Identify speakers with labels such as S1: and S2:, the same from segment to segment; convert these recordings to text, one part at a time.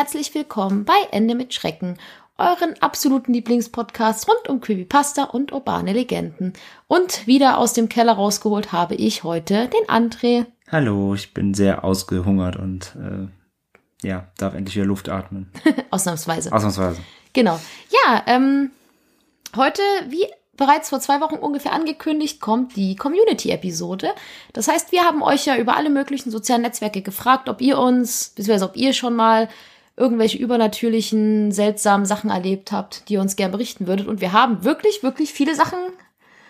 S1: herzlich willkommen bei Ende mit Schrecken, euren absoluten Lieblingspodcast rund um Creepypasta und urbane Legenden. Und wieder aus dem Keller rausgeholt habe ich heute den André.
S2: Hallo, ich bin sehr ausgehungert und äh, ja, darf endlich wieder Luft atmen.
S1: Ausnahmsweise.
S2: Ausnahmsweise.
S1: Genau. Ja, ähm, heute, wie bereits vor zwei Wochen ungefähr angekündigt, kommt die Community-Episode. Das heißt, wir haben euch ja über alle möglichen sozialen Netzwerke gefragt, ob ihr uns, beziehungsweise ob ihr schon mal irgendwelche übernatürlichen, seltsamen Sachen erlebt habt, die ihr uns gerne berichten würdet. Und wir haben wirklich, wirklich viele Sachen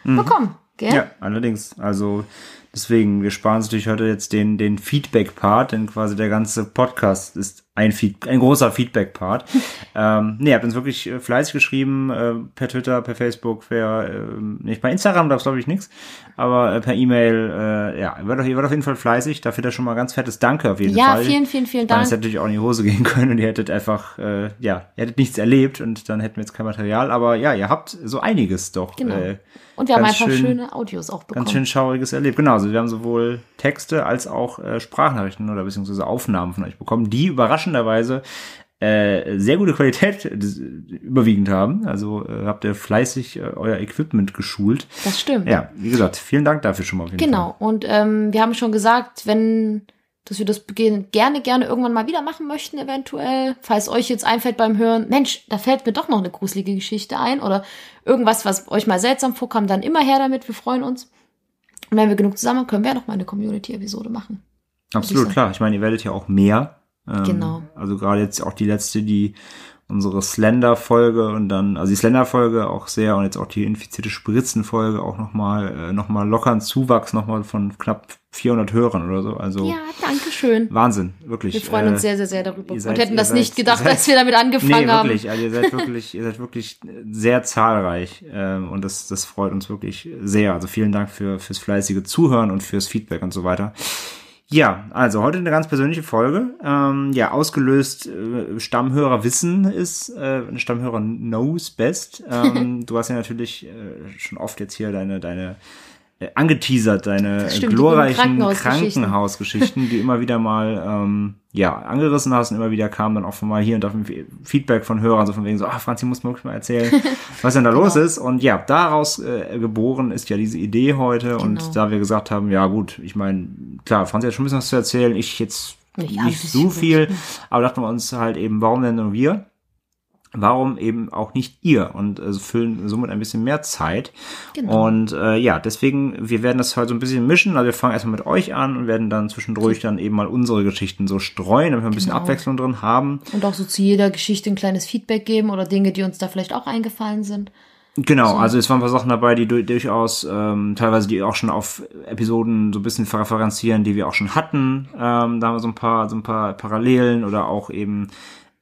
S1: mhm. bekommen. Gell?
S2: Ja, allerdings. Also deswegen, wir sparen uns natürlich heute jetzt den, den Feedback-Part, denn quasi der ganze Podcast ist ein, Feed, ein großer Feedback-Part. ähm, nee, ihr habt uns wirklich äh, fleißig geschrieben, äh, per Twitter, per Facebook, per, äh, nicht bei Instagram, da glaube ich nichts, aber äh, per E-Mail, äh, ja, ihr werdet, ihr werdet auf jeden Fall fleißig, dafür da schon mal ganz fettes Danke auf jeden
S1: ja,
S2: Fall.
S1: Ja, vielen, vielen, vielen Dank.
S2: Es hätte natürlich auch in die Hose gehen können und ihr hättet einfach, äh, ja, ihr hättet nichts erlebt und dann hätten wir jetzt kein Material, aber ja, ihr habt so einiges doch.
S1: Genau. Äh, und wir haben einfach schön, schöne Audios auch bekommen.
S2: Ganz schön schauriges erlebt. Genau, also wir haben sowohl Texte als auch äh, Sprachnachrichten oder beziehungsweise Aufnahmen von euch bekommen, die überraschenderweise äh, sehr gute Qualität überwiegend haben. Also äh, habt ihr fleißig äh, euer Equipment geschult.
S1: Das stimmt.
S2: Ja, wie gesagt, vielen Dank dafür schon mal. Auf
S1: jeden genau. Fall. Und ähm, wir haben schon gesagt, wenn dass wir das gerne, gerne irgendwann mal wieder machen möchten, eventuell. Falls euch jetzt einfällt beim Hören, Mensch, da fällt mir doch noch eine gruselige Geschichte ein oder irgendwas, was euch mal seltsam vorkam, dann immer her damit. Wir freuen uns. Und wenn wir genug zusammen haben, können wir ja noch mal eine Community-Episode machen.
S2: Absolut, klar. Ich meine, ihr werdet ja auch mehr.
S1: Ähm, genau.
S2: Also gerade jetzt auch die letzte, die unsere Slender-Folge und dann, also die Slender-Folge auch sehr und jetzt auch die infizierte Spritzen-Folge auch nochmal, äh, nochmal lockeren Zuwachs nochmal von knapp 400 Hörern oder so. Also
S1: ja, danke schön.
S2: Wahnsinn, wirklich.
S1: Wir freuen uns äh, sehr, sehr, sehr darüber seid, und hätten das seid, nicht gedacht, seid, als wir damit angefangen nee,
S2: haben.
S1: wirklich.
S2: Also ihr seid wirklich, ihr seid wirklich sehr zahlreich ähm, und das, das freut uns wirklich sehr. Also vielen Dank für fürs fleißige Zuhören und fürs Feedback und so weiter. Ja, also heute eine ganz persönliche Folge. Ähm, ja, ausgelöst äh, Stammhörer wissen ist, äh, Stammhörer knows best. Ähm, du hast ja natürlich äh, schon oft jetzt hier deine, deine angeteasert, deine stimmt, glorreichen Krankenhausgeschichten. Krankenhausgeschichten, die immer wieder mal ähm, ja angerissen hast und immer wieder kam dann auch mal hier und da Feedback von Hörern, so von wegen so, ah, Franzi, muss wirklich mal erzählen, was denn da genau. los ist. Und ja, daraus äh, geboren ist ja diese Idee heute. Genau. Und da wir gesagt haben, ja gut, ich meine, klar, Franzi hat schon ein bisschen was zu erzählen, ich jetzt nicht, nicht so viel, aber dachten wir uns halt eben, warum denn nur wir? Warum eben auch nicht ihr und äh, füllen somit ein bisschen mehr Zeit. Genau. Und äh, ja, deswegen, wir werden das heute so ein bisschen mischen. Also wir fangen erstmal mit euch an und werden dann zwischendurch dann eben mal unsere Geschichten so streuen, damit wir ein bisschen genau. Abwechslung drin haben.
S1: Und auch so zu jeder Geschichte ein kleines Feedback geben oder Dinge, die uns da vielleicht auch eingefallen sind.
S2: Genau, so. also es waren ein paar Sachen dabei, die durchaus ähm, teilweise die auch schon auf Episoden so ein bisschen referenzieren, die wir auch schon hatten. Ähm, da haben wir so ein paar so ein paar Parallelen oder auch eben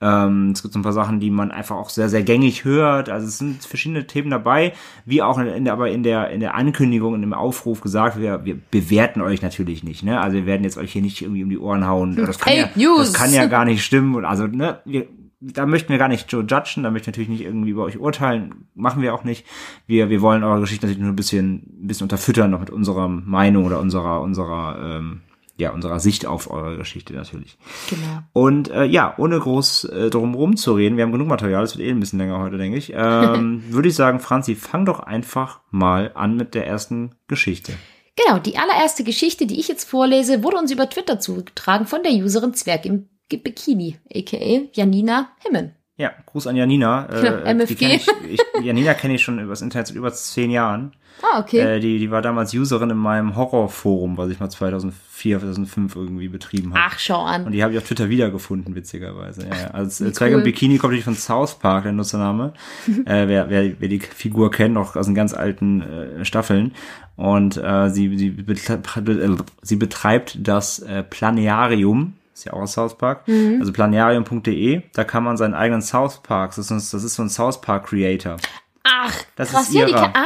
S2: ähm, es gibt so ein paar Sachen, die man einfach auch sehr, sehr gängig hört. Also es sind verschiedene Themen dabei, wie auch in der, aber in der, in der Ankündigung, in dem Aufruf gesagt, wir, wir bewerten euch natürlich nicht. Ne? Also wir werden jetzt euch hier nicht irgendwie um die Ohren hauen. Das kann, ja, das kann ja gar nicht stimmen. Und also, ne, wir, da möchten wir gar nicht so judgen, da möchten wir natürlich nicht irgendwie über euch urteilen, machen wir auch nicht. Wir, wir wollen eure Geschichte natürlich nur ein bisschen, ein bisschen unterfüttern, noch mit unserer Meinung oder unserer, unserer ähm, ja, unserer Sicht auf eure Geschichte natürlich.
S1: Genau.
S2: Und äh, ja, ohne groß äh, drum zu reden, wir haben genug Material, es wird eh ein bisschen länger heute, denke ich, ähm, würde ich sagen, Franzi, fang doch einfach mal an mit der ersten Geschichte.
S1: Genau, die allererste Geschichte, die ich jetzt vorlese, wurde uns über Twitter zugetragen von der Userin Zwerg im Bikini, aka Janina Himmen.
S2: Ja, Gruß an Janina.
S1: Äh, MFG.
S2: Kenn ich, ich, Janina kenne ich schon übers Internet seit über zehn Jahren.
S1: Ah, okay.
S2: Äh, die, die war damals Userin in meinem Horrorforum, was ich mal 2004, 2005 irgendwie betrieben habe.
S1: Ach, schau an.
S2: Und die habe ich auf Twitter wiedergefunden, witzigerweise. Ja, ja. Also Zwerg cool. im Bikini kommt natürlich von South Park, der Nutzername. äh, wer, wer, wer die Figur kennt, noch aus den ganz alten äh, Staffeln. Und äh, sie, sie, betreibt, äh, sie betreibt das äh, Planetarium ist ja auch aus South Park, mhm. also planetarium.de, da kann man seinen eigenen South Park, das ist, das ist so ein South Park Creator.
S1: Ach, das krass, ist ja, die ah,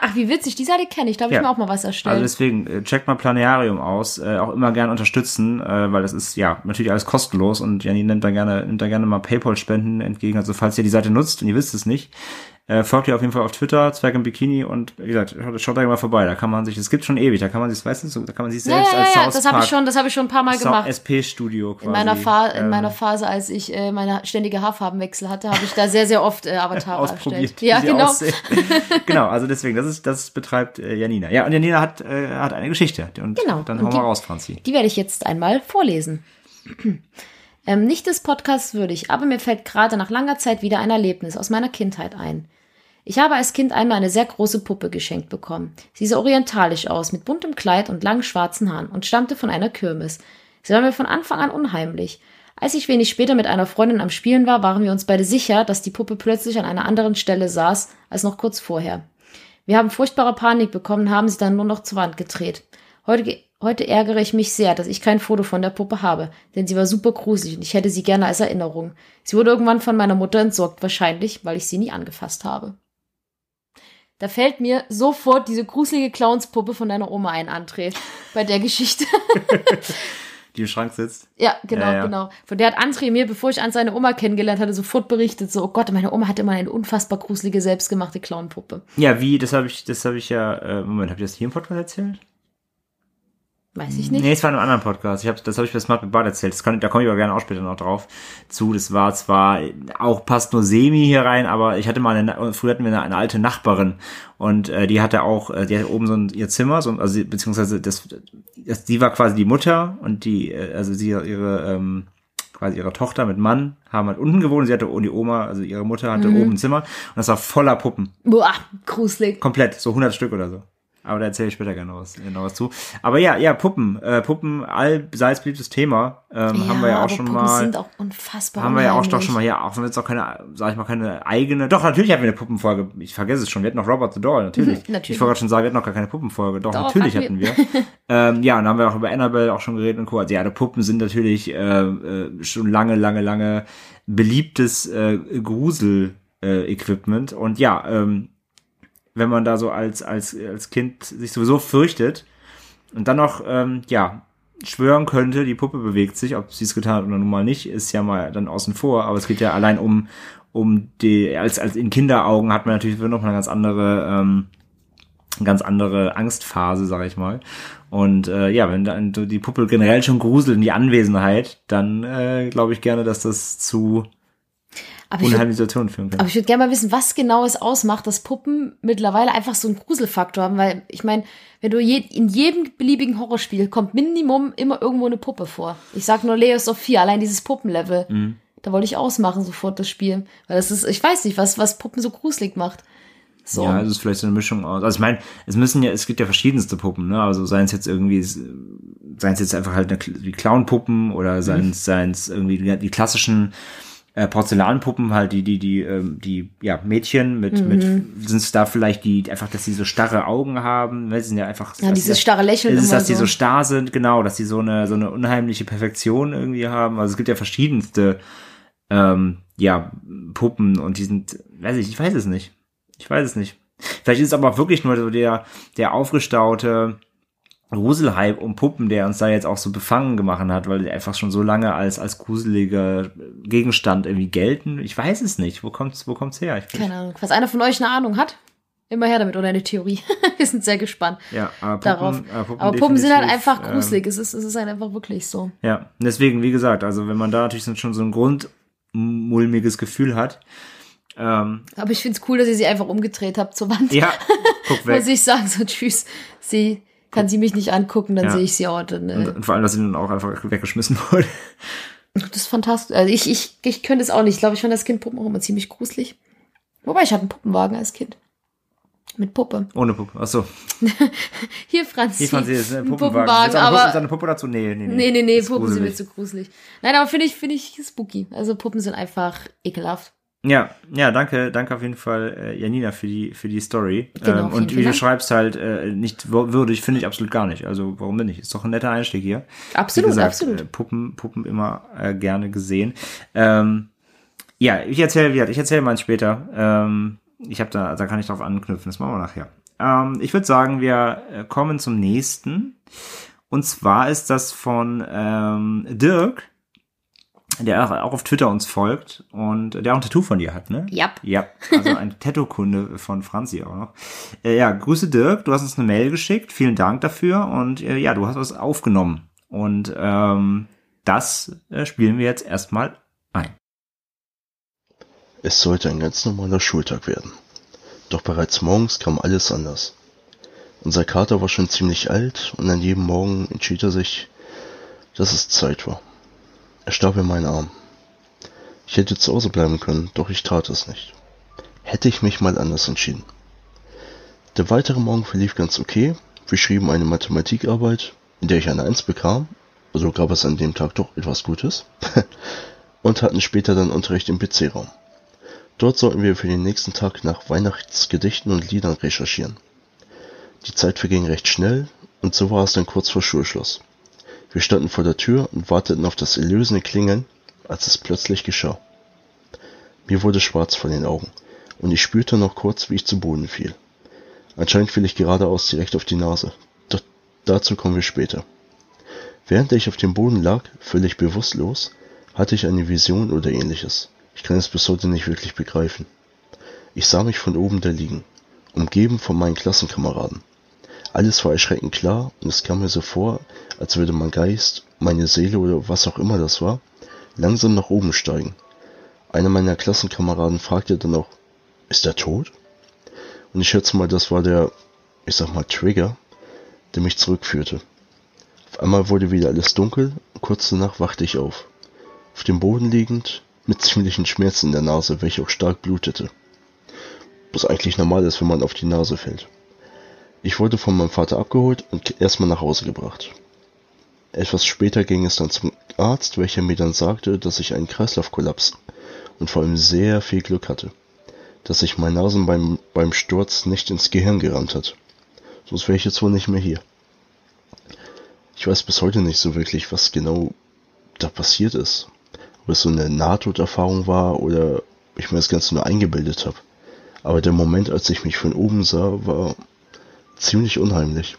S1: ach, wie witzig, die Seite kenne ich, da habe ja. ich mir auch mal was erstellt.
S2: Also deswegen, äh, checkt mal Planetarium aus, äh, auch immer gerne unterstützen, äh, weil das ist ja natürlich alles kostenlos und Janine nimmt da gerne, nimmt da gerne mal Paypal-Spenden entgegen. Also falls ihr die Seite nutzt und ihr wisst es nicht, Äh, folgt ihr auf jeden Fall auf Twitter, Zwerg im Bikini und wie gesagt, schaut, schaut da mal vorbei. Da kann man sich, es gibt schon ewig, da kann man sich, weißt du, da kann man sich
S1: Ja,
S2: selbst
S1: ja,
S2: als
S1: ja, ja,
S2: South
S1: das habe ich schon, das habe ich schon ein paar Mal gemacht.
S2: SP-Studio quasi.
S1: In meiner, Fa in
S2: ähm,
S1: meiner Phase, als ich äh, meine ständige Haarfarbenwechsel hatte, habe ich da sehr, sehr oft äh, Avatare
S2: ausprobiert,
S1: erstellt. Ja, genau.
S2: genau, also deswegen, das ist, das betreibt äh, Janina. Ja, und Janina hat, äh, hat eine Geschichte. Und
S1: Genau.
S2: dann
S1: Und
S2: hauen
S1: die-
S2: wir raus, Franzi.
S1: Die werde ich jetzt einmal vorlesen. ähm, nicht des Podcasts würdig, aber mir fällt gerade nach langer Zeit wieder ein Erlebnis aus meiner Kindheit ein. Ich habe als Kind einmal eine sehr große Puppe geschenkt bekommen. Sie sah orientalisch aus, mit buntem Kleid und langen schwarzen Haaren und stammte von einer Kirmes. Sie war mir von Anfang an unheimlich. Als ich wenig später mit einer Freundin am Spielen war, waren wir uns beide sicher, dass die Puppe plötzlich an einer anderen Stelle saß als noch kurz vorher. Wir haben furchtbare Panik bekommen, und haben sie dann nur noch zur Wand gedreht. Heute, heute ärgere ich mich sehr, dass ich kein Foto von der Puppe habe, denn sie war super gruselig und ich hätte sie gerne als Erinnerung. Sie wurde irgendwann von meiner Mutter entsorgt, wahrscheinlich, weil ich sie nie angefasst habe. Da fällt mir sofort diese gruselige Clownspuppe von deiner Oma ein, André, bei der Geschichte.
S2: Die im Schrank sitzt.
S1: Ja, genau,
S2: Ja, ja.
S1: genau. Von der hat André mir, bevor ich an seine Oma kennengelernt hatte, sofort berichtet, so, oh Gott, meine Oma hatte immer eine unfassbar gruselige, selbstgemachte Clownpuppe.
S2: Ja, wie, das habe ich, das habe ich ja, äh, Moment, habe ich das hier im Podcast erzählt?
S1: Weiß ich nicht.
S2: Nee, es war in einem anderen Podcast. Ich hab, das habe ich bei Smart Bart erzählt. Das kann, da komme ich aber gerne auch später noch drauf zu. Das war zwar auch passt nur semi hier rein, aber ich hatte mal eine, früher hatten wir eine, eine alte Nachbarin und äh, die hatte auch, äh, die hatte oben so ein, ihr Zimmer, so, also beziehungsweise das, das, die war quasi die Mutter und die, äh, also sie ihre ähm, quasi ihre Tochter mit Mann haben halt unten gewohnt. Sie hatte und die Oma, also ihre Mutter hatte oben ein Zimmer und das war voller Puppen.
S1: Boah, gruselig.
S2: Komplett, so 100 Stück oder so. Aber da erzähle ich später gerne noch was, noch was zu. Aber ja, ja, Puppen. Äh, Puppen, allseits beliebtes Thema. Ähm, haben wir ja auch schon
S1: Puppen
S2: mal.
S1: sind auch unfassbar
S2: Haben wir ja auch doch schon mal hier, auch wenn wir jetzt auch keine, sag ich mal, keine eigene. Doch, natürlich hatten wir eine Puppenfolge. Ich vergesse es schon. Wir hatten noch Robert the Doll, natürlich.
S1: Mhm, natürlich.
S2: Ich wollte gerade schon sagen, wir hatten noch gar keine Puppenfolge. Doch,
S1: Doch,
S2: natürlich
S1: hatten
S2: wir. ähm, ja, und dann haben wir auch über Annabelle auch schon geredet und Co. Also ja, die Puppen sind natürlich äh, äh, schon lange, lange, lange beliebtes äh, Grusel-Equipment. und ja, ähm, wenn man da so als, als, als Kind sich sowieso fürchtet und dann noch, ähm, ja, schwören könnte, die Puppe bewegt sich, ob sie es getan hat oder nun mal nicht, ist ja mal dann außen vor, aber es geht ja allein um, um die, als, als in Kinderaugen hat man natürlich noch eine ganz andere, ähm, ganz andere Angstphase, sag ich mal. Und äh, ja, wenn dann die Puppe generell schon gruselt in die Anwesenheit, dann äh, glaube ich gerne, dass das zu
S1: Aber
S2: unheimlichen Situationen führen kann.
S1: Aber ich würde gerne mal wissen, was genau es ausmacht, dass Puppen mittlerweile einfach so einen Gruselfaktor haben, weil ich meine, wenn du je, in jedem beliebigen Horrorspiel kommt Minimum immer irgendwo eine Puppe vor. Ich sag nur Layers of Fear, allein dieses Puppenlevel.
S2: Mhm.
S1: Da wollte ich ausmachen sofort das Spiel, weil das ist, ich weiß nicht, was was Puppen so gruselig macht. So.
S2: Ja, es ist vielleicht so eine Mischung aus. Also ich meine, es müssen ja, es gibt ja verschiedenste Puppen, ne? Also seien es jetzt irgendwie, seien es jetzt einfach halt eine, wie Clownpuppen oder seien es, seien es irgendwie die, die klassischen äh, Porzellanpuppen, halt die, die, die, ähm, die, ja, Mädchen mit, mit, sind es da vielleicht die, einfach, dass sie so starre Augen haben, weil sie sind ja einfach.
S1: Ja, dieses starre Lächeln
S2: Ist es, dass die
S1: so.
S2: so starr sind, genau, dass sie so eine, so eine unheimliche Perfektion irgendwie haben. Also es gibt ja verschiedenste, ähm, ja, Puppen und die sind, weiß ich, ich weiß es nicht. Ich weiß es nicht. Vielleicht ist es aber wirklich nur so der, der aufgestaute Gruselhype um Puppen, der uns da jetzt auch so befangen gemacht hat, weil die einfach schon so lange als, als gruseliger Gegenstand irgendwie gelten. Ich weiß es nicht. Wo kommt's, wo kommt's her? Ich,
S1: Keine Ahnung. Falls einer von euch eine Ahnung hat, immer her damit oder eine Theorie. Wir sind sehr gespannt
S2: ja, aber Puppen,
S1: darauf.
S2: äh, Puppen,
S1: Aber Puppen sind halt einfach
S2: ähm,
S1: gruselig. es, ist, es ist halt einfach wirklich so.
S2: Ja, deswegen, wie gesagt, also wenn man da natürlich schon so ein grundmulmiges Gefühl hat, ähm,
S1: Aber ich find's cool, dass ihr sie einfach umgedreht habt zur Wand.
S2: ja, guck weg.
S1: Muss ich sagen, so tschüss. Sie kann sie mich nicht angucken, dann
S2: Ja.
S1: sehe ich sie auch. Dann,
S2: Und,
S1: äh,
S2: und vor allem, dass sie dann auch einfach weggeschmissen wurde.
S1: das ist fantastisch. Also ich, ich, ich könnte es auch nicht. Ich glaube, ich fand das Kind Puppen auch immer ziemlich gruselig. Wobei, ich hatte einen Puppenwagen als Kind. Mit Puppe.
S2: Ohne Puppe. Achso.
S1: Hier, Franzi.
S2: Hier sie jetzt
S1: ein
S2: Puppenwagen.
S1: Puppenwagen,
S2: Ist eine Puppe-
S1: aber...
S2: ist eine Puppe dazu? Nee, nee, nee.
S1: Nee, nee, nee,
S2: Ist
S1: Puppen sind mir
S2: gruselig.
S1: zu gruselig. Nein, aber finde ich, finde ich spooky. Also Puppen sind einfach ekelhaft.
S2: Ja, ja, danke, danke auf jeden Fall, äh, Janina, für die, für die Story.
S1: Genau,
S2: ähm, und wie du schreibst, halt äh, nicht wür- würdig, finde ich absolut gar nicht. Also warum denn nicht? Ist doch ein netter Einstieg hier.
S1: Absolut,
S2: gesagt,
S1: absolut.
S2: Äh, Puppen, Puppen immer äh, gerne gesehen. Ähm, ja, ich erzähle, wie ich erzähle meins später. Ähm, ich habe da, da kann ich drauf anknüpfen. Das machen wir nachher. Ähm, ich würde sagen, wir äh, kommen zum nächsten. Und zwar ist das von ähm, Dirk. Der auch auf Twitter uns folgt und der auch ein Tattoo von dir hat, ne?
S1: Ja.
S2: Ja, also ein Tattoo-Kunde von Franzi auch noch. Äh, ja, Grüße Dirk, du hast uns eine Mail geschickt, vielen Dank dafür und äh, ja, du hast was aufgenommen und ähm, das äh, spielen wir jetzt erstmal ein.
S3: Es sollte ein ganz normaler Schultag werden. Doch bereits morgens kam alles anders. Unser Kater war schon ziemlich alt und an jedem Morgen entschied er sich, dass es Zeit war. Er starb in meinen Arm. Ich hätte zu Hause bleiben können, doch ich tat es nicht. Hätte ich mich mal anders entschieden. Der weitere Morgen verlief ganz okay. Wir schrieben eine Mathematikarbeit, in der ich eine Eins bekam, also gab es an dem Tag doch etwas Gutes, und hatten später dann Unterricht im PC-Raum. Dort sollten wir für den nächsten Tag nach Weihnachtsgedichten und Liedern recherchieren. Die Zeit verging recht schnell und so war es dann kurz vor Schulschluss. Wir standen vor der Tür und warteten auf das erlösende Klingeln, als es plötzlich geschah. Mir wurde schwarz vor den Augen und ich spürte noch kurz, wie ich zu Boden fiel. Anscheinend fiel ich geradeaus direkt auf die Nase. Doch dazu kommen wir später. Während ich auf dem Boden lag, völlig bewusstlos, hatte ich eine Vision oder ähnliches. Ich kann es bis heute nicht wirklich begreifen. Ich sah mich von oben da liegen, umgeben von meinen Klassenkameraden. Alles war erschreckend klar und es kam mir so vor, als würde mein Geist, meine Seele oder was auch immer das war, langsam nach oben steigen. Einer meiner Klassenkameraden fragte dann auch, ist er tot? Und ich schätze mal, das war der, ich sag mal, Trigger, der mich zurückführte. Auf einmal wurde wieder alles dunkel und kurz danach wachte ich auf. Auf dem Boden liegend, mit ziemlichen Schmerzen in der Nase, welche auch stark blutete. Was eigentlich normal ist, wenn man auf die Nase fällt. Ich wurde von meinem Vater abgeholt und erstmal nach Hause gebracht. Etwas später ging es dann zum Arzt, welcher mir dann sagte, dass ich einen Kreislaufkollaps und vor allem sehr viel Glück hatte, dass sich mein Nasen beim, beim Sturz nicht ins Gehirn gerammt hat. Sonst wäre ich jetzt wohl nicht mehr hier. Ich weiß bis heute nicht so wirklich, was genau da passiert ist. Ob es so eine Nahtoderfahrung war oder ich mir das Ganze nur eingebildet habe. Aber der Moment, als ich mich von oben sah, war ziemlich unheimlich.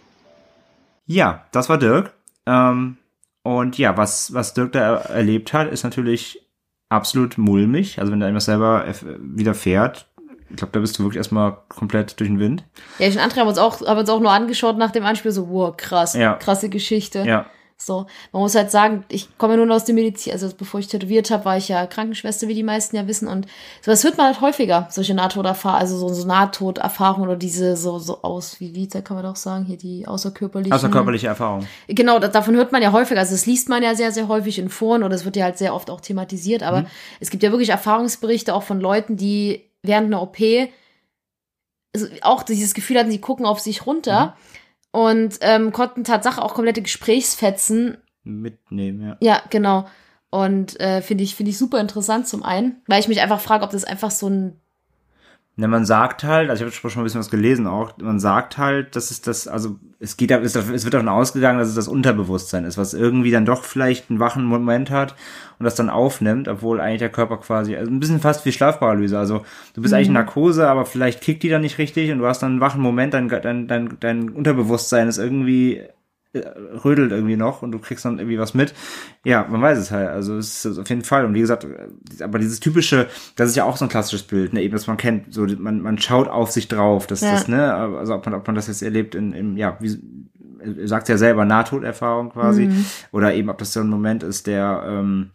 S2: Ja, das war Dirk. Ähm, und ja, was, was Dirk da erlebt hat, ist natürlich absolut mulmig. Also wenn da irgendwas selber widerfährt, ich glaube, da bist du wirklich erstmal komplett durch den Wind.
S1: Ja, ich und André haben uns auch, haben uns auch nur angeschaut nach dem Anspiel, so, wow, krass,
S2: Ja.
S1: krasse Geschichte.
S2: Ja.
S1: So, man muss halt sagen, ich komme ja nur aus der Medizin, also bevor ich tätowiert habe, war ich ja Krankenschwester, wie die meisten ja wissen. Und sowas hört man halt häufiger, solche Nahtoderfahrungen, also so, so Nahtoderfahrungen oder diese so, so aus, wie, wie kann man doch sagen, hier die außerkörperlichen.
S2: Außerkörperliche Erfahrung.
S1: Genau, da- davon hört man ja häufiger. Also das liest man ja sehr, sehr häufig in Foren oder es wird ja halt sehr oft auch thematisiert. Aber es gibt ja wirklich Erfahrungsberichte auch von Leuten, die während einer OP also auch dieses Gefühl hatten, sie gucken auf sich runter und ähm, konnten Tatsache auch komplette Gesprächsfetzen.
S2: Mitnehmen, ja.
S1: Ja, genau. Und äh, finde ich, finde ich super interessant zum einen, weil ich mich einfach frage, ob das einfach so ein
S2: Ne, man sagt halt, also ich habe schon ein bisschen was gelesen auch, man sagt halt, dass es das, also es geht, es es wird davon ausgegangen, dass es das Unterbewusstsein ist, was irgendwie dann doch vielleicht einen wachen Moment hat und das dann aufnimmt, obwohl eigentlich der Körper quasi, also ein bisschen fast wie Schlafparalyse, also du bist eigentlich in Narkose, aber vielleicht kickt die dann nicht richtig und du hast dann einen wachen Moment, dein, dein, dein, dein Unterbewusstsein ist irgendwie rödelt irgendwie noch und du kriegst dann irgendwie was mit. Ja, man weiß es halt. Also es ist auf jeden Fall. Und wie gesagt, äh, aber dieses typische, das ist ja auch so ein klassisches Bild, ne, eben, das man kennt. So, man, man schaut auf sich drauf. Das,
S1: Ja.
S2: das, ne, also ob man, ob man das jetzt erlebt in, im, ja, wie, er sagt ja selber, Nahtoderfahrung quasi. Oder eben, ob das so ein Moment ist, der, ähm,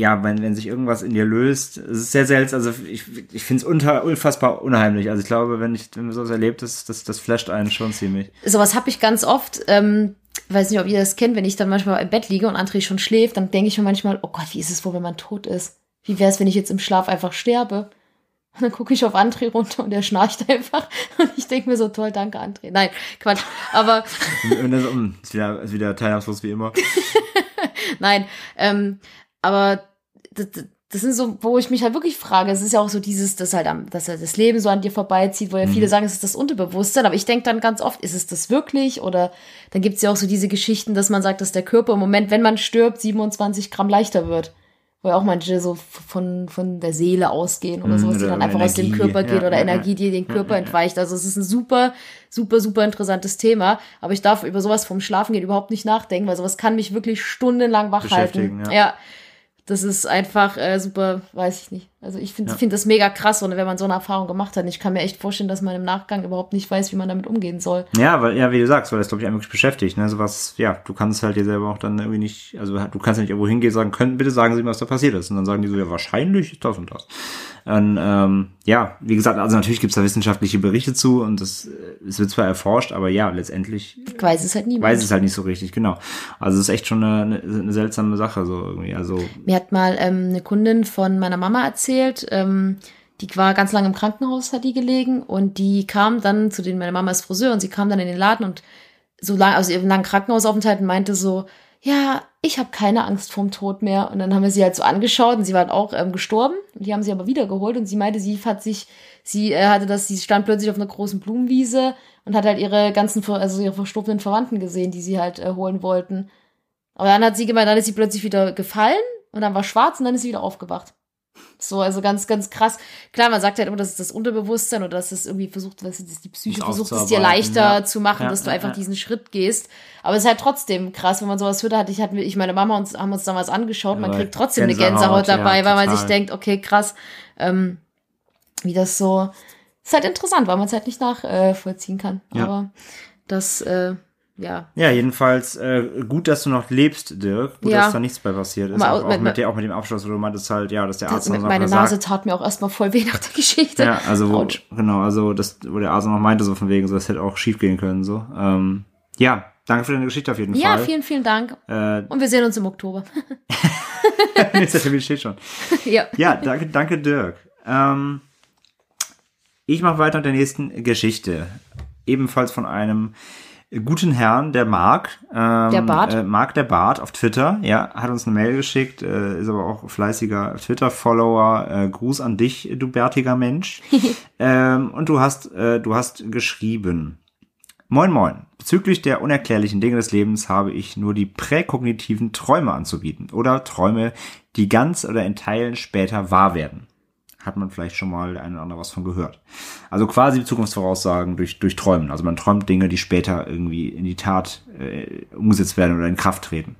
S2: ja, wenn, wenn sich irgendwas in dir löst, es ist sehr seltsam, also ich, ich finde es unter, unfassbar unheimlich. Also ich glaube, wenn ich, wenn man sowas erlebt, das, das, das flasht einen schon ziemlich.
S1: sowas habe ich ganz oft. Ähm, weiß nicht, ob ihr das kennt, wenn ich dann manchmal im Bett liege und André schon schläft, dann denke ich mir manchmal, oh Gott, wie ist es wohl, wenn man tot ist? Wie wäre es, wenn ich jetzt im Schlaf einfach sterbe? Und dann gucke ich auf André runter und er schnarcht einfach. Und ich denke mir so, toll, danke, André. Nein, Quatsch. Aber
S2: Und um, ist wieder, ist wieder teilnahmslos wie immer.
S1: Nein, ähm, aber das, das sind so, wo ich mich halt wirklich frage, es ist ja auch so dieses, dass halt am, dass halt das Leben so an dir vorbeizieht, wo ja viele sagen, es ist das Unterbewusstsein, aber ich denke dann ganz oft, ist es das wirklich? Oder dann gibt's ja auch so diese Geschichten, dass man sagt, dass der Körper im Moment, wenn man stirbt, 27 Gramm leichter wird. Wo ja auch manche so von, von der Seele ausgehen oder
S2: Mhm,
S1: sowas, die dann einfach aus dem
S2: Energie,
S1: Körper geht
S2: ja,
S1: oder
S2: ja,
S1: Energie, die den Körper entweicht. Also es ist ein super, super, super interessantes Thema. Aber ich darf über sowas vom Schlafen gehen überhaupt nicht nachdenken, weil sowas kann mich wirklich stundenlang wach halten.
S2: Beschäftigen, ja.
S1: ja. Das ist einfach äh, super, weiß ich nicht. Also ich finde ja. find das mega krass, und wenn man so eine Erfahrung gemacht hat. Ich kann mir echt vorstellen, dass man im Nachgang überhaupt nicht weiß, wie man damit umgehen soll.
S2: Ja, weil, ja, wie du sagst, weil das, glaube ich, einen wirklich beschäftigt. Ne? Sowas, ja, du kannst halt dir selber auch dann irgendwie nicht, also du kannst ja nicht irgendwo hingehen und sagen, können, bitte sagen Sie mir, was da passiert ist. Und dann sagen die so, ja, wahrscheinlich ist das und das. Und, ähm, ja, wie gesagt, also natürlich gibt's da wissenschaftliche Berichte zu und das, es wird zwar erforscht, aber ja, letztendlich
S1: weiß es halt niemand.
S2: Weiß es halt nicht so richtig, genau. Also es ist echt schon eine, eine seltsame Sache so irgendwie. Also
S1: mir hat mal ähm, eine Kundin von meiner Mama erzählt. Ähm, die war ganz lange im Krankenhaus, hat die gelegen und die kam dann zu den, meine Mama ist Friseur und sie kam dann in den Laden und so lange, also ihren langen Krankenhausaufenthalt und meinte so, ja, ich habe keine Angst vorm Tod mehr. Und dann haben wir sie halt so angeschaut und sie war auch ähm, gestorben. Und die haben sie aber wiedergeholt und sie meinte, sie hat sich, sie äh, hatte das, sie stand plötzlich auf einer großen Blumenwiese und hat halt ihre ganzen, also ihre verstorbenen Verwandten gesehen, die sie halt äh, holen wollten. Aber dann hat sie gemeint, dann ist sie plötzlich wieder gefallen und dann war schwarz und dann ist sie wieder aufgewacht. So, also ganz, ganz krass. Klar, man sagt halt immer, das ist das Unterbewusstsein oder dass es irgendwie versucht, dass die Psyche versucht, es dir leichter ja. zu machen, ja, dass du einfach ja, diesen Schritt gehst. Aber es ist halt trotzdem krass, wenn man sowas hört, hatte ich, hatte ich meine Mama uns, haben uns damals angeschaut, man kriegt trotzdem Gänsehaut, eine Gänsehaut dabei, weil man sich denkt, okay, krass, ähm, wie das so, ist halt interessant, weil man es halt nicht nachvollziehen äh, kann. Aber das, äh, ja.
S2: Ja, jedenfalls äh, gut, dass du noch lebst, Dirk. Gut, ja. dass da nichts bei passiert ist. Mal, auch, auch, mit, mit, auch mit dem Abschluss, wo du meintest halt, ja, dass der Arzt
S1: das, noch Meine Nase sagt, tat mir auch erstmal voll weh nach der Geschichte.
S2: Ja, also wo, genau, also das, wo der Arzt noch meinte, so von wegen, so das hätte auch schief gehen können. so. Ähm, ja, danke für deine Geschichte auf jeden
S1: ja,
S2: Fall.
S1: Ja, vielen, vielen Dank. Äh, Und wir sehen uns im Oktober.
S2: Nächster Termin steht schon. ja. Ja, danke, danke Dirk. Ähm, ich mache weiter mit der nächsten Geschichte. Ebenfalls von einem guten Herrn, der Marc.
S1: Ähm, der Bart.
S2: Äh, Marc der Bart auf Twitter, ja, hat uns eine Mail geschickt, äh, ist aber auch fleißiger Twitter-Follower. Äh, Gruß an dich, du bärtiger Mensch. ähm, und du hast, äh, du hast geschrieben. Moin moin. Bezüglich der unerklärlichen Dinge des Lebens habe ich nur die präkognitiven Träume anzubieten oder Träume, die ganz oder in Teilen später wahr werden hat man vielleicht schon mal ein oder andere was von gehört. Also quasi Zukunftsvoraussagen durch, durch Träumen. Also man träumt Dinge, die später irgendwie in die Tat äh, umgesetzt werden oder in Kraft treten.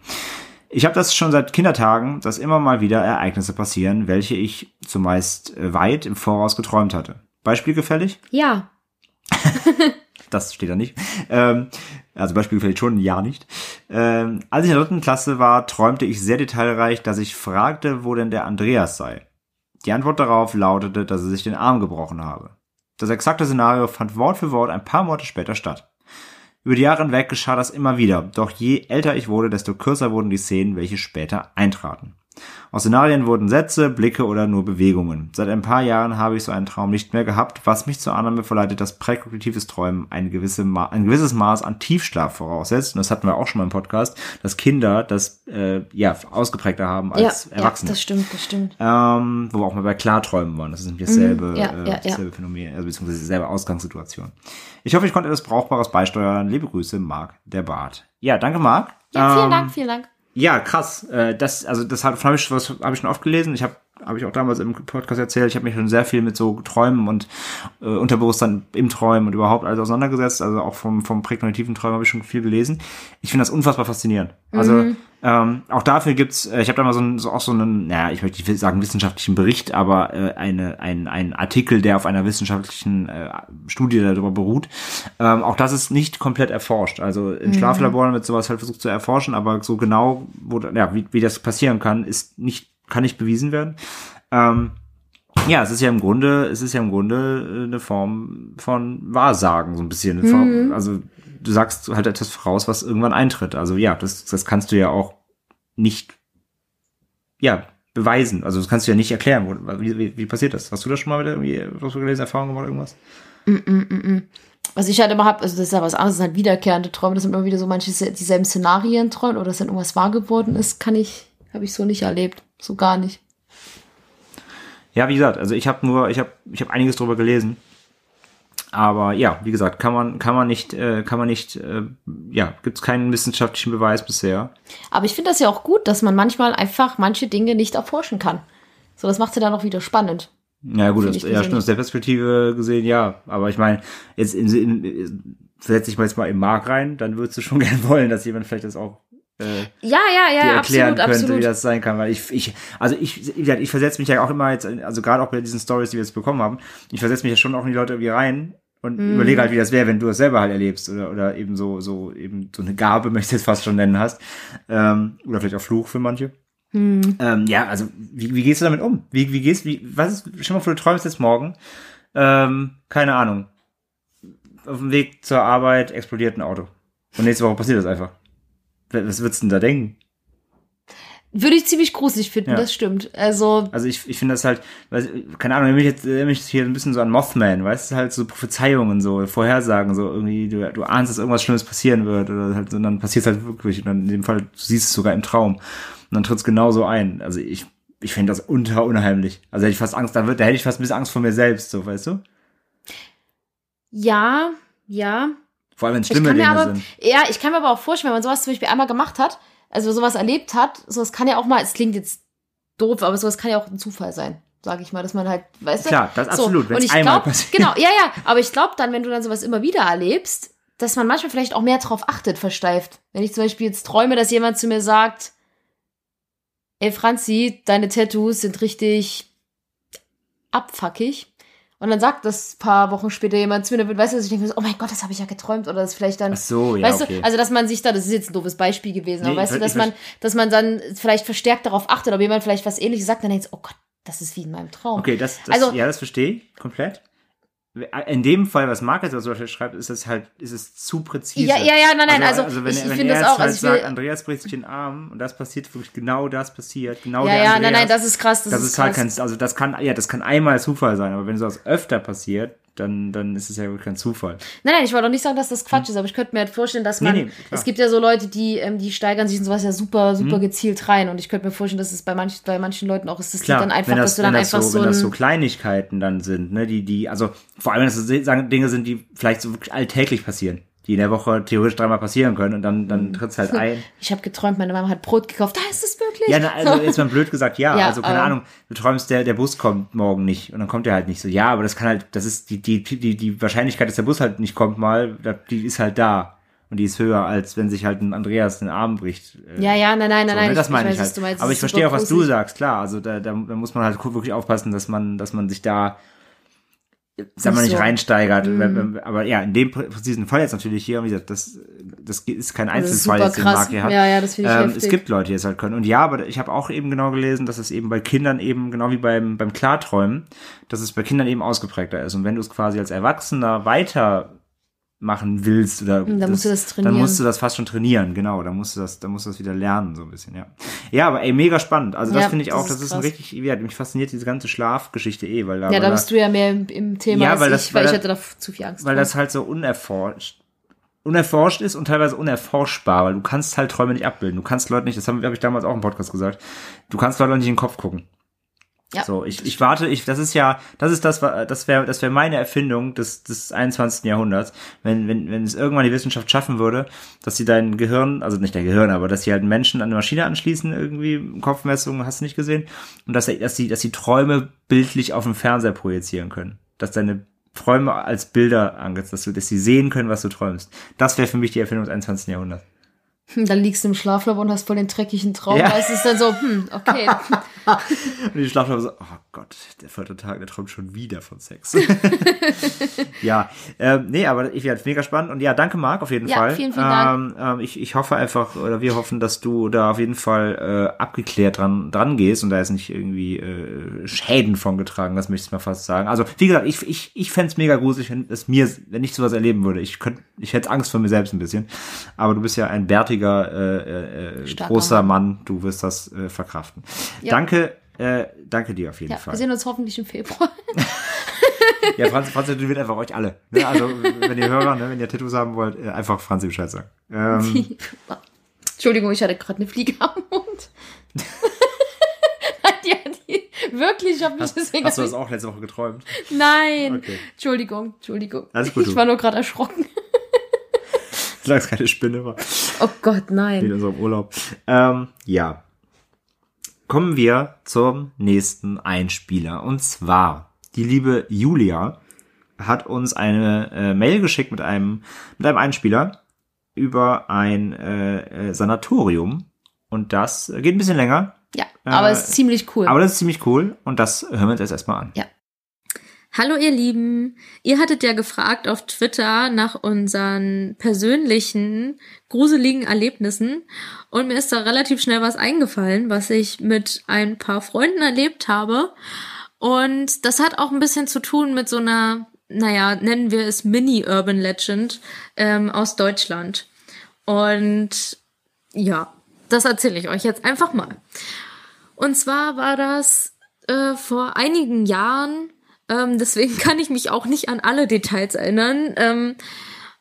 S2: Ich habe das schon seit Kindertagen, dass immer mal wieder Ereignisse passieren, welche ich zumeist äh, weit im Voraus geträumt hatte. Beispiel gefällig?
S1: Ja.
S2: das steht da nicht. Ähm, also Beispiel gefällig schon, ja nicht. Ähm, als ich in der dritten Klasse war, träumte ich sehr detailreich, dass ich fragte, wo denn der Andreas sei. Die Antwort darauf lautete, dass er sich den Arm gebrochen habe. Das exakte Szenario fand Wort für Wort ein paar Monate später statt. Über die Jahre hinweg geschah das immer wieder, doch je älter ich wurde, desto kürzer wurden die Szenen, welche später eintraten. Aus Szenarien wurden Sätze, Blicke oder nur Bewegungen. Seit ein paar Jahren habe ich so einen Traum nicht mehr gehabt, was mich zur Annahme verleitet, dass präkognitives Träumen ein, gewisse Ma ein gewisses Maß an Tiefschlaf voraussetzt. Und das hatten wir auch schon mal im Podcast, dass Kinder das äh, ja ausgeprägter haben als ja, Erwachsene.
S1: Ja, das stimmt, das stimmt.
S2: Ähm, wo wir auch mal bei Klarträumen waren. Das ist nämlich dasselbe, mhm, ja, äh, dasselbe Phänomen, also beziehungsweise dieselbe Ausgangssituation. Ich hoffe, ich konnte etwas Brauchbares beisteuern. Liebe Grüße, Marc der Bart. Ja, danke, Marc.
S1: Ja, vielen ähm, Dank, vielen Dank.
S2: Ja, krass. Äh, das, also das habe hab ich, habe ich schon oft gelesen. Ich habe habe ich auch damals im Podcast erzählt, ich habe mich schon sehr viel mit so Träumen und äh, Unterbewusstsein im Träumen und überhaupt alles auseinandergesetzt. Also auch vom, vom präkognitiven Träumen habe ich schon viel gelesen. Ich finde das unfassbar faszinierend. Also mhm. Ähm, auch dafür gibt's, äh, ich habe da mal so, ein, so auch so einen, naja, ich möchte nicht sagen wissenschaftlichen Bericht, aber äh, eine, ein, ein Artikel, der auf einer wissenschaftlichen äh, Studie darüber beruht. Ähm, auch das ist nicht komplett erforscht. Also in mhm. Schlaflaboren wird sowas halt versucht zu erforschen, aber so genau, wo, ja, wie, wie das passieren kann, ist nicht kann nicht bewiesen werden. Ähm, ja, es ist ja im Grunde, es ist ja im Grunde äh, eine Form von Wahrsagen, so ein bisschen. Mhm. also du sagst halt etwas voraus, was irgendwann eintritt. Also ja, das, das kannst du ja auch nicht, ja, beweisen. Also das kannst du ja nicht erklären. Wie, wie, wie passiert das? Hast du das schon mal wieder irgendwie was gelesen, Erfahrung gemacht, irgendwas?
S1: Mm -mm -mm. Was ich halt immer habe, also das ist ja was anderes, das sind halt wiederkehrende Träume, das sind immer wieder so manche dieselben Szenarien träumen oder dass dann irgendwas wahr geworden ist, kann ich, habe ich so nicht erlebt. So gar nicht.
S2: Ja, wie gesagt, also ich habe nur, ich habe, ich habe einiges drüber gelesen. Aber ja, wie gesagt, kann man, kann man nicht, äh, kann man nicht, äh, ja, gibt es keinen wissenschaftlichen Beweis bisher.
S1: Aber ich finde das ja auch gut, dass man manchmal einfach manche Dinge nicht erforschen kann. So, das macht ja dann auch wieder spannend.
S2: Ja, gut, das, ja, stimmt, aus der Perspektive gesehen, ja. Aber ich meine, jetzt in, in, in, versetze ich mal jetzt mal im Mark rein, dann würdest du schon gerne wollen, dass jemand vielleicht das auch
S1: Ja, ja, ja,
S2: dir erklären
S1: absolut,
S2: könnte,
S1: absolut.
S2: wie das sein kann. Weil ich, ich also ich, gesagt, ich versetze mich ja auch immer jetzt, also gerade auch bei diesen Stories, die wir jetzt bekommen haben, ich versetze mich ja schon auch in die Leute irgendwie rein und
S1: Mhm.
S2: überlege halt, wie das wäre, wenn du es selber halt erlebst oder, oder eben so, so eben so eine Gabe, möchte ich jetzt fast schon nennen hast. Ähm, oder vielleicht auch Fluch für manche.
S1: Mhm.
S2: Ähm, ja, also wie, wie gehst du damit um? Wie, wie gehst, wie, was ist, stell mal vor, du träumst jetzt morgen, ähm, keine Ahnung, auf dem Weg zur Arbeit explodiert ein Auto. Und nächste Woche passiert das einfach. Was würdest du denn da denken?
S1: Würde ich ziemlich gruselig finden,
S2: Ja.
S1: das stimmt. Also,
S2: Also ich, ich finde das halt, weil, keine Ahnung, mich jetzt mich hier ein bisschen so an Mothman, weißt du, halt so Prophezeiungen, so Vorhersagen, so irgendwie, du, du ahnst, dass irgendwas Schlimmes passieren wird oder halt, und dann passiert es halt wirklich und dann in dem Fall, du siehst es sogar im Traum und dann tritt es genauso ein. Also ich, ich finde das unter unheimlich. Also hätte ich fast Angst, da, wird, da hätte ich fast ein bisschen Angst vor mir selbst, so, weißt du?
S1: ja, ja.
S2: Vor allem, wenn es
S1: Ich
S2: schlimme Dinge
S1: aber,
S2: sind.
S1: ja, ich kann mir aber auch vorstellen, wenn man sowas zum Beispiel einmal gemacht hat, also sowas erlebt hat, sowas kann ja auch mal, es klingt jetzt doof, aber sowas kann ja auch ein Zufall sein, sage ich mal, dass man halt, weißt du?
S2: Klar, das
S1: So,
S2: absolut, wenn es einmal
S1: glaub,
S2: passiert.
S1: Genau, ja, ja, aber ich glaube dann, wenn du dann sowas immer wieder erlebst, dass man manchmal vielleicht auch mehr drauf achtet, versteift. Wenn ich zum Beispiel jetzt träume, dass jemand zu mir sagt, ey Franzi, deine Tattoos sind richtig abfuckig. Und dann sagt das paar Wochen später jemand zu mir, dann weißt du, dass ich denke, oh mein Gott, das habe ich ja geträumt. Oder das vielleicht dann
S2: Ach so, ja,
S1: weißt
S2: okay.
S1: du, also dass man sich da, das ist jetzt ein doofes Beispiel gewesen, aber
S2: Nee,
S1: weißt du, dass man, dass man dann vielleicht verstärkt darauf achtet, ob jemand vielleicht was ähnliches sagt, dann denkt oh Gott, das ist wie in meinem Traum.
S2: Okay, das, das
S1: Also-
S2: ja, das verstehe ich komplett. In dem Fall, was Markus zum Beispiel schreibt, ist es halt, ist es zu präzise.
S1: Ja, ja, ja, nein, nein, also,
S2: wenn,
S1: ich, ich
S2: wenn er
S1: das
S2: jetzt
S1: auch,
S2: halt
S1: also
S2: sagt, Andreas bricht sich den Arm und das passiert wirklich genau das passiert, genau
S1: ja,
S2: der
S1: ja,
S2: Andreas.
S1: nein, nein, das ist krass, das,
S2: das ist halt
S1: krass.
S2: kein, also das kann, ja, das kann einmal Zufall sein, aber wenn sowas öfter passiert, dann, dann ist es ja wirklich kein Zufall.
S1: Nein, nein, ich wollte auch nicht sagen, dass das Quatsch ist, aber ich könnte mir halt vorstellen, dass man,
S2: Nee, nee,
S1: es gibt ja so Leute, die, ähm, die steigern sich in sowas ja super, super
S2: Hm.
S1: gezielt rein und ich könnte mir vorstellen, dass es bei manchen, bei manchen Leuten auch ist, das
S2: Klar,
S1: liegt dann einfach,
S2: das,
S1: dass du dann
S2: das
S1: einfach
S2: so,
S1: so,
S2: wenn das so Kleinigkeiten dann sind, ne, die, die, also vor allem, dass das sagen, Dinge sind, die vielleicht so wirklich alltäglich passieren, die in der Woche theoretisch dreimal passieren können und dann,
S1: Mhm.
S2: dann tritt's halt ein.
S1: ich habe geträumt, meine Mama hat Brot gekauft, da ist es wirklich.
S2: Ja, na, also jetzt mal blöd gesagt, ja.
S1: Ja,
S2: also keine
S1: aber-
S2: Ahnung, du träumst, der, der Bus kommt morgen nicht und dann kommt er halt nicht so. Ja, aber das kann halt, das ist die, die, die, die Wahrscheinlichkeit, dass der Bus halt nicht kommt mal, die ist halt da. Und die ist höher, als wenn sich halt ein Andreas den Arm bricht. Äh,
S1: ja, ja, nein, nein, nein,
S2: so,
S1: nein,
S2: ne,
S1: ich,
S2: das
S1: ich
S2: meine ich
S1: was
S2: halt.
S1: du meinst,
S2: aber ich verstehe auch, was du sagst, klar. Also da, da, da muss man halt wirklich aufpassen, dass man, dass man sich da sag mal
S1: Nicht so.
S2: reinsteigert. Wenn- Aber ja, in dem präzisen Fall jetzt natürlich hier, wie gesagt, das, das ist kein Einzelfall
S1: super
S2: jetzt, den. Marc hier hat.
S1: Ja, ja, das finde ich
S2: Ähm,
S1: heftig.
S2: es gibt Leute, die es halt können. Und ja, aber ich habe auch eben genau gelesen, dass es eben bei Kindern eben, genau wie beim, beim Klarträumen, dass es bei Kindern eben ausgeprägter ist. Und wenn du es quasi als Erwachsener weiter machen willst oder
S1: Hm, dann musst du das
S2: dann
S1: trainieren.
S2: musst du das fast schon trainieren, genau, dann musst du das, dann musst du das wieder lernen, so ein bisschen, ja. Ja, aber ey, mega spannend. Also das
S1: Ja,
S2: finde ich
S1: das
S2: auch,
S1: ist
S2: das ist ein richtig, ja, mich fasziniert diese ganze Schlafgeschichte eh, weil da,
S1: Ja, da bist du ja mehr im, im Thema
S2: Ja, weil
S1: ich,
S2: das-
S1: weil
S2: weil
S1: ich
S2: das-
S1: hatte da zu viel Angst
S2: weil
S1: vor.
S2: das halt so unerforscht unerforscht ist und teilweise unerforschbar, weil du kannst halt Träume nicht abbilden. Du kannst Leute nicht, das habe hab ich damals auch im Podcast gesagt, du kannst Leute nicht in den Kopf gucken.
S1: Ja,
S2: so, ich, ich warte, ich, das ist ja, das ist das, das wäre, das wäre meine Erfindung des, des 21. Jahrhunderts, wenn, wenn, wenn es irgendwann die Wissenschaft schaffen würde, dass sie dein Gehirn, also nicht dein Gehirn, aber dass sie halt Menschen an eine Maschine anschließen, irgendwie, Kopfmessungen, hast du nicht gesehen, und dass, dass sie, dass sie Träume bildlich auf dem Fernseher projizieren können. Dass deine Träume als Bilder angezeigt, dass, du, dass sie sehen können, was du träumst. Das wäre für mich die Erfindung des 21. Jahrhunderts.
S1: Hm, Dann liegst du im Schlaflabor und hast voll den dreckigen Traum.
S2: Ja.
S1: Da ist es dann so, hm, okay.
S2: Und die Schlaflabor so, oh Gott, der vierte Tag, der träumt schon wieder von Sex. ja, ähm, nee, aber ich werde mega spannend. Und ja, danke Marc auf jeden
S1: Ja,
S2: Fall.
S1: vielen, vielen Dank.
S2: Ähm, ähm, ich, ich hoffe einfach, oder wir hoffen, dass du da auf jeden Fall äh, abgeklärt dran, dran gehst und da ist nicht irgendwie äh, Schäden von getragen, das möchte ich mal fast sagen. Also, wie gesagt, ich, ich, ich fände mega gruselig, wenn es mir, wenn ich sowas erleben würde. Ich könnte, ich hätte Angst vor mir selbst ein bisschen. Aber du bist ja ein bärtiger, äh, äh,
S1: Starker
S2: großer Mann, du wirst das äh, verkraften.
S1: Ja.
S2: Danke, äh, danke dir auf jeden
S1: Ja,
S2: Fall.
S1: wir sehen uns hoffentlich im Februar.
S2: Ja, Franz, Franz tätowiert einfach euch alle. Ne? Also, wenn ihr Hörer, ne, wenn ihr Tattoos haben wollt, äh, einfach Franzi Bescheid sagen. Ähm,
S1: Entschuldigung, ich hatte gerade eine Fliege am Mund. Wirklich, ich habe mich deswegen.
S2: hast du das auch letzte Woche geträumt?
S1: Nein.
S2: Okay.
S1: Entschuldigung, Entschuldigung.
S2: Alles gut,
S1: ich war nur gerade erschrocken.
S2: Solange es keine Spinne war.
S1: Oh Gott,
S2: In
S1: nein.
S2: unserem Urlaub. Ähm, ja. Kommen wir zum nächsten Einspieler. Und zwar, die liebe Julia hat uns eine äh, Mail geschickt mit einem, mit einem Einspieler. über ein äh, äh, Sanatorium. Und das geht ein bisschen länger.
S1: Ja, aber
S2: Äh,
S1: es ist ziemlich cool.
S2: Aber das ist ziemlich cool. Und das hören wir uns jetzt erstmal an.
S1: Ja.
S4: Hallo ihr Lieben, ihr hattet ja gefragt auf Twitter nach unseren persönlichen gruseligen Erlebnissen. Und mir ist da relativ schnell was eingefallen, was ich mit ein paar Freunden erlebt habe. Und das hat auch ein bisschen zu tun mit so einer, naja, nennen wir es Mini-Urban Legend ähm, aus Deutschland. Und ja, das erzähle ich euch jetzt einfach mal. Und zwar war das äh, vor einigen Jahren, ähm, deswegen kann ich mich auch nicht an alle Details erinnern. Ähm,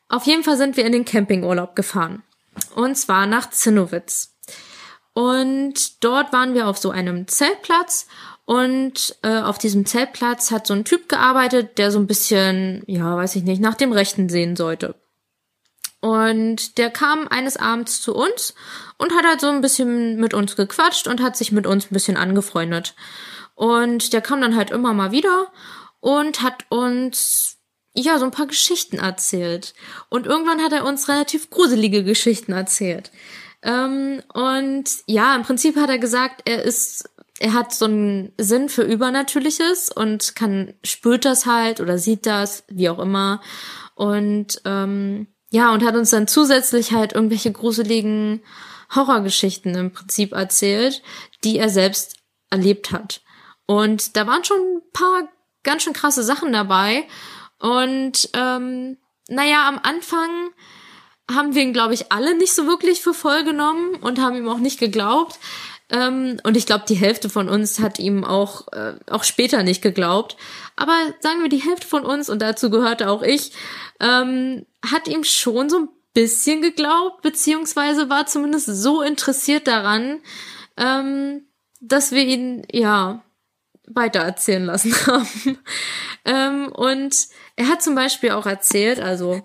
S4: auf jeden Fall sind wir in den Campingurlaub gefahren. Und zwar nach Zinnowitz. Und dort waren wir auf so einem Zeltplatz. Und äh, auf diesem Zeltplatz hat so ein Typ gearbeitet, der so ein bisschen, ja, weiß ich nicht, nach dem Rechten sehen sollte. Und der kam eines Abends zu uns und hat halt so ein bisschen mit uns gequatscht und hat sich mit uns ein bisschen angefreundet. Und der kam dann halt immer mal wieder und hat uns ja so ein paar Geschichten erzählt. Und irgendwann hat er uns relativ gruselige Geschichten erzählt. Ähm, und ja, im Prinzip hat er gesagt, er ist, er hat so einen Sinn für Übernatürliches und kann, spürt das halt oder sieht das, wie auch immer. Und ähm, ja, und hat uns dann zusätzlich halt irgendwelche gruseligen Horrorgeschichten im Prinzip erzählt, die er selbst erlebt hat. Und da waren schon ein paar ganz schön krasse Sachen dabei. Und ähm, naja, am Anfang haben wir ihn, glaube ich, alle nicht so wirklich für voll genommen und haben ihm auch nicht geglaubt. Ähm, und ich glaube, die Hälfte von uns hat ihm auch, äh, auch später nicht geglaubt. Aber sagen wir, die Hälfte von uns, und dazu gehörte auch ich, ähm, hat ihm schon so ein bisschen geglaubt, beziehungsweise war zumindest so interessiert daran, ähm, dass wir ihn, ja, weitererzählen lassen haben. ähm, und er hat zum Beispiel auch erzählt, also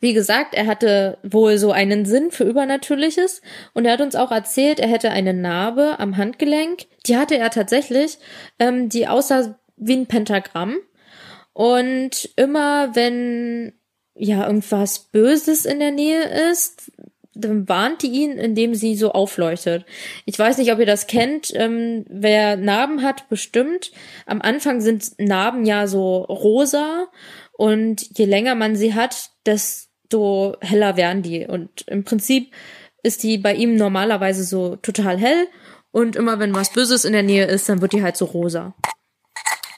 S4: wie gesagt, er hatte wohl so einen Sinn für Übernatürliches und er hat uns auch erzählt, er hätte eine Narbe am Handgelenk. Die hatte er tatsächlich, ähm, die aussah wie ein Pentagramm. Und immer wenn ja irgendwas Böses in der Nähe ist, dann warnt die ihn, indem sie so aufleuchtet. Ich weiß nicht, ob ihr das kennt. Ähm, wer Narben hat, bestimmt. Am Anfang sind Narben ja so rosa und je länger man sie hat, desto heller werden die. Und im Prinzip ist die bei ihm normalerweise so total hell und immer wenn was Böses in der Nähe ist, dann wird die halt so rosa.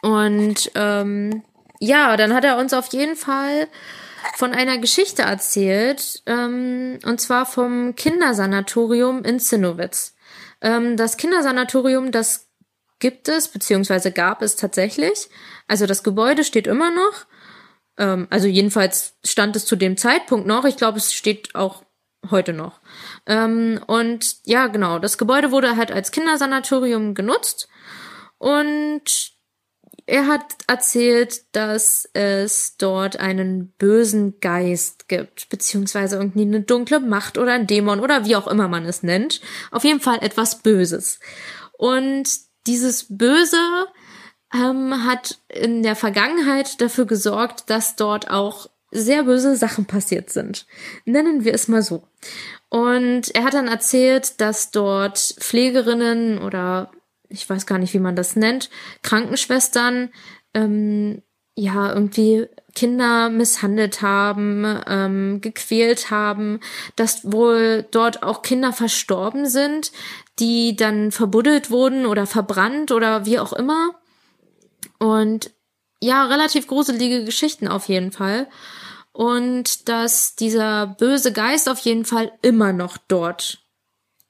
S4: Und ähm, ja, dann hat er uns auf jeden Fall von einer Geschichte erzählt, ähm, und zwar vom Kindersanatorium in Zinnowitz. Ähm, das Kindersanatorium, das gibt es, beziehungsweise gab es tatsächlich. Also das Gebäude steht immer noch. Ähm, also jedenfalls stand es zu dem Zeitpunkt noch. Ich glaube, es steht auch heute noch. Ähm, und ja, genau, das Gebäude wurde halt als Kindersanatorium genutzt. Und er hat erzählt, dass es dort einen bösen Geist gibt, beziehungsweise irgendwie eine dunkle Macht oder ein Dämon oder wie auch immer man es nennt. Auf jeden Fall etwas Böses. Und dieses Böse ähm, hat in der Vergangenheit dafür gesorgt, dass dort auch sehr böse Sachen passiert sind. Nennen wir es mal so. Und er hat dann erzählt, dass dort Pflegerinnen oder ich weiß gar nicht, wie man das nennt, Krankenschwestern ähm, ja irgendwie Kinder misshandelt haben, ähm, gequält haben, dass wohl dort auch Kinder verstorben sind, die dann verbuddelt wurden oder verbrannt oder wie auch immer. Und ja, relativ gruselige Geschichten auf jeden Fall. Und dass dieser böse Geist auf jeden Fall immer noch dort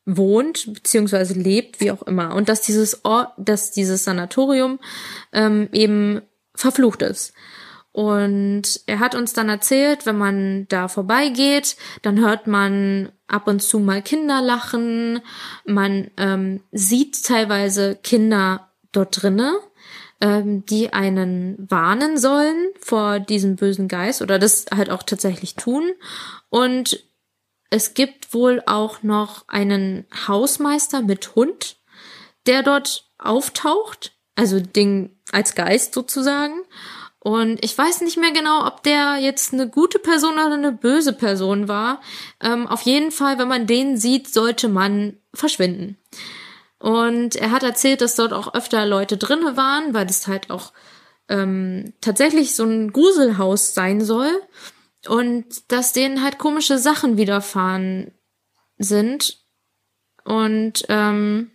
S4: wohnt beziehungsweise lebt, wie auch immer, und dass dieses Ort, dass dieses Sanatorium ähm, eben verflucht ist. Und er hat uns dann erzählt, wenn man da vorbeigeht, dann hört man ab und zu mal Kinder lachen, man ähm, sieht teilweise Kinder dort drinne, ähm, die einen warnen sollen vor diesem bösen Geist oder das halt auch tatsächlich tun. Und es gibt wohl auch noch einen Hausmeister mit Hund, der dort auftaucht, also Ding als Geist sozusagen. Und ich weiß nicht mehr genau, ob der jetzt eine gute Person oder eine böse Person war. Ähm, auf jeden Fall, wenn man den sieht, sollte man verschwinden. Und er hat erzählt, dass dort auch öfter Leute drinne waren, weil das halt auch ähm, tatsächlich so ein Gruselhaus sein soll. Und dass denen halt komische Sachen widerfahren sind. Und ähm,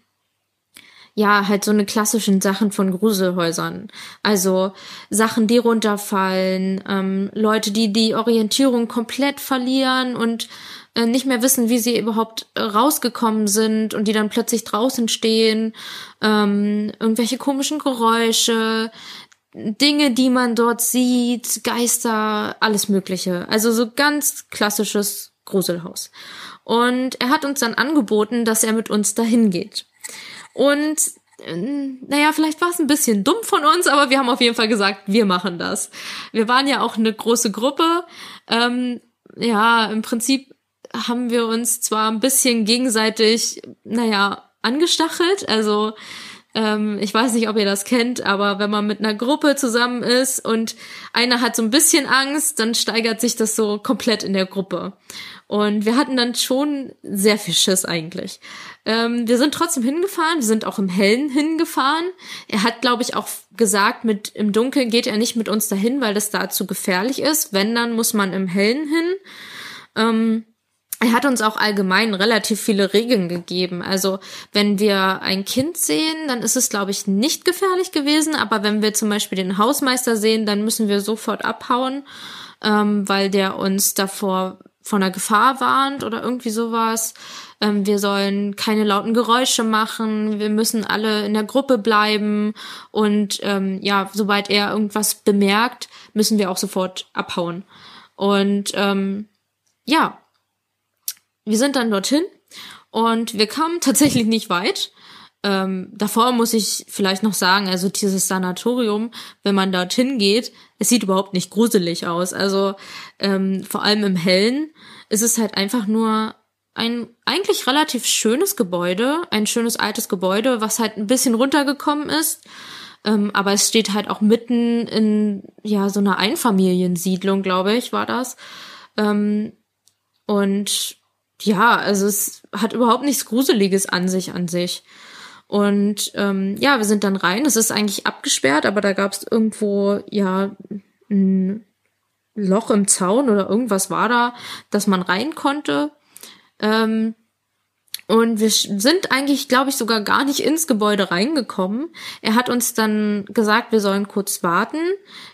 S4: ja, halt so eine klassischen Sachen von Gruselhäusern. Also Sachen, die runterfallen, ähm, Leute, die die Orientierung komplett verlieren und äh, nicht mehr wissen, wie sie überhaupt rausgekommen sind und die dann plötzlich draußen stehen, ähm, irgendwelche komischen Geräusche, Dinge, die man dort sieht, Geister, alles Mögliche. Also so ganz klassisches Gruselhaus. Und er hat uns dann angeboten, dass er mit uns dahin geht. Und äh, naja, vielleicht war es ein bisschen dumm von uns, aber wir haben auf jeden Fall gesagt, wir machen das. Wir waren ja auch eine große Gruppe. Ähm, ja, im Prinzip haben wir uns zwar ein bisschen gegenseitig, naja, angestachelt. Also ähm, ich weiß nicht, ob ihr das kennt, aber wenn man mit einer Gruppe zusammen ist und einer hat so ein bisschen Angst, dann steigert sich das so komplett in der Gruppe. Und wir hatten dann schon sehr viel Schiss eigentlich. Ähm, wir sind trotzdem hingefahren, wir sind auch im Hellen hingefahren. Er hat, glaube ich, auch gesagt, mit im Dunkeln geht er nicht mit uns dahin, weil das da zu gefährlich ist. Wenn, dann muss man im Hellen hin. Ähm, er hat uns auch allgemein relativ viele Regeln gegeben. Also wenn wir ein Kind sehen, dann ist es, glaube ich, nicht gefährlich gewesen. Aber wenn wir zum Beispiel den Hausmeister sehen, dann müssen wir sofort abhauen, ähm, weil der uns davor von der Gefahr warnt oder irgendwie sowas. Ähm, wir sollen keine lauten Geräusche machen, wir müssen alle in der Gruppe bleiben und ähm, ja, sobald er irgendwas bemerkt, müssen wir auch sofort abhauen. Und ähm, ja, wir sind dann dorthin und wir kamen tatsächlich nicht weit. Ähm, davor muss ich vielleicht noch sagen, also dieses Sanatorium, wenn man dorthin geht, es sieht überhaupt nicht gruselig aus. Also ähm, vor allem im Hellen ist es halt einfach nur ein eigentlich relativ schönes Gebäude, ein schönes altes Gebäude, was halt ein bisschen runtergekommen ist. Ähm, aber es steht halt auch mitten in ja so einer Einfamiliensiedlung, glaube ich, war das. Ähm, und ja, also es hat überhaupt nichts Gruseliges an sich an sich. Und ähm, ja, wir sind dann rein. Es ist eigentlich abgesperrt, aber da gab es irgendwo ja ein Loch im Zaun oder irgendwas war da, dass man rein konnte. Ähm, und wir sind eigentlich, glaube ich, sogar gar nicht ins Gebäude reingekommen. Er hat uns dann gesagt, wir sollen kurz warten.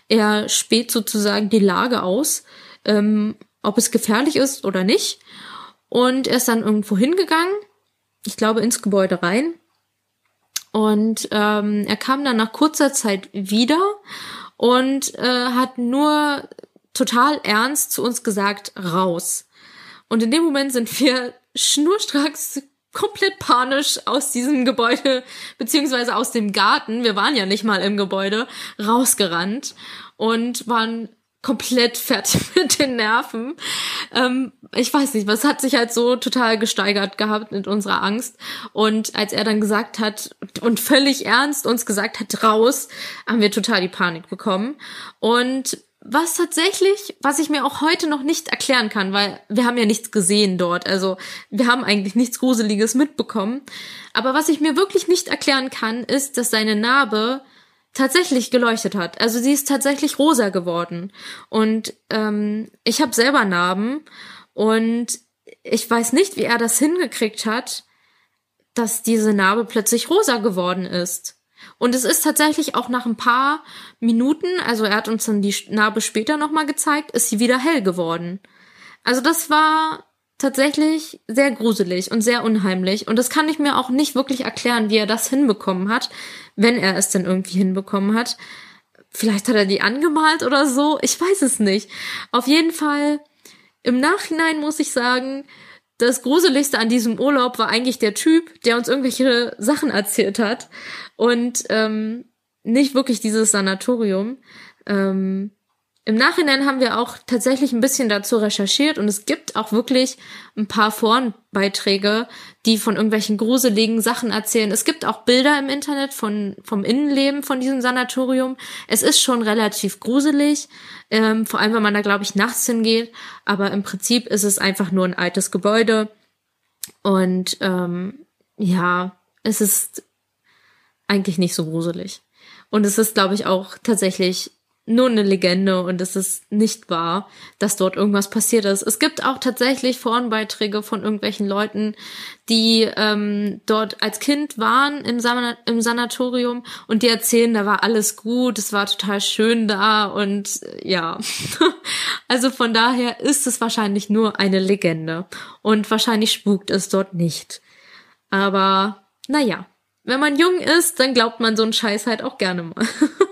S4: Er späht sozusagen die Lage aus, ähm, ob es gefährlich ist oder nicht. Und er ist dann irgendwo hingegangen, ich glaube ins Gebäude rein. Und ähm, er kam dann nach kurzer Zeit wieder und äh, hat nur total ernst zu uns gesagt, raus. Und in dem Moment sind wir schnurstracks komplett panisch aus diesem Gebäude, beziehungsweise aus dem Garten, wir waren ja nicht mal im Gebäude, rausgerannt und waren komplett fertig mit den Nerven. Ähm, ich weiß nicht, was hat sich halt so total gesteigert gehabt mit unserer Angst. Und als er dann gesagt hat und völlig ernst uns gesagt hat, raus, haben wir total die Panik bekommen. Und was tatsächlich, was ich mir auch heute noch nicht erklären kann, weil wir haben ja nichts gesehen dort. Also wir haben eigentlich nichts Gruseliges mitbekommen. Aber was ich mir wirklich nicht erklären kann, ist, dass seine Narbe tatsächlich geleuchtet hat. Also sie ist tatsächlich rosa geworden. Und ähm, ich habe selber Narben und ich weiß nicht, wie er das hingekriegt hat, dass diese Narbe plötzlich rosa geworden ist. Und es ist tatsächlich auch nach ein paar Minuten, also er hat uns dann die Narbe später nochmal gezeigt, ist sie wieder hell geworden. Also das war tatsächlich sehr gruselig und sehr unheimlich. Und das kann ich mir auch nicht wirklich erklären, wie er das hinbekommen hat, wenn er es denn irgendwie hinbekommen hat. Vielleicht hat er die angemalt oder so. Ich weiß es nicht. Auf jeden Fall, im Nachhinein muss ich sagen, das Gruseligste an diesem Urlaub war eigentlich der Typ, der uns irgendwelche Sachen erzählt hat. Und ähm, nicht wirklich dieses Sanatorium. Ähm, im Nachhinein haben wir auch tatsächlich ein bisschen dazu recherchiert und es gibt auch wirklich ein paar Forenbeiträge, die von irgendwelchen gruseligen Sachen erzählen. Es gibt auch Bilder im Internet von, vom Innenleben von diesem Sanatorium. Es ist schon relativ gruselig, ähm, vor allem wenn man da, glaube ich, nachts hingeht. Aber im Prinzip ist es einfach nur ein altes Gebäude. Und ähm, ja, es ist eigentlich nicht so gruselig. Und es ist, glaube ich, auch tatsächlich nur eine Legende und es ist nicht wahr, dass dort irgendwas passiert ist. Es gibt auch tatsächlich Forenbeiträge von irgendwelchen Leuten, die ähm, dort als Kind waren im, San im Sanatorium und die erzählen, da war alles gut, es war total schön da und äh, ja. also von daher ist es wahrscheinlich nur eine Legende und wahrscheinlich spukt es dort nicht. Aber naja, wenn man jung ist, dann glaubt man so einen Scheiß halt auch gerne mal.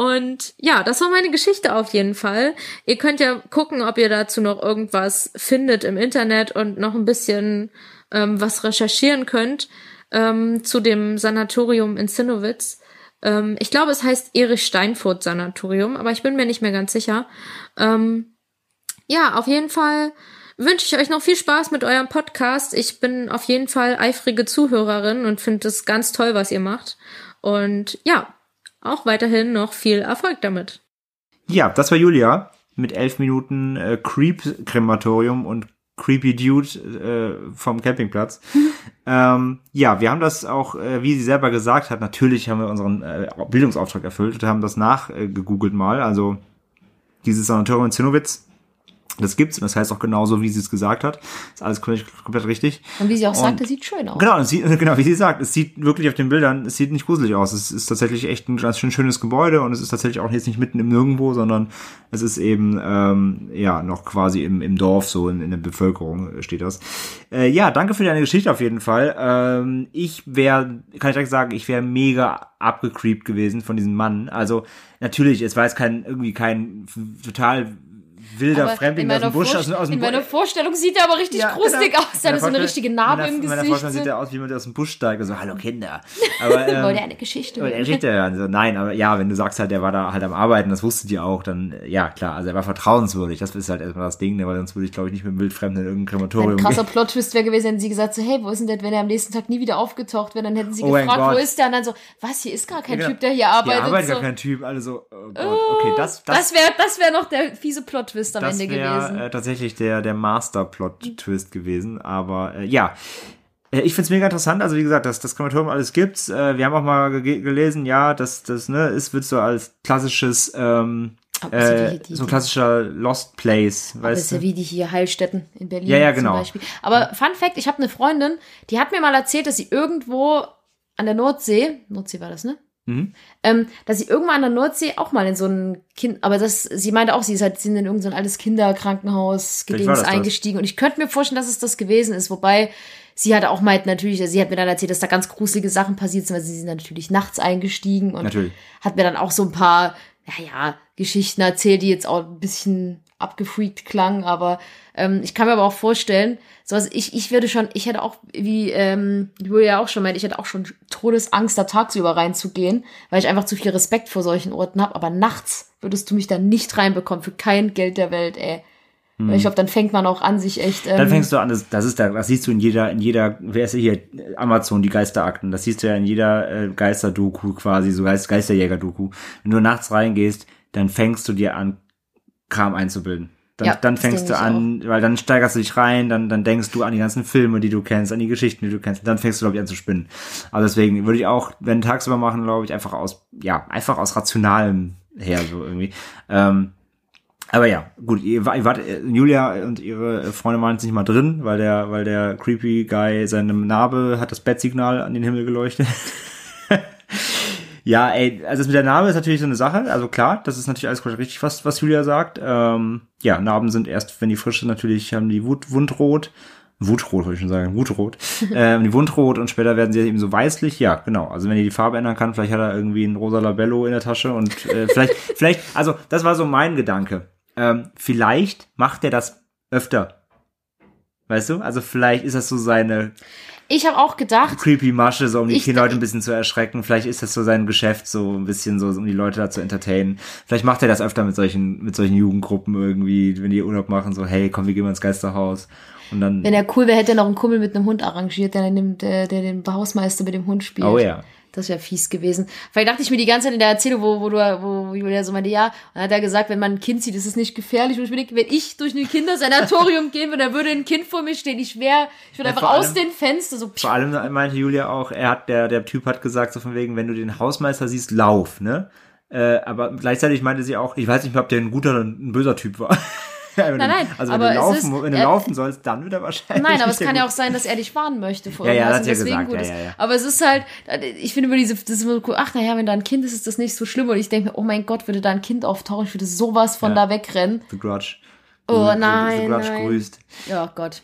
S4: Und ja, das war meine Geschichte auf jeden Fall. Ihr könnt ja gucken, ob ihr dazu noch irgendwas findet im Internet und noch ein bisschen ähm, was recherchieren könnt ähm, zu dem Sanatorium in Zinnowitz. Ähm, ich glaube, es heißt Erich Steinfurt Sanatorium, aber ich bin mir nicht mehr ganz sicher. Ähm, ja, auf jeden Fall wünsche ich euch noch viel Spaß mit eurem Podcast. Ich bin auf jeden Fall eifrige Zuhörerin und finde es ganz toll, was ihr macht. Und ja, auch weiterhin noch viel Erfolg damit.
S2: Ja, das war Julia mit elf Minuten äh, Creep-Krematorium und Creepy Dude äh, vom Campingplatz. ähm, ja, wir haben das auch, äh, wie sie selber gesagt hat, natürlich haben wir unseren äh, Bildungsauftrag erfüllt und haben das nachgegoogelt mal. Also dieses Sanatorium in Zinnowitz das gibt's und das heißt auch genauso, wie sie es gesagt hat. Ist alles komplett, richtig.
S1: Und wie sie auch und, sagt, es sieht schön aus.
S2: Genau, sieht, genau, wie sie sagt, es sieht wirklich auf den Bildern, es sieht nicht gruselig aus. Es ist tatsächlich echt ein ganz schön schönes Gebäude und es ist tatsächlich auch jetzt nicht mitten im Nirgendwo, sondern es ist eben ähm, ja noch quasi im, im Dorf, so in, in der Bevölkerung steht das. Äh, ja, danke für deine Geschichte auf jeden Fall. Ähm, ich wäre, kann ich direkt sagen, ich wäre mega abgecreept gewesen von diesem Mann. Also natürlich, es war jetzt kein irgendwie kein total wilder aber Fremdling aus dem Busch. Aus, aus dem
S1: in meiner Vorstellung sieht er aber richtig ja, gruselig genau. aus. Er hat so eine richtige Narbe im Gesicht. In meiner Vorstellung
S2: sieht er aus, wie man aus dem Busch steigt. So, hallo Kinder. Aber, ähm,
S1: Wollte er eine Geschichte
S2: hören? Geschichte hören. So, nein, aber ja, wenn du sagst halt, der war da halt am Arbeiten, das wusstet ihr auch, dann, ja, klar, also er war vertrauenswürdig. Das ist halt erstmal das Ding, ne, weil sonst würde ich, glaube ich, nicht mit einem Wildfremden in irgendein Krematorium
S1: Ein krasser Plot-Twist wäre gewesen, wenn sie gesagt so, hey, wo ist denn der, wenn er am nächsten Tag nie wieder aufgetaucht wäre, dann hätten sie oh gefragt, wo ist der? Und dann so, was, hier ist gar kein ja, genau. Typ, der hier arbeitet. Hier
S2: arbeitet
S1: so.
S2: gar kein Typ, alle so, oh Gott, okay, das,
S1: das, das wäre, das wäre noch der fiese Plot-Twist am Ende gewesen
S2: gewesen. Äh, tatsächlich der, der Master-Plot-Twist gewesen. Aber äh, ja. Äh, ich finde es mega interessant, also wie gesagt, dass das Krematorium alles gibt's. Äh, wir haben auch mal ge gelesen, ja, dass das ne ist, wird so als klassisches ähm, äh, die, die, so ein klassischer Lost Place,
S1: weißt das ist ja wie die hier Heilstätten in Berlin
S2: ja, ja, genau.
S1: zum Beispiel. Aber Fun Fact, ich habe eine Freundin, die hat mir mal erzählt, dass sie irgendwo an der Nordsee, Nordsee war das, ne? Mhm. Ähm, dass sie irgendwann an der Nordsee auch mal in so ein Kind, aber das, sie meinte auch, sie ist halt, sind in irgendein so altes Kinderkrankenhaus gedings eingestiegen. Das. Und ich könnte mir vorstellen, dass es das gewesen ist, wobei sie hat auch meint natürlich, sie hat mir dann erzählt, dass da ganz gruselige Sachen passiert sind, weil sie sind natürlich nachts eingestiegen und natürlich. hat mir dann auch so ein paar, naja, Geschichten erzählt, die jetzt auch ein bisschen abgefreakt klang, aber ähm, ich kann mir aber auch vorstellen, so was ich ich würde schon, ich hätte auch wie ähm, Julia ja auch schon meint, ich hätte auch schon Todesangst da tagsüber reinzugehen, weil ich einfach zu viel Respekt vor solchen Orten habe, aber nachts würdest du mich da nicht reinbekommen für kein Geld der Welt, ey. Hm. Ich glaube, dann fängt man auch an, sich echt.
S2: Ähm, dann fängst du an, das, das ist da, das siehst du in jeder, in jeder, wer ist hier, Amazon, die Geisterakten, das siehst du ja in jeder äh, Geisterdoku quasi, so Geist, Geisterjäger-Doku. Wenn du nachts reingehst, dann fängst du dir an, Kram einzubilden. Dann, ja, dann fängst du an, auch. weil dann steigerst du dich rein, dann, dann denkst du an die ganzen Filme, die du kennst, an die Geschichten, die du kennst, dann fängst du, glaube ich, an zu spinnen. Also deswegen würde ich auch, wenn tagsüber machen, glaube ich, einfach aus, ja, einfach aus rationalem her, so irgendwie. Ähm, aber ja, gut, ihr, ihr wart, Julia und ihre Freunde waren jetzt nicht mal drin, weil der, weil der creepy Guy seine Narbe hat das Bettsignal an den Himmel geleuchtet. Ja, ey, also das mit der Narbe ist natürlich so eine Sache. Also klar, das ist natürlich alles richtig, was, was Julia sagt. Ähm, ja, Narben sind erst, wenn die frisch sind, natürlich haben die Wut, Wundrot. Wutrot, wollte ich schon sagen, Wutrot. ähm, die Wundrot und später werden sie eben so weißlich. Ja, genau. Also wenn ihr die Farbe ändern kann, vielleicht hat er irgendwie ein rosa Labello in der Tasche und äh, vielleicht, vielleicht, also das war so mein Gedanke. Ähm, vielleicht macht er das öfter Weißt du? Also vielleicht ist das so seine
S1: Ich habe auch gedacht,
S2: creepy Masche, so um die
S1: Ich-
S2: Kinder ein bisschen zu erschrecken. Vielleicht ist das so sein Geschäft, so ein bisschen so, um die Leute da zu entertainen. Vielleicht macht er das öfter mit solchen, mit solchen Jugendgruppen irgendwie, wenn die Urlaub machen, so, hey, komm, wir gehen mal ins Geisterhaus. Und dann,
S1: wenn er cool wäre, hätte er noch einen Kumpel mit einem Hund arrangiert, der, den, der, der den Hausmeister mit dem Hund spielt.
S2: oh ja.
S1: Das wäre fies gewesen. Weil dachte ich mir die ganze Zeit in der Erzählung, wo, wo du, wo Julia so meinte, ja, und dann hat er gesagt, wenn man ein Kind sieht, ist es nicht gefährlich. Und ich denke, wenn ich durch ein Kindersanatorium gehen würde, dann würde ein Kind vor mir stehen. Ich wäre, ich würde
S2: Ja,
S1: einfach aus
S2: allem-
S1: den Fenstern so,
S2: Vor allem meinte Julia auch, er hat, der, der Typ hat gesagt, so von wegen, wenn du den Hausmeister siehst, lauf, ne? Äh, aber gleichzeitig meinte sie auch, ich weiß nicht mehr, ob der ein guter oder ein böser Typ war. nein,
S1: nein,
S2: also wenn
S1: aber
S2: du, laufen,
S1: ist-
S2: wenn du laufen sollst, dann wird er wahrscheinlich.
S1: Nein, aber es kann ja auch sein, dass er dich warnen möchte vor
S2: Ja, ja,
S1: irgendwas
S2: hat
S1: und
S2: sie ja
S1: deswegen
S2: gesagt,
S1: gut
S2: ja,
S1: ist.
S2: ja, ja.
S1: Aber es ist halt, ich finde über diese, das ist immer cool, ach naja, wenn da ein Kind ist, ist das nicht so schlimm. Und ich denke mir, oh mein Gott, würde da ein Kind auftauchen, ich würde sowas von
S2: Ja.
S1: da wegrennen.
S2: The Grudge.
S1: Oh,
S2: Grü- The
S1: nein,
S2: Grudge
S1: nein.
S2: grüßt.
S1: Ja, Gott.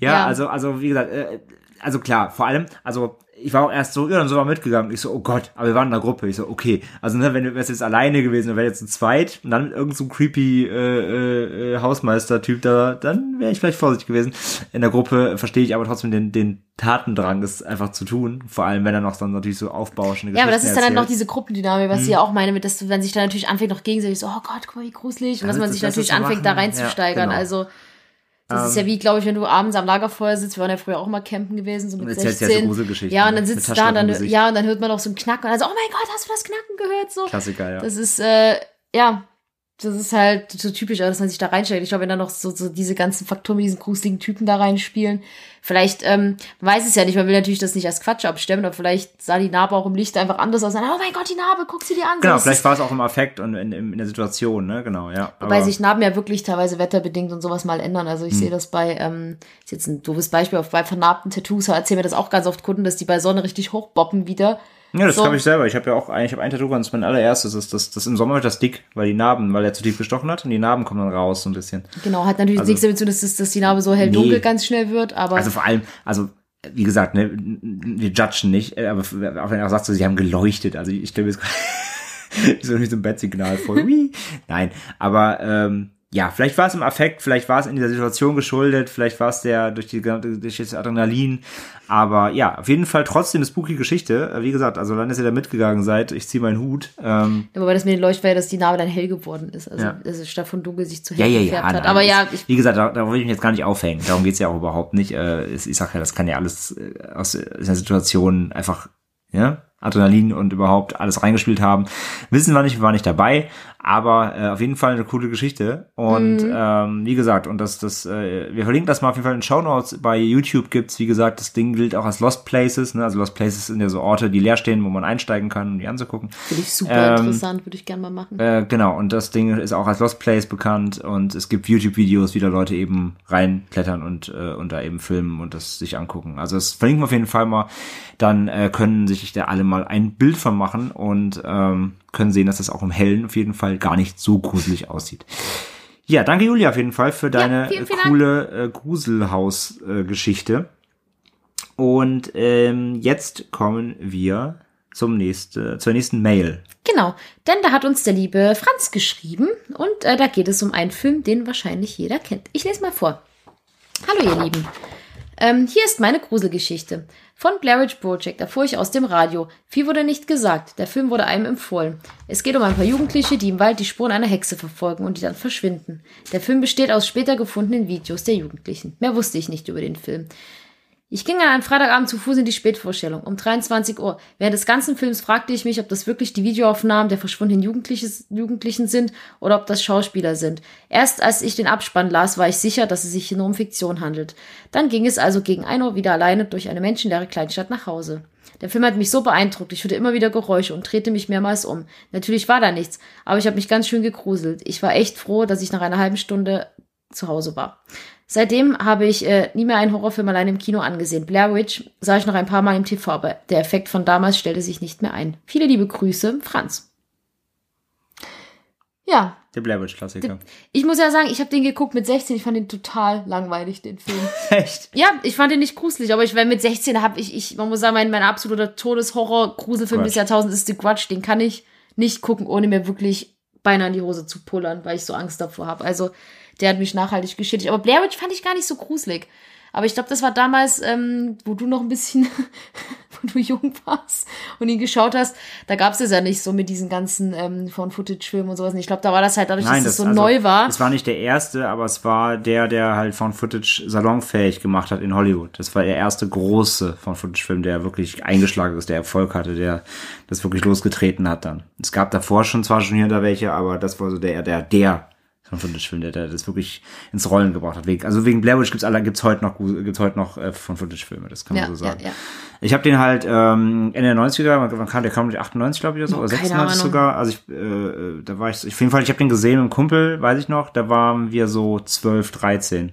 S2: Ja,
S1: Ja.
S2: also, also wie gesagt, äh, also klar, vor allem, also ich war auch erst so, ja, dann sind wir mitgegangen. Ich so, oh Gott, aber wir waren in einer Gruppe. Ich so, okay. Also, ne, wenn du wärst jetzt alleine gewesen, dann wäre jetzt zu zweit und dann mit irgendeinem so creepy äh, äh, äh, Hausmeister-Typ da, dann wäre ich vielleicht vorsichtig gewesen. In der Gruppe verstehe ich aber trotzdem den, den Tatendrang, das einfach zu tun. Vor allem, wenn er noch dann natürlich so aufbauschende
S1: Ja, aber das ist
S2: Geschichten
S1: dann halt noch diese Gruppendynamik, was sie ja auch meine, mit dass du dann sich dann natürlich anfängt, noch gegenseitig so, oh Gott, guck mal, wie gruselig. Und
S2: Ja,
S1: dass man sich
S2: das
S1: natürlich anfängt, da reinzusteigern.
S2: Ja, genau.
S1: Also, das ist ja wie, glaube ich, wenn du abends am Lagerfeuer sitzt. Wir waren ja früher auch mal campen gewesen, so mit
S2: Und erzählst ja
S1: 16.
S2: so Gruselgeschichten,
S1: ja, und dann
S2: ne?
S1: sitzt
S2: Mit
S1: du da und dann, ja, und dann hört man auch so ein Knacken und dann so, oh mein Gott, hast du das Knacken gehört? So.
S2: Klassiker, ja.
S1: Das ist, äh, ja, das ist halt so typisch, dass man sich da reinsteigt. Ich glaube, wenn da noch so, so diese ganzen Faktoren mit diesen gruseligen Typen da reinspielen, vielleicht, ähm, man weiß es ja nicht, man will natürlich das nicht als Quatsch abstemmen, aber vielleicht sah die Narbe auch im Licht einfach anders aus. Oh mein Gott, die Narbe, guck sie dir an.
S2: Genau, vielleicht war es auch im Affekt und in, in, in der Situation, ne? Genau, ja.
S1: Wobei
S2: Aber-
S1: sich Narben ja wirklich teilweise wetterbedingt und sowas mal ändern. Also ich
S2: Hm.
S1: sehe das bei, ähm, ist jetzt ein doofes Beispiel, auf bei vernarbten Tattoos erzählen mir das auch ganz oft Kunden, dass die bei Sonne richtig hochboppen wieder.
S2: Ja, das
S1: So.
S2: habe ich selber. Ich habe ja auch ein, ich habe ein Tattoo, das ist mein allererstes. Das, das, das im Sommer wird das dick, weil die Narben, weil er zu tief gestochen hat und die Narben kommen dann raus so ein bisschen.
S1: Genau, hat natürlich
S2: Also-
S1: nichts damit zu tun, dass, das- dass die Narbe so hell-dunkel
S2: Nee.
S1: ganz schnell wird, aber
S2: Also vor allem, also wie gesagt, ne, wir judgen nicht, äh, aber auch wenn er sagt, so, sie haben geleuchtet. Also ich stelle mir jetzt so nicht so ein Bettsignal vor. Nein, aber ähm, ja, vielleicht war es im Affekt, vielleicht war es in dieser Situation geschuldet, vielleicht war es der durch die durch das Adrenalin, aber ja, auf jeden Fall trotzdem eine spooky Geschichte. Äh, Wie gesagt, also dann ist ihr da mitgegangen seid, ich ziehe meinen Hut. Ähm,
S1: wobei das mit den ja, dass die Narbe dann hell geworden ist. Also,
S2: Ja.
S1: also statt von dunkel sich zu
S2: Ja,
S1: hell
S2: ja, ja.
S1: gefärbt hat.
S2: nein,
S1: Aber ja, ich,
S2: wie gesagt, da, da will ich mich jetzt gar nicht aufhängen. Darum geht's ja auch überhaupt nicht. Äh, es- ich sag ja, das kann ja alles äh, aus der Situation einfach, ja, Adrenalin und überhaupt alles reingespielt haben. Wissen wir nicht, wir waren nicht dabei, aber äh, auf jeden Fall eine coole Geschichte. Und
S1: Mhm.
S2: ähm, wie gesagt, und das, das, äh, wir verlinken das mal auf jeden Fall in den Show Notes. Bei YouTube gibt's, wie gesagt, das Ding gilt auch als Lost Places. Ne? Also Lost Places sind ja so Orte, die leer stehen, wo man einsteigen kann, um die anzugucken.
S1: finde ich super
S2: Ähm,
S1: interessant, würde ich gerne mal machen.
S2: Äh, genau, und das Ding ist auch als Lost Place bekannt und es gibt YouTube-Videos, wie da Leute eben reinklettern und, äh, und da eben filmen und das sich angucken. Also das verlinken wir auf jeden Fall mal. Dann äh, können sich da alle mal ein Bild von machen und ähm, können sehen, dass das auch im Hellen auf jeden Fall gar nicht so gruselig aussieht. Ja, danke Julia auf jeden Fall für deine
S1: vielen, vielen
S2: äh, coole äh, Gruselhaus-Geschichte. und ähm, jetzt kommen wir zum nächste, zur nächsten Mail.
S1: Genau, denn da hat uns der liebe Franz geschrieben und äh, da geht es um einen Film, den wahrscheinlich jeder kennt. Ich lese mal vor. Hallo ihr Lieben. Ähm, hier ist meine Gruselgeschichte. Von Blair Witch Project erfuhr ich aus dem Radio. Viel wurde nicht gesagt. Der Film wurde einem empfohlen. Es geht um ein paar Jugendliche, die im Wald die Spuren einer Hexe verfolgen und die dann verschwinden. Der Film besteht aus später gefundenen Videos der Jugendlichen. Mehr wusste ich nicht über den Film. Ich ging an einem Freitagabend zu Fuß in die Spätvorstellung, um 23 Uhr. Während des ganzen Films fragte ich mich, ob das wirklich die Videoaufnahmen der verschwundenen Jugendlichen sind oder ob das Schauspieler sind. Erst als ich den Abspann las, war ich sicher, dass es sich hier nur um Fiktion handelt. Dann ging es also gegen 1 Uhr wieder alleine durch eine menschenleere Kleinstadt nach Hause. Der Film hat mich so beeindruckt, ich hörte immer wieder Geräusche und drehte mich mehrmals um. Natürlich war da nichts, aber ich habe mich ganz schön gegruselt. Ich war echt froh, dass ich nach einer halben Stunde zu Hause war. Seitdem habe ich äh, nie mehr einen Horrorfilm allein im Kino angesehen. Blair Witch sah ich noch ein paar Mal im TV, aber der Effekt von damals stellte sich nicht mehr ein. Viele liebe Grüße, Franz. Ja,
S2: Der Blair Witch Klassiker.
S1: ich muss ja sagen, ich habe den geguckt mit 16, ich fand den total langweilig, den Film.
S2: Echt?
S1: Ja, ich fand den nicht gruselig, aber ich weil mit 16 habe ich, ich, man muss sagen, mein, mein absoluter Todeshorror-Gruselfilm des Jahrtausends ist The Grudge. Den kann ich nicht gucken, ohne mir wirklich beinahe in die Hose zu pullern, weil ich so Angst davor habe. Also, der hat mich nachhaltig geschädigt. Aber Blair Witch fand ich gar nicht so gruselig. Aber ich glaube, das war damals, ähm, wo du noch ein bisschen, wo du jung warst und ihn geschaut hast, da gab es es ja nicht so mit diesen ganzen ähm, von Footage-Filmen und sowas. Und ich glaube, da war das halt dadurch,
S2: Nein,
S1: dass es
S2: das
S1: so
S2: also,
S1: neu war.
S2: Es war nicht der erste, aber es war der, der halt Found Footage salonfähig gemacht hat in Hollywood. Das war der erste große Found Footage Film, der wirklich eingeschlagen ist, der Erfolg hatte, der das wirklich losgetreten hat dann. Es gab davor schon zwar schon hier da welche, aber das war so der, der, der Footage Film, der, das wirklich ins Rollen gebracht hat. Wegen, also wegen Blair Witch gibt's alle, gibt's heute noch, gibt's heute noch äh, Found Footage Filme, das kann man
S1: Ja,
S2: so sagen.
S1: ja, ja.
S2: Ich habe den halt ähm, Ende der 90er, wann wann kam der? Kam der 98, glaube ich, oder so,
S1: Oh,
S2: oder
S1: keine
S2: 96
S1: Ahnung.
S2: sogar. Also ich, äh, da war ich, auf jeden Fall, ich habe den gesehen mit einem Kumpel, weiß ich noch, da waren wir so 12, 13.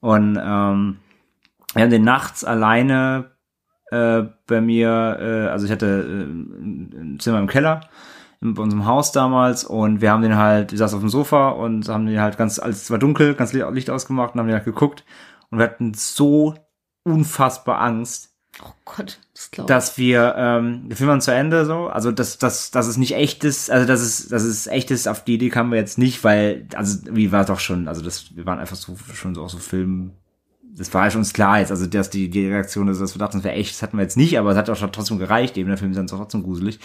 S2: Und ähm, wir haben den nachts alleine äh, bei mir, äh, also ich hatte äh, ein Zimmer im Keller bei unserem Haus damals und wir haben den halt, ich saß auf dem Sofa und haben den halt ganz, alles war dunkel, ganz Licht, ausgemacht und haben den halt geguckt und wir hatten so unfassbar Angst,
S1: Oh Gott, das glaube ich.
S2: dass wir, ähm, der Film war zu Ende so, also dass, dass, dass es nicht echt ist, also dass es, dass es echt ist, auf die Idee kamen wir jetzt nicht, weil, also wie war doch schon, also das, wir waren einfach so schon so auch so Film, das war ja schon uns klar jetzt, also dass die, die Reaktion ist, dass wir dachten, es wäre echt, das hatten wir jetzt nicht, aber es hat auch schon trotzdem gereicht, eben der Film ist dann trotzdem gruselig.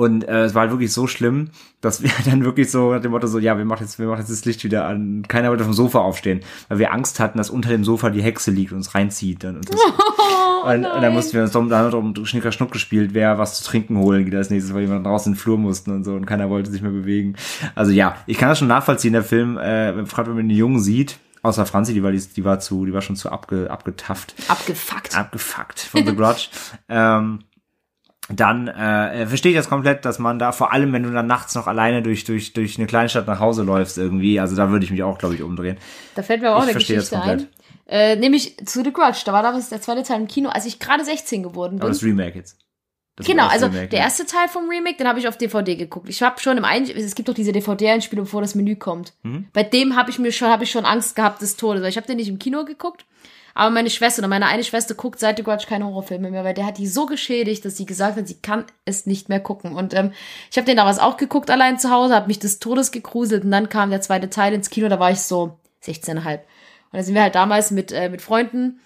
S2: Und äh, es war halt wirklich so schlimm, dass wir dann wirklich so nach dem Motto so, ja, wir machen jetzt, wir machen jetzt das Licht wieder an. Keiner wollte vom Sofa aufstehen, weil wir Angst hatten, dass unter dem Sofa die Hexe liegt und uns reinzieht. Dann, und, das, und, und dann mussten wir uns dann um Schnicker Schnuck gespielt, wer was zu trinken holen geht als nächstes, weil jemand draußen in den Flur mussten und so und keiner wollte sich mehr bewegen. Also ja, ich kann das schon nachvollziehen, der Film, äh, gerade wenn man den Jungen sieht, außer Franzi, die war, die, die war zu, die war schon zu abge, abgetafft
S1: Abgefuckt.
S2: abgefuckt von The Grudge. ähm, dann äh, verstehe ich das komplett, dass man da, vor allem wenn du dann nachts noch alleine durch, durch, durch eine Kleinstadt nach Hause läufst irgendwie, also da würde ich mich auch, glaube ich, umdrehen.
S1: Da fällt mir auch
S2: Ich
S1: eine
S2: verstehe das
S1: Geschichte ein.
S2: komplett.
S1: Äh, nämlich zu The Grudge. Da war damals der zweite Teil im Kino, als ich gerade 16 geworden bin.
S2: Aber das Remake jetzt. Das
S1: Genau, also
S2: Remake,
S1: der erste Teil vom Remake, den habe ich auf DVD geguckt. Ich habe schon im Ein es gibt doch diese DVD-Einspielung, bevor das Menü kommt.
S2: Mhm.
S1: Bei dem habe ich mir schon habe ich schon Angst gehabt des Todes, weil ich habe den nicht im Kino geguckt. Aber meine Schwester oder meine eine Schwester guckt seit The Grudge keine Horrorfilme mehr, weil der hat die so geschädigt, dass sie gesagt hat, sie kann es nicht mehr gucken. Und ähm, ich habe den damals auch geguckt allein zu Hause, habe mich des Todes gegruselt und dann kam der zweite Teil ins Kino, da war ich so 16,5. Und da sind wir halt damals mit, äh, mit Freunden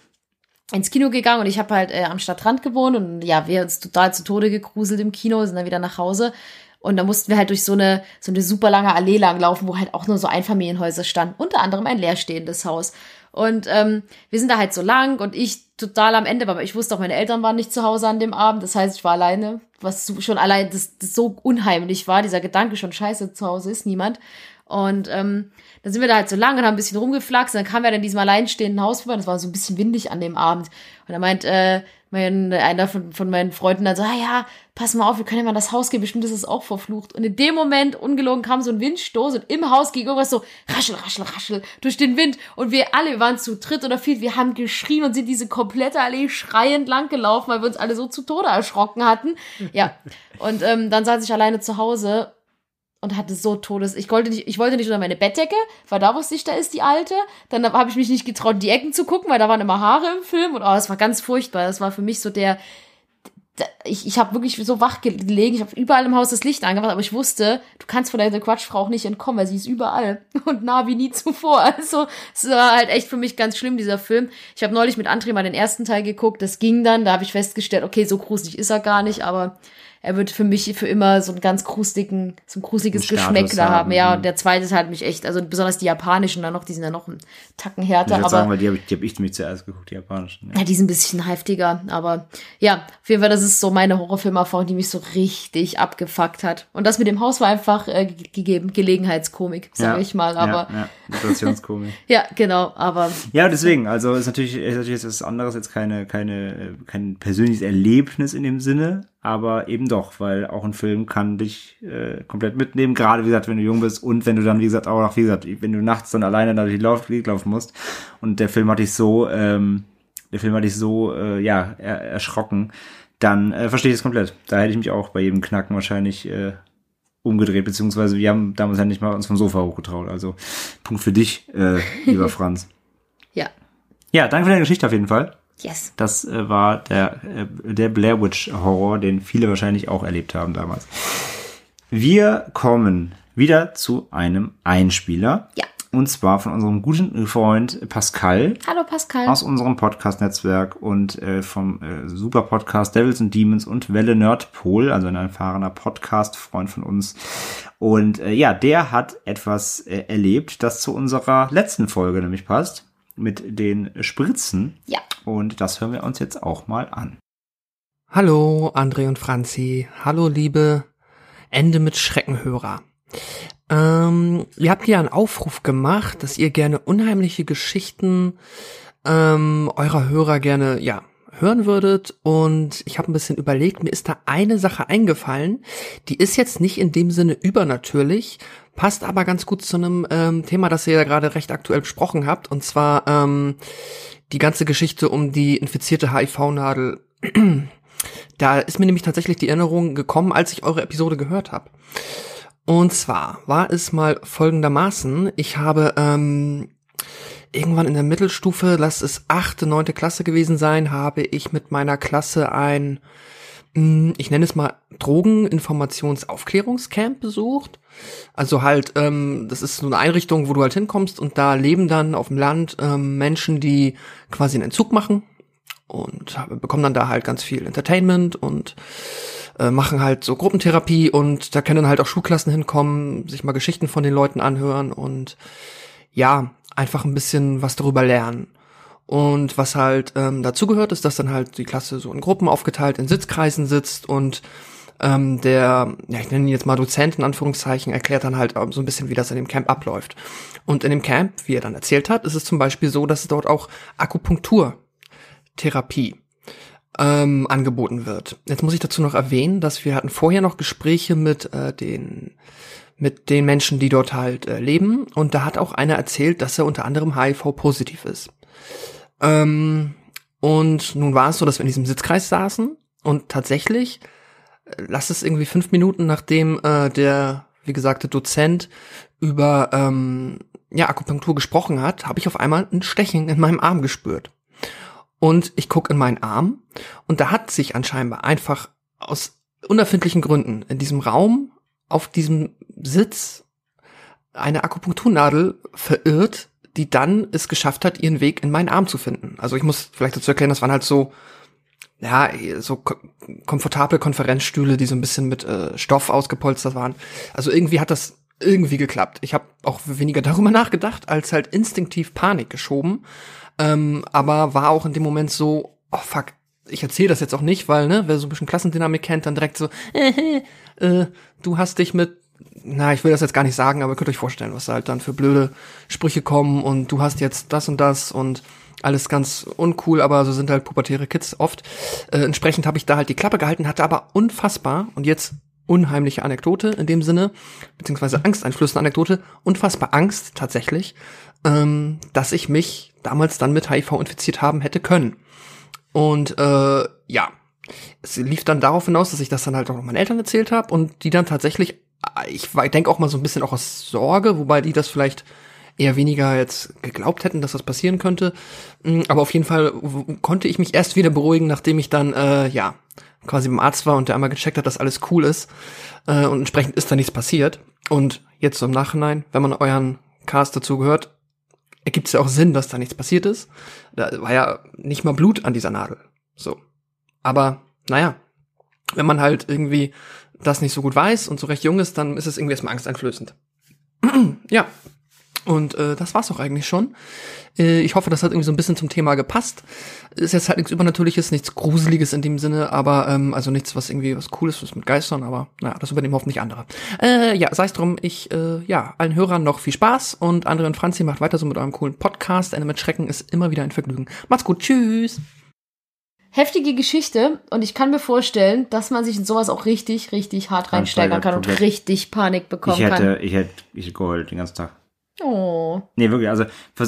S1: ins Kino gegangen und ich habe halt äh, am Stadtrand gewohnt und ja, wir uns total zu Tode gegruselt im Kino, sind dann wieder nach Hause und da mussten wir halt durch so eine so eine super lange Allee lang laufen, wo halt auch nur so Einfamilienhäuser standen, unter anderem ein leerstehendes Haus. Und ähm, wir sind da halt so lang und ich total am Ende, aber ich wusste auch, meine Eltern waren nicht zu Hause an dem Abend, das heißt, ich war alleine, was schon allein das, das so unheimlich war, dieser Gedanke schon scheiße, zu Hause ist niemand. Und ähm, dann sind wir da halt so lang und haben ein bisschen rumgeflaxt. Und dann kamen wir dann in diesem alleinstehenden Haus vorbei. Das war so ein bisschen windig an dem Abend. Und dann meint äh, mein, einer von, von meinen Freunden dann so, ah ja, pass mal auf, wir können ja mal in das Haus gehen, bestimmt ist es auch verflucht. Und in dem Moment, ungelogen, kam so ein Windstoß und im Haus ging irgendwas so raschel, raschel, raschel durch den Wind. Und wir alle wir waren zu dritt oder viert, wir haben geschrien und sind diese komplette Allee schreiend lang gelaufen, weil wir uns alle so zu Tode erschrocken hatten. Ja. Und ähm, dann saß ich alleine zu Hause und hatte so Todes. Ich wollte nicht, ich wollte nicht unter meine Bettdecke, weil da wusste ich, da ist die alte. Dann habe ich mich nicht getraut, die Ecken zu gucken, weil da waren immer Haare im Film und oh, das war ganz furchtbar. Das war für mich so der. da- Ich, ich habe wirklich so wach gelegen. Ich habe überall im Haus das Licht angemacht, aber ich wusste, du kannst von der Quatschfrau auch nicht entkommen, weil sie ist überall und nah wie nie zuvor. Also es war halt echt für mich ganz schlimm dieser Film. Ich habe neulich mit André mal den ersten Teil geguckt. Das ging dann. Da habe ich festgestellt, okay, so gruselig ist er gar nicht, aber er wird für mich für immer so einen ganz gruseligen, so ein gruseliges
S2: Einen Status
S1: Geschmäckler haben.
S2: haben,
S1: Ja,
S2: mhm.
S1: und der zweite ist halt mich echt, also besonders die japanischen dann noch, die sind ja noch einen Tacken härter,
S2: Ich würde
S1: aber
S2: sagen, weil die habe ich, die hab ich nämlich zuerst geguckt, die japanischen. Ja.
S1: ja, die sind ein bisschen heftiger, aber ja, auf jeden Fall, das ist so meine Horrorfilmerfahrung, die mich so richtig abgefuckt hat. Und das mit dem Haus war einfach äh, ge- gegeben, Gelegenheitskomik, sage
S2: Ja,
S1: ich mal, aber
S2: Ja, ja. Situationskomik.
S1: ja, genau, aber
S2: Ja, deswegen, also ist natürlich, ist natürlich jetzt was anderes, jetzt keine, keine, äh, kein persönliches Erlebnis in dem Sinne, aber eben doch, weil auch ein Film kann dich äh, komplett mitnehmen, gerade wie gesagt, wenn du jung bist und wenn du dann, wie gesagt, auch noch, wie gesagt, wenn du nachts dann alleine da durch die Lauf, laufen musst und der Film hat dich so, ähm, der Film hat dich so, äh, ja, er, erschrocken, dann äh, verstehe ich es komplett. Da hätte ich mich auch bei jedem Knacken wahrscheinlich äh, umgedreht, beziehungsweise wir haben damals ja nicht mal uns vom Sofa hochgetraut. Also Punkt für dich, äh, lieber Franz.
S1: ja,
S2: Ja, danke für deine Geschichte auf jeden Fall.
S1: Yes.
S2: Das äh, war der, äh, der Blair Witch Horror, den viele wahrscheinlich auch erlebt haben damals. Wir kommen wieder zu einem Einspieler.
S1: Ja.
S2: Und zwar von unserem guten Freund Pascal.
S1: Hallo Pascal.
S2: Aus unserem Podcast-Netzwerk und äh, vom äh, super Podcast Devils and Demons und Welle Nerdpol, also ein erfahrener Podcast-Freund von uns. Und äh, ja, der hat etwas äh, erlebt, das zu unserer letzten Folge nämlich passt, mit den Spritzen.
S1: Ja.
S2: Und das hören wir uns jetzt auch mal an.
S5: Hallo, André und Franzi. Hallo, liebe Ende mit Schreckenhörer. Ähm, ihr habt ja einen Aufruf gemacht, dass ihr gerne unheimliche Geschichten ähm, eurer Hörer gerne, ja, hören würdet. Und ich habe ein bisschen überlegt, mir ist da eine Sache eingefallen, die ist jetzt nicht in dem Sinne übernatürlich, passt aber ganz gut zu einem ähm, Thema, das ihr ja gerade recht aktuell besprochen habt, und zwar ähm, die ganze Geschichte um die infizierte HIV-Nadel. da ist mir nämlich tatsächlich die Erinnerung gekommen, als ich eure Episode gehört habe. Und zwar war es mal folgendermaßen, ich habe ähm, irgendwann in der Mittelstufe, lass es achte, neunte Klasse gewesen sein, habe ich mit meiner Klasse ein, hm, ich nenne es mal Drogeninformationsaufklärungscamp besucht. Also halt, ähm, das ist so eine Einrichtung, wo du halt hinkommst und da leben dann auf dem Land ähm, Menschen, die quasi einen Entzug machen und bekommen dann da halt ganz viel Entertainment und äh, machen halt so Gruppentherapie und da können halt auch Schulklassen hinkommen, sich mal Geschichten von den Leuten anhören und ja, einfach ein bisschen was darüber lernen. Und was halt ähm, dazugehört, ist, dass dann halt die Klasse so in Gruppen aufgeteilt in Sitzkreisen sitzt und ähm, der, ja, ich nenne ihn jetzt mal Dozent in Anführungszeichen, erklärt dann halt ähm, so ein bisschen, wie das in dem Camp abläuft. Und in dem Camp, wie er dann erzählt hat, ist es zum Beispiel so, dass dort auch Akupunkturtherapie ähm, angeboten wird. Jetzt muss ich dazu noch erwähnen, dass wir hatten vorher noch Gespräche mit äh, den mit den Menschen, die dort halt äh, leben, und da hat auch einer erzählt, dass er unter anderem HIV-positiv ist. Ähm, und nun war es so, dass wir in diesem Sitzkreis saßen und tatsächlich, äh, lass es irgendwie fünf Minuten nachdem äh, der, wie gesagt, der Dozent über ähm, ja, Akupunktur gesprochen hat, habe ich auf einmal ein Stechen in meinem Arm gespürt. Und ich gucke in meinen Arm. Und da hat sich anscheinend einfach aus unerfindlichen Gründen in diesem Raum auf diesem Sitz eine Akupunkturnadel verirrt, die dann es geschafft hat, ihren Weg in meinen Arm zu finden. Also ich muss vielleicht dazu erklären, das waren halt so ja, so komfortable Konferenzstühle, die so ein bisschen mit äh, Stoff ausgepolstert waren. Also irgendwie hat das irgendwie geklappt. Ich habe auch weniger darüber nachgedacht, als halt instinktiv Panik geschoben. Ähm, aber war auch in dem Moment so, oh fuck, ich erzähle das jetzt auch nicht, weil, ne, wer so ein bisschen Klassendynamik kennt, dann direkt so, äh, äh, du hast dich mit, na, ich will das jetzt gar nicht sagen, aber könnt euch vorstellen, was halt dann für blöde Sprüche kommen und du hast jetzt das und das und alles ganz uncool, aber so sind halt pubertäre Kids oft. Äh, entsprechend habe ich da halt die Klappe gehalten, hatte aber unfassbar und jetzt unheimliche Anekdote in dem Sinne, beziehungsweise angsteinflößende Anekdote, unfassbar Angst tatsächlich, ähm, dass ich mich damals dann mit HIV infiziert haben hätte können. Und äh, ja, es lief dann darauf hinaus, dass ich das dann halt auch noch meinen Eltern erzählt habe und die dann tatsächlich, ich denke auch mal so ein bisschen auch aus Sorge, wobei die das vielleicht eher weniger jetzt geglaubt hätten, dass das passieren könnte. Mm, aber auf jeden Fall konnte ich mich erst wieder beruhigen, nachdem ich dann, äh, ja, quasi beim Arzt war und der einmal gecheckt hat, dass alles cool ist. Äh, und entsprechend ist da nichts passiert. Und jetzt so im Nachhinein, wenn man euren Cast dazu gehört, ergibt es ja auch Sinn, dass da nichts passiert ist. Da war ja nicht mal Blut an dieser Nadel. So. Aber, naja, wenn man halt irgendwie das nicht so gut weiß und so recht jung ist, dann ist es irgendwie erstmal angsteinflößend. ja. Und äh, das war's auch eigentlich schon. Äh, ich hoffe, das hat irgendwie so ein bisschen zum Thema gepasst. Ist jetzt halt nichts Übernatürliches, nichts Gruseliges in dem Sinne, aber ähm, also nichts, was irgendwie was Cooles ist mit Geistern, aber naja, das übernehmen hoffentlich andere. Äh, ja, sei es drum, ich, äh, ja, allen Hörern noch viel Spaß und André und Franzi macht weiter so mit eurem coolen Podcast. Ende mit Schrecken ist immer wieder ein Vergnügen. Macht's gut, tschüss!
S1: Heftige Geschichte und ich kann mir vorstellen, dass man sich in sowas auch richtig, richtig hart reinsteigern kann und richtig Panik bekommen
S2: ich hätte,
S1: kann.
S2: Ich hätte, ich hätte geheult den ganzen Tag.
S1: Oh.
S2: Nee, wirklich, also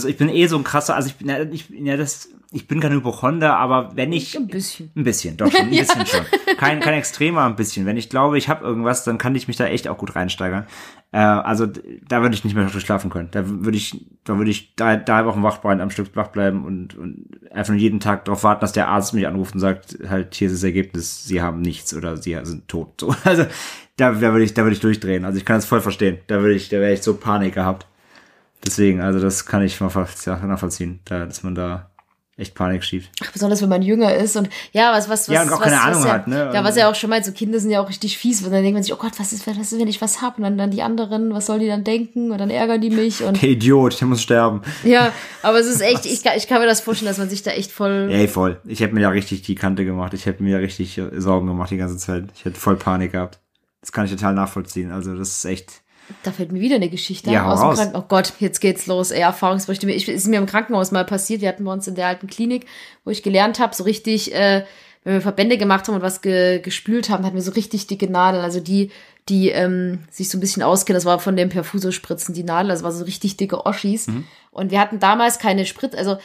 S2: ich bin eh so ein krasser, also ich bin ja, ich, ja das, ich bin kein Hypochonder, aber wenn ich
S1: Ein bisschen.
S2: ein bisschen, doch schon, ein bisschen schon, kein kein extremer, ein bisschen. Wenn ich glaube, ich habe irgendwas, dann kann ich mich da echt auch gut reinsteigern. Äh, also da würde ich nicht mehr schlafen können. Da würde ich, da würde ich da da Wochen wach bleiben, am Stück wach bleiben und, und einfach nur jeden Tag darauf warten, dass der Arzt mich anruft und sagt, halt hier ist das Ergebnis, Sie haben nichts oder Sie sind tot. So, also da, da würde ich, da würde ich durchdrehen. Also ich kann es voll verstehen. Da würde ich, da wäre ich so Panik gehabt. Deswegen, also das kann ich mal nachvollziehen, da, dass man da echt Panik schiebt.
S1: Ach, besonders wenn man jünger ist und ja, was, was, was.
S2: Ja, und auch
S1: was,
S2: keine Ahnung
S1: was ja,
S2: hat, ne?
S1: Ja, was er auch schon meint, so Kinder sind ja auch richtig fies, und dann denkt man sich, oh Gott, was ist, was ist, wenn ich was hab? Und dann, dann die anderen, was sollen die dann denken? Und dann ärgern die mich und.
S2: Der Idiot, der muss sterben.
S1: Ja, aber es ist echt, ich, kann- ich kann mir das vorstellen, dass man sich da echt voll.
S2: Ey, voll. Ich hätte mir ja richtig die Kante gemacht. Ich hätte mir ja richtig äh, Sorgen gemacht die ganze Zeit. Ich hätte voll Panik gehabt. Das kann ich total nachvollziehen. Also das ist echt.
S1: Da fällt mir wieder eine Geschichte
S2: Ja,
S1: aus dem
S2: raus.
S1: Krankenhaus. Oh Gott, jetzt geht's los. Ey, Erfahrungsberichte. Ich, ist mir im Krankenhaus mal passiert. Wir hatten bei uns in der alten Klinik, wo ich gelernt habe, so richtig, äh, wenn wir Verbände gemacht haben und was ge, gespült haben, hatten wir so richtig dicke Nadeln. Also die, die ähm, sich so ein bisschen auskennen, das war von dem Perfusospritzen die Nadel. Das war so richtig dicke Oschis. Und wir hatten damals keine Sprit, also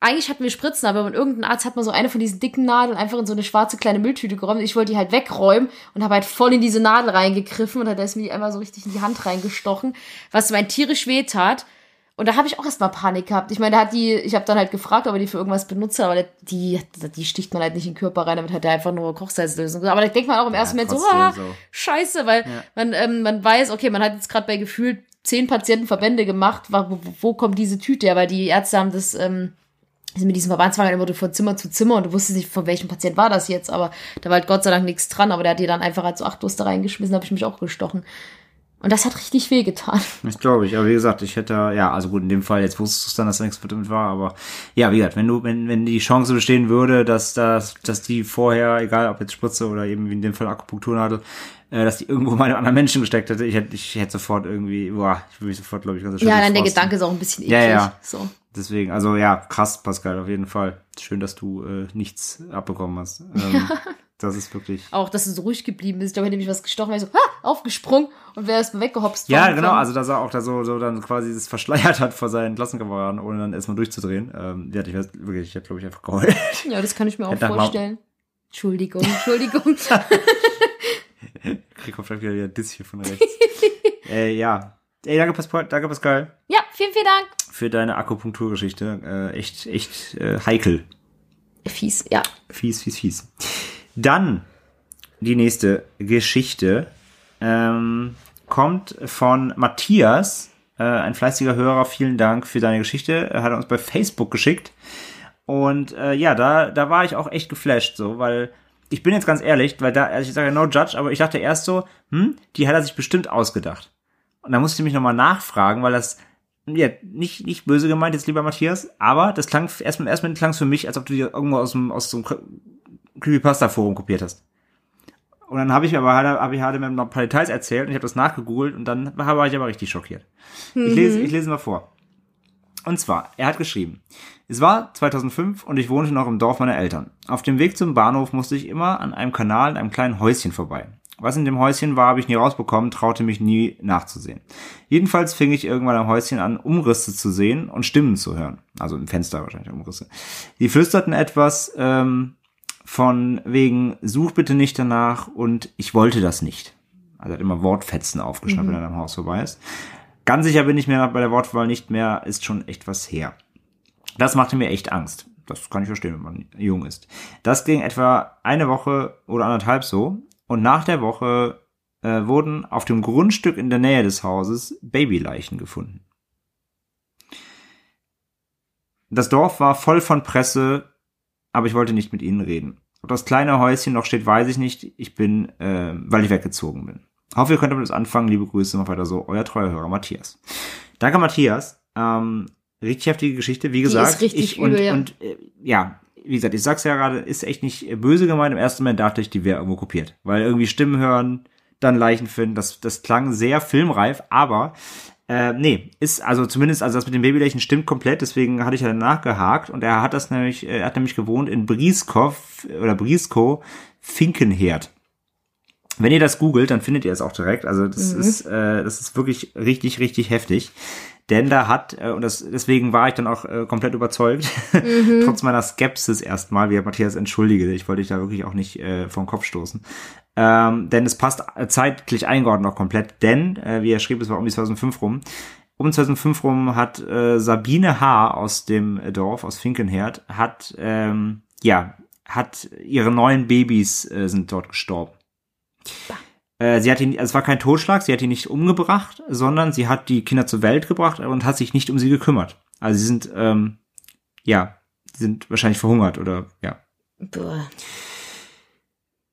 S1: eigentlich hatten wir Spritzen, aber und irgendein Arzt hat mal so eine von diesen dicken Nadeln einfach in so eine schwarze kleine Mülltüte geräumt. Ich wollte die halt wegräumen und habe halt voll in diese Nadel reingegriffen und da ist mir die einmal so richtig in die Hand reingestochen, was mein tierisch weh tat. Und da habe ich auch erstmal Panik gehabt. Ich meine, da hat die, ich habe dann halt gefragt, ob er die für irgendwas benutzt hat, aber die, die sticht man halt nicht in den Körper rein, damit hat er einfach nur Kochsalzlösung. Aber da denkt man auch im ersten Moment so, ah,
S2: so.
S1: scheiße, weil man, ähm, man weiß, okay, man hat jetzt gerade bei gefühlt zehn Patienten Verbände gemacht, wo, wo, wo kommt diese Tüte her? Weil die Ärzte haben das, ähm, sind mit diesem Verbandswagen immer von Zimmer zu Zimmer und du wusstest nicht, von welchem Patient war das jetzt, aber da war halt Gott sei Dank nichts dran, aber der hat die dann einfach halt so achtlos da reingeschmissen, habe ich mich auch gestochen. Und das hat richtig weh getan.
S2: Das glaube ich. Aber wie gesagt, ich hätte, ja, also gut, in dem Fall, jetzt wusstest du es dann, dass da nichts damit war, aber ja, wie gesagt, wenn du, wenn, wenn die Chance bestehen würde, dass das, dass die vorher, egal ob jetzt Spritze oder eben wie in dem Fall Akupunkturnadel, äh, dass die irgendwo mal einem anderen Menschen gesteckt hätte, ich hätte, ich hätte sofort irgendwie, boah, ich würde mich sofort, glaube ich, ganz schön
S1: Ja, dann der. Gedanke ist auch ein bisschen eklig.
S2: Ja, ja.
S1: So.
S2: Deswegen, also ja, krass, Pascal, auf jeden Fall. Schön, dass du äh, nichts abbekommen hast. Ähm, Das ist wirklich.
S1: Auch, dass du so ruhig geblieben bist. Ich glaube, hätte mich was gestochen, wäre ich so, ha, aufgesprungen und wäre erstmal weggehopst.
S2: Ja, genau,
S1: vom-
S2: also dass er auch da so, so dann quasi das verschleiert hat vor seinen Klassenkameraden, ohne dann erstmal durchzudrehen. Ähm, ja, ich weiß, wirklich, ich hätte, glaube ich, einfach geheult.
S1: Ja, das kann ich mir auch vorstellen. Entschuldigung, Entschuldigung.
S2: Krieg kommt vielleicht wieder der Diss hier von rechts. äh, ja. Ey, danke Pascal, danke Pascal
S1: ja, vielen, vielen Dank.
S2: für deine Akupunkturgeschichte. Äh, echt, echt äh, heikel.
S1: Fies, ja.
S2: Fies, fies, fies. Dann die nächste Geschichte ähm, kommt von Matthias, äh, ein fleißiger Hörer. Vielen Dank für deine Geschichte. Er hat er uns bei Facebook geschickt. Und äh, ja, da, da war ich auch echt geflasht, so, weil ich bin jetzt ganz ehrlich, weil da, also ich sage ja no judge, aber ich dachte erst so, hm, die hat er sich bestimmt ausgedacht. Und da musste ich mich nochmal nachfragen, weil das, ja, nicht, nicht böse gemeint, jetzt lieber Matthias, aber das klang, erstmal, erstmal klang es für mich, als ob du dir irgendwo aus dem, aus so einem Creepypasta-Forum kopiert hast. Und dann habe ich aber, habe ich hatte mir noch ein paar Details erzählt und ich habe das nachgegoogelt und dann war ich aber richtig schockiert. Ich lese, ich lese mal vor. Und zwar, er hat geschrieben, es war 2005 und ich wohnte noch im Dorf meiner Eltern. Auf dem Weg zum Bahnhof musste ich immer an einem Kanal in einem kleinen Häuschen vorbei. Was in dem Häuschen war, habe ich nie rausbekommen, traute mich nie nachzusehen. Jedenfalls fing ich irgendwann am Häuschen an, Umrisse zu sehen und Stimmen zu hören. Also im Fenster wahrscheinlich Umrisse. Die flüsterten etwas ähm, von wegen, such bitte nicht danach und ich wollte das nicht. Also er hat immer Wortfetzen aufgeschnappt, wenn er am Haus vorbei ist. Ganz sicher bin ich mir bei der Wortwahl nicht mehr, ist schon echt was her. Das machte mir echt Angst. Das kann ich verstehen, wenn man jung ist. Das ging etwa eine Woche oder anderthalb so. Und nach der Woche äh, wurden auf dem Grundstück in der Nähe des Hauses Babyleichen gefunden. Das Dorf war voll von Presse, aber ich wollte nicht mit ihnen reden. Ob das kleine Häuschen noch steht, weiß ich nicht. Ich bin, äh, weil ich weggezogen bin. Hoffe, ihr könnt damit anfangen. Liebe Grüße, mal weiter so. Euer treuer Hörer Matthias. Danke, Matthias. Ähm, richtig heftige Geschichte. Wie gesagt,
S1: ist richtig
S2: ich und,
S1: übel, ja.
S2: und äh, ja, wie gesagt, ich sag's ja gerade, ist echt nicht böse gemeint. Im ersten Moment dachte ich, die wäre irgendwo kopiert. Weil irgendwie Stimmen hören, dann Leichen finden, das, das klang sehr filmreif, aber äh, nee, ist also zumindest, also das mit den Babyleichen stimmt komplett, deswegen hatte ich ja nachgehakt und er hat das nämlich, er hat nämlich gewohnt in Brieskow oder Brieskow, Finkenherd. Wenn ihr das googelt, dann findet ihr es auch direkt. Also das ist, äh, das ist wirklich richtig, richtig heftig. Denn da hat, äh, und das, deswegen war ich dann auch äh, komplett überzeugt, trotz meiner Skepsis erstmal, wie Matthias entschuldige, ich wollte dich da wirklich auch nicht äh, vom Kopf stoßen. Ähm, denn es passt äh, zeitlich eingeordnet auch komplett, denn, äh, wie er schrieb, es war um die 2005 rum, um 2005 rum hat äh, Sabine H. aus dem Dorf, aus Finkenherd, hat, ähm, ja, hat ihre neuen Babys äh, sind dort gestorben. Äh, sie hat ihn, also es war kein Totschlag, sie hat ihn nicht umgebracht, sondern sie hat die Kinder zur Welt gebracht und hat sich nicht um sie gekümmert. Also sie sind, ähm, ja, sie sind wahrscheinlich verhungert oder ja.
S1: Boah.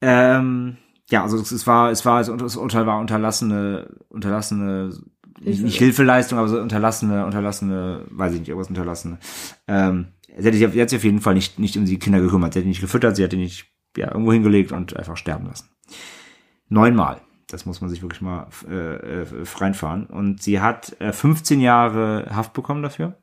S2: Ähm, ja, also es, es war, es war, das Urteil war unterlassene, unterlassene, nicht, nicht Hilfeleistung, aber so unterlassene, unterlassene, weiß ich nicht, irgendwas unterlassene. Ähm, sie hat, sich, sie hat sich auf jeden Fall nicht, nicht um die Kinder gekümmert. Sie hat die nicht gefüttert, sie hat die nicht, ja, irgendwo hingelegt und einfach sterben lassen. Neunmal. Das muss man sich wirklich mal äh, äh, reinfahren. Und sie hat äh, 15 Jahre Haft bekommen dafür.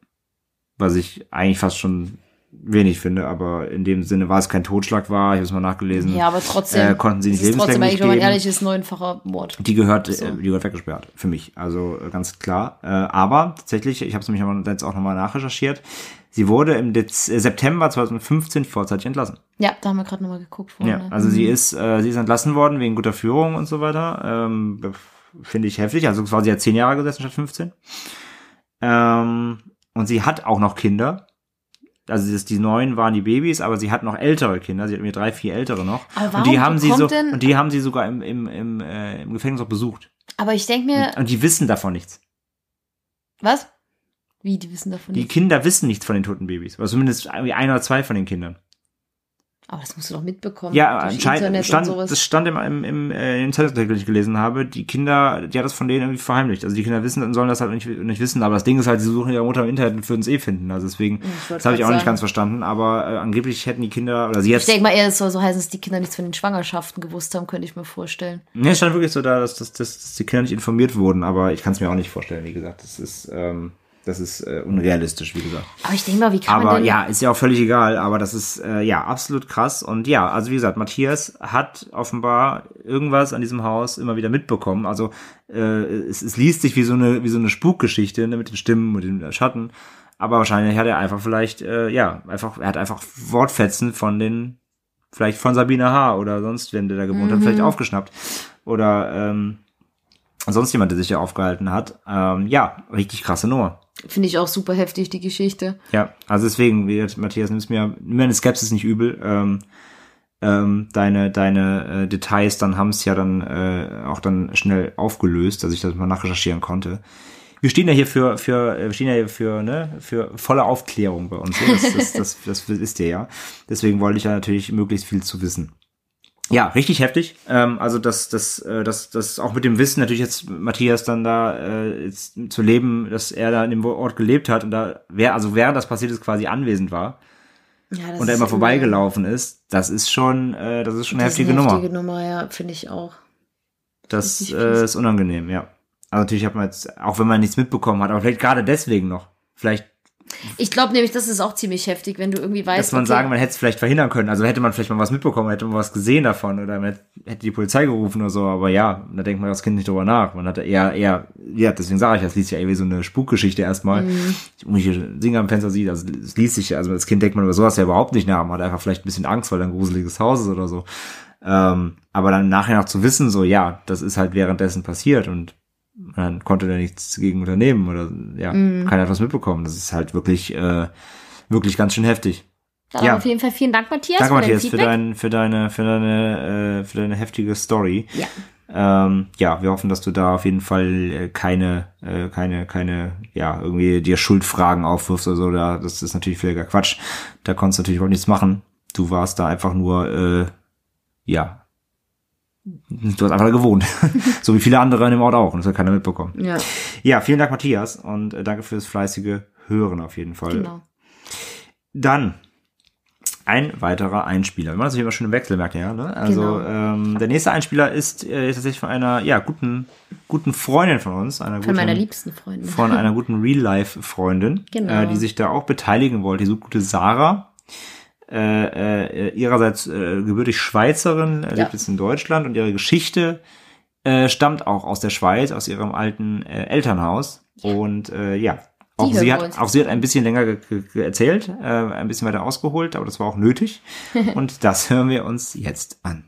S2: Was ich eigentlich fast schon wenig finde, aber in dem Sinne war es kein Totschlag war, ich habe es mal nachgelesen.
S1: Ja, aber trotzdem.
S2: Äh, konnten sie nicht
S1: ist trotzdem eigentlich, wenn man ehrlich ist, neunfacher Mord.
S2: Die gehört,
S1: So.
S2: äh, die gehört weggesperrt für mich. Also äh, ganz klar. Äh, aber tatsächlich, ich habe es nämlich jetzt auch nochmal nachrecherchiert. Sie wurde im Dez äh, September 2015 vorzeitig entlassen.
S1: Ja, da haben wir gerade nochmal geguckt vorhin.
S2: Ja, also sie ist, äh, sie ist entlassen worden wegen guter Führung und so weiter. Ähm, Finde ich heftig. Also quasi hat zehn Jahre gesessen statt 15. Ähm, und sie hat auch noch Kinder. Also das, die neun waren die Babys, aber sie hat noch ältere Kinder. Sie hat mir drei, vier ältere noch.
S1: Aber
S2: und
S1: warum
S2: die haben sie so,
S1: denn-
S2: und die haben sie sogar im, im, im, äh, im Gefängnis auch besucht.
S1: Aber ich denke mir,
S2: Und die wissen davon nichts.
S1: was? Wie, die wissen davon
S2: Die
S1: nicht?
S2: Kinder wissen nichts von den toten Babys. Oder zumindest irgendwie ein oder zwei von den Kindern.
S1: Aber das musst du doch mitbekommen.
S2: Ja, anscheinend stand, das stand im, im, im, äh, im Zeitartikel, den ich gelesen habe. Die Kinder, die hat das von denen irgendwie verheimlicht. Also die Kinder wissen, sollen das halt nicht, nicht wissen. Aber das Ding ist halt, sie suchen ihre Mutter im Internet und würden es eh finden. Also deswegen,
S1: Ich
S2: das habe ich auch nicht
S1: sagen.
S2: ganz verstanden. Aber äh, angeblich hätten die Kinder, oder sie
S1: Ich
S2: jetzt,
S1: denke mal eher, es soll so heißen, dass die Kinder nichts von den Schwangerschaften gewusst haben, könnte ich mir vorstellen.
S2: ne, es stand wirklich so da, dass, dass, dass, dass die Kinder nicht informiert wurden. Aber ich kann es mir auch nicht vorstellen, wie gesagt. Das ist, ähm, das ist äh, unrealistisch, wie gesagt.
S1: Aber ich denke mal, wie kann man
S2: Aber
S1: denn...
S2: ja, ist ja auch völlig egal, aber das ist äh, ja absolut krass. Und ja, also wie gesagt, Matthias hat offenbar irgendwas an diesem Haus immer wieder mitbekommen. Also äh, es, es liest sich wie so eine, wie so eine Spukgeschichte, ne, mit den Stimmen und den Schatten. Aber wahrscheinlich hat er einfach vielleicht, äh, ja, einfach, er hat einfach Wortfetzen von den, vielleicht von Sabine H. oder sonst, wenn der da gewohnt hat, vielleicht aufgeschnappt. Oder ähm, sonst jemand, der sich ja aufgehalten hat. Ähm, ja, richtig krasse Nummer.
S1: Finde ich auch super heftig, die Geschichte.
S2: Ja, also deswegen, Matthias, nimm's mir, nimm mir eine Skepsis nicht übel. Ähm, ähm, deine deine äh, Details dann haben es ja dann äh, auch dann schnell aufgelöst, dass ich das mal nachrecherchieren konnte. Wir stehen ja hier für für äh, wir stehen ja hier für ne für volle Aufklärung bei uns. hier. Das, das, das, das ist der ja. Deswegen wollte ich ja natürlich möglichst viel zu wissen. Ja, richtig heftig. Ähm, also das, das, äh, das, das auch mit dem Wissen natürlich jetzt Matthias dann da äh, jetzt zu leben, dass er da in dem Ort gelebt hat und da wer also während das passiert ist quasi anwesend war
S1: Ja, das
S2: und er
S1: ist
S2: immer vorbeigelaufen ist, das ist schon, äh, das ist schon eine
S1: Das ist
S2: heftige
S1: eine
S2: Nummer.
S1: heftige Nummer, ja, finde ich auch.
S2: Das äh, ist unangenehm, ja. Also natürlich hat man jetzt, auch wenn man nichts mitbekommen hat, aber vielleicht gerade deswegen noch, vielleicht,
S1: Ich glaube nämlich, das ist auch ziemlich heftig, wenn du irgendwie weißt,
S2: dass man
S1: okay,
S2: sagen, man hätte es vielleicht verhindern können. Also hätte man vielleicht mal was mitbekommen, hätte man was gesehen davon oder man hätte, die Polizei gerufen oder so. Aber ja, da denkt man das Kind nicht drüber nach. Man hatte eher, eher, ja, deswegen sage ich, das liest ja eher wie so eine Spukgeschichte erstmal.
S1: Mhm.
S2: Irgendwelche Dinge am Fenster sieht, also es liest sich, also das Kind denkt man über sowas ja überhaupt nicht nach. Man hat einfach vielleicht ein bisschen Angst, weil da ein gruseliges Haus ist oder so. Ähm, aber dann nachher noch zu wissen, so, ja, das ist halt währenddessen passiert und man konnte da nichts gegen unternehmen oder ja,
S1: Mhm.
S2: keiner hat was mitbekommen. Das ist halt wirklich, äh, wirklich ganz schön heftig.
S1: Dann
S2: ja.
S1: auf jeden Fall vielen Dank, Matthias,
S2: Danke, Matthias, für, dein, für deine, für deine, äh, für deine heftige Story.
S1: Ja.
S2: Ähm, ja, wir hoffen, dass du da auf jeden Fall äh, keine, äh, keine, keine, ja, irgendwie dir Schuldfragen aufwirfst oder so. Da, das ist natürlich völliger Quatsch. Da konntest du natürlich überhaupt nichts machen. Du warst da einfach nur, äh, ja, du hast einfach da gewohnt. so wie viele andere in dem Ort auch. Und das hat keiner mitbekommen.
S1: Ja,
S2: Ja, vielen Dank, Matthias. Und äh, danke fürs fleißige Hören auf jeden Fall.
S1: genau.
S2: Dann ein weiterer Einspieler. Wir machen das immer schön im Wechsel, merkt ihr ja. Ne? Also
S1: Genau.
S2: ähm, der nächste Einspieler ist äh, tatsächlich von einer ja guten guten Freundin von uns, einer
S1: Von
S2: guten,
S1: meiner liebsten Freundin.
S2: von einer guten Real-Life-Freundin,
S1: Genau.
S2: äh, die sich da auch beteiligen wollte. Die so gute Sarah. Äh, äh, ihrerseits äh, gebürtig Schweizerin, äh,
S1: Ja.
S2: lebt jetzt in Deutschland und ihre Geschichte äh, stammt auch aus der Schweiz, aus ihrem alten äh, Elternhaus. Und äh, ja, auch sie, hat, auch sie hat ein bisschen länger ge ge ge erzählt, äh, ein bisschen weiter ausgeholt, aber das war auch nötig. und das hören wir uns jetzt an.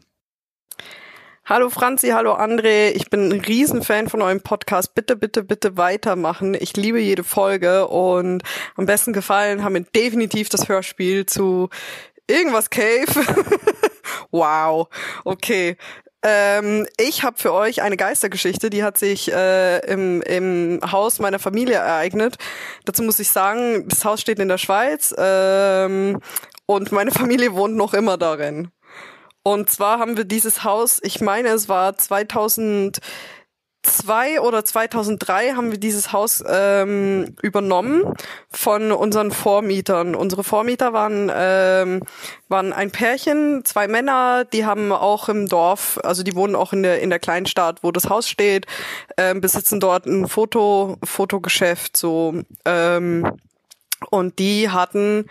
S6: Hallo Franzi, hallo André. Ich bin ein Riesenfan von eurem Podcast. Bitte, bitte, bitte weitermachen. Ich liebe jede Folge und am besten gefallen haben mir definitiv das Hörspiel zu irgendwas Cave. wow. Okay. Ähm, ich habe für euch eine Geistergeschichte, die hat sich äh, im, im Haus meiner Familie ereignet. Dazu muss ich sagen, das Haus steht in der Schweiz ähm, und meine Familie wohnt noch immer darin. Und zwar haben wir dieses Haus, ich meine, es war 2000 2002 oder 2003 haben wir dieses Haus ähm, übernommen von unseren Vormietern. Unsere Vormieter waren ähm, waren ein Pärchen, zwei Männer, die haben auch im Dorf, also die wohnen auch in der in der Kleinstadt, wo das Haus steht, ähm, besitzen dort ein Foto Fotogeschäft so ähm, und die hatten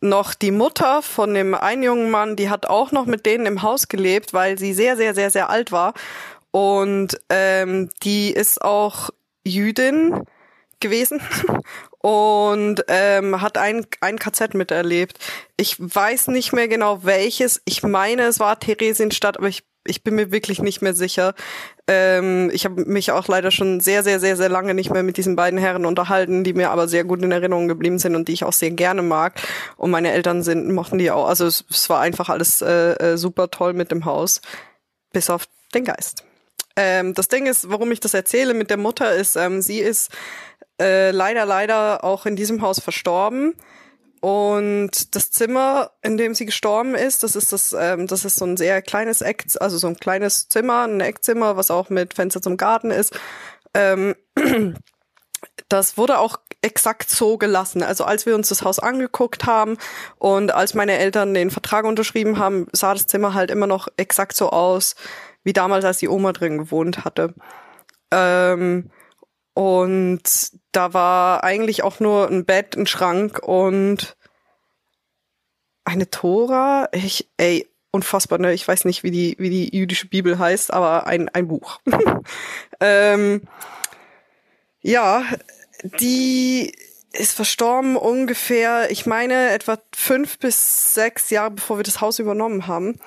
S6: noch die Mutter von dem einen jungen Mann, die hat auch noch mit denen im Haus gelebt, weil sie sehr, sehr, sehr, sehr alt war und ähm, die ist auch Jüdin gewesen und ähm, hat ein, ein KZ miterlebt. Ich weiß nicht mehr genau welches. Ich meine, es war Theresienstadt, aber ich, ich bin mir wirklich nicht mehr sicher. Ähm, ich habe mich auch leider schon sehr, sehr, sehr, sehr lange nicht mehr mit diesen beiden Herren unterhalten, die mir aber sehr gut in Erinnerung geblieben sind und die ich auch sehr gerne mag. Und meine Eltern sind, mochten die auch. Also es, es war einfach alles äh, äh super toll mit dem Haus. Bis auf den Geist. Ähm, das Ding ist, warum ich das erzähle mit der Mutter, ist, ähm, sie ist äh, leider, leider auch in diesem Haus verstorben. Und das Zimmer, in dem sie gestorben ist, das ist das, ähm, das ist so ein sehr kleines Eck, also so ein kleines Zimmer, ein Eckzimmer, was auch mit Fenster zum Garten ist. Ähm, das wurde auch exakt so gelassen. Also als wir uns das Haus angeguckt haben und als meine Eltern den Vertrag unterschrieben haben, sah das Zimmer halt immer noch exakt so aus, wie damals, als die Oma drin gewohnt hatte. Ähm, und da war eigentlich auch nur ein Bett, ein Schrank und eine Tora. Ich, ey, unfassbar, ne? Ich weiß nicht, wie die, wie die jüdische Bibel heißt, aber ein, ein Buch. ähm, ja, die ist verstorben ungefähr, ich meine, etwa fünf bis sechs Jahre bevor wir das Haus übernommen haben.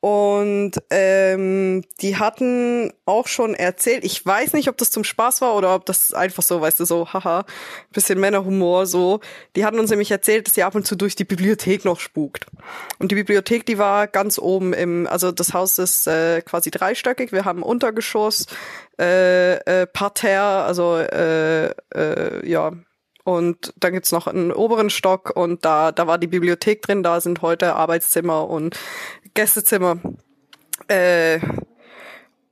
S6: Und ähm, die hatten auch schon erzählt, ich weiß nicht, ob das zum Spaß war oder ob das einfach so, weißt du, so, haha, bisschen Männerhumor so. Die hatten uns nämlich erzählt, dass sie ab und zu durch die Bibliothek noch spukt. Und die Bibliothek, die war ganz oben im, also das Haus ist äh, quasi dreistöckig, wir haben Untergeschoss, äh, äh, Parterre, also äh, äh, ja, und dann gibt's noch einen oberen Stock und da, da war die Bibliothek drin, da sind heute Arbeitszimmer und Gästezimmer. Äh,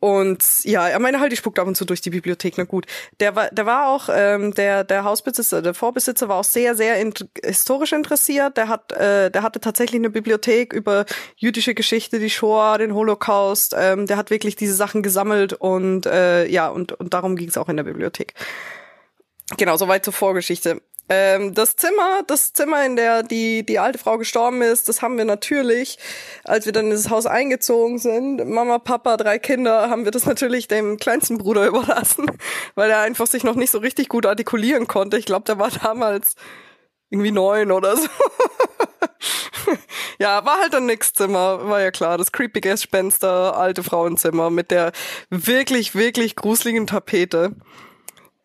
S6: und ja, er meine halt, die spuckt ab und zu durch die Bibliothek. Na gut, der war, der war auch ähm, der der Hausbesitzer, der Vorbesitzer war auch sehr sehr in, historisch interessiert. Der hat, äh, der hatte tatsächlich eine Bibliothek über jüdische Geschichte, die Shoah, den Holocaust. Ähm, der hat wirklich diese Sachen gesammelt und äh, ja und und darum ging es auch in der Bibliothek. Genau, soweit zur Vorgeschichte. Ähm, das Zimmer, das Zimmer, in der die, die alte Frau gestorben ist, das haben wir natürlich, als wir dann in das Haus eingezogen sind, Mama, Papa, drei Kinder, haben wir das natürlich dem kleinsten Bruder überlassen, weil er einfach sich noch nicht so richtig gut artikulieren konnte. Ich glaube, der war damals irgendwie neun oder so. ja, war halt ein Nix-Zimmer, war ja klar. Das creepy Gespenster, alte Frauenzimmer mit der wirklich, wirklich gruseligen Tapete.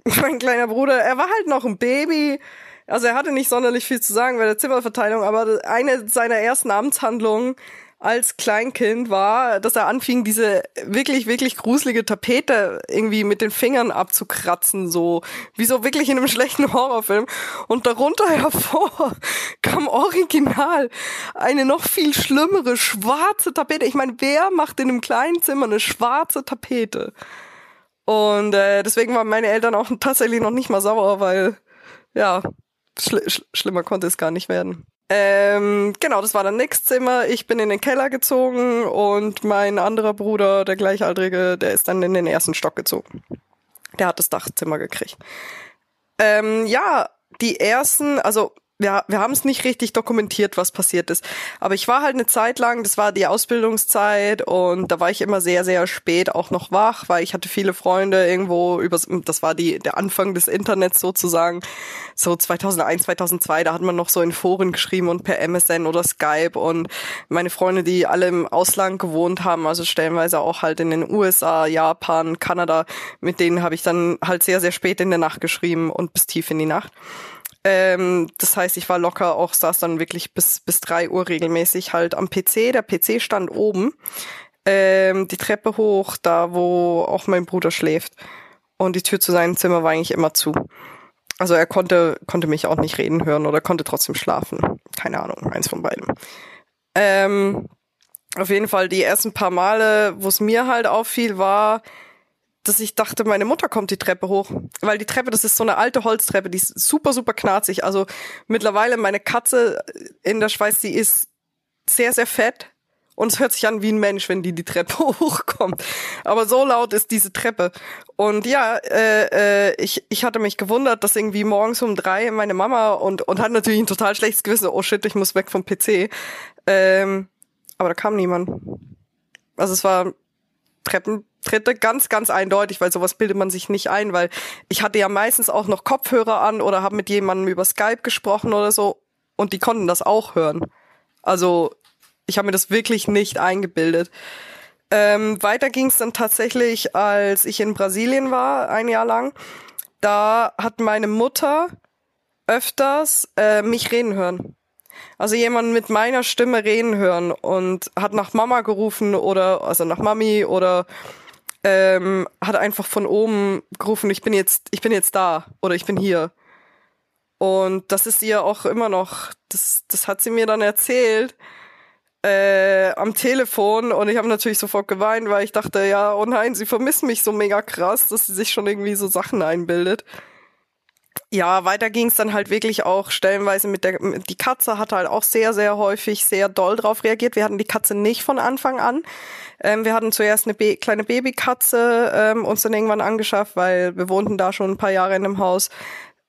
S6: mein kleiner Bruder, er war halt noch ein Baby. Also er hatte nicht sonderlich viel zu sagen bei der Zimmerverteilung, aber eine seiner ersten Amtshandlungen als Kleinkind war, dass er anfing, diese wirklich, wirklich gruselige Tapete irgendwie mit den Fingern abzukratzen, so wie so wirklich in einem schlechten Horrorfilm. Und darunter hervor kam original eine noch viel schlimmere schwarze Tapete. Ich meine, wer macht in einem kleinen Zimmer eine schwarze Tapete? Und äh, deswegen waren meine Eltern auch tatsächlich noch nicht mal sauer, weil ja, schl schl schlimmer konnte es gar nicht werden. Ähm, genau, das war dann nächstes Zimmer. Ich bin in den Keller gezogen und mein anderer Bruder, der Gleichaltrige, der ist dann in den ersten Stock gezogen. Der hat das Dachzimmer gekriegt. Ähm, ja, die ersten, also wir, wir haben es nicht richtig dokumentiert, was passiert ist. Aber ich war halt eine Zeit lang, das war die Ausbildungszeit und da war ich immer sehr, sehr spät auch noch wach, weil ich hatte viele Freunde irgendwo über, das war die, der Anfang des Internets sozusagen, so 2001, 2002, da hat man noch so in Foren geschrieben und per MSN oder Skype und meine Freunde, die alle im Ausland gewohnt haben, also stellenweise auch halt in den USA, Japan, Kanada, mit denen habe ich dann halt sehr, sehr spät in der Nacht geschrieben und bis tief in die Nacht. Ähm, das heißt, ich war locker auch, saß dann wirklich bis, bis drei Uhr regelmäßig halt am PC. Der PC stand oben. ähm, die Treppe hoch, da wo auch mein Bruder schläft. Und die Tür zu seinem Zimmer war eigentlich immer zu. Also er konnte, konnte mich auch nicht reden hören oder konnte trotzdem schlafen. Keine Ahnung, eins von beidem. Ähm, auf jeden Fall die ersten paar Male, wo es mir halt auffiel, war, dass ich dachte, meine Mutter kommt die Treppe hoch. Weil die Treppe, das ist so eine alte Holztreppe, die ist super, super knarzig. Also mittlerweile meine Katze in der Schweiz, die ist sehr, sehr fett. Und es hört sich an wie ein Mensch, wenn die die Treppe hochkommt. Aber so laut ist diese Treppe. Und ja, äh, äh, ich, ich hatte mich gewundert, dass irgendwie morgens um drei meine Mama und, und hat natürlich ein total schlechtes Gewissen, oh shit, ich muss weg vom PC. Ähm, aber da kam niemand. Also es war Treppentritte ganz, ganz eindeutig, weil sowas bildet man sich nicht ein, weil ich hatte ja meistens auch noch Kopfhörer an oder habe mit jemandem über Skype gesprochen oder so und die konnten das auch hören. Also ich habe mir das wirklich nicht eingebildet. Ähm, weiter ging es dann tatsächlich, als ich in Brasilien war, ein Jahr lang. Da hat meine Mutter öfters äh, mich reden hören. Also jemand mit meiner Stimme reden hören und hat nach Mama gerufen oder also nach Mami oder ähm, hat einfach von oben gerufen, ich bin jetzt, ich bin jetzt da oder ich bin hier. Und das ist ihr auch immer noch, das, das hat sie mir dann erzählt äh, am Telefon und ich habe natürlich sofort geweint, weil ich dachte, ja, oh nein, sie vermisst mich so mega krass, dass sie sich schon irgendwie so Sachen einbildet. Ja, weiter ging es dann halt wirklich auch stellenweise mit der die Katze hat halt auch sehr sehr häufig sehr doll drauf reagiert. Wir hatten die Katze nicht von Anfang an. Ähm, wir hatten zuerst eine Be kleine Babykatze ähm, uns dann irgendwann angeschafft, weil wir wohnten da schon ein paar Jahre in einem Haus.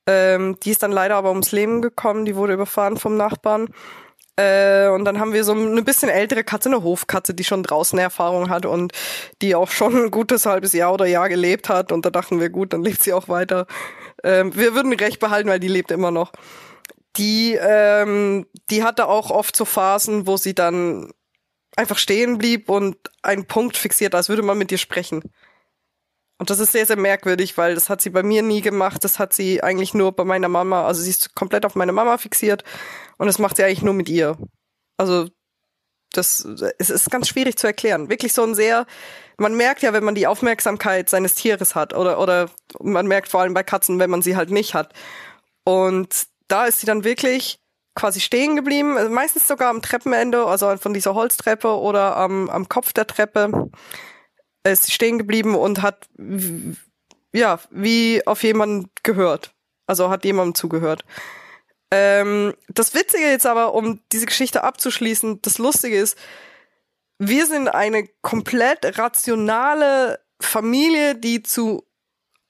S6: Ähm, die ist dann leider aber ums Leben gekommen. Die wurde überfahren vom Nachbarn. Äh, und dann haben wir so eine bisschen ältere Katze, eine Hofkatze, die schon draußen Erfahrung hat und die auch schon ein gutes halbes Jahr oder Jahr gelebt hat. Und da dachten wir, gut, dann lebt sie auch weiter. Ähm, wir würden recht behalten, weil die lebt immer noch. Die, ähm, die hatte auch oft so Phasen, wo sie dann einfach stehen blieb und einen Punkt fixiert, als würde man mit ihr sprechen. Und das ist sehr, sehr merkwürdig, weil das hat sie bei mir nie gemacht. Das hat sie eigentlich nur bei meiner Mama. Also sie ist komplett auf meine Mama fixiert und das macht sie eigentlich nur mit ihr. Also das es ist ganz schwierig zu erklären. Wirklich so ein sehr, man merkt ja, wenn man die Aufmerksamkeit seines Tieres hat oder oder man merkt vor allem bei Katzen, wenn man sie halt nicht hat. Und da ist sie dann wirklich quasi stehen geblieben, also meistens sogar am Treppenende, also von dieser Holztreppe oder am, am Kopf der Treppe ist stehen geblieben und hat ja wie auf jemanden gehört. Also hat jemandem zugehört. Ähm, das Witzige jetzt aber, um diese Geschichte abzuschließen, das Lustige ist, wir sind eine komplett rationale Familie, die zu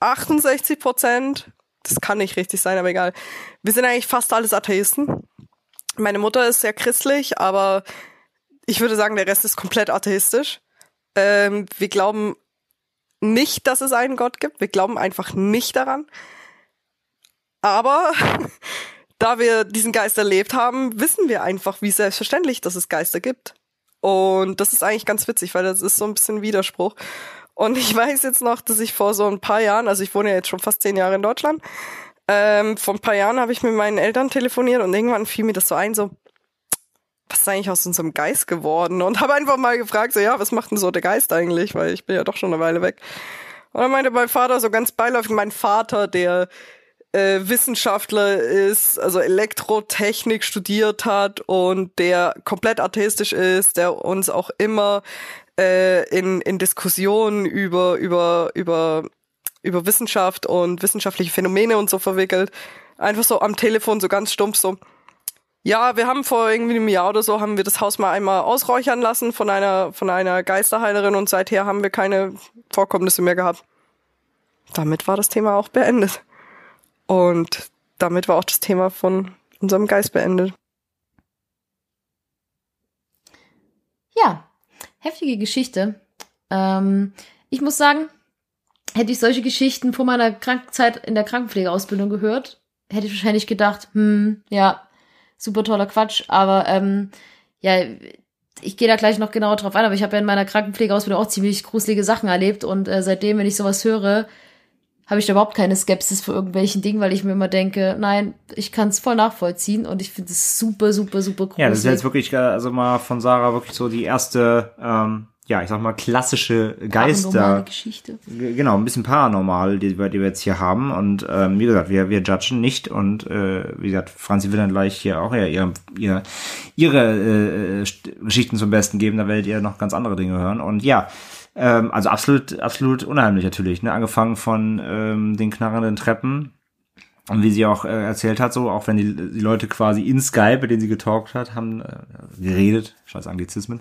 S6: 68 Prozent, das kann nicht richtig sein, aber egal, wir sind eigentlich fast alles Atheisten. Meine Mutter ist sehr christlich, aber ich würde sagen, der Rest ist komplett atheistisch. Ähm, wir glauben nicht, dass es einen Gott gibt. Wir glauben einfach nicht daran. Aber da wir diesen Geist erlebt haben, wissen wir einfach, wie selbstverständlich, dass es Geister gibt. Und das ist eigentlich ganz witzig, weil das ist so ein bisschen Widerspruch. Und ich weiß jetzt noch, dass ich vor so ein paar Jahren, also ich wohne ja jetzt schon fast zehn Jahre in Deutschland, ähm, vor ein paar Jahren habe ich mit meinen Eltern telefoniert und irgendwann fiel mir das so ein, so, was ist eigentlich aus unserem Geist geworden? Und habe einfach mal gefragt, so, ja, was macht denn so der Geist eigentlich? Weil ich bin ja doch schon eine Weile weg. Und dann meinte mein Vater so ganz beiläufig, mein Vater, der äh, Wissenschaftler ist, also Elektrotechnik studiert hat und der komplett atheistisch ist, der uns auch immer äh, in, in Diskussionen über, über, über, über Wissenschaft und wissenschaftliche Phänomene und so verwickelt. Einfach so am Telefon so ganz stumpf so, ja, wir haben vor irgendwie einem Jahr oder so haben wir das Haus mal einmal ausräuchern lassen von einer von einer Geisterheilerin und seither haben wir keine Vorkommnisse mehr gehabt. Damit war das Thema auch beendet. Und damit war auch das Thema von unserem Geist beendet.
S1: Ja, heftige Geschichte. Ähm, ich muss sagen, hätte ich solche Geschichten vor meiner Krankzeit in der Krankenpflegeausbildung gehört, hätte ich wahrscheinlich gedacht, hm, ja, super toller Quatsch, aber ähm, ja, ich gehe da gleich noch genauer drauf ein, aber ich habe ja in meiner Krankenpflegeausbildung auch ziemlich gruselige Sachen erlebt und äh, seitdem, wenn ich sowas höre, habe ich da überhaupt keine Skepsis vor irgendwelchen Dingen, weil ich mir immer denke, nein, ich kann es voll nachvollziehen und ich finde es super, super, super
S2: gruselig. Ja, das ist jetzt wirklich, äh, also mal von Sarah wirklich so die erste, ähm, ja, ich sag mal, klassische
S1: Paranormale
S2: Geister.
S1: Geschichte.
S2: G- Genau, ein bisschen paranormal, die, wir- die wir jetzt hier haben. Und ähm, wie gesagt, wir, wir judgen nicht. Und äh, wie gesagt, Franzi will dann gleich hier auch ja ihre, ihre, ihre äh, Geschichten zum Besten geben. Da werdet ihr noch ganz andere Dinge hören. Und ja, ähm, also absolut, absolut unheimlich natürlich. Ne? Angefangen von ähm, den knarrenden Treppen. Und wie sie auch äh, erzählt hat, so, auch wenn die, die Leute quasi in Skype, mit denen sie getalkt hat, haben äh, geredet, scheiß Anglizismen,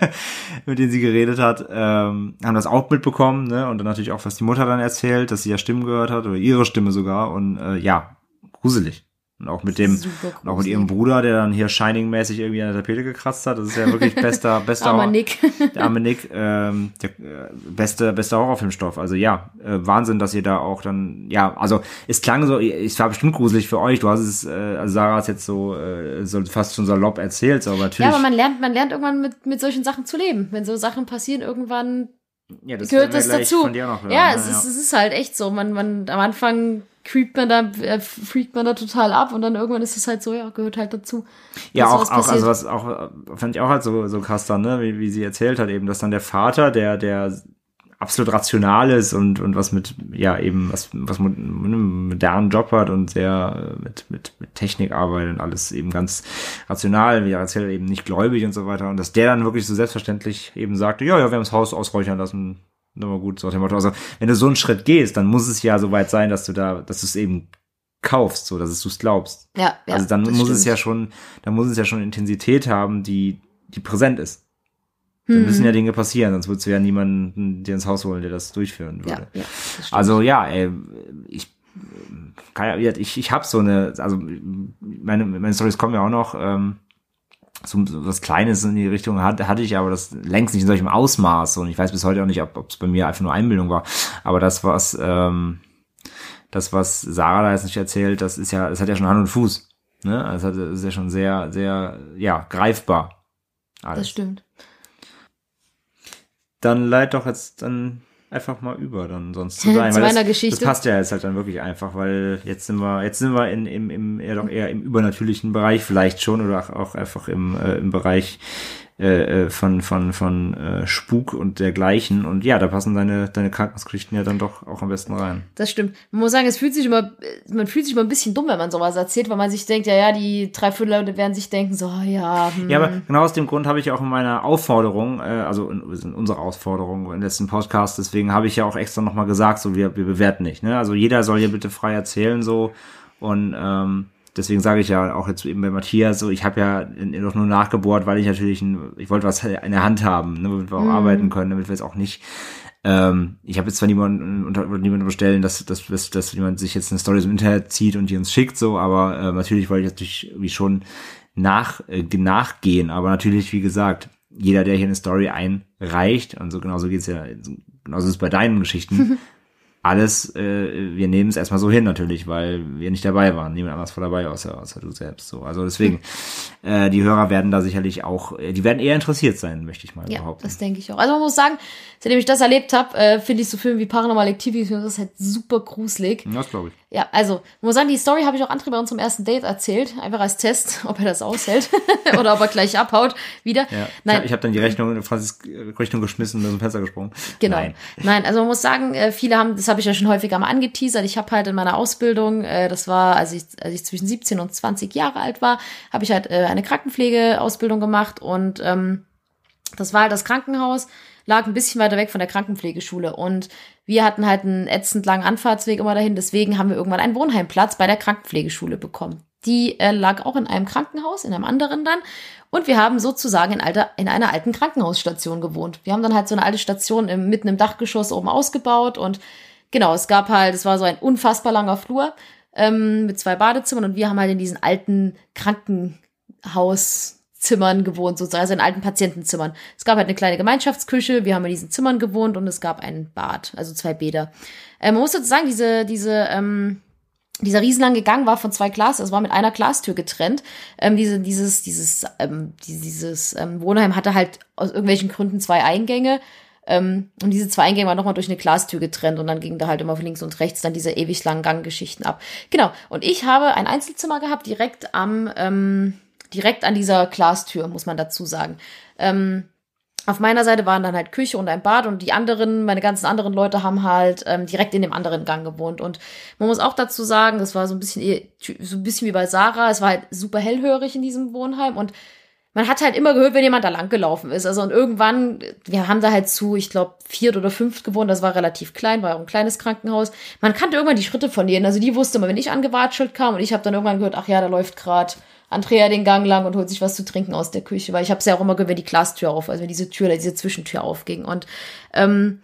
S2: mit denen sie geredet hat, ähm, haben das auch mitbekommen, ne? Und dann natürlich auch, was die Mutter dann erzählt, dass sie ja Stimmen gehört hat, oder ihre Stimme sogar. Und äh, ja, gruselig. Und auch mit dem, auch mit ihrem
S1: gruselig.
S2: Bruder, der dann hier Shining-mäßig irgendwie an der Tapete gekratzt hat. Das ist ja wirklich bester, bester
S1: Armer Nick.
S2: der arme Nick, ähm, der äh, beste, beste Horrorfilmstoff. Also ja, äh, Wahnsinn, dass ihr da auch dann, ja, also es klang so, es war bestimmt gruselig für euch. Du hast es, äh, also Sarah hat jetzt so, äh, so fast schon salopp erzählt, so, aber natürlich.
S1: Ja, aber man lernt, man lernt irgendwann mit, mit solchen Sachen zu leben. Wenn so Sachen passieren, irgendwann
S2: ja, das
S1: gehört das dazu. Ja,
S2: ne?
S1: es, Ist, es ist halt echt so. Man, man, am Anfang creept man da, äh, freakt man da total ab und dann irgendwann ist es halt so, ja, gehört halt dazu.
S2: Ja,
S1: dass
S2: auch, auch, also was auch, äh, fand ich auch halt so, so krass dann, ne, wie, wie sie erzählt hat, eben, dass dann der Vater, der, der absolut rational ist und, und was mit, ja, eben, was, was mit einem modernen Job hat und sehr äh, mit, mit, mit Technik arbeitet und alles eben ganz rational, wie er erzählt, eben nicht gläubig und so weiter. Und dass der dann wirklich so selbstverständlich eben sagte, ja, ja, wir haben das Haus ausräuchern lassen, nochmal gut, so dem Motto. Also, wenn du so einen Schritt gehst, dann muss es ja so weit sein, dass du da, dass du es eben kaufst, so, dass du es glaubst.
S1: Ja, ja.
S2: also dann
S1: das
S2: muss es
S1: stimmt.
S2: ja schon, dann muss es ja schon Intensität haben, die, die präsent ist. Dann
S1: Hm.
S2: müssen ja Dinge passieren, sonst würdest du ja niemanden dir ins Haus holen, der das durchführen
S1: Ja,
S2: würde.
S1: ja, das stimmt.
S2: Also ja, ey, ich kann ja, ich, ich habe so eine, also meine, meine Stories kommen ja auch noch, ähm, so, was Kleines in die Richtung hatte, hatte ich, aber das längst nicht in solchem Ausmaß. Und ich weiß bis heute auch nicht, ob es bei mir einfach nur Einbildung war. Aber das, was, ähm, das, was Sarah da jetzt nicht erzählt, das ist ja, das hat ja schon Hand und Fuß. Ne? Also das ist ja schon sehr, sehr, ja, greifbar. Alles.
S1: das stimmt.
S2: Dann leit doch jetzt dann einfach mal über, dann sonst zu
S1: Zu
S2: sein. weil
S1: meiner
S2: das,
S1: Geschichte.
S2: Das passt ja jetzt halt dann wirklich einfach, weil jetzt sind wir, jetzt sind wir in, im, im, eher doch eher im übernatürlichen Bereich vielleicht schon oder auch, auch einfach im, äh, im Bereich äh, äh, von, von, von äh, Spuk und dergleichen. Und ja, da passen deine, deine Krankenhausgeschichten ja dann doch auch am besten rein.
S1: Das stimmt. Man muss sagen, es fühlt sich immer, man fühlt sich immer ein bisschen dumm, wenn man sowas erzählt, weil man sich denkt, ja, ja, die drei Viertel Leute werden sich denken, so, ja, hm,
S2: Ja, aber genau aus dem Grund habe ich auch in meiner Aufforderung, äh, also in, in unserer Aufforderung im letzten Podcast, deswegen habe ich ja auch extra nochmal gesagt, so wir, wir bewerten nicht. Ne? Also jeder soll hier bitte frei erzählen so und ähm, deswegen sage ich ja auch jetzt eben bei Matthias so, ich habe ja doch nur nachgebohrt, weil ich natürlich, ein, ich wollte was in der Hand haben, ne, damit wir auch arbeiten können, damit wir jetzt auch nicht ähm, ich habe jetzt zwar niemanden unter niemanden bestellen, dass, dass, dass, dass jemand sich jetzt eine Story im Internet zieht und die uns schickt, so, aber äh, natürlich wollte ich natürlich irgendwie schon nach, äh, nachgehen. Aber natürlich, wie gesagt, jeder, der hier eine Story einreicht, und so genauso geht's ja, genauso ist es bei deinen Geschichten, alles, äh, wir nehmen es erstmal so hin natürlich, weil wir nicht dabei waren. Niemand anders war dabei, außer, außer du selbst. So. Also deswegen, äh, die Hörer werden da sicherlich auch, äh, die werden eher interessiert sein, möchte ich mal
S1: ja,
S2: behaupten.
S1: das denke ich auch. Also man muss sagen, seitdem ich das erlebt habe, äh, finde ich so Filme wie Paranormal Activity, das ist halt super gruselig.
S2: Das glaube ich.
S1: Ja, also, ich muss sagen, die Story habe ich auch André bei unserem ersten Date erzählt, einfach als Test, ob er das aushält oder ob er gleich abhaut wieder.
S2: Ja.
S1: Nein,
S2: Ich habe dann die Rechnung in Franzis Richtung geschmissen und aus dem Fenster gesprungen.
S1: Genau.
S2: Nein.
S1: Nein. also man muss sagen, äh, viele haben, das habe ich ja schon häufiger mal angeteasert. Ich habe halt in meiner Ausbildung, äh, das war, als ich, als ich zwischen 17 und 20 Jahre alt war, habe ich halt äh, eine Krankenpflegeausbildung gemacht und ähm, das war halt das Krankenhaus, lag ein bisschen weiter weg von der Krankenpflegeschule und wir hatten halt einen ätzend langen Anfahrtsweg immer dahin, deswegen haben wir irgendwann einen Wohnheimplatz bei der Krankenpflegeschule bekommen. Die äh, lag auch in einem Krankenhaus, in einem anderen dann. Und wir haben sozusagen in, alter, in einer alten Krankenhausstation gewohnt. Wir haben dann halt so eine alte Station im, mitten im Dachgeschoss oben ausgebaut und genau, es gab halt, es war so ein unfassbar langer Flur ähm, mit zwei Badezimmern und wir haben halt in diesen alten Krankenhauszimmern gewohnt, sozusagen, also in alten Patientenzimmern. Es gab halt eine kleine Gemeinschaftsküche, wir haben in diesen Zimmern gewohnt und es gab ein Bad, also zwei Bäder. Äh, man muss dazu sagen, diese, diese, ähm, dieser riesenlange Gang war von zwei Glas, es war mit einer Glastür getrennt. Ähm, diese, dieses, dieses, ähm, dieses ähm, Wohnheim hatte halt aus irgendwelchen Gründen zwei Eingänge. Ähm, und diese zwei Eingänge waren nochmal durch eine Glastür getrennt und dann ging da halt immer von links und rechts dann diese ewig langen Ganggeschichten ab. Genau. Und ich habe ein Einzelzimmer gehabt, direkt am, ähm, direkt an dieser Glastür, muss man dazu sagen. Ähm, auf meiner Seite waren dann halt Küche und ein Bad und die anderen, meine ganzen anderen Leute haben halt ähm, direkt in dem anderen Gang gewohnt. Und man muss auch dazu sagen, das war so ein bisschen so ein bisschen wie bei Sarah, es war halt super hellhörig in diesem Wohnheim und man hat halt immer gehört, wenn jemand da lang gelaufen ist. Also und irgendwann, wir haben da halt zu, ich glaube, viert oder fünft gewohnt, das war relativ klein, war auch ein kleines Krankenhaus. Man kannte irgendwann die Schritte von denen. Also die wusste immer, wenn ich angewatschelt kam und ich habe dann irgendwann gehört, ach ja, da läuft gerade Andrea den Gang lang und holt sich was zu trinken aus der Küche, weil ich habe es ja auch immer gehört, wenn die Glastür auf, also wenn diese Tür, diese Zwischentür aufging. Und ähm,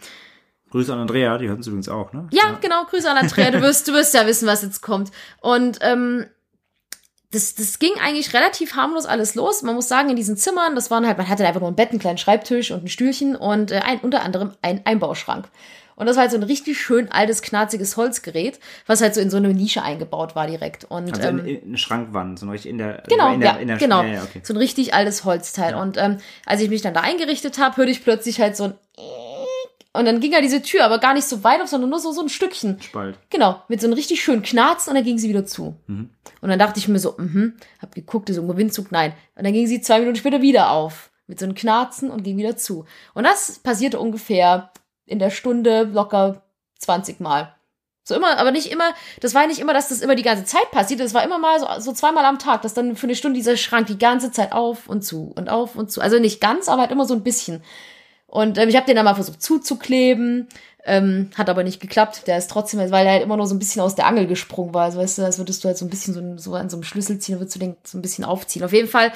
S2: Grüße an Andrea, die hört uns übrigens auch, ne?
S1: ja, genau, Grüße an Andrea, du wirst, du wirst ja wissen, was jetzt kommt. Und ähm, das, das ging eigentlich relativ harmlos alles los. Man muss sagen, in diesen Zimmern, das waren halt, man hatte einfach nur ein Bett, einen kleinen Schreibtisch und ein Stühlchen und äh, ein, unter anderem ein Einbauschrank. Und das war halt so ein richtig schön altes, knarziges Holzgerät, was halt so in so eine Nische eingebaut war direkt. Und
S2: Also
S1: ähm,
S2: in, in eine Schrankwand, so richtig in der
S1: Genau,
S2: in der,
S1: ja,
S2: in der,
S1: genau.
S2: Ja, ja, okay.
S1: So ein richtig altes Holzteil. Und ähm, als ich mich dann da eingerichtet habe, hörte ich plötzlich halt so ein und dann ging ja diese Tür aber gar nicht so weit auf, sondern nur so, so ein Stückchen.
S2: Spalt.
S1: Genau, mit so einem richtig schönen Knarzen und dann ging sie wieder zu. Und dann dachte ich mir so, mhm, hab geguckt, ist irgendwo Windzug, nein. Und dann ging sie zwei Minuten später wieder auf. Mit so einem Knarzen und ging wieder zu. Und das passierte ungefähr in der Stunde locker 20 Mal. So immer, aber nicht immer, das war nicht immer, dass das immer die ganze Zeit passiert, das war immer mal so, so zweimal am Tag, dass dann für eine Stunde dieser Schrank die ganze Zeit auf und zu und auf und zu. Also nicht ganz, aber halt immer so ein bisschen. Und ähm, ich habe den dann mal versucht zuzukleben, ähm, hat aber nicht geklappt. Der ist trotzdem, weil er halt immer nur so ein bisschen aus der Angel gesprungen war. Also weißt du, als würdest du halt so ein bisschen so, so an so einem Schlüssel ziehen, würdest du den so ein bisschen aufziehen. Auf jeden Fall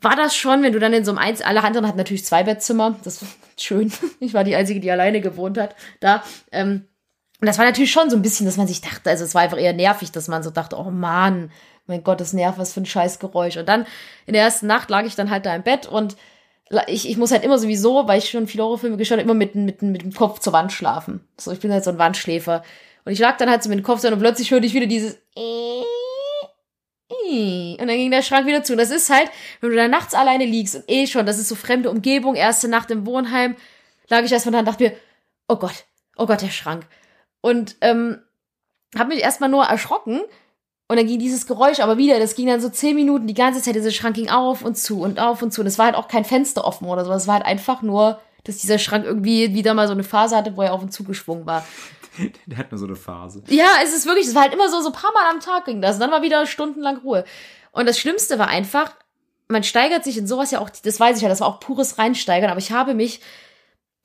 S1: war das schon, wenn du dann in so einem Eins, alle anderen hatten natürlich zwei Bettzimmer, das war schön. Ich war die Einzige, die alleine gewohnt hat da. Ähm, und das war natürlich schon so ein bisschen, dass man sich dachte, also es war einfach eher nervig, dass man so dachte, oh Mann, mein Gott, das nervt, was für ein scheiß Geräusch. Und dann in der ersten Nacht lag ich dann halt da im Bett und ich, ich muss halt immer sowieso, weil ich schon viele Horrorfilme geschaut habe, immer mit, mit, mit dem Kopf zur Wand schlafen. So, ich bin halt so ein Wandschläfer. Und ich lag dann halt so mit dem Kopf so und plötzlich hörte ich wieder dieses und dann ging der Schrank wieder zu. Und das ist halt, wenn du da nachts alleine liegst und eh schon, das ist so fremde Umgebung, erste Nacht im Wohnheim, lag ich erstmal da und dachte mir, oh Gott, oh Gott, der Schrank. Und ähm, habe mich erstmal nur erschrocken. Und dann ging dieses Geräusch aber wieder, das ging dann so zehn Minuten, die ganze Zeit, dieser Schrank ging auf und zu und auf und zu. Und es war halt auch kein Fenster offen oder so. Es war halt einfach nur, dass dieser Schrank irgendwie wieder mal so eine Phase hatte, wo er auf und zu geschwungen war.
S2: Der hat nur so eine Phase.
S1: Ja, es ist wirklich, es war halt immer so, so ein paar Mal am Tag ging das. Und dann war wieder stundenlang Ruhe. Und das Schlimmste war einfach, man steigert sich in sowas ja auch, das weiß ich ja, das war auch pures Reinsteigern, aber ich habe mich,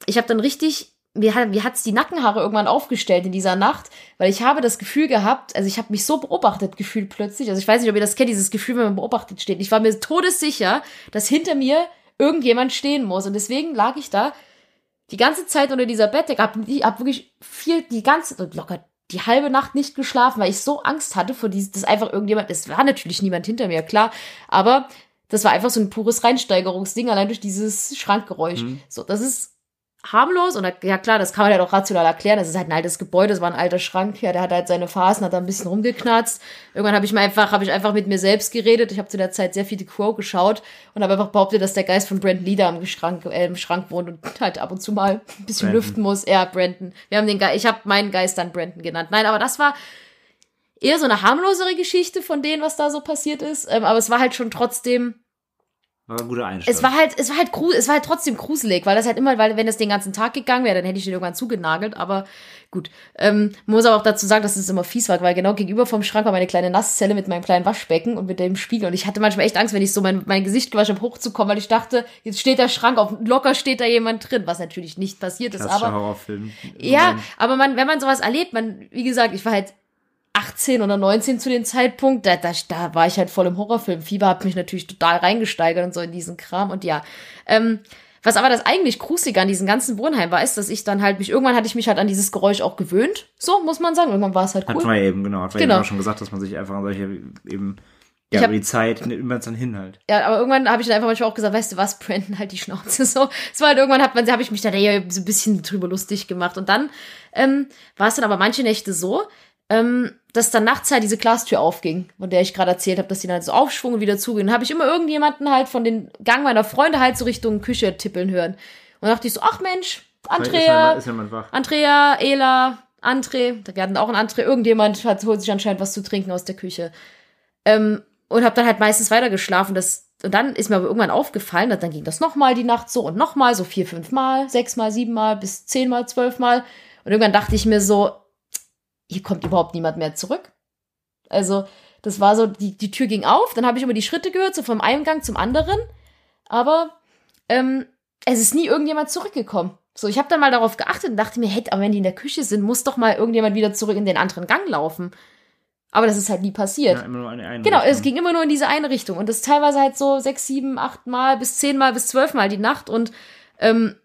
S1: ich habe dann richtig, mir hat mir hat's die Nackenhaare irgendwann aufgestellt in dieser Nacht, weil ich habe das Gefühl gehabt, also ich habe mich so beobachtet gefühlt plötzlich, also ich weiß nicht, ob ihr das kennt, dieses Gefühl, wenn man beobachtet steht. Ich war mir todessicher, dass hinter mir irgendjemand stehen muss und deswegen lag ich da die ganze Zeit unter dieser Bettdecke, hab, ich hab wirklich viel, die ganze, locker die halbe Nacht nicht geschlafen, weil ich so Angst hatte vor dieses, dass einfach irgendjemand, es war natürlich niemand hinter mir, klar, aber das war einfach so ein pures Reinsteigerungsding, allein durch dieses Schrankgeräusch. So, das ist harmlos und ja klar, das kann man ja doch rational erklären. Das ist halt ein altes Gebäude, das war ein alter Schrank, ja, der hat halt seine Phasen, hat da ein bisschen rumgeknarzt. Irgendwann habe ich mir einfach, habe ich einfach mit mir selbst geredet. Ich habe zu der Zeit sehr viel The Crow geschaut und habe einfach behauptet, dass der Geist von Brandon Lee da im Schrank, äh, im Schrank wohnt und halt ab und zu mal ein bisschen
S2: Brandon.
S1: lüften muss. Ja, Brandon. Wir haben den Geist, ich habe meinen Geist dann Brandon genannt. Nein, aber das war eher so eine harmlosere Geschichte von denen, was da so passiert ist. Ähm, aber es war halt schon trotzdem
S2: War ein guter Einstand.
S1: es war halt, es war halt, es war halt trotzdem gruselig, weil das halt immer, weil wenn das den ganzen Tag gegangen wäre, dann hätte ich den irgendwann zugenagelt, aber gut. Ähm, man muss aber auch dazu sagen, dass es immer fies war, weil genau gegenüber vom Schrank war meine kleine Nasszelle mit meinem kleinen Waschbecken und mit dem Spiegel und ich hatte manchmal echt Angst, wenn ich so mein, mein Gesicht gewaschen habe, hochzukommen, weil ich dachte, jetzt steht der Schrank auf, locker steht da jemand drin, was natürlich nicht passiert ist, aber
S2: Horrorfilm.
S1: ja, aber man, wenn man sowas erlebt, man, wie gesagt, ich war halt 18 oder 19 zu dem Zeitpunkt, da, da, da war ich halt voll im Horrorfilm. Fieber hat mich natürlich total reingesteigert und so in diesen Kram und ja. Ähm, was aber das eigentlich Gruselige an diesem ganzen Wohnheim war, ist, dass ich dann halt mich, irgendwann hatte ich mich halt an dieses Geräusch auch gewöhnt. So, muss man sagen. Irgendwann war es halt
S2: Hat
S1: cool.
S2: man ja eben, genau. Hat man
S1: Genau.
S2: eben auch schon gesagt, dass man sich einfach an solche eben,
S1: Ich
S2: ja,
S1: hab-
S2: über die Zeit nimmt man es dann hin halt.
S1: Ja, aber irgendwann habe ich dann einfach manchmal auch gesagt, weißt du was, Brandon, halt die Schnauze so. Es war halt irgendwann hat man, habe ich mich dann eher so ein bisschen drüber lustig gemacht. Und dann ähm, war es dann aber manche Nächte so, ähm, dass dann nachts halt diese Glastür aufging, von der ich gerade erzählt habe, dass die dann halt so aufschwung und wieder zuging. Dann habe ich immer irgendjemanden halt von den Gang meiner Freunde halt so Richtung Küche tippeln hören. Und dachte ich so, ach Mensch, Andrea,
S2: Ist ja mal wach.
S1: Andrea, Ela, André, da hatten auch ein André, irgendjemand hat, holt sich anscheinend was zu trinken aus der Küche. Ähm, und hab dann halt meistens weitergeschlafen. Das und dann ist mir aber irgendwann aufgefallen, dass dann ging das nochmal die Nacht so und nochmal, so vier, fünf Mal, sechs Mal, sieben Mal, bis zehn Mal, zwölf Mal. Und irgendwann dachte ich mir so, hier kommt überhaupt niemand mehr zurück. Also, das war so, die, die Tür ging auf, dann habe ich immer die Schritte gehört, so vom einen Gang zum anderen. Aber ähm, es ist nie irgendjemand zurückgekommen. So, ich habe dann mal darauf geachtet und dachte mir, hey, aber wenn die in der Küche sind, muss doch mal irgendjemand wieder zurück in den anderen Gang laufen. Aber das ist halt nie passiert.
S2: Ja, immer nur eine, eine
S1: Genau, es
S2: Richtung.
S1: ging immer nur in diese eine Richtung. Und das teilweise halt so sechs, sieben, acht Mal bis zehn Mal bis zwölf Mal die Nacht. Und, ähm,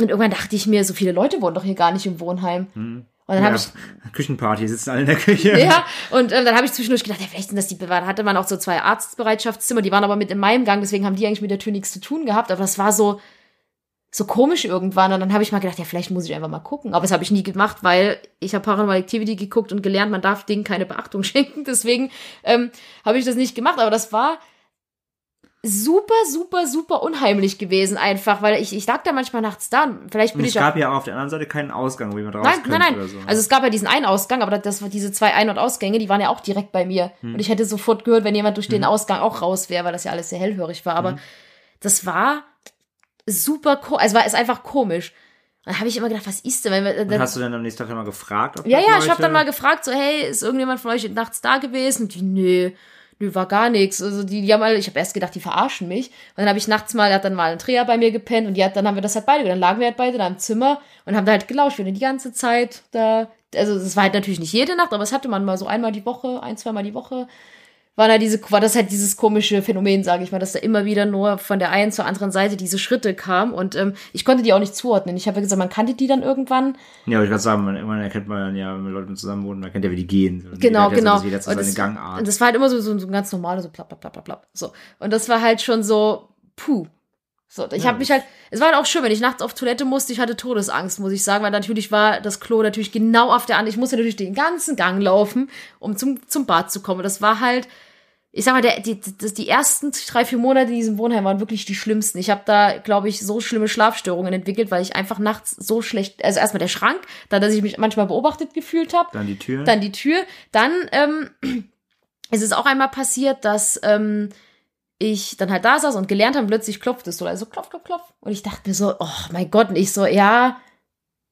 S1: und irgendwann dachte ich mir, so viele Leute wohnen doch hier gar nicht im Wohnheim.
S2: Hm.
S1: Und dann
S2: ja,
S1: habe ich,
S2: Küchenparty, sitzen alle in der Küche.
S1: ja, und ähm, dann habe ich zwischendurch gedacht, ja, vielleicht sind das die, da hatte man auch so zwei Arztbereitschaftszimmer, die waren aber mit in meinem Gang, deswegen haben die eigentlich mit der Tür nichts zu tun gehabt. Aber das war so, so komisch irgendwann. Und dann habe ich mal gedacht, ja, vielleicht muss ich einfach mal gucken. Aber das habe ich nie gemacht, weil ich habe Paranormal Activity geguckt und gelernt, man darf Dingen keine Beachtung schenken. Deswegen ähm, habe ich das nicht gemacht. Aber das war super, super, super unheimlich gewesen einfach, weil ich, ich lag da manchmal nachts da. und Vielleicht
S2: Und
S1: bin
S2: es
S1: ich auch
S2: gab ja auf der anderen Seite keinen Ausgang, wo jemand raus
S1: Nein, nein, nein.
S2: oder so.
S1: Also es gab ja diesen einen Ausgang, aber das war diese zwei Ein- und Ausgänge, die waren ja auch direkt bei mir.
S2: Hm.
S1: Und ich hätte sofort gehört, wenn jemand durch den Ausgang auch raus wäre, weil das ja alles sehr hellhörig war. Aber
S2: Hm.
S1: das war super komisch. Also war es einfach komisch. Und dann habe ich immer gedacht, was ist denn? Wenn wir,
S2: Und
S1: dann,
S2: hast du dann am nächsten Tag mal gefragt? Ob
S1: ja, ja, ich
S2: Leute-
S1: habe dann mal gefragt, so, hey, ist irgendjemand von euch nachts da gewesen? Und die, nö, nö, war gar nichts. Also die, die haben alle, ich habe erst gedacht, die verarschen mich. Und dann habe ich nachts mal, hat dann mal ein Dreher bei mir gepennt und die hat, dann haben wir das halt beide, dann lagen wir halt beide da im Zimmer und haben da halt gelauscht, wir die ganze Zeit da, also es war halt natürlich nicht jede Nacht, aber es hatte man mal so einmal die Woche, ein, zweimal die Woche, war da diese, war das halt dieses komische Phänomen, sage ich mal, dass da immer wieder nur von der einen zur anderen Seite diese Schritte kamen und ähm, ich konnte die auch nicht zuordnen. Ich habe ja gesagt, man kannte die dann irgendwann
S2: Ja, aber ich gerade sagen, man, irgendwann erkennt man ja, wenn Leute zusammen wohnen, man kennt ja, wie die gehen. Und
S1: Genau,
S2: jeder hat ja
S1: genau.
S2: So,
S1: Und das, und das war halt immer so, so, so ein ganz normales, so plapp, plapp, plapp, plapp, plapp. So. Und das war halt schon so, puh. So, ich
S2: Ja,
S1: habe mich halt, es war halt auch schön, wenn ich nachts auf Toilette musste, ich hatte Todesangst, muss ich sagen, weil natürlich war das Klo natürlich genau auf der anderen, ich musste natürlich den ganzen Gang laufen, um zum, zum Bad zu kommen. Und das war halt, ich sag mal, der, die, die, die ersten drei, vier Monate in diesem Wohnheim waren wirklich die schlimmsten. Ich habe da, glaube ich, so schlimme Schlafstörungen entwickelt, weil ich einfach nachts so schlecht, also erstmal der Schrank, dann, dass ich mich manchmal beobachtet gefühlt habe,
S2: dann die Tür.
S1: dann die Tür. Dann ähm, ist es auch einmal passiert, dass ähm, ich dann halt da saß und gelernt habe, plötzlich klopft es so, also klopf, klopf, klopf. Und ich dachte mir so, oh mein Gott, und ich so, ja,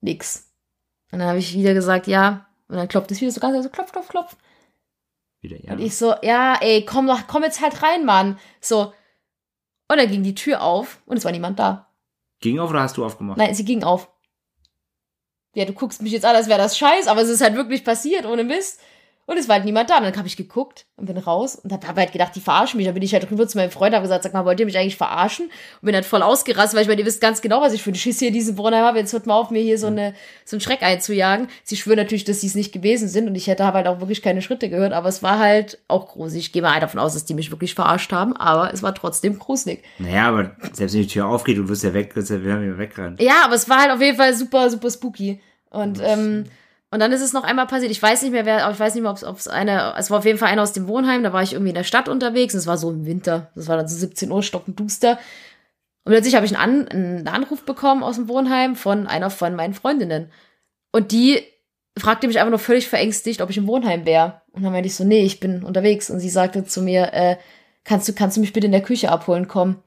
S1: nix. Und dann habe ich wieder gesagt, ja. Und dann klopft es wieder so ganz, also klopf, klopf, klopf.
S2: Wieder, ja.
S1: Und ich so, ja, ey, komm doch, komm jetzt halt rein, Mann. So. Und dann ging die Tür auf und es war niemand da.
S2: Ging auf oder hast du aufgemacht?
S1: Nein, sie ging auf. Ja, du guckst mich jetzt an, als wäre das scheiß, aber es ist halt wirklich passiert, ohne Mist. Und es war halt niemand da. Und dann habe ich geguckt und bin raus und habe halt gedacht, die verarschen mich. Dann bin ich halt rüber zu meinem Freund, habe gesagt, sag mal, wollt ihr mich eigentlich verarschen? Und bin halt voll ausgerastet, weil ich meine, ihr wisst ganz genau, was ich für einen Schiss hier in diesem Wohnheim habe. Jetzt hört mal auf, mir hier so, eine, so einen Schreck einzujagen. Sie schwören natürlich, dass sie es nicht gewesen sind und ich hätte halt auch wirklich keine Schritte gehört, aber es war halt auch gruselig. Ich gehe mal davon aus, dass die mich wirklich verarscht haben, aber es war trotzdem gruselig.
S2: Naja, aber selbst wenn die Tür aufgeht, du wirst ja weg, wirst ja, wir haben ja wegrennen.
S1: Ja, aber es war halt auf jeden Fall super, super spooky. Und, ähm, und dann ist es noch einmal passiert. Ich weiß nicht mehr, wer, ich weiß nicht mehr, ob es eine, es war auf jeden Fall einer aus dem Wohnheim, da war ich irgendwie in der Stadt unterwegs. und Es war so im Winter. Das war dann so 17 Uhr, stockenduster. Und plötzlich habe ich einen, An einen Anruf bekommen aus dem Wohnheim von einer von meinen Freundinnen. Und die fragte mich einfach nur völlig verängstigt, ob ich im Wohnheim wäre. Und dann meinte ich so, nee, ich bin unterwegs. Und sie sagte zu mir, äh, kannst du, kannst du mich bitte in der Küche abholen kommen?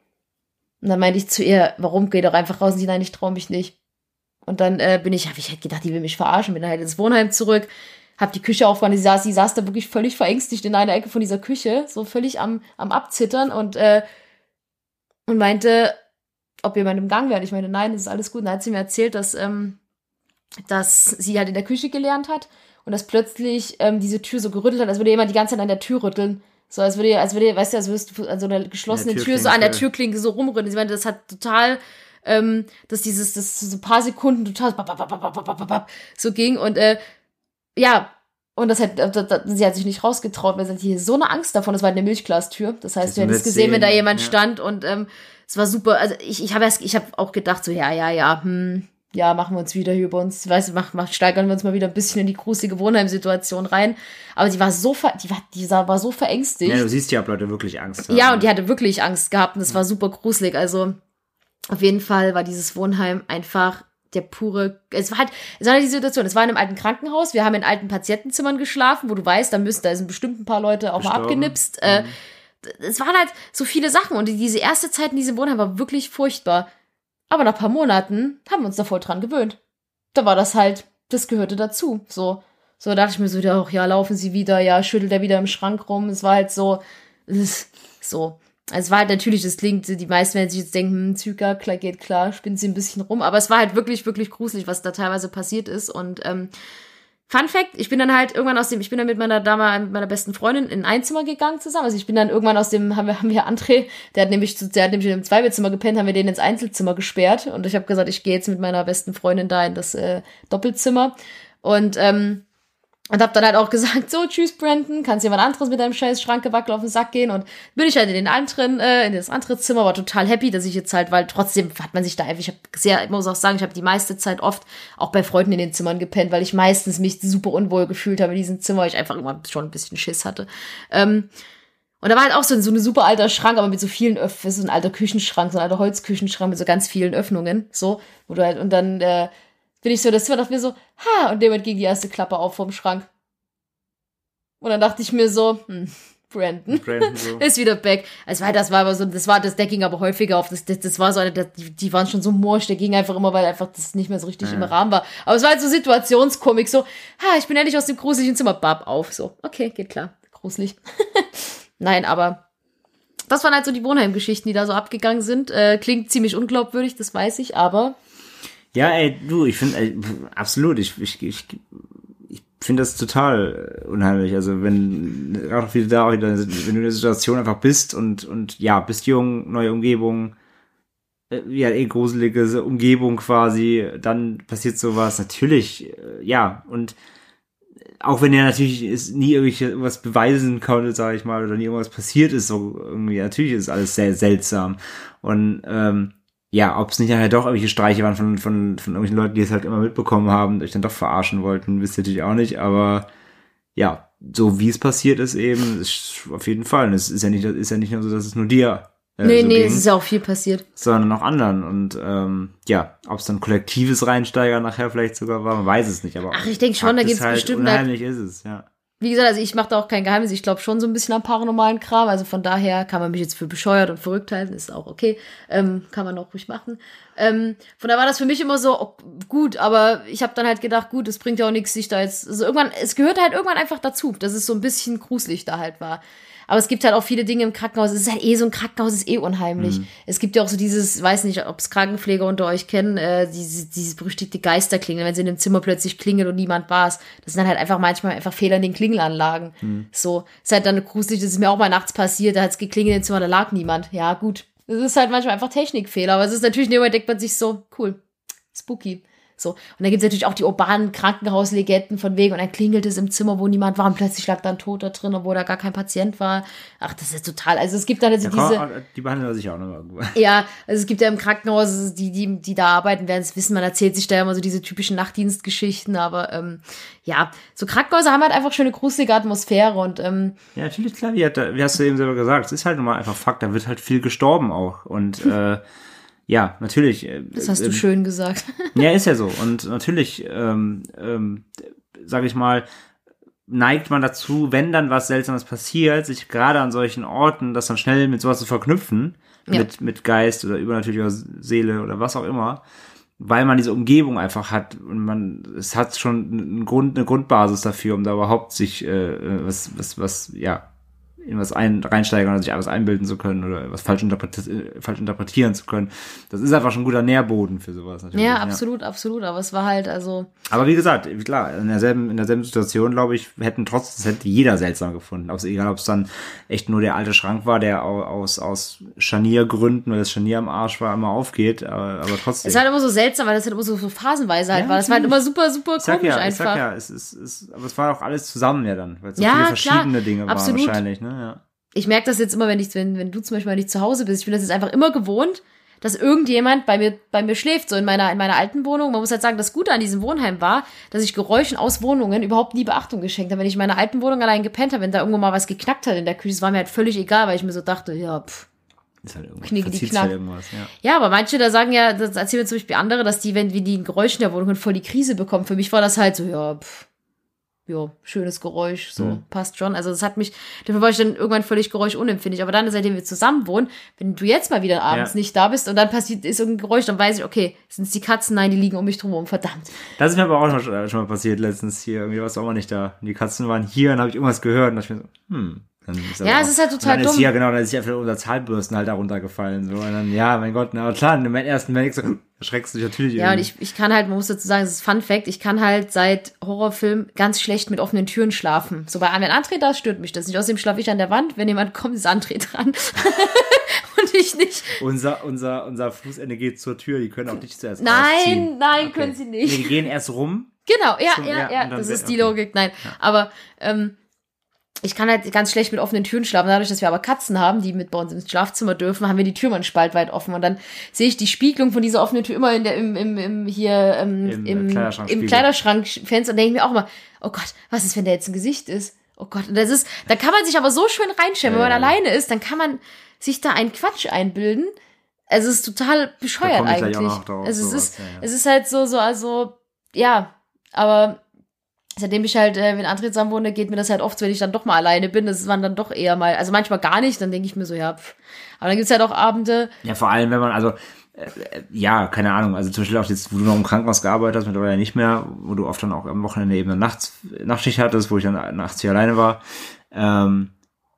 S1: Und dann meinte ich zu ihr, warum geh doch einfach raus? Und sie, nein, ich traue mich nicht. Und dann äh, bin ich, habe ich halt gedacht, die will mich verarschen, bin dann halt ins Wohnheim zurück, hab die Küche aufgemacht, sie saß, sie saß da wirklich völlig verängstigt in einer Ecke von dieser Küche, so völlig am, am Abzittern und, äh, und meinte, ob jemand im Gang wäre. Ich meinte, nein, das ist alles gut. Und dann hat sie mir erzählt, dass, ähm, dass sie halt in der Küche gelernt hat und dass plötzlich ähm, diese Tür so gerüttelt hat, als würde jemand die ganze Zeit an der Tür rütteln. So, als würde, als würde, weißt du, als würdest du an so einer geschlossenen
S2: Ja,
S1: Tür so an der
S2: Türklinke.
S1: Türklinke so rumrütteln. Sie meinte, das hat total ähm, dass dieses, das so ein paar Sekunden total so ging und äh, ja, und das hat, da, sie hat sich nicht rausgetraut, weil sie hier so eine Angst davon, das war eine Milchglastür. Das heißt,
S2: Das
S1: du hättest gesehen, wenn da jemand
S2: ja.
S1: stand und ähm, es war super. Also ich, ich habe erst, ich habe auch gedacht, so, ja, ja, ja, hm, ja, machen wir uns wieder hier über uns, weißt du, mach, mach, steigern wir uns mal wieder ein bisschen in die gruselige Wohnheimsituation rein. Aber die war so ver, die war, die war so verängstigt.
S2: Ja, du siehst ja, ob Leute wirklich Angst haben.
S1: Ja, und die hatte wirklich Angst gehabt und es war super gruselig. Also auf jeden Fall war dieses Wohnheim einfach der pure. Es war halt, es war halt die Situation. Es war in einem alten Krankenhaus. Wir haben in alten Patientenzimmern geschlafen, wo du weißt, da müssen, da sind bestimmt ein paar Leute auch mal
S2: Gestorben.
S1: abgenipst. Äh, es waren halt so viele Sachen und diese erste Zeit in diesem Wohnheim war wirklich furchtbar. Aber nach ein paar Monaten haben wir uns da voll dran gewöhnt. Da war das halt, das gehörte dazu. So, so dachte ich mir so, ja, ja, laufen sie wieder, ja, schüttelt er wieder im Schrank rum. Es war halt so, so. Es war halt natürlich, das klingt, die meisten werden sich jetzt denken, hm, Zyka, klar, geht klar, spinnt sie ein bisschen rum. Aber es war halt wirklich, wirklich gruselig, was da teilweise passiert ist. Und ähm, Fun Fact, ich bin dann halt irgendwann aus dem, ich bin dann mit meiner Dame, mit meiner besten Freundin in ein Zimmer gegangen zusammen. Also ich bin dann irgendwann aus dem, haben wir, haben wir André, der hat nämlich, der hat nämlich in einem Zweibettzimmer gepennt, haben wir den ins Einzelzimmer gesperrt. Und ich habe gesagt, ich gehe jetzt mit meiner besten Freundin da in das äh, Doppelzimmer. Und ähm, und hab dann halt auch gesagt, so, tschüss, Brandon, kannst jemand anderes mit deinem scheiß Schrankewackel auf den Sack gehen. Und bin ich halt in den anderen, äh, in das andere Zimmer, war total happy, dass ich jetzt halt, weil trotzdem hat man sich da einfach, ich habe sehr, ich muss auch sagen, ich habe die meiste Zeit oft auch bei Freunden in den Zimmern gepennt, weil ich meistens mich super unwohl gefühlt habe in diesem Zimmer, weil ich einfach immer schon ein bisschen Schiss hatte. Ähm, und da war halt auch so, so ein super alter Schrank, aber mit so vielen Öffnungen, so ein alter Küchenschrank, so ein alter Holzküchenschrank mit so ganz vielen Öffnungen, so, wo du halt, und dann, äh, bin ich so, das Zimmer dachte mir so, ha, und damit ging die erste Klappe auf vom Schrank. Und dann dachte ich mir so, hm, Brandon,
S2: Brandon so.
S1: ist wieder back. Es war, das war aber so, das war, das, der ging aber häufiger auf, das, das, das war so eine, das, die, die waren schon so morsch, der ging einfach immer, weil einfach das nicht mehr so richtig im Rahmen war. Aber es war halt so Situationskomik, so, ha, ich bin endlich aus dem gruseligen Zimmer, bab auf, so, okay, geht klar, gruselig. Nein, aber das waren halt so die Wohnheimgeschichten, die da so abgegangen sind. Äh, klingt ziemlich unglaubwürdig, das weiß ich, aber
S2: Ja, ey, du, ich finde, absolut, ich, ich, ich, ich finde das total äh, unheimlich. Also wenn, auch wieder da, auch wieder, wenn du in der Situation einfach bist und, und ja, bist jung, neue Umgebung, äh, ja, eh gruselige Umgebung quasi, dann passiert sowas. Natürlich, äh, ja, und auch wenn er natürlich es nie irgendwas beweisen konnte, sage ich mal, oder nie irgendwas passiert ist, so irgendwie, natürlich ist alles sehr seltsam. Und ähm, ja, ob es nicht nachher doch irgendwelche Streiche waren von, von, von irgendwelchen Leuten, die es halt immer mitbekommen haben, euch dann doch verarschen wollten, wisst ihr natürlich auch nicht, aber ja, so wie es passiert ist eben, ist auf jeden Fall. Und es ist ja nicht, ist ja nicht nur so, dass es nur dir äh,
S1: nee,
S2: so
S1: nee,
S2: ging,
S1: es ist ja auch viel passiert.
S2: sondern auch anderen. Und ähm, ja, ob es dann kollektives Reinsteiger nachher vielleicht sogar war, man weiß es nicht. Aber
S1: Ach, ich denk schon,
S2: Fakt
S1: da
S2: ist
S1: gibt's
S2: halt,
S1: bestimmt-
S2: Unheimlich ist es, ja.
S1: Wie gesagt, also ich mache da auch kein Geheimnis. Ich glaube schon so ein bisschen am paranormalen Kram. Also von daher kann man mich jetzt für bescheuert und verrückt halten. Ist auch okay. Ähm, kann man auch ruhig machen. Ähm, von daher war das für mich immer so oh, gut. Aber ich habe dann halt gedacht, gut, es bringt ja auch nichts, sich da jetzt. Also irgendwann, es gehört halt irgendwann einfach dazu, dass es so ein bisschen gruselig da halt war. Aber es gibt halt auch viele Dinge im Krankenhaus. Es ist halt eh so ein Krankenhaus, ist eh unheimlich. Es gibt ja auch so dieses, weiß nicht, ob es Krankenpfleger unter euch kennen, äh, diese, dieses berüchtigte Geisterklingeln, wenn sie in dem Zimmer plötzlich klingelt und niemand war es. Das sind dann halt einfach manchmal einfach Fehler in den Klingelanlagen. So, ist halt dann gruselig, das ist mir auch mal nachts passiert, da hat es geklingelt im Zimmer, da lag niemand. Ja, gut. Das ist halt manchmal einfach Technikfehler, aber es ist natürlich, in dem Moment denkt man sich so, cool, spooky. So. Und dann gibt es natürlich auch die urbanen Krankenhauslegenden von wegen, und dann klingelt es im Zimmer, wo niemand war, und plötzlich lag da ein Toter drin, obwohl da gar kein Patient war. Ach, das ist total, also es gibt dann also
S2: Ja,
S1: diese.
S2: komm, die behandeln sich auch noch irgendwo.
S1: Ja, also es gibt ja im Krankenhaus, die, die, die da arbeiten, werden es wissen, man erzählt sich da immer so diese typischen Nachtdienstgeschichten, aber ähm, ja, so Krankenhäuser haben halt einfach schöne gruselige Atmosphäre und ähm,
S2: Ja, natürlich, klar, wie, hat, wie hast du eben selber gesagt, es ist halt nun mal einfach Fakt, da wird halt viel gestorben auch. Und äh, ja, natürlich. äh,
S1: das hast du
S2: ähm,
S1: schön gesagt.
S2: Ja, ist ja so. Und natürlich, ähm, ähm, sage ich mal, neigt man dazu, wenn dann was Seltsames passiert, sich gerade an solchen Orten das dann schnell mit sowas zu verknüpfen,
S1: Ja.
S2: mit, mit Geist oder übernatürlicher Seele oder was auch immer, weil man diese Umgebung einfach hat und man, es hat schon einen Grund, eine Grundbasis dafür, um da überhaupt sich äh, was, was, was, ja, in was ein, reinsteigern oder sich alles einbilden zu können oder was falsch, interpreti äh, falsch interpretieren zu können. Das ist einfach schon ein guter Nährboden für sowas natürlich.
S1: Ja, absolut, absolut, aber es war halt, also,
S2: Aber wie gesagt, klar, in derselben, in derselben Situation, glaube ich, hätten trotzdem, das hätte jeder seltsam gefunden. Ob's, egal, ob es dann echt nur der alte Schrank war, der au- aus, aus Scharniergründen, weil das Scharnier am Arsch war, immer aufgeht, aber, aber trotzdem.
S1: es war halt immer so seltsam, weil das halt immer so, so phasenweise halt
S2: Ja,
S1: war. Das war halt immer super, super
S2: ich
S1: komisch
S2: ja, ich
S1: einfach.
S2: sag ja, es ist, es, aber es war auch alles zusammen ja dann, weil es so
S1: Ja,
S2: viele
S1: klar,
S2: verschiedene Dinge waren
S1: absolut.
S2: wahrscheinlich, ne, ja.
S1: ich merke das jetzt immer, wenn ich, wenn, wenn du zum Beispiel nicht zu Hause bist. Ich bin das jetzt einfach immer gewohnt, dass irgendjemand bei mir, bei mir schläft, so in meiner, in meiner alten Wohnung. Man muss halt sagen, das Gute an diesem Wohnheim war, dass ich Geräuschen aus Wohnungen überhaupt nie Beachtung geschenkt habe. Wenn ich in meiner alten Wohnung allein gepennt habe, wenn da irgendwo mal was geknackt hat in der Küche, das war mir halt völlig egal, weil ich mir so dachte, ja, pff.
S2: Ist halt irgendwas,
S1: die
S2: halt irgendwas, ja.
S1: Ja, aber manche da sagen ja, das erzählen mir zum Beispiel andere, dass die, wenn wie die in Geräuschen der Wohnung voll die Krise bekommen. Für mich war das halt so, ja, pff. Ja, schönes Geräusch, so,
S2: Mhm.
S1: passt schon. Also das hat mich, dafür war ich dann irgendwann völlig geräuschunempfindlich. Aber dann, seitdem wir zusammen wohnen, wenn du jetzt mal wieder abends
S2: Ja.
S1: nicht da bist und dann passiert, ist irgendein Geräusch, dann weiß ich, okay, sind es die Katzen? Nein, die liegen um mich drum verdammt.
S2: Das ist mir aber auch schon, äh, schon mal passiert letztens hier. Irgendwie war es auch mal nicht da. Und die Katzen waren hier und habe ich irgendwas gehört und dachte ich mir so, hm.
S1: Ja, es ist halt total
S2: und dann Ist
S1: dumm.
S2: hier, genau, dann ist hier einfach unser Zahnbürsten halt da runtergefallen. So. Und dann, ja, mein Gott, na klar, im ersten Moment so, erschreckst du dich natürlich
S1: Ja, und
S2: irgendwie.
S1: ich, ich kann halt, man muss dazu sagen, das ist Fun Fact, ich kann halt seit Horrorfilm ganz schlecht mit offenen Türen schlafen. So bei da ist, stört mich das nicht. Außerdem schlafe ich an der Wand, wenn jemand kommt, ist André dran. und ich nicht.
S2: Unser, unser, unser Fußende geht zur Tür, die können auch nicht zuerst
S1: Nein, nein,
S2: Okay.
S1: können sie
S2: Nee,
S1: nicht.
S2: die gehen erst rum.
S1: Genau, ja,
S2: So,
S1: ja,
S2: ja,
S1: ja,
S2: und
S1: das ist die
S2: okay.
S1: Logik, nein. Aber ähm, ich kann halt ganz schlecht mit offenen Türen schlafen. Dadurch, dass wir aber Katzen haben, die mit bei uns ins Schlafzimmer dürfen, haben wir die Tür mal einen Spalt weit offen. Und dann sehe ich die Spiegelung von dieser offenen Tür immer in der, im, im, im hier ähm,
S2: Im,
S1: im,
S2: äh,
S1: im,
S2: Kleiderschrankspiegel.
S1: Kleiderschrankfenster und denke ich mir auch mal, oh Gott, was ist, wenn da jetzt ein Gesicht ist? Oh Gott, und das ist, da kann man sich aber so schön reinstellen, wenn
S2: Ja,
S1: man alleine ist, dann kann man sich da einen Quatsch einbilden. Also es ist total bescheuert eigentlich.
S2: noch drauf,
S1: also es
S2: sowas,
S1: ist,
S2: ja, ja.
S1: es ist halt so, so, also, ja, aber seitdem ich halt äh, mit André zusammen wohne, geht mir das halt oft, wenn ich dann doch mal alleine bin, das waren dann doch eher mal, also manchmal gar nicht, dann denke ich mir so, ja, pff. aber dann gibt's halt auch Abende,
S2: Ja, vor allem, wenn man, also, äh, ja, keine Ahnung, also zum Beispiel auch jetzt, wo du noch im Krankenhaus gearbeitet hast, mittlerweile nicht mehr, wo du oft dann auch am Wochenende eben eine Nachts, Nachtschicht hattest, wo ich dann nachts hier alleine war. Ähm,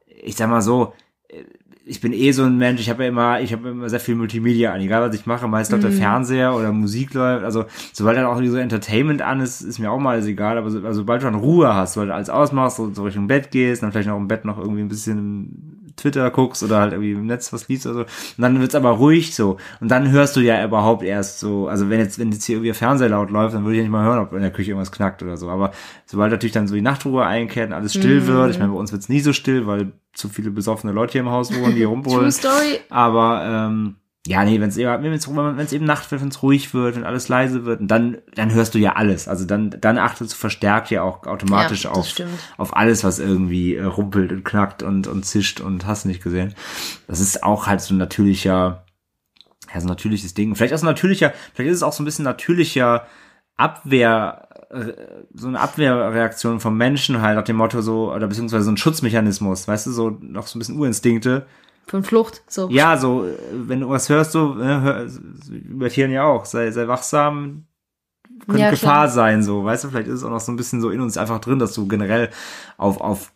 S2: ich sag mal so, äh, ich bin eh so ein Mensch, ich habe ja immer, ich habe immer sehr viel Multimedia an, egal was ich mache, meist läuft der Fernseher oder Musik läuft, also sobald dann auch so Entertainment an ist, ist mir auch mal alles egal, aber so, also sobald du dann Ruhe hast, sobald du alles ausmachst, so, so Richtung Bett gehst, dann vielleicht noch im Bett noch irgendwie ein bisschen Twitter guckst oder halt irgendwie im Netz was liest oder so, und dann wird's aber ruhig so, und dann hörst du ja überhaupt erst so, also wenn jetzt, wenn jetzt hier irgendwie Fernseher laut läuft, dann würde ich ja nicht mal hören, ob in der Küche irgendwas knackt oder so, aber sobald natürlich dann so die Nachtruhe einkehrt und alles still wird, ich meine, bei uns wird's nie so still, weil zu viele besoffene Leute hier im Haus wohnen, die
S1: True
S2: rumbrüllen.
S1: Story,
S2: Aber ähm, ja, nee, wenn es eben, wenn's, wenn's eben Nacht wird, wenn es ruhig wird, wenn alles leise wird, und dann, dann hörst du ja alles. Also dann, dann achtest du verstärkt ja auch automatisch
S1: Ja,
S2: auf,
S1: stimmt.
S2: auf alles, was irgendwie äh, rumpelt und knackt und, und zischt und hast nicht gesehen. Das ist auch halt so ein natürlicher, ja, so ein natürliches Ding. Vielleicht auch so ein natürlicher, vielleicht ist es auch so ein bisschen natürlicher Abwehr, äh, so eine Abwehrreaktion vom Menschen halt nach dem Motto so, oder beziehungsweise so ein Schutzmechanismus, weißt du, so noch so ein bisschen Urinstinkte.
S1: Von Flucht, so.
S2: Ja, so, äh, wenn du was hörst, so, äh, hör, über Tieren ja auch, sei, sei wachsam, könnte
S1: Ja,
S2: Gefahr
S1: klar.
S2: sein, so, weißt du, vielleicht ist es auch noch so ein bisschen so in uns einfach drin, dass du generell auf, auf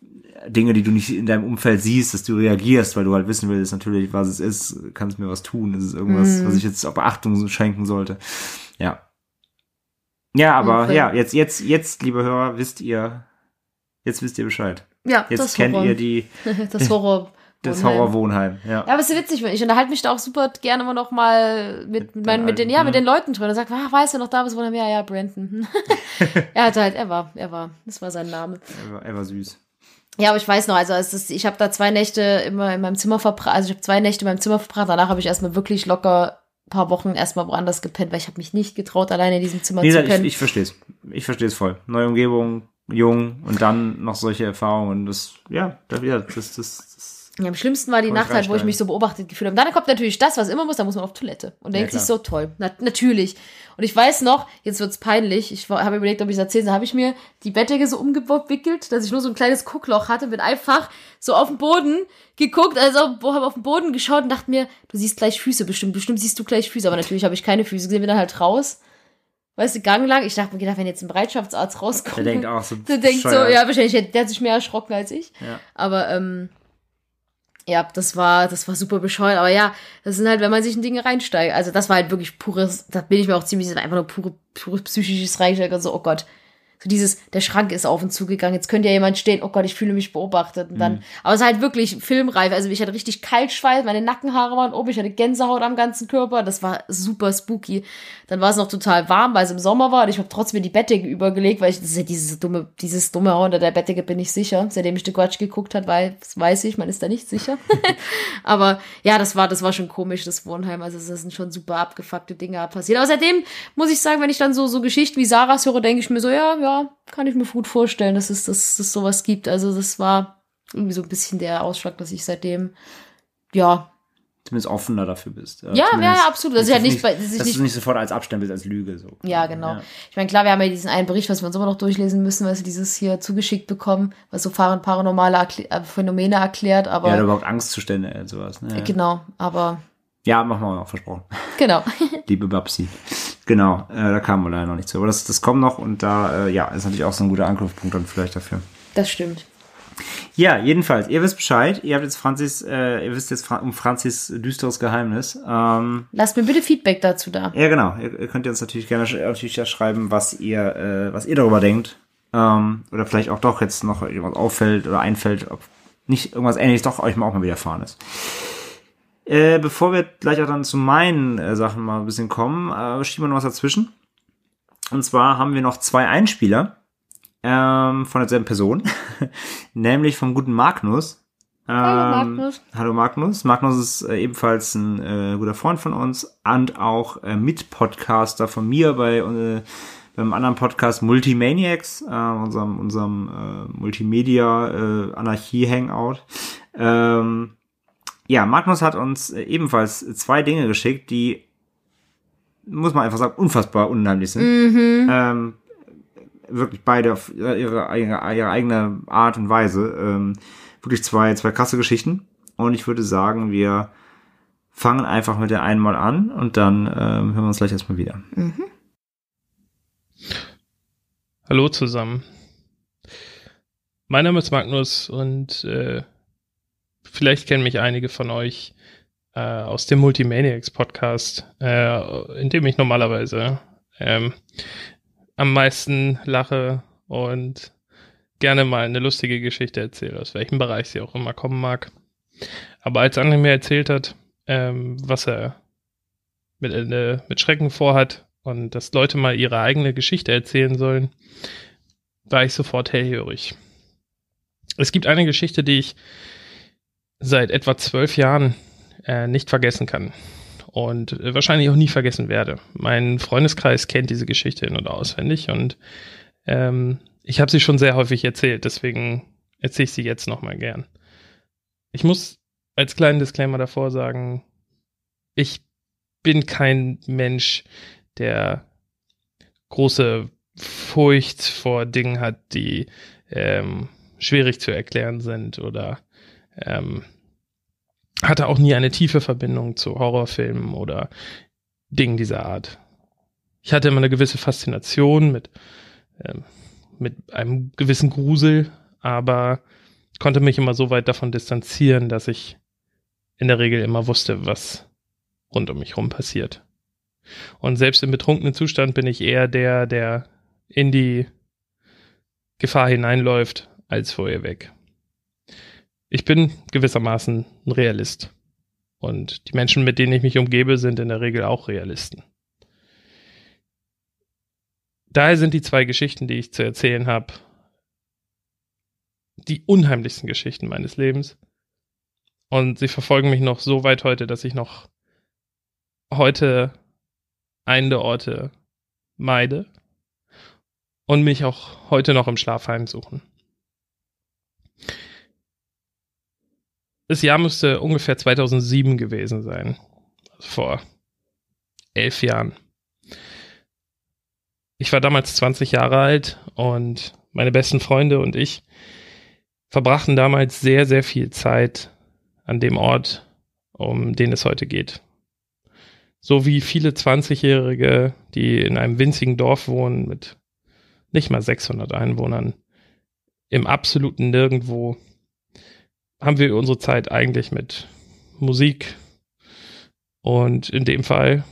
S2: Dinge, die du nicht in deinem Umfeld siehst, dass du reagierst, weil du halt wissen willst, natürlich, was es ist, kann es mir was tun, ist es irgendwas,
S1: Mhm.
S2: was ich jetzt auf Beachtung schenken sollte. Ja. Ja, aber
S1: Okay.
S2: ja, jetzt, jetzt, jetzt, liebe Hörer, wisst ihr, jetzt wisst ihr Bescheid.
S1: Ja,
S2: Jetzt
S1: das
S2: kennt
S1: Horror.
S2: ihr die,
S1: das Horror.
S2: Das
S1: Wohnheim.
S2: Horrorwohnheim, ja.
S1: Ja, aber es ist witzig, ich unterhalte mich da auch super gerne immer noch mal mit, mit, meinen, mit den,
S2: alten,
S1: ja, mit
S2: hm.
S1: den Leuten drüber. Und sagt, ah, weißt du noch da, was wohl ja, ja, Brandon. er hat halt, er war, er war, das war sein Name.
S2: Er war, er war süß.
S1: Ja, aber ich weiß noch, also es ist, ich habe da zwei Nächte immer in meinem Zimmer verbracht, also ich habe zwei Nächte in meinem Zimmer verbracht, danach habe ich erstmal wirklich locker ein paar Wochen erstmal woanders gepennt, weil ich habe mich nicht getraut, alleine in diesem Zimmer
S2: Wie
S1: zu
S2: gesagt, ich,
S1: pennen.
S2: ich verstehe es. Ich verstehe es voll. Neue Umgebung, jung und dann noch solche Erfahrungen. Das, ja, das, ja, das, das, das
S1: ja, am schlimmsten war die Nacht halt, wo ich mich so beobachtet gefühlt habe. Dann kommt natürlich das, was immer muss, da muss man auf Toilette. Und
S2: Ja,
S1: denkt sich
S2: klar.
S1: so, toll, na, natürlich. Und ich weiß noch, jetzt wird's peinlich, ich habe überlegt, ob ich es erzähle, da habe ich mir die Bettdecke so umgewickelt, dass ich nur so ein kleines Guckloch hatte, bin einfach so auf den Boden geguckt, also habe auf den Boden geschaut und dachte mir, du siehst gleich Füße, bestimmt, bestimmt siehst du gleich Füße, aber natürlich habe ich keine Füße gesehen, bin dann halt raus. Weißt du, Gang lang. Ich dachte mir gedacht, wenn jetzt ein Bereitschaftsarzt rauskommt.
S2: der denkt auch so.
S1: Der denkt so, ja, wahrscheinlich, der hat sich mehr erschrocken als ich.
S2: Ja.
S1: Aber, ähm, ja, das war, das war super bescheuert. Aber ja, das sind halt, wenn man sich in Dinge reinsteigt. Also das war halt wirklich pures, da bin ich mir auch ziemlich, einfach nur pure, pures psychisches Reinsteigen. So, oh Gott. So dieses, der Schrank ist auf und zugegangen, jetzt könnte ja jemand stehen, oh Gott, ich fühle mich beobachtet. Und dann, aber es ist halt wirklich filmreif. Also ich hatte richtig Kaltschweiß, meine Nackenhaare waren oben, ich hatte Gänsehaut am ganzen Körper. Das war super spooky. Dann war es noch total warm, weil es im Sommer war. Und ich habe trotzdem die Bettdecke übergelegt, weil ich, das ist ja dieses dumme, dieses dumme Haar unter der Bettdecke bin ich sicher. Seitdem ich The Quatsch geguckt hat, weil, das weiß ich, man ist da nicht sicher. Aber ja, das war, das war schon komisch, das Wohnheim. Also es sind schon super abgefuckte Dinge passiert. Aber seitdem muss ich sagen, wenn ich dann so, so Geschichten wie Sarahs höre, denke ich mir so, ja, ja, kann ich mir gut vorstellen, dass es, dass es sowas gibt. Also das war irgendwie so ein bisschen der Ausschlag, dass ich seitdem, ja,
S2: zumindest offener dafür bist.
S1: Ja, ja, ja, absolut. Das ist ja
S2: dass
S1: nicht
S2: du
S1: bei- das ist
S2: dass
S1: nicht-
S2: du nicht sofort als abstempelst, als Lüge. So.
S1: Ja, genau. Ich meine, klar, wir haben ja diesen einen Bericht, was wir uns immer noch durchlesen müssen, was wir dieses hier zugeschickt bekommen, was so par- paranormale Erkl äh, Phänomene erklärt, aber
S2: Ja, überhaupt Angstzustände und sowas. Ne? Ja.
S1: genau, aber
S2: ja, machen wir auch, versprochen.
S1: genau.
S2: Liebe Babsi. Genau, äh, da kamen wir leider noch nicht zu. Aber das, das kommt noch und da, äh, ja, ist natürlich auch so ein guter Angriffspunkt dann vielleicht dafür.
S1: Das stimmt.
S2: Ja, jedenfalls, ihr wisst Bescheid. Ihr habt jetzt Franzis, äh, ihr wisst jetzt Fra um Franzis düsteres Geheimnis. Ähm,
S1: Lasst mir bitte Feedback dazu da.
S2: ja, genau. Ihr, ihr könnt uns natürlich gerne natürlich da schreiben, was ihr, äh, was ihr darüber denkt. Ähm, oder vielleicht auch doch jetzt noch irgendwas auffällt oder einfällt, ob nicht irgendwas ähnliches doch euch mal auch mal widerfahren ist. Äh, bevor wir gleich auch dann zu meinen äh, Sachen mal ein bisschen kommen, äh, schieben wir noch was dazwischen. Und zwar haben wir noch zwei Einspieler ähm, von derselben Person, nämlich vom guten Magnus. Ähm,
S1: Hallo, Magnus.
S2: Hallo Magnus. Magnus ist äh, ebenfalls ein äh, guter Freund von uns und auch äh, Mitpodcaster von mir bei äh, beim anderen Podcast Multimaniacs, äh, unserem unserem äh, Multimedia äh. Ähm, ja, Magnus hat uns äh, ebenfalls zwei Dinge geschickt, die muss man einfach sagen unfassbar unheimlich sind. Ähm, wirklich beide auf ihre, ihre, ihre eigene Art und Weise. Ähm, wirklich zwei, zwei krasse Geschichten. Und ich würde sagen, wir fangen einfach mit der einen mal an und dann ähm, hören wir uns gleich erstmal wieder.
S7: Hallo zusammen. Mein Name ist Magnus und äh, vielleicht kennen mich einige von euch äh, aus dem Multimaniacs Podcast, äh, in dem ich normalerweise ähm, am meisten lache und gerne mal eine lustige Geschichte erzähle, aus welchem Bereich sie auch immer kommen mag. Aber als André mir erzählt hat, ähm, was er mit, äh, mit Schrecken vorhat und dass Leute mal ihre eigene Geschichte erzählen sollen, war ich sofort hellhörig. Es gibt eine Geschichte, die ich seit etwa zwölf Jahren äh, nicht vergessen kann und äh, wahrscheinlich auch nie vergessen werde. Mein Freundeskreis kennt diese Geschichte in- und auswendig und ähm, ich habe sie schon sehr häufig erzählt, deswegen erzähle ich sie jetzt nochmal gern. Ich muss als kleinen Disclaimer davor sagen, ich bin kein Mensch, der große Furcht vor Dingen hat, die ähm, schwierig zu erklären sind oder ähm, hatte auch nie eine tiefe Verbindung zu Horrorfilmen oder Dingen dieser Art. Ich hatte immer eine gewisse Faszination mit, ähm, mit einem gewissen Grusel, aber konnte mich immer so weit davon distanzieren, dass ich in der Regel immer wusste, was rund um mich rum passiert. Und selbst im betrunkenen Zustand bin ich eher der, der in die Gefahr hineinläuft, als vor ihr weg. Ich bin gewissermaßen ein Realist. Und die Menschen, mit denen ich mich umgebe, sind in der Regel auch Realisten. Daher sind die zwei Geschichten, die ich zu erzählen habe, die unheimlichsten Geschichten meines Lebens. Und sie verfolgen mich noch so weit heute, dass ich noch heute einen der Orte meide und mich auch heute noch im Schlaf heimsuchen. Das Jahr müsste ungefähr 2007 gewesen sein. Also vor elf Jahren. Ich war damals 20 Jahre alt und meine besten Freunde und ich verbrachten damals sehr, sehr viel Zeit an dem Ort, um den es heute geht. So wie viele 20-Jährige, die in einem winzigen Dorf wohnen mit nicht mal 600 Einwohnern, im absoluten Nirgendwo, haben wir unsere Zeit eigentlich mit Musik und in dem Fall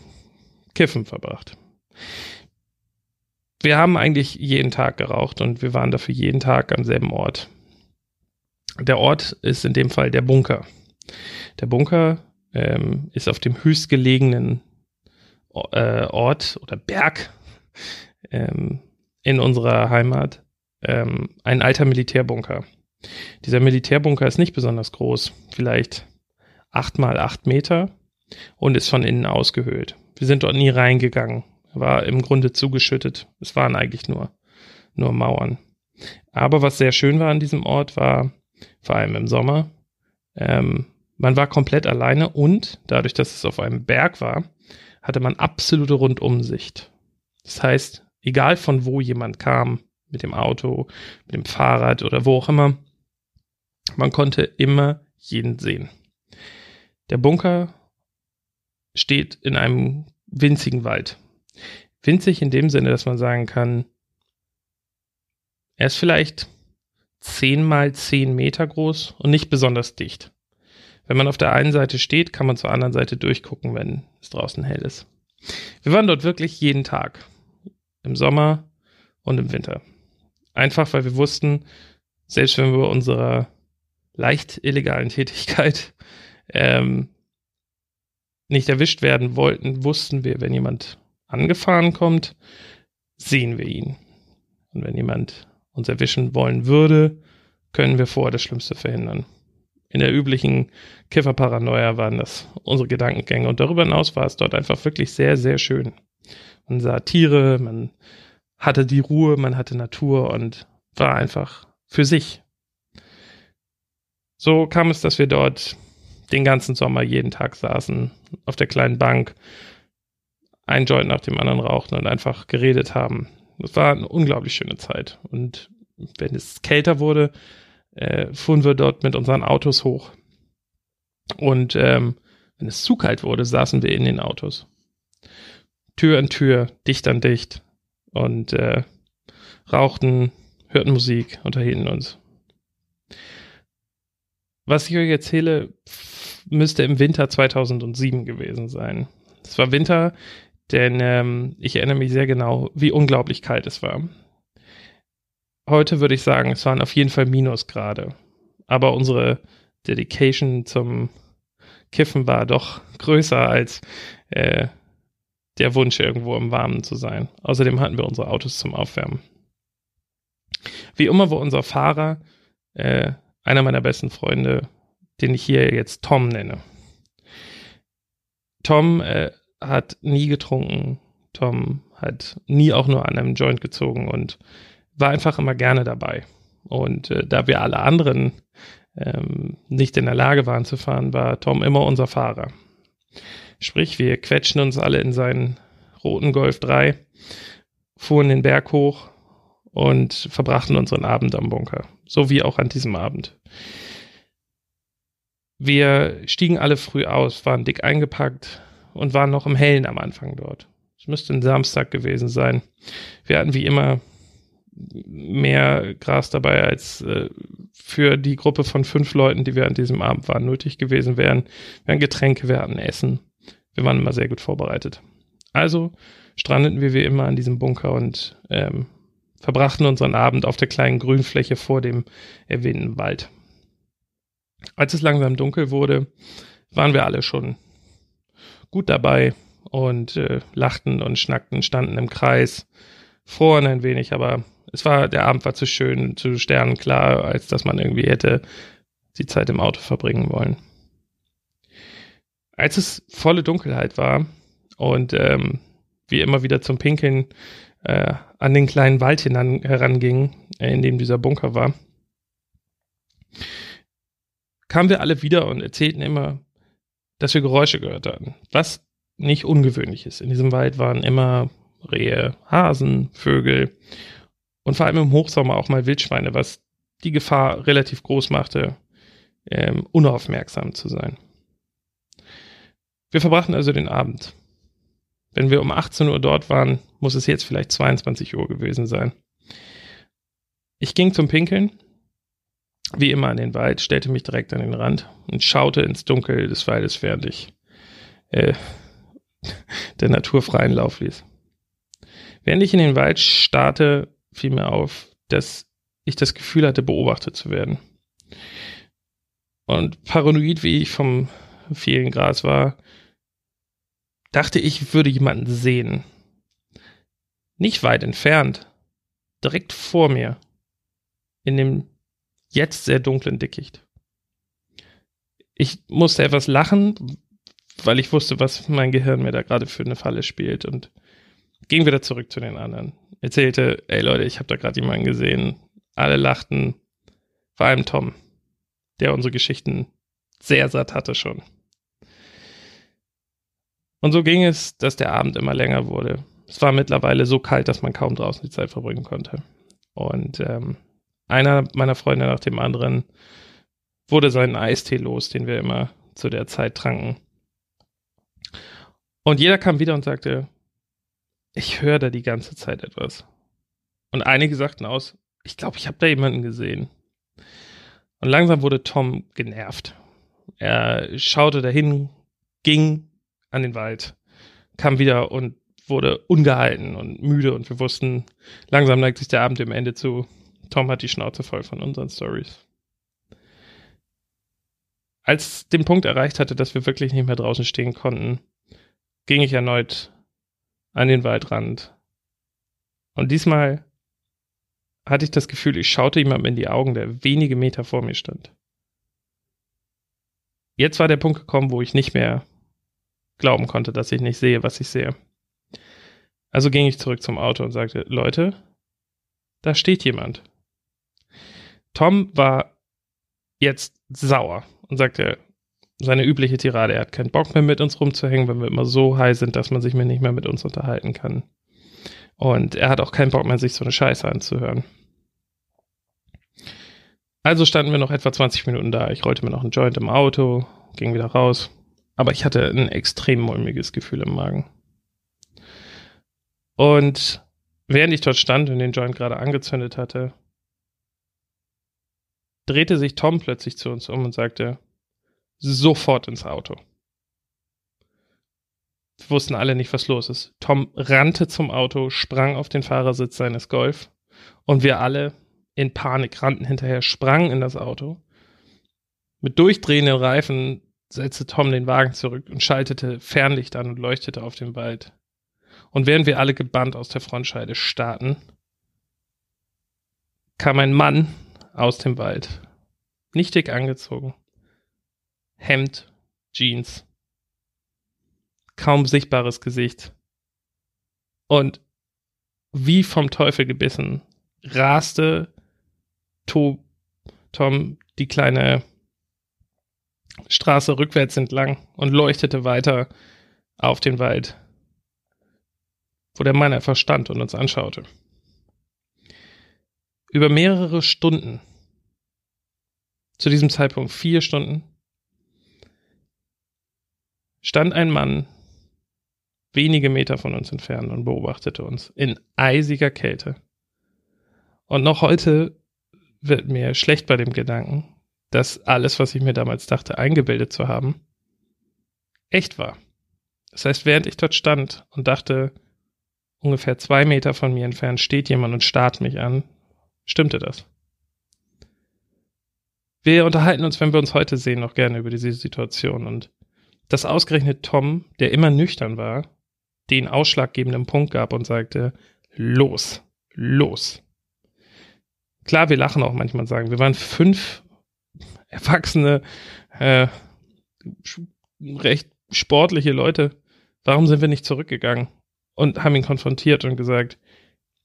S7: Kiffen verbracht. Wir haben eigentlich jeden Tag geraucht und wir waren dafür jeden Tag am selben Ort. Der Ort ist in dem Fall der Bunker. Der Bunker ähm, ist auf dem höchstgelegenen äh, Ort oder Berg ähm, in unserer Heimat ähm, ein alter Militärbunker. Dieser Militärbunker ist nicht besonders groß, vielleicht acht mal acht Meter und ist von innen ausgehöhlt. Wir sind dort nie reingegangen, war im Grunde zugeschüttet. Es waren eigentlich nur, nur Mauern. Aber was sehr schön war an diesem Ort war, vor allem im Sommer, ähm, Man war komplett alleine und dadurch, dass es auf einem Berg war, hatte man absolute Rundumsicht. Das heißt, egal von wo jemand kam, mit dem Auto, mit dem Fahrrad oder wo auch immer, man konnte immer jeden sehen. Der Bunker steht in einem winzigen Wald. Winzig in dem Sinne, dass man sagen kann, er ist vielleicht 10 mal 10 Meter groß und nicht besonders dicht. Wenn man auf der einen Seite steht, kann man zur anderen Seite durchgucken, wenn es draußen hell ist. Wir waren dort wirklich jeden Tag. Im Sommer und im Winter. Einfach weil wir wussten, selbst wenn wir unserer leicht illegalen Tätigkeit ähm, nicht erwischt werden wollten, wussten wir, wenn jemand angefahren kommt, sehen wir ihn. Und wenn jemand uns erwischen wollen würde, können wir vorher das Schlimmste verhindern. In der üblichen Kifferparanoia waren das unsere Gedankengänge und darüber hinaus war es dort einfach wirklich sehr, sehr schön. Man sah Tiere, man hatte die Ruhe, man hatte Natur und war einfach für sich. So kam es, dass wir dort den ganzen Sommer jeden Tag saßen, auf der kleinen Bank, ein Joint nach dem anderen rauchten und einfach geredet haben. Es war eine unglaublich schöne Zeit. Und wenn es kälter wurde, äh, fuhren wir dort mit unseren Autos hoch. Und ähm, wenn es zu kalt wurde, saßen wir in den Autos. Tür an Tür, dicht an dicht und äh, rauchten, hörten Musik, unterhielten uns. Was ich euch erzähle, müsste im Winter 2007 gewesen sein. Es war Winter, denn ähm, ich erinnere mich sehr genau, wie unglaublich kalt es war. Heute würde ich sagen, es waren auf jeden Fall Minusgrade. Aber unsere Dedication zum Kiffen war doch größer als äh, der Wunsch, irgendwo im Warmen zu sein. Außerdem hatten wir unsere Autos zum Aufwärmen. Wie immer war unser Fahrer äh, einer meiner besten Freunde, den ich hier jetzt Tom nenne. Tom äh, hat nie getrunken. Tom hat nie auch nur an einem Joint gezogen und war einfach immer gerne dabei. Und äh, da wir alle anderen ähm, nicht in der Lage waren zu fahren, war Tom immer unser Fahrer. Sprich, wir quetschen uns alle in seinen roten Golf 3, fuhren den Berg hoch und verbrachten unseren Abend am Bunker. So wie auch an diesem Abend. Wir stiegen alle früh aus, waren dick eingepackt und waren noch im Hellen am Anfang dort. Es müsste ein Samstag gewesen sein. Wir hatten wie immer mehr Gras dabei, als äh, für die Gruppe von fünf Leuten, die wir an diesem Abend waren, nötig gewesen wären. Wir hatten Getränke, wir hatten Essen. Wir waren immer sehr gut vorbereitet. Also strandeten wir wie immer an diesem Bunker und ähm, verbrachten unseren Abend auf der kleinen Grünfläche vor dem erwähnten Wald. Als es langsam dunkel wurde, waren wir alle schon gut dabei und äh, lachten und schnackten, standen im Kreis, froren ein wenig, aber es war, der Abend war zu schön, zu sternenklar, als dass man irgendwie hätte die Zeit im Auto verbringen wollen. Als es volle Dunkelheit war und ähm, wir immer wieder zum Pinkeln äh, an den kleinen Wald hinan, herangingen, äh, in dem dieser Bunker war, kamen wir alle wieder und erzählten immer, dass wir Geräusche gehört hatten, was nicht ungewöhnlich ist. In diesem Wald waren immer Rehe, Hasen, Vögel und vor allem im Hochsommer auch mal Wildschweine, was die Gefahr relativ groß machte, ähm, unaufmerksam zu sein. Wir verbrachten also den Abend. Wenn wir um 18 Uhr dort waren, muss es jetzt vielleicht 22 Uhr gewesen sein. Ich ging zum Pinkeln, wie immer an den Wald, stellte mich direkt an den Rand und schaute ins Dunkel des Waldes, während ich äh, der Natur freien Lauf ließ. Während ich in den Wald starrte, fiel mir auf, dass ich das Gefühl hatte, beobachtet zu werden. Und paranoid, wie ich vom vielen Gras war, dachte ich, würde jemanden sehen. Nicht weit entfernt, direkt vor mir, in dem jetzt sehr dunklen Dickicht. Ich musste etwas lachen, weil ich wusste, was mein Gehirn mir da gerade für eine Falle spielt und ging wieder zurück zu den anderen. Erzählte, ey Leute, ich habe da gerade jemanden gesehen. Alle lachten, vor allem Tom, der unsere Geschichten sehr satt hatte schon. Und so ging es, dass der Abend immer länger wurde. Es war mittlerweile so kalt, dass man kaum draußen die Zeit verbringen konnte. Und ähm, einer meiner Freunde nach dem anderen wurde seinen Eistee los, den wir immer zu der Zeit tranken. Und jeder kam wieder und sagte, ich höre da die ganze Zeit etwas. Und einige sagten aus, ich glaube, ich habe da jemanden gesehen. Und langsam wurde Tom genervt. Er schaute dahin, ging an den Wald, kam wieder und wurde ungehalten und müde und wir wussten, langsam neigt sich der Abend dem Ende zu. Tom hat die Schnauze voll von unseren Stories. Als den Punkt erreicht hatte, dass wir wirklich nicht mehr draußen stehen konnten, ging ich erneut an den Waldrand. Und diesmal hatte ich das Gefühl, ich schaute jemandem in die Augen, der wenige Meter vor mir stand. Jetzt war der Punkt gekommen, wo ich nicht mehr glauben konnte, dass ich nicht sehe, was ich sehe. Also ging ich zurück zum Auto und sagte, Leute, da steht jemand. Tom war jetzt sauer und sagte seine übliche Tirade, er hat keinen Bock mehr mit uns rumzuhängen, wenn wir immer so high sind, dass man sich mehr nicht mehr mit uns unterhalten kann. Und er hat auch keinen Bock mehr, sich so eine Scheiße anzuhören. Also standen wir noch etwa 20 Minuten da. Ich rollte mir noch einen Joint im Auto, ging wieder raus. Aber ich hatte ein extrem mulmiges Gefühl im Magen. Und während ich dort stand und den Joint gerade angezündet hatte, drehte sich Tom plötzlich zu uns um und sagte, sofort ins Auto. Wir wussten alle nicht, was los ist. Tom rannte zum Auto, sprang auf den Fahrersitz seines Golf und wir alle in Panik rannten hinterher, sprangen in das Auto. Mit durchdrehenden Reifen setzte Tom den Wagen zurück und schaltete Fernlicht an und leuchtete auf den Wald. Und während wir alle gebannt aus der Frontscheide starrten, kam ein Mann aus dem Wald. Nicht dick angezogen. Hemd, Jeans. Kaum sichtbares Gesicht. Und wie vom Teufel gebissen, raste to Tom die kleine Straße rückwärts entlang und leuchtete weiter auf den Wald, wo der Mann einfach stand und uns anschaute. Über mehrere Stunden, zu diesem Zeitpunkt vier Stunden, stand ein Mann wenige Meter von uns entfernt und beobachtete uns in eisiger Kälte. Und noch heute wird mir schlecht bei dem Gedanken, dass alles, was ich mir damals dachte, eingebildet zu haben, echt war. Das heißt, während ich dort stand und dachte, ungefähr zwei Meter von mir entfernt steht jemand und starrt mich an, stimmte das. Wir unterhalten uns, wenn wir uns heute sehen, noch gerne über diese Situation und dass ausgerechnet Tom, der immer nüchtern war, den ausschlaggebenden Punkt gab und sagte, los, los. Klar, wir lachen auch manchmal und sagen, wir waren fünf erwachsene, äh, recht sportliche Leute. Warum sind wir nicht zurückgegangen und haben ihn konfrontiert und gesagt,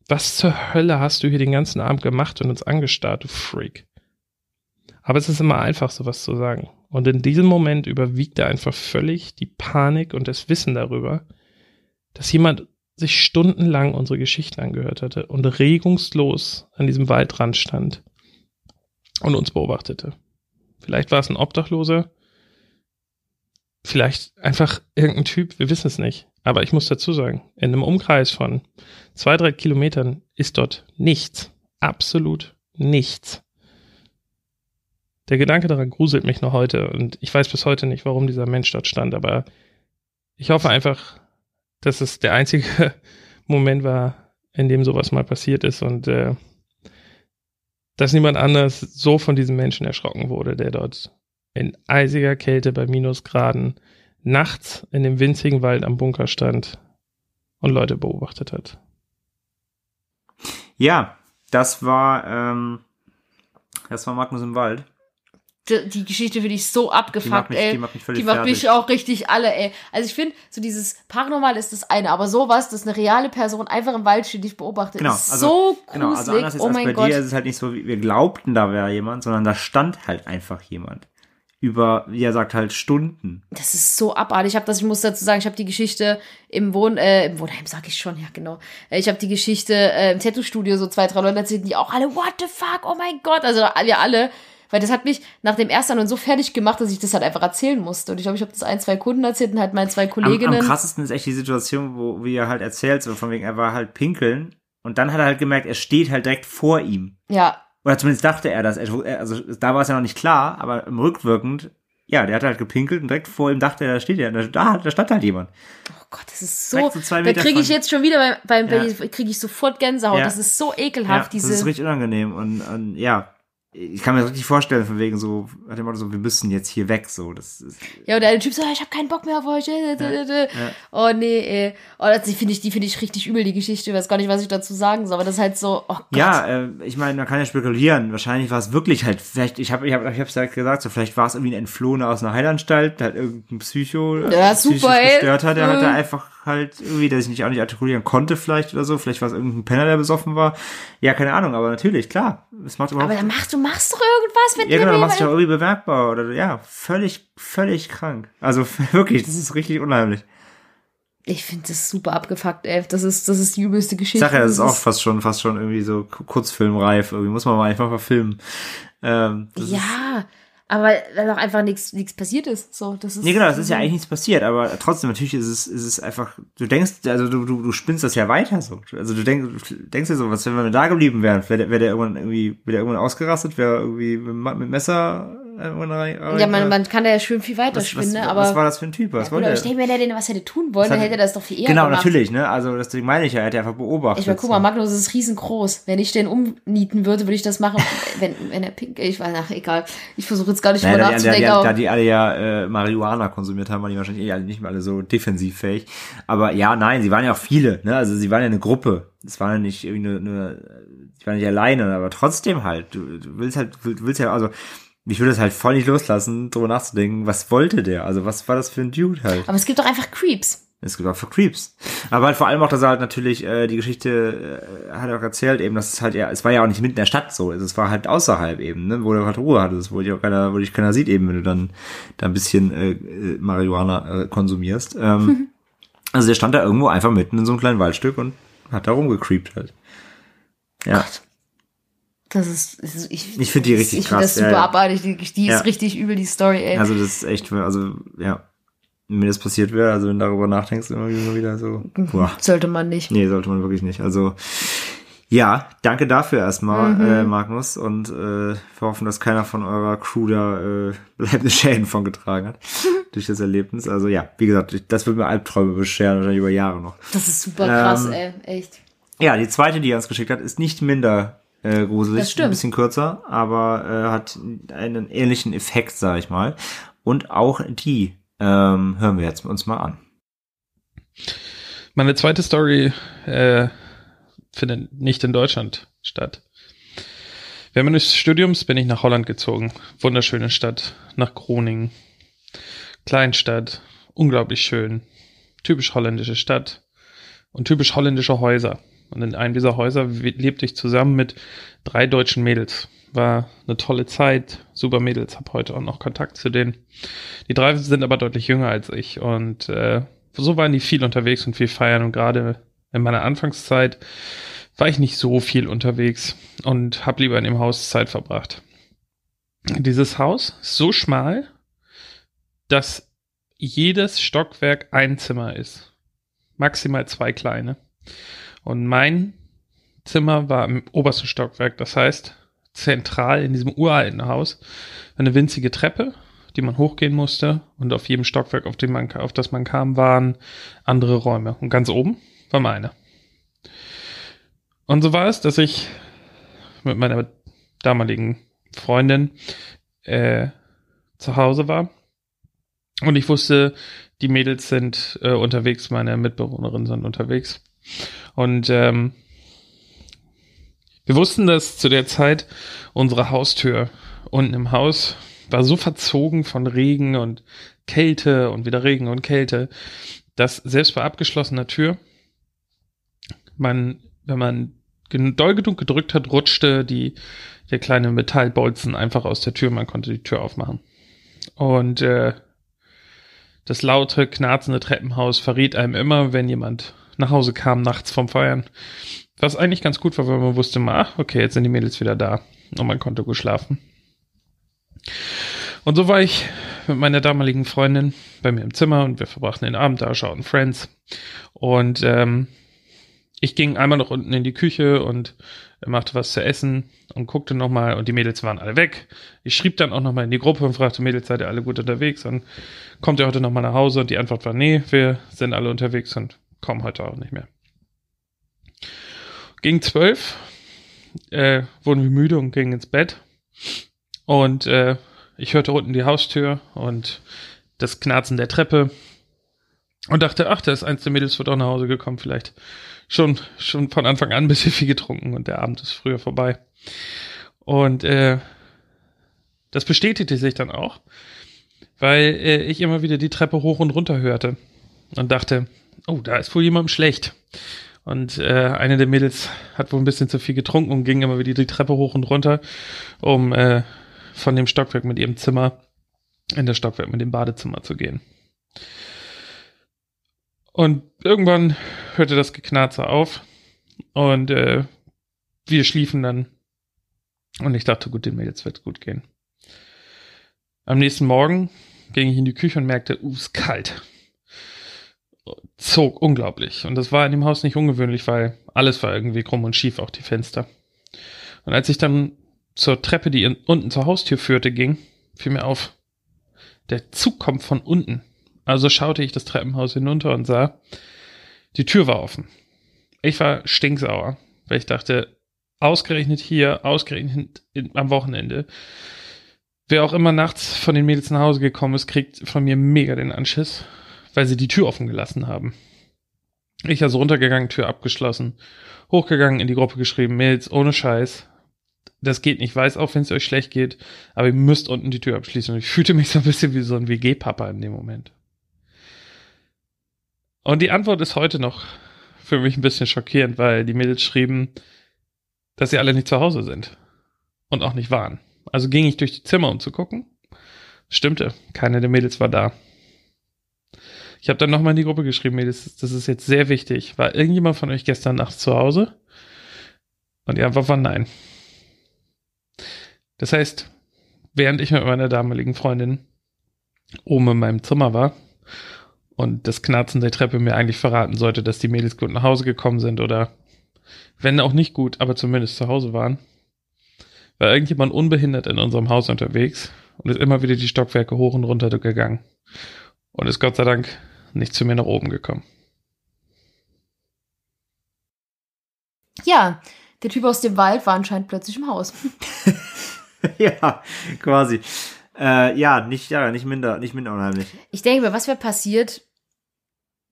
S7: was zur Hölle hast du hier den ganzen Abend gemacht und uns angestarrt, du Freak? Aber es ist immer einfach, sowas zu sagen. Und in diesem Moment überwiegt er einfach völlig die Panik und das Wissen darüber, dass jemand sich stundenlang unsere Geschichten angehört hatte und regungslos an diesem Waldrand stand und uns beobachtete. Vielleicht war es ein Obdachloser, vielleicht einfach irgendein Typ, wir wissen es nicht. Aber ich muss dazu sagen, in einem Umkreis von zwei, drei Kilometern ist dort nichts. Absolut nichts. Der Gedanke daran gruselt mich noch heute und ich weiß bis heute nicht, warum dieser Mensch dort stand, aber ich hoffe einfach, dass es der einzige Moment war, in dem sowas mal passiert ist und äh, dass niemand anders so von diesem Menschen erschrocken wurde, der dort in eisiger Kälte bei Minusgraden nachts in dem winzigen Wald am Bunker stand und Leute beobachtet hat.
S2: Ja, das war, ähm, das war Magnus im Wald
S1: die, die Geschichte finde ich so abgefuckt,
S2: die macht mich,
S1: ey.
S2: Die macht mich, völlig
S1: die macht
S2: fertig.
S1: mich auch richtig alle, ey. Also ich finde, so dieses Paranormal ist das eine, aber sowas, dass eine reale Person einfach im Wald steht, dich beobachtet,
S2: genau,
S1: ist
S2: also,
S1: so gruselig.
S2: Genau, also anders
S1: oh
S2: als
S1: mein
S2: bei
S1: Gott.
S2: dir ist es halt nicht so, wie wir glaubten, da wäre jemand, sondern da stand halt einfach jemand. Über, wie er sagt, halt Stunden.
S1: Das ist so abartig. Ich habe das, ich muss dazu sagen, ich habe die Geschichte im Wohn, äh, im Wohnheim, sag ich schon, ja genau. Äh, Ich habe die Geschichte äh, im Tattoo-Studio so zwei, drei Leute erzählt, die auch alle, what the fuck, oh mein Gott, also wir alle, weil das hat mich nach dem ersten und so fertig gemacht, dass ich das halt einfach erzählen musste. Und ich glaube, ich habe das ein, zwei Kunden erzählt und halt meinen zwei
S2: Am,
S1: Kolleginnen.
S2: am krassesten ist echt die Situation, wo, wie er halt erzählt, so von wegen, er war halt pinkeln und dann hat er halt gemerkt, er steht halt direkt vor ihm.
S1: ja,
S2: Oder zumindest dachte er das. Also da war es ja noch nicht klar, aber im rückwirkend, ja, der hat halt gepinkelt und direkt vor ihm dachte er, da steht er. Da, da, stand halt jemand.
S1: oh Gott, das ist so,
S2: so
S1: da kriege ich jetzt schon wieder beim, beim
S2: Ja.
S1: kriege ich sofort Gänsehaut.
S2: Ja.
S1: Das ist so
S2: Ja,
S1: ekelhaft,
S2: das ist
S1: diese,
S2: richtig unangenehm. Und, und ja, ich kann mir das richtig vorstellen, von wegen so, hat immer so, wir müssen jetzt hier weg, so. Das ist,
S1: Ja, und der Typ so, ich habe keinen Bock mehr auf euch. Oh nee, ey. Oh, das, die finde ich, die finde ich richtig übel, die Geschichte. Ich weiß gar nicht, was ich dazu sagen soll, aber das ist halt so, oh Gott.
S2: Ja, äh, ich meine, man kann ja spekulieren. Wahrscheinlich war es wirklich halt, vielleicht, ich habe ich hab, ich hab's ja gesagt, so vielleicht war es irgendwie ein Entflohener aus einer Heilanstalt, halt irgendein Psycho,
S1: Ja,
S2: äh,
S1: super, ey.
S2: Gestörter, der halt da
S1: Mhm.
S2: einfach halt irgendwie, der sich nicht auch nicht artikulieren konnte vielleicht oder so. Vielleicht war es irgendein Penner, der besoffen war. Ja, keine Ahnung, aber natürlich, klar. Es macht überhaupt
S1: aber dann machst du machst doch irgendwas, wenn
S2: Ja, genau, dann machst du
S1: jemand-
S2: ja irgendwie bemerkbar oder ja, völlig, völlig krank. Also wirklich, das ist richtig unheimlich.
S1: Ich finde das super abgefuckt, ey. Das ist, das ist die übelste
S2: Ich
S1: Geschichte.
S2: sag ja, das ist auch fast schon, fast schon irgendwie so Kurzfilmreif. Irgendwie muss man mal einfach mal filmen. Ähm, das Ist,
S1: Ja, aber weil auch einfach nichts nichts passiert ist. So, das ist.
S2: nee, genau, das ist ja eigentlich nichts passiert, aber trotzdem, natürlich ist es, ist es einfach, du denkst, also du, du, du spinnst das ja weiter so. Also du denkst, du denkst dir so, was, wenn wir da geblieben wären, wäre der, wär der irgendwann irgendwie, wäre der irgendwann ausgerastet, wäre irgendwie mit, mit Messer.
S1: Ja, man, man kann da ja schön viel weiter
S2: was,
S1: ne? aber.
S2: was war das für ein Typ? Was
S1: ja,
S2: wollte
S1: oder
S2: er?
S1: ich denke mir, wenn er denn was hätte tun wollen,
S2: Das
S1: dann hätte er das doch viel eher
S2: Genau,
S1: gemacht.
S2: natürlich, ne? Also deswegen meine ich ja, er hätte einfach beobachtet.
S1: Ich meine, guck mal, Magnus ist riesengroß. Wenn ich den umnieten würde, würde ich das machen, wenn, wenn er pink, ich weiß, ach, egal. Ich versuche jetzt gar nicht
S2: Naja,
S1: drüber
S2: da, die, da,
S1: nachzudenken,
S2: die, da
S1: aber
S2: die alle ja äh, Marihuana konsumiert haben, waren die wahrscheinlich eh alle nicht mehr alle so defensiv fähig. Aber ja, nein, sie waren ja auch viele, ne? Also sie waren ja eine Gruppe. Es war ja nicht irgendwie eine, eine sie waren nicht alleine, aber trotzdem halt. Du, du willst halt, du willst ja, also ich würde es halt voll nicht loslassen, drüber nachzudenken, was wollte der? Also was war das für ein Dude halt?
S1: aber es gibt doch einfach Creeps.
S2: Es gibt auch für Creeps. Aber halt vor allem auch, dass er halt natürlich äh, die Geschichte äh, hat er auch erzählt, eben, dass es halt ja, es war ja auch nicht mitten in der Stadt so, es war halt außerhalb eben, ne, wo du halt Ruhe hattest, wo dich auch keiner, wo dich keiner sieht eben, wenn du dann da ein bisschen äh, äh, Marihuana äh, konsumierst. Ähm, also der stand da irgendwo einfach mitten in so einem kleinen Waldstück und hat da rumgecreept halt. Ja.
S1: Das ist, ich,
S2: Ich find die richtig
S1: ich
S2: krass,
S1: das super
S2: ja, ja.
S1: abartig. Die, die
S2: Ja.
S1: ist richtig übel, die Story, ey.
S2: Also das ist echt, also ja, wenn mir das passiert wäre, also wenn du darüber nachdenkst, immer wieder so, boah.
S1: Sollte man nicht.
S2: Nee, sollte man wirklich nicht. Also ja, danke dafür erstmal,
S1: Mhm.
S2: äh, Magnus. Und äh, wir hoffen, dass keiner von eurer Crew da äh, bleibende Schäden von getragen hat durch das Erlebnis. Also ja, wie gesagt, das wird mir Albträume bescheren, wahrscheinlich über Jahre noch.
S1: Das ist super krass,
S2: Ähm,
S1: ey. Echt.
S2: Ja, die zweite, die er uns geschickt hat, ist nicht minder äh, gruselig,
S1: Das stimmt.
S2: ein bisschen kürzer, aber äh, hat einen ähnlichen Effekt, sag ich mal. Und auch die ähm, hören wir jetzt uns mal an.
S7: Meine zweite Story äh, findet nicht in Deutschland statt. Während meines Studiums bin ich nach Holland gezogen. Wunderschöne Stadt, nach Groningen. Kleinstadt, unglaublich schön. Typisch holländische Stadt und typisch holländische Häuser. Und in einem dieser Häuser lebte ich zusammen mit drei deutschen Mädels. War eine tolle Zeit, super Mädels, habe heute auch noch Kontakt zu denen. Die drei sind aber deutlich jünger als ich und äh, so waren die viel unterwegs und viel feiern und gerade in meiner Anfangszeit war ich nicht so viel unterwegs und habe lieber in dem Haus Zeit verbracht. Dieses Haus ist so schmal, dass jedes Stockwerk ein Zimmer ist. Maximal zwei kleine. Und mein Zimmer war im obersten Stockwerk, das heißt zentral in diesem uralten Haus eine winzige Treppe, die man hochgehen musste und auf jedem Stockwerk, auf, dem man, auf das man kam, waren andere Räume. Und ganz oben war meine. Und so war es, dass ich mit meiner damaligen Freundin äh, zu Hause war. Und ich wusste, die Mädels sind äh, unterwegs, meine Mitbewohnerinnen sind unterwegs. Und ähm, wir wussten, dass zu der Zeit unsere Haustür unten im Haus war so verzogen von Regen und Kälte und wieder Regen und Kälte, dass selbst bei abgeschlossener Tür man, wenn man doll genug gedrückt hat, rutschte die, der kleine Metallbolzen einfach aus der Tür, man konnte die Tür aufmachen. Und äh, das laute, knarzende Treppenhaus verriet einem immer, wenn jemand nach Hause kam nachts vom Feiern. Was eigentlich ganz gut war, weil man wusste, ach, okay, jetzt sind die Mädels wieder da. Und man konnte gut schlafen. Und so war ich mit meiner damaligen Freundin bei mir im Zimmer und wir verbrachten den Abend da, schauten Friends. Und ähm, ich ging einmal noch unten in die Küche und machte was zu essen und guckte nochmal und die Mädels waren alle weg. Ich schrieb dann auch nochmal in die Gruppe und fragte, Mädels, seid ihr alle gut unterwegs? Und kommt ihr heute nochmal nach Hause? Und die Antwort war, nee, wir sind alle unterwegs und kommen heute auch nicht mehr. Gegen zwölf äh, wurden wir müde und gingen ins Bett. Und äh, ich hörte unten die Haustür und das Knarzen der Treppe und dachte, ach, da ist eins der Mädels wird auch nach Hause gekommen, vielleicht schon, schon von Anfang an ein bisschen viel getrunken und der Abend ist früher vorbei. Und äh, das bestätigte sich dann auch, weil äh, ich immer wieder die Treppe hoch und runter hörte und dachte, oh, da ist wohl jemandem schlecht. Und äh, eine der Mädels hat wohl ein bisschen zu viel getrunken und ging immer wieder die Treppe hoch und runter, um äh, von dem Stockwerk mit ihrem Zimmer in das Stockwerk mit dem Badezimmer zu gehen. Und irgendwann hörte das Geknarze auf und äh, wir schliefen dann. Und ich dachte, gut, den Mädels wird gut gehen. Am nächsten Morgen ging ich in die Küche und merkte, uh, ist kalt. Zog unglaublich. Und das war in dem Haus nicht ungewöhnlich, weil alles war irgendwie krumm und schief, auch die Fenster. Und als ich dann zur Treppe, die in, unten zur Haustür führte, ging, fiel mir auf, der Zug kommt von unten. Also schaute ich das Treppenhaus hinunter und sah, die Tür war offen. Ich war stinksauer, weil ich dachte, ausgerechnet hier, ausgerechnet in, am Wochenende, wer auch immer nachts von den Mädels nach Hause gekommen ist, kriegt von mir mega den Anschiss, weil sie die Tür offen gelassen haben. Ich also runtergegangen, Tür abgeschlossen, hochgegangen, in die Gruppe geschrieben, Mädels, ohne Scheiß, das geht nicht. Ich weiß auch, wenn es euch schlecht geht, aber ihr müsst unten die Tür abschließen. Und ich fühlte mich so ein bisschen wie so ein WG-Papa in dem Moment. Und die Antwort ist heute noch für mich ein bisschen schockierend, weil die Mädels schrieben, dass sie alle nicht zu Hause sind. Und auch nicht waren. Also ging ich durch die Zimmer, um zu gucken. Stimmte, keine der Mädels war da. Ich habe dann nochmal in die Gruppe geschrieben, Mädels, das ist jetzt sehr wichtig. War irgendjemand von euch gestern Nacht zu Hause? Und die Antwort war nein. Das heißt, während ich mit meiner damaligen Freundin oben in meinem Zimmer war und das Knarzen der Treppe mir eigentlich verraten sollte, dass die Mädels gut nach Hause gekommen sind oder wenn auch nicht gut, aber zumindest zu Hause waren, war irgendjemand unbehindert in unserem Haus unterwegs und ist immer wieder die Stockwerke hoch und runter gegangen und ist Gott sei Dank nicht zu mir nach oben gekommen.
S1: Ja, der Typ aus dem Wald war anscheinend plötzlich im Haus.
S2: ja, quasi. Äh, ja, nicht, ja, nicht minder, nicht minder unheimlich.
S1: Ich denke mir, was wäre passiert,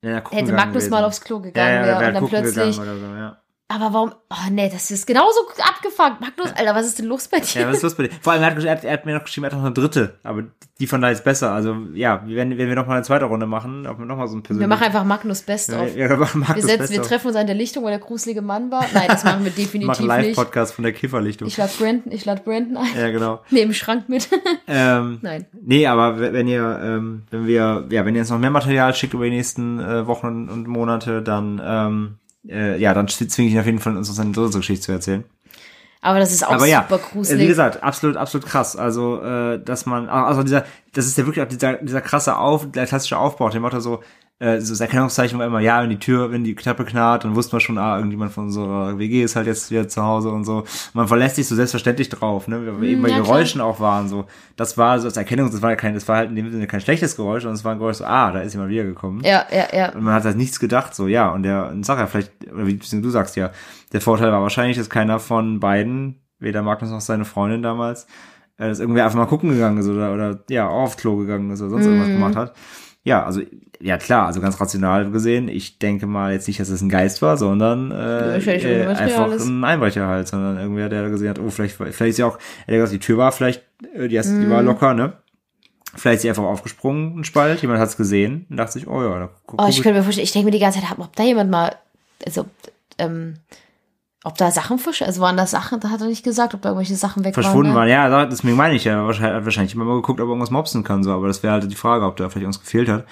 S2: Ja,
S1: hätte Magnus
S2: gewesen.
S1: mal aufs Klo gegangen
S2: ja, ja,
S1: wäre
S2: wär
S1: und dann plötzlich.
S2: so, ja.
S1: Aber warum? Oh nee, das ist genauso abgefuckt. Magnus, Alter, was ist denn los bei dir?
S2: ja, was ist los bei dir? Vor allem, er hat, er hat, er hat mir noch geschrieben, er hat noch eine dritte, aber die von da ist besser. Also, ja, wenn, wenn wir noch mal eine zweite Runde machen, ob wir noch mal so ein
S1: wir
S2: persönliches.
S1: machen einfach Magnus Best
S2: ja,
S1: auf.
S2: ja, wir machen
S1: Wir,
S2: Magnus
S1: setzen,
S2: Best
S1: wir treffen uns an der Lichtung, wo der gruselige Mann war. Nein, das machen wir
S2: Wir
S1: definitiv
S2: machen
S1: nicht.
S2: Live-Podcast von der Kifferlichtung.
S1: Ich lade Brandon, ich lade Brandon ein.
S2: Ja, genau.
S1: Neben dem Schrank mit.
S2: Ähm,
S1: Nein.
S2: Nee, aber wenn ihr, ähm, wenn wir, ja, wenn ihr jetzt noch mehr Material schickt über die nächsten äh, Wochen und, und Monate, dann, ähm, äh, ja, dann zwinge ich ihn auf jeden Fall, uns so eine dritte Geschichte zu erzählen.
S1: Aber das ist auch
S2: aber ja,
S1: super
S2: äh,
S1: gruselig.
S2: wie gesagt, absolut, absolut krass. Also, äh, dass man, also dieser, das ist ja wirklich auch dieser, dieser krasse Auf, der klassische Aufbau, dem Motto so, äh, so das Erkennungszeichen war immer, ja, wenn die Tür, wenn die Treppe knarrt, dann wusste man schon, ah, irgendjemand von unserer WG ist halt jetzt wieder zu Hause und so. Man verlässt sich so selbstverständlich drauf, ne, wie wir eben bei
S1: ja, klar.
S2: Geräuschen auch waren, so. Das war so als Erkennung, das war ja kein, das war halt in dem Sinne kein schlechtes Geräusch, sondern es war ein Geräusch so, ah, da ist jemand wiedergekommen.
S1: ja, ja, ja.
S2: Und man hat halt nichts gedacht, so, ja, und der, und sag ja vielleicht, oder wie du sagst ja, der Vorteil war wahrscheinlich, dass keiner von beiden, weder Magnus noch seine Freundin damals, äh, dass irgendwer einfach mal gucken gegangen ist oder, oder, ja, aufs Klo gegangen ist oder sonst irgendwas
S1: Mhm.
S2: gemacht hat. Ja, also, ja klar, also ganz rational gesehen, ich denke mal jetzt nicht, dass es ein Geist war, sondern äh, äh,
S1: irgendwas
S2: einfach ein Einbrecher halt, sondern irgendwer, der gesehen hat, oh, vielleicht, vielleicht ist ja auch, er gesagt, die Tür war vielleicht, äh, die erste, die war
S1: Mhm.
S2: locker, ne? Vielleicht ist sie einfach aufgesprungen, ein Spalt, jemand hat es gesehen und dachte sich, oh ja, da guck,
S1: Oh, ich könnte mir vorstellen, ich denke mir die ganze Zeit, ob da jemand mal, also, ähm, Ob da Sachen verschwunden, also waren da Sachen, da hat er nicht gesagt, ob da irgendwelche Sachen weg
S2: verschwunden
S1: waren.
S2: waren. Ja, deswegen meine ich ja, wahrscheinlich, hat wahrscheinlich immer mal geguckt, ob er irgendwas mopsen kann, so, aber das wäre halt die Frage, ob da vielleicht uns gefehlt hat.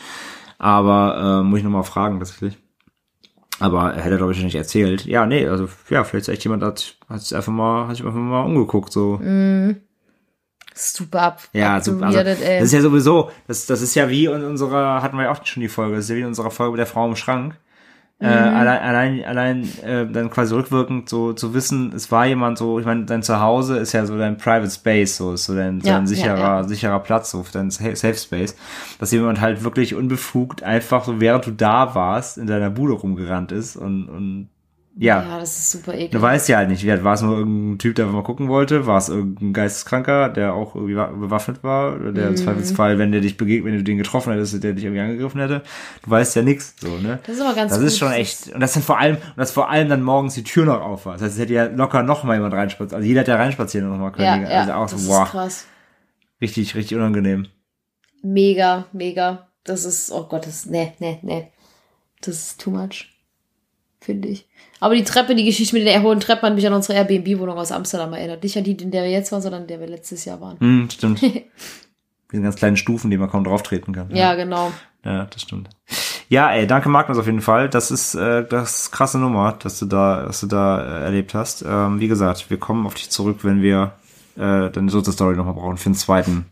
S2: Aber äh, muss ich nochmal fragen, tatsächlich. Aber er hätte, glaube ich, nicht erzählt. Ja, nee, also ja, vielleicht ist echt jemand hat, hat sich einfach mal, hat sich einfach mal umgeguckt, so.
S1: Super ab.
S2: Ja, so, also, das ist ja sowieso, das, das ist ja wie in unserer, hatten wir ja auch schon die Folge, das ist ja wie in unserer Folge mit der Frau im Schrank. Äh, allein, allein, allein äh, dann quasi rückwirkend so zu wissen, es war jemand so, ich meine, dein Zuhause ist ja so dein Private Space, so ist so dein, so
S1: Ja,
S2: ein
S1: ja,
S2: sicherer,
S1: ja.
S2: sicherer Platz, so dein Sa- Safe Space, dass jemand halt wirklich unbefugt einfach so, während du da warst, in deiner Bude rumgerannt ist und, und ja,
S1: ja, das ist super
S2: Du
S1: ekelhaft.
S2: weißt ja halt nicht, wie war es nur irgendein Typ, der mal gucken wollte, war es irgendein Geisteskranker, der auch irgendwie wa- bewaffnet war, der im Zweifelsfall, wenn der dich begegnet, wenn du den getroffen hättest, der dich irgendwie angegriffen hätte. Du weißt ja nichts, so, ne?
S1: Das ist aber ganz
S2: Das
S1: gut.
S2: ist schon echt, und das dann vor allem, und das vor allem dann morgens die Tür noch auf war. Das heißt, es hätte ja locker noch mal jemand reinspazieren, also jeder hätte ja reinspazieren noch mal können.
S1: Ja, ja,
S2: also auch
S1: das
S2: so,
S1: ist krass.
S2: richtig, richtig unangenehm.
S1: Mega, mega. Das ist, oh Gott, das, nee, nee, nee. Das ist too much. Finde ich. Aber die Treppe, die Geschichte mit der hohen Treppe hat mich an unsere Airbnb-Wohnung aus Amsterdam erinnert. Nicht an die, in der wir jetzt waren, sondern in der wir letztes Jahr waren.
S2: Hm, stimmt. Diese ganz kleinen Stufen, die man kaum drauf treten kann.
S1: Ja, genau.
S2: Ja, das stimmt. Ja, ey, danke Magnus auf jeden Fall. Das ist äh, das ist krasse Nummer, dass du da, dass du da äh, erlebt hast. Ähm, wie gesagt, wir kommen auf dich zurück, wenn wir äh, deine Sozi-Story nochmal brauchen für einen zweiten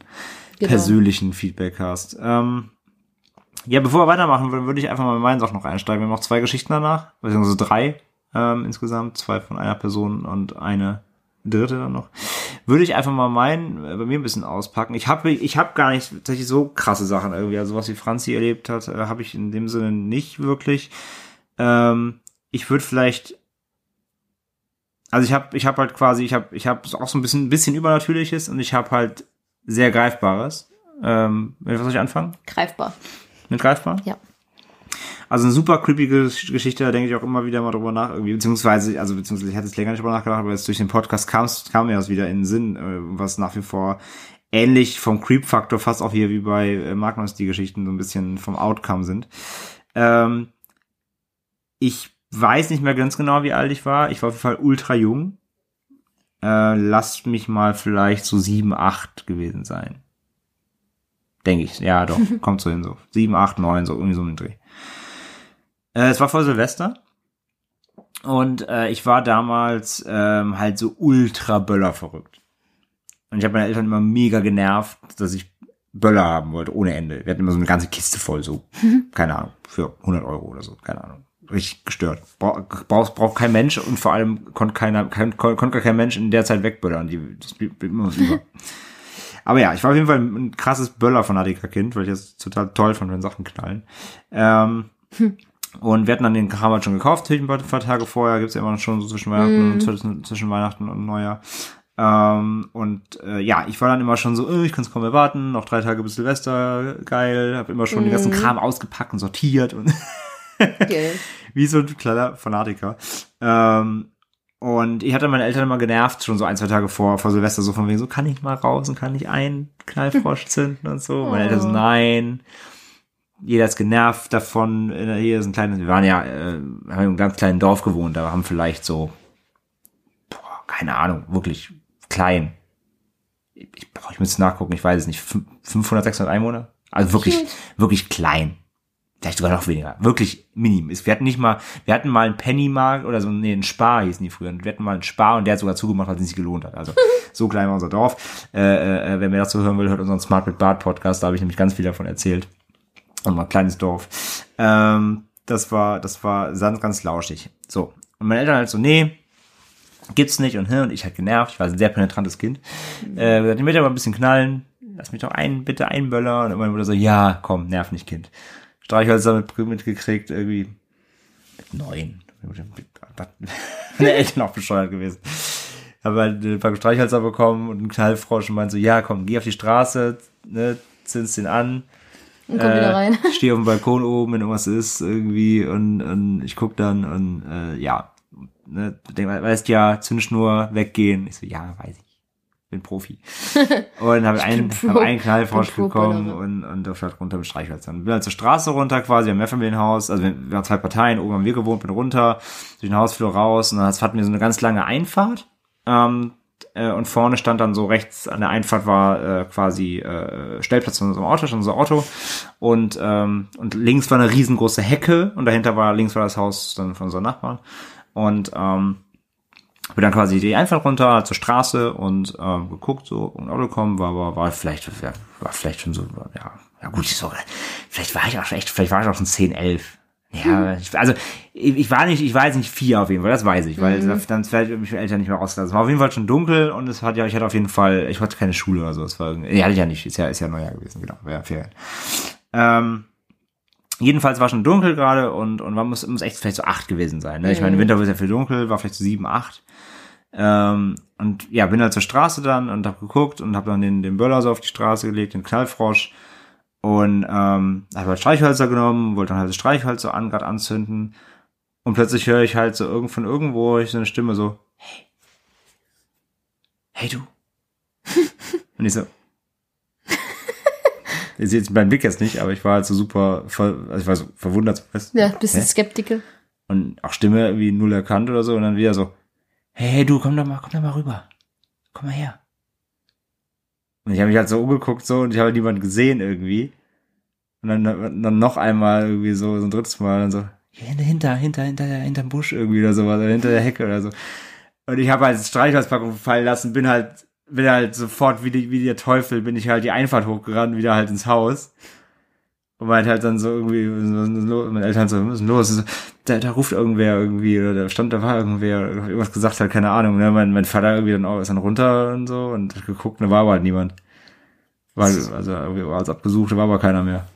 S1: Genau.
S2: persönlichen Feedback-Cast. Ähm, ja, bevor wir weitermachen, würde ich einfach mal mit meinen Sachen noch einsteigen. Wir haben noch zwei Geschichten danach, beziehungsweise drei ähm, insgesamt, zwei von einer Person und eine dritte dann noch. Würde ich einfach mal meinen, äh, bei mir ein bisschen auspacken. Ich habe ich hab gar nicht tatsächlich so krasse Sachen irgendwie, also was wie Franzi erlebt hat, äh, habe ich in dem Sinne nicht wirklich. Ähm, ich würde vielleicht also ich habe ich habe halt quasi, ich habe ich habe auch so ein bisschen ein bisschen übernatürliches und ich habe halt sehr greifbares. Ähm, mit was soll ich anfangen?
S1: Greifbar.
S2: Mit greifbar?
S1: Ja.
S2: Also eine super creepy Gesch- Geschichte, da denke ich auch immer wieder mal drüber nach, irgendwie, beziehungsweise, also beziehungsweise ich hatte jetzt länger nicht drüber nachgedacht, aber jetzt durch den Podcast kam kam mir das wieder in den Sinn, äh, was nach wie vor ähnlich vom Creep-Faktor fast auch hier wie bei äh, Magnus die Geschichten so ein bisschen vom Outcome sind. Ähm, ich weiß nicht mehr ganz genau, wie alt ich war. Ich war auf jeden Fall ultra jung. Äh, lasst mich mal vielleicht so sieben, acht gewesen sein. Denke ich. Ja, doch. Kommt so hin so. Sieben, acht, neun, so irgendwie so ein Dreh. Äh, es war vor Silvester. Und äh, ich war damals ähm, halt so ultra Böller verrückt. Und ich habe meine Eltern immer mega genervt, dass ich Böller haben wollte, ohne Ende. Wir hatten immer so eine ganze Kiste voll, so, keine Ahnung, für 100 Euro oder so, keine Ahnung. Richtig gestört. Bra braucht, braucht kein Mensch und vor allem konnte keiner, kein, kon- konnte gar kein Mensch in der Zeit wegböllern. Die, das blieb, immer was über. Aber ja, ich war auf jeden Fall ein krasses Böller-Fanatiker-Kind, weil ich das total toll fand, wenn Sachen knallen. Ähm, und wir hatten dann den Kram halt schon gekauft, ein paar, Tage vorher, gibt's ja immer schon so zwischen Weihnachten, und zwischen, zwischen Weihnachten und Neujahr. Ähm, und äh, ja, ich war dann immer schon so, äh, ich kann es kaum erwarten, noch drei Tage bis Silvester, geil, habe immer schon den ganzen Kram ausgepackt und sortiert und
S1: Geil.
S2: wie so ein kleiner Fanatiker. Ähm, und ich hatte meine Eltern immer genervt, schon so ein, zwei Tage vor, vor Silvester, so von wegen, so kann ich mal raus und kann ich einen Knallfrosch zünden und so. Meine Eltern so, nein. Jeder ist genervt davon. Äh, Hier ist ein kleines, wir waren ja, äh, haben in einem ganz kleinen Dorf gewohnt, da haben vielleicht so, boah, keine Ahnung, wirklich klein. Ich, ich, boah, ich muss nachgucken, ich weiß es nicht, fün- 500, 600 Einwohner? Also wirklich, wirklich klein. Vielleicht sogar noch weniger. Wirklich minim. Wir hatten nicht mal, wir hatten mal einen Pennymarkt oder so, nee, einen Spar hießen die früher. Wir hatten mal einen Spar und der hat sogar zugemacht, weil es nicht gelohnt hat. Also so klein war unser Dorf. Äh, äh, wer mehr dazu hören will, hört unseren Smart mit Bart Podcast, da habe ich nämlich ganz viel davon erzählt. Und mal ein kleines Dorf. Ähm, das war, das war ganz, ganz lauschig. So. Und meine Eltern halt so, nee, gibt's nicht und hin und ich halt genervt. Ich war ein sehr penetrantes Kind. Äh, gesagt, ich möchte aber ein bisschen knallen. Lass mich doch ein, bitte einböllern. Und meine Mutter so, ja, komm, nerv nicht, Kind. Streichhölzer mit, mitgekriegt, irgendwie mit neun. Meine Eltern auch bescheuert gewesen. Habe halt ein paar Streichhölzer bekommen und einen Knallfrosch und meinte so, ja, komm, geh auf die Straße, ne, zündst den an.
S1: Und komm wieder rein.
S2: Ich stehe auf dem Balkon oben, wenn irgendwas ist, irgendwie, und, und ich guck dann und äh, ja, ne, weißt ja, Zündschnur weggehen. Ich so, ja, weiß ich. bin Profi. Und habe einen, hab einen Knallfrosch bekommen und, und durfte halt runter mit Streichhölzern. Bin halt zur Straße runter quasi, wir haben ein Mehrfamilienhaus, also wir, wir haben zwei Parteien, oben haben wir gewohnt, bin runter, durch den Hausflur raus und dann hatten wir so eine ganz lange Einfahrt. Ähm, äh, und vorne stand dann so rechts an der Einfahrt war äh, quasi äh, Stellplatz von unserem Auto, stand unser Auto. Und ähm, und links war eine riesengroße Hecke und dahinter war links war das Haus dann von unseren Nachbarn. Und ähm, bin dann quasi die Einfahrt runter zur Straße und ähm, geguckt so und Auto kommen war war war vielleicht war, vielleicht schon so ja ja gut so vielleicht war ich auch schon echt vielleicht war ich auch schon 10 11 ja, ich, also ich, war nicht, ich weiß nicht vier auf jeden Fall, das weiß ich, weil dann vielleicht mich meine Eltern nicht mehr rausgelassen. Es war auf jeden Fall schon dunkel und es hat ja, ich hatte auf jeden Fall, ich hatte keine Schule oder so. Es war, ja, hatte ich ja nicht, ist ja, ist ja Neujahr gewesen, genau, war ja Ferien. Ähm, jedenfalls war schon dunkel gerade und und man muss, muss echt vielleicht so acht gewesen sein. Ne? Ich meine, im Winter wird es ja viel dunkel, war vielleicht so sieben, acht. Ähm, und ja, bin halt zur Straße dann und hab geguckt und hab dann den, den Böller so auf die Straße gelegt, den Knallfrosch. Und ähm, habe halt Streichhölzer genommen, wollte dann halt das Streichholz an, grad anzünden. Und plötzlich höre ich halt so irgend von irgendwo ich so eine Stimme so, hey, hey du. und ich so, ihr seht jetzt meinen Blick jetzt nicht, aber ich war halt so super, also ich war so verwundert. was?
S1: Ja, bisschen
S2: Hä?
S1: Skeptiker.
S2: Und auch Stimme irgendwie null erkannt oder so. Und dann wieder so, hey, hey du, komm doch mal, komm doch mal rüber. Komm mal her. Und ich habe mich halt so umgeguckt so und ich habe niemanden gesehen irgendwie. Und dann, dann noch einmal irgendwie so, so ein drittes Mal dann so, hinter, hinter, hinter, hinter, hinterm Busch irgendwie oder sowas, oder hinter der Hecke oder so. Und ich habe halt Streichholzpackung fallen lassen, bin halt, bin halt sofort wie, die, wie der Teufel, bin ich halt die Einfahrt hochgerannt, wieder halt ins Haus. Und meint halt dann so irgendwie, meine Eltern so, was ist denn los? Da, da ruft irgendwer irgendwie, oder da stand, da war irgendwer, oder irgendwas gesagt hat, keine Ahnung, ne? Mein, mein Vater irgendwie dann auch, ist dann runter und so und hat geguckt, da war aber halt niemand. War, also, irgendwie war als abgesucht, da war aber keiner mehr.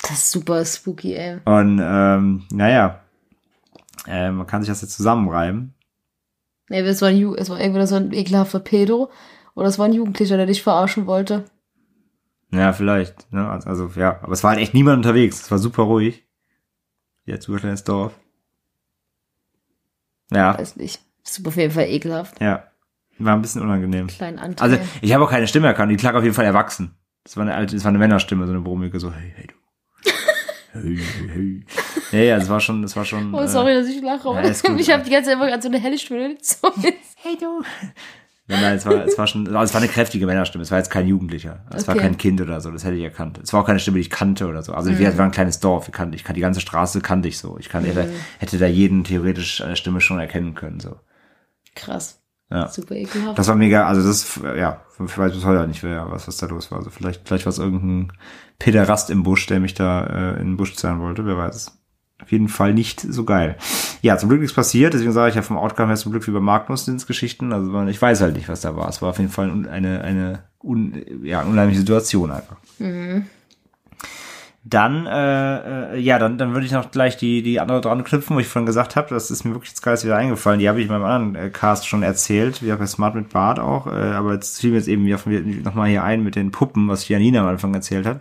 S1: Das ist super spooky, ey.
S2: Und, ähm, naja, äh, man kann sich das jetzt zusammenreiben.
S1: Nee, es war, ein es war entweder so ein ekelhafter Pedo oder es war ein Jugendlicher, der dich verarschen wollte.
S2: Ja, vielleicht, ne? Also, also, ja, aber es war halt echt niemand unterwegs. Es war super ruhig. Jetzt über kleines Dorf. Ja,
S1: Weiß nicht. Super auf jeden Fall ekelhaft.
S2: ja. War ein bisschen unangenehm.
S1: Kleinen Anteil.
S2: Also, ich habe auch keine Stimme erkannt. Die klang auf jeden Fall erwachsen. Das war eine alte, das war eine Männerstimme, so eine brummige, so, hey, hey, du. Hey, hey, hey. Ja, ja, das war schon, das war schon.
S1: oh, sorry, dass ich lache,
S2: ja, ist
S1: ich habe die ganze Zeit immer an so eine helle Stimme. So hey du.
S2: Nein, nein, es war, es war schon, es war eine kräftige Männerstimme. Es war jetzt kein Jugendlicher. Es war
S1: Okay.
S2: kein Kind oder so. Das hätte ich erkannt. Es war auch keine Stimme, die ich kannte oder so. Also wir es war ein kleines Dorf. Ich kannte, ich kannte die ganze Straße kannte ich so. Ich kann, hätte, hätte da jeden theoretisch der Stimme schon erkennen können, so.
S1: Krass.
S2: Ja.
S1: Super ekelhaft.
S2: Das war mega, also das, ja, ich weiß bis heute nicht, wer, was, was da los war. Also vielleicht, vielleicht war es irgendein Pederast im Busch, der mich da äh, in den Busch zerren wollte, wer weiß es. Auf jeden Fall nicht so geil. Ja, zum Glück nichts passiert, deswegen sage ich ja vom Outcome her zum Glück wie bei Magnus ins Geschichten. Also ich weiß halt nicht, was da war. Es war auf jeden Fall eine, eine, un, ja, unheimliche Situation einfach. Dann, äh, äh, ja, dann, dann würde ich noch gleich die, die andere dran knüpfen, wo ich vorhin gesagt habe, das ist mir wirklich jetzt gerade wieder eingefallen. Die habe ich in meinem anderen äh, Cast schon erzählt, wie auch bei Smart mit Bart auch, äh, aber jetzt fiel mir jetzt eben nochmal hier ein mit den Puppen, was Janina am Anfang erzählt hat.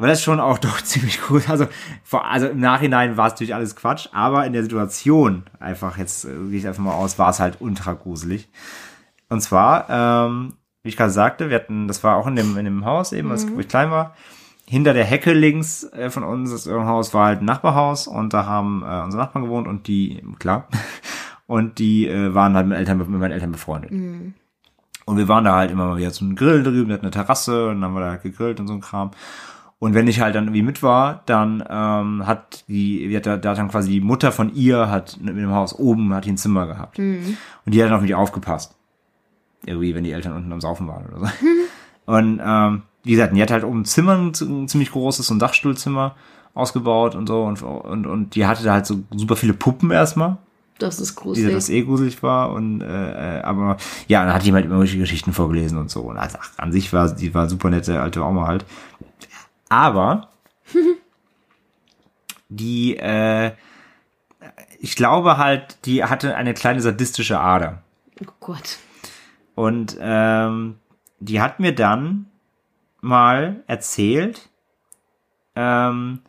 S2: Weil das schon auch doch ziemlich cool. Also, vor, also im Nachhinein war es natürlich alles Quatsch, aber in der Situation, einfach jetzt äh, gehe ich einfach mal aus, war es halt ultra gruselig. Und zwar, ähm, wie ich gerade sagte, wir hatten, das war auch in dem, in dem Haus eben, als wo ich klein war. Hinter der Hecke links äh, von uns, das Haus, war halt ein Nachbarhaus und da haben äh, unsere Nachbarn gewohnt und die, klar, und die äh, waren halt mit, Eltern, mit meinen Eltern befreundet. Und wir waren da halt immer mal wieder zum Grill drüben, wir hatten eine Terrasse und dann haben wir da halt gegrillt und so ein Kram. Und wenn ich halt dann irgendwie mit war, dann ähm, hat die, die hat da, da dann quasi die Mutter von ihr hat mit dem Haus oben hat die ein Zimmer gehabt. Und die hat dann auf mich aufgepasst. Irgendwie, wenn die Eltern unten am Saufen waren oder so. Und ähm, wie gesagt, die hat halt oben ein Zimmer, ein ziemlich großes, so ein Dachstuhlzimmer ausgebaut und so und, und, und die hatte da halt so super viele Puppen erstmal
S1: Das ist
S2: die
S1: gruselig.
S2: das eh gruselig war und äh, aber ja, dann hat jemand immer irgendwelche Geschichten vorgelesen und so und also, ach, an sich war die war super nette alte Oma halt. Aber die äh, ich glaube halt, die hatte eine kleine sadistische Ader
S1: oh Gott.
S2: und ähm, die hat mir dann mal erzählt, ähm,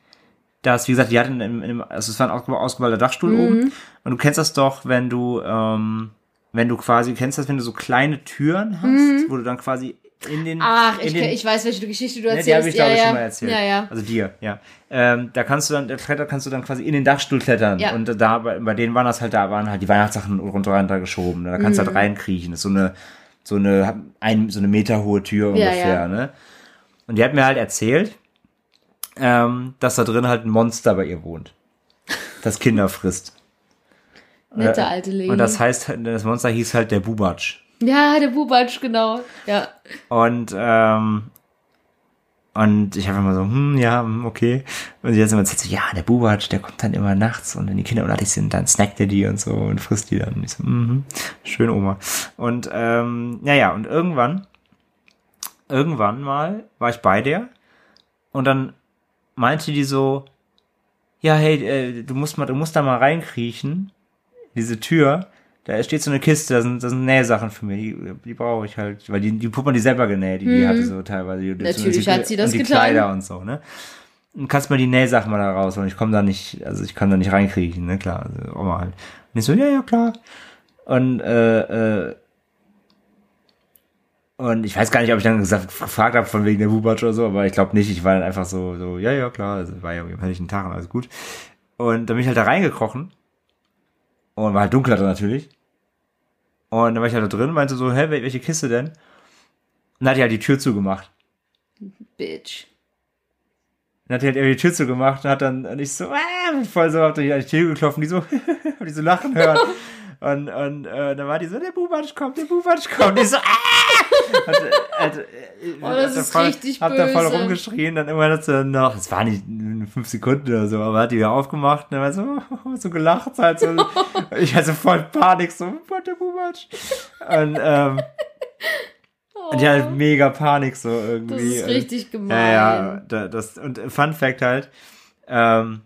S2: dass, wie gesagt, die hat in, in, in also es war ein ausgeba- ausgebauter Dachstuhl oben. Und du kennst das doch, wenn du, ähm, wenn du quasi, kennst das, wenn du so kleine Türen hast, wo du dann quasi in den.
S1: Ach,
S2: in
S1: ich,
S2: den,
S1: ich weiß, welche Geschichte du
S2: Ne,
S1: erzählst.
S2: die habe ich,
S1: ja,
S2: glaube ich,
S1: ja.
S2: schon mal erzählt.
S1: Ja, ja.
S2: Also dir, ja. Ähm, da kannst du dann, der Kletter kannst du dann quasi in den Dachstuhl klettern.
S1: Ja.
S2: Und da, bei, bei denen waren das halt, da waren halt die Weihnachtssachen runter, runter geschoben. Da kannst du
S1: Mhm.
S2: halt reinkriechen. Das ist so eine, so eine, ein, so eine Meter hohe Tür ungefähr,
S1: ja.
S2: ne? Und die hat mir halt erzählt, ähm, dass da drin halt ein Monster bei ihr wohnt. Das Kinder frisst.
S1: Nette alte Lady.
S2: Und das heißt, das Monster hieß halt der Bubatsch.
S1: Ja, der Bubatsch, genau. Ja.
S2: Und, ähm, und ich habe immer so, hm, ja, okay. Und sie hat immer erzählt, so, ja, der Bubatsch, der kommt dann immer nachts und wenn die Kinder unartig sind, dann snackt er die und so und frisst die dann. Und ich so, mhm, schön Oma. Und, ähm, naja, und irgendwann, irgendwann mal war ich bei der und dann meinte die so, ja, hey, äh, du musst mal, du musst da mal reinkriechen, diese Tür, da steht so eine Kiste, da sind, da sind Nähsachen für mich, die, die brauche ich halt, weil die, die Puppen, die selber genäht, die, die hatte so teilweise. Die,
S1: Mhm. Natürlich hat sie das
S2: und die
S1: getan.
S2: Kleider und so, ne? Und kannst mal die Nähsachen mal da raus, und ich komme da nicht, also ich kann da nicht reinkriechen, ne, klar, also Oma halt. Und ich so, ja, ja, klar. Und, äh, äh, und ich weiß gar nicht, ob ich dann gesagt, gefragt habe von wegen der Bubatsch oder so, aber ich glaube nicht. Ich war dann einfach so, so, ja, ja, klar, also war ja am helllichen Tag und alles gut. Und dann bin ich halt da reingekrochen. Und war halt dunkler drin natürlich. Und dann war ich halt da drin und meinte so, hä, wel- welche Kiste denn? Und dann hat die halt die Tür zugemacht.
S1: Bitch.
S2: Dann hat die halt irgendwie die Tür zugemacht und hat dann, und ich so, äh, voll so, hab durch die Tür geklopft und die so, hab die so lachen hören. Und, und äh, dann war die so, der Bubatsch kommt, der Bubatsch kommt. Die so, ah! Hat, hat, äh,
S1: Oh, das
S2: da
S1: ist
S2: voll,
S1: richtig
S2: Hab da voll
S1: böse.
S2: rumgeschrien, dann irgendwann hat sie noch, es war nicht fünf Sekunden oder so, aber hat die wieder aufgemacht und dann war so, so gelacht, halt so, ich hatte voll Panik, so, what der Bubatsch. Und, ähm, und die halt mega Panik so irgendwie.
S1: Das ist
S2: Und-
S1: richtig gemein.
S2: ja, ja, da, das, und Fun Fact halt, ähm,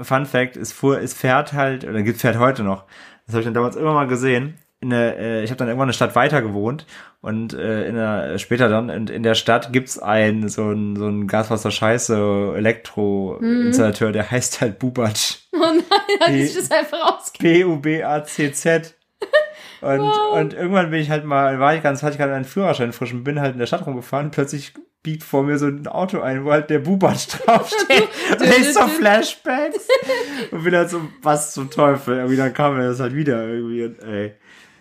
S2: Fun Fact, es fuhr, es fährt halt, oder gibt fährt heute noch, das habe ich dann damals immer mal gesehen, in der, äh, ich habe dann irgendwann eine Stadt weiter gewohnt und äh, in der, später dann, in, in der Stadt gibt's einen, so ein so ein Gaswasser-Scheiße Elektro-Installateur, der heißt halt Bubatsch.
S1: Oh nein, hat sich das einfach ausge...
S2: B-U-B-A-C-Z. Und, und irgendwann bin ich halt mal, war ich ganz, hatte ich gerade einen Führerschein frisch und bin halt in der Stadt rumgefahren. Plötzlich biegt vor mir so ein Auto ein, wo halt der Bubatsch draufsteht. und ich so Flashbacks. und bin halt so, was zum Teufel. Irgendwie dann kam mir das halt wieder irgendwie. Und, ey.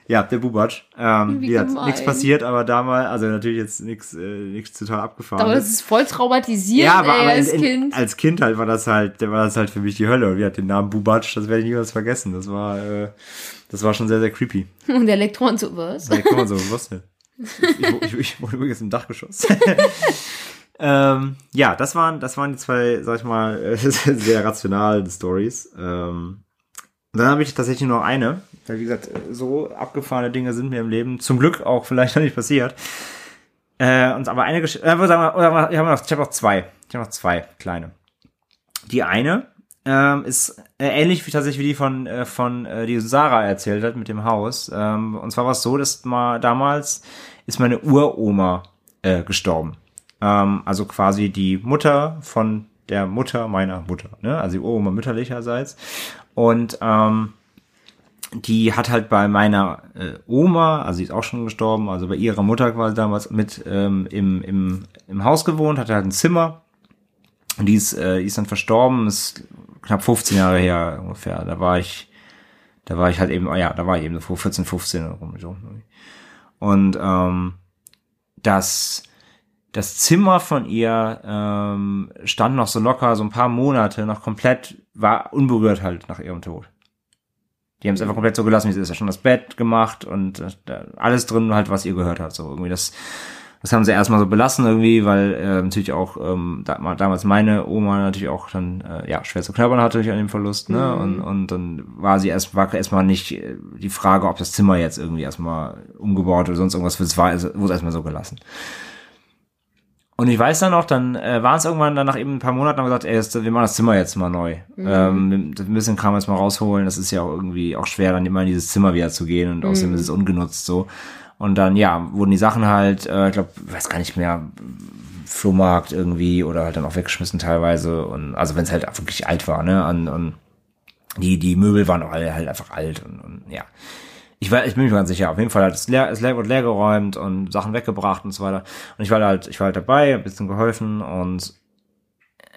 S2: Ja, der Bubatsch. Ähm,
S1: Wie gemein.
S2: nichts passiert, aber damals, also natürlich jetzt nichts, äh, nichts total abgefahren.
S1: Aber das ist voll traumatisierend,
S2: Ja, aber,
S1: ey,
S2: aber in,
S1: als
S2: in,
S1: Kind.
S2: als Kind halt war das halt, war das halt für mich die Hölle. Und wie hat den Namen Bubatsch, das werde ich niemals vergessen. Das war, äh, das war schon sehr, sehr creepy.
S1: Und der Elektron so, was?
S2: Kann man so, was denn? Ich, ich, ich wohne übrigens im Dachgeschoss. ähm, ja, das waren, das waren die zwei, sag ich mal, sehr rationalen Stories. Ähm, dann habe ich tatsächlich noch eine, weil wie gesagt, so abgefahrene Dinge sind mir im Leben zum Glück auch vielleicht noch nicht passiert. Äh, und aber eine Geschichte, äh, sagen wir, ich habe noch, habe noch zwei, ich habe noch zwei kleine. Die eine ähm, ist äh, ähnlich wie tatsächlich wie die von äh, von äh, die Sarah erzählt hat mit dem Haus. Ähm, und zwar war es so, dass mal damals ist meine Uroma äh, gestorben. Ähm, also quasi die Mutter von der Mutter meiner Mutter, ne? Also die Uroma mütterlicherseits. Und ähm, die hat halt bei meiner äh, Oma, also sie ist auch schon gestorben, also bei ihrer Mutter quasi damals mit ähm, im, im, im Haus gewohnt, hatte halt ein Zimmer. Und die ist, äh, die ist dann verstorben, ist knapp 15 Jahre her ungefähr. Da war ich, da war ich halt eben, ja, da war ich eben so vor 14, 15 oder rum. So. Und ähm, das, das Zimmer von ihr ähm, stand noch so locker, so ein paar Monate, noch komplett, war unberührt halt nach ihrem Tod. Die haben es einfach komplett so gelassen, wie es ist. Ja schon das Bett gemacht und äh, alles drin halt, was ihr gehört hat. So irgendwie das, das haben sie erstmal so belassen irgendwie, weil äh, natürlich auch ähm, da, damals meine Oma natürlich auch dann äh, ja schwer zu knabbern hatte durch an dem Verlust, ne? Und, und dann war sie erst war erstmal nicht äh, die Frage, ob das Zimmer jetzt irgendwie erstmal umgebaut oder sonst irgendwas wird. Es war also, wurde erstmal so gelassen. Und ich weiß dann auch, dann äh, waren es irgendwann dann nach eben ein paar Monaten haben wir gesagt, ey, das, wir machen das Zimmer jetzt mal neu. Ähm, wir- ein bisschen Kram jetzt mal rausholen. Das ist ja auch irgendwie auch schwer, dann immer in dieses Zimmer wieder zu gehen und außerdem ist es ungenutzt so. Und dann, ja, wurden die Sachen halt, äh, ich glaube, weiß gar nicht mehr, Flohmarkt irgendwie oder halt dann auch weggeschmissen teilweise. Und also wenn es halt wirklich alt war, ne? Und, und die, die Möbel waren auch alle halt einfach alt und, und ja. ich war, ich bin mir ganz sicher. Auf jeden Fall hat es leer, es leer, wurde leer geräumt und Sachen weggebracht und so weiter. Und ich war halt, ich war halt dabei, ein bisschen geholfen und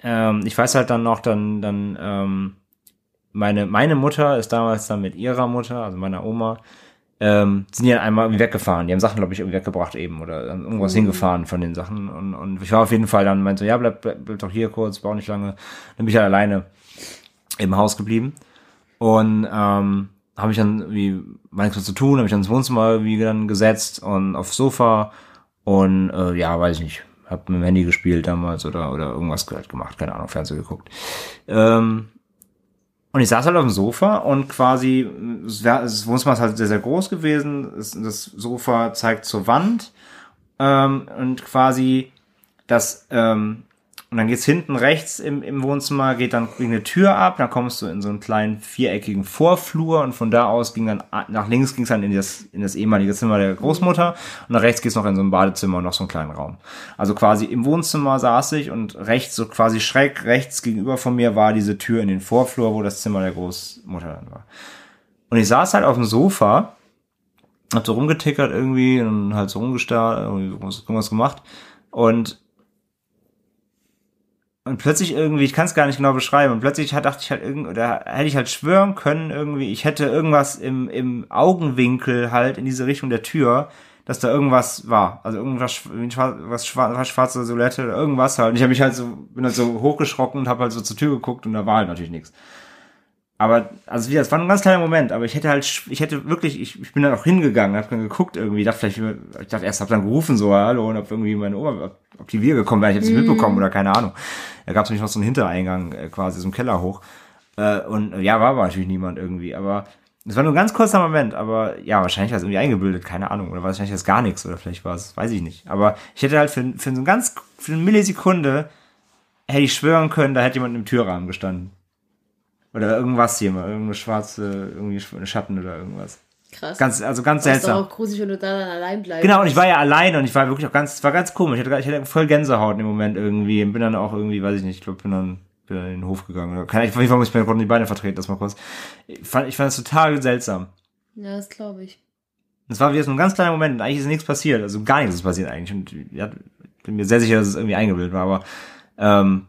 S2: ähm, ich weiß halt dann noch, dann, dann, ähm, meine, meine Mutter ist damals dann mit ihrer Mutter, also meiner Oma, ähm, sind die dann einmal irgendwie weggefahren. Die haben Sachen, glaube ich, irgendwie weggebracht eben oder haben irgendwas
S6: Mhm.
S2: hingefahren von den Sachen. Und, und ich war auf jeden Fall dann, meinte so, ja, bleib, bleib, bleib doch hier kurz, brauch nicht lange. Dann bin ich halt alleine im Haus geblieben. Und ähm, habe ich dann wie war nichts mehr zu tun, habe ich dann ins Wohnzimmer irgendwie dann gesetzt und aufs Sofa und äh, ja, weiß ich nicht, habe mit dem Handy gespielt damals oder oder irgendwas halt gemacht, keine Ahnung, Fernsehen geguckt. Ähm, und ich saß halt auf dem Sofa und quasi, das Wohnzimmer ist halt sehr, sehr groß gewesen. Es- Das Sofa zeigt zur Wand ähm, und quasi das, ähm, und dann geht's hinten rechts im, im Wohnzimmer, geht dann eine Tür ab, dann kommst du in so einen kleinen viereckigen Vorflur und von da aus ging dann, nach links ging's dann in das, in das ehemalige Zimmer der Großmutter und nach rechts geht's noch in so ein Badezimmer und noch so einen kleinen Raum. Also quasi im Wohnzimmer saß ich und rechts, so quasi schräg rechts gegenüber von mir war diese Tür in den Vorflur, wo das Zimmer der Großmutter dann war. Und ich saß halt auf dem Sofa, hab so rumgetickert irgendwie und halt so rumgestarrt, irgendwas gemacht und und plötzlich irgendwie, ich kann es gar nicht genau beschreiben, und plötzlich hat, dachte ich halt irgendwie, oder hätte ich halt schwören können irgendwie, ich hätte irgendwas im, im Augenwinkel halt in diese Richtung der Tür, dass da irgendwas war. Also irgendwas, was schwarz, schwarze Silhouette oder irgendwas halt. Und ich habe mich halt so, bin halt so hochgeschrocken und habe halt so zur Tür geguckt und da war halt natürlich nichts. Aber, also wie, das war ein ganz kleiner Moment, aber ich hätte halt, ich hätte wirklich, ich, ich bin dann auch hingegangen, hab dann geguckt irgendwie, dachte vielleicht, ich dachte erst, hab dann gerufen so, hallo, und hab irgendwie meine Oma, ob, ob die wir gekommen wäre, ich hätte es nicht mitbekommen oder keine Ahnung. Da gab es nämlich noch so einen Hintereingang äh, quasi, so einen Keller hoch. Äh, und äh, ja, war aber natürlich niemand irgendwie, aber es war nur ein ganz kurzer Moment, aber ja, wahrscheinlich war es irgendwie eingebildet, keine Ahnung, oder wahrscheinlich war es gar nichts, oder vielleicht war es, weiß ich nicht. Aber ich hätte halt für, für so ein ganz, für eine Millisekunde hätte ich schwören können, da hätte jemand im Türrahmen gestanden. Oder irgendwas hier mal, irgendeine schwarze, irgendwie eine Schatten oder irgendwas.
S1: Krass.
S2: Ganz, also ganz
S1: Das ist doch
S2: seltsam.
S1: auch gruselig, wenn du da dann allein bleibst.
S2: Genau, und ich war ja alleine und ich war wirklich auch ganz, es war ganz komisch. Ich hatte, ich hatte voll Gänsehaut dem Moment irgendwie und bin dann auch irgendwie, weiß ich nicht, ich glaube, bin dann, bin dann in den Hof gegangen. Oder, keine, ich, auf jeden Fall muss ich mir die Beine vertreten, das mal kurz. Ich fand, ich fand es total seltsam.
S1: Ja, das glaube ich.
S2: Es war wieder so ein ganz kleiner Moment und eigentlich ist nichts passiert. Also gar nichts ist passiert eigentlich. Und ja, bin mir sehr sicher, dass es irgendwie eingebildet war, aber ähm,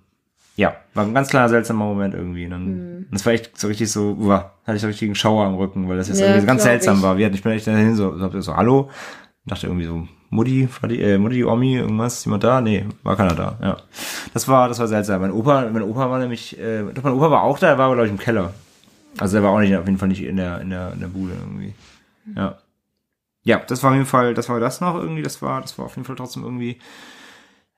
S2: ja, war ein ganz kleiner seltsamer Moment irgendwie. Und dann,
S1: Mhm.
S2: das war echt so richtig so, uah, hatte ich so richtig einen Schauer am Rücken, weil das jetzt
S1: Ja,
S2: irgendwie so ganz seltsam
S1: ich.
S2: war. Wir hatten, ich bin echt dahin so, so, so hallo, dachte irgendwie so, Mutti, Freddy, äh, Mutti, Omi, irgendwas, jemand da? Nee, war keiner da, ja. Das war, das war seltsam. Mein Opa, mein Opa war nämlich, äh, doch, mein Opa war auch da, er war aber, glaube ich, im Keller. Also er war auch nicht, auf jeden Fall nicht in der, in der, in der Bude irgendwie. Ja. Ja, das war auf jeden Fall, das war das noch irgendwie, das war, das war auf jeden Fall trotzdem irgendwie.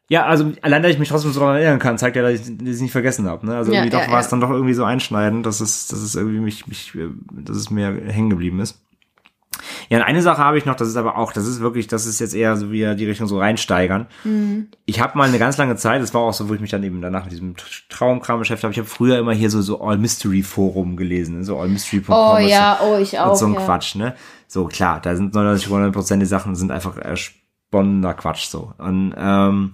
S2: Ja, also allein, dass ich mich trotzdem so daran erinnern kann, zeigt ja, dass ich das nicht vergessen habe. Ne? Also
S1: Ja,
S2: irgendwie doch
S1: ja,
S2: war es
S1: ja.
S2: dann doch irgendwie so einschneidend, dass es, dass es irgendwie mich, mich, dass es mir hängen geblieben ist. Ja, und eine Sache habe ich noch, das ist aber auch, das ist wirklich, das ist jetzt eher so wieder die Richtung so reinsteigern.
S1: Mhm.
S2: Ich habe mal eine ganz lange Zeit, das war auch so, wo ich mich dann eben danach mit diesem Traumkram beschäftigt habe, ich habe früher immer hier so, so All Mystery Forum gelesen, ne? so allmystery.com.
S1: Oh
S2: was
S1: ja, oh, ich
S2: und
S1: auch.
S2: so ein
S1: ja.
S2: Quatsch, ne? So, klar, da sind 99 Prozent der Sachen sind einfach ersponnener Quatsch, so. Und, ähm,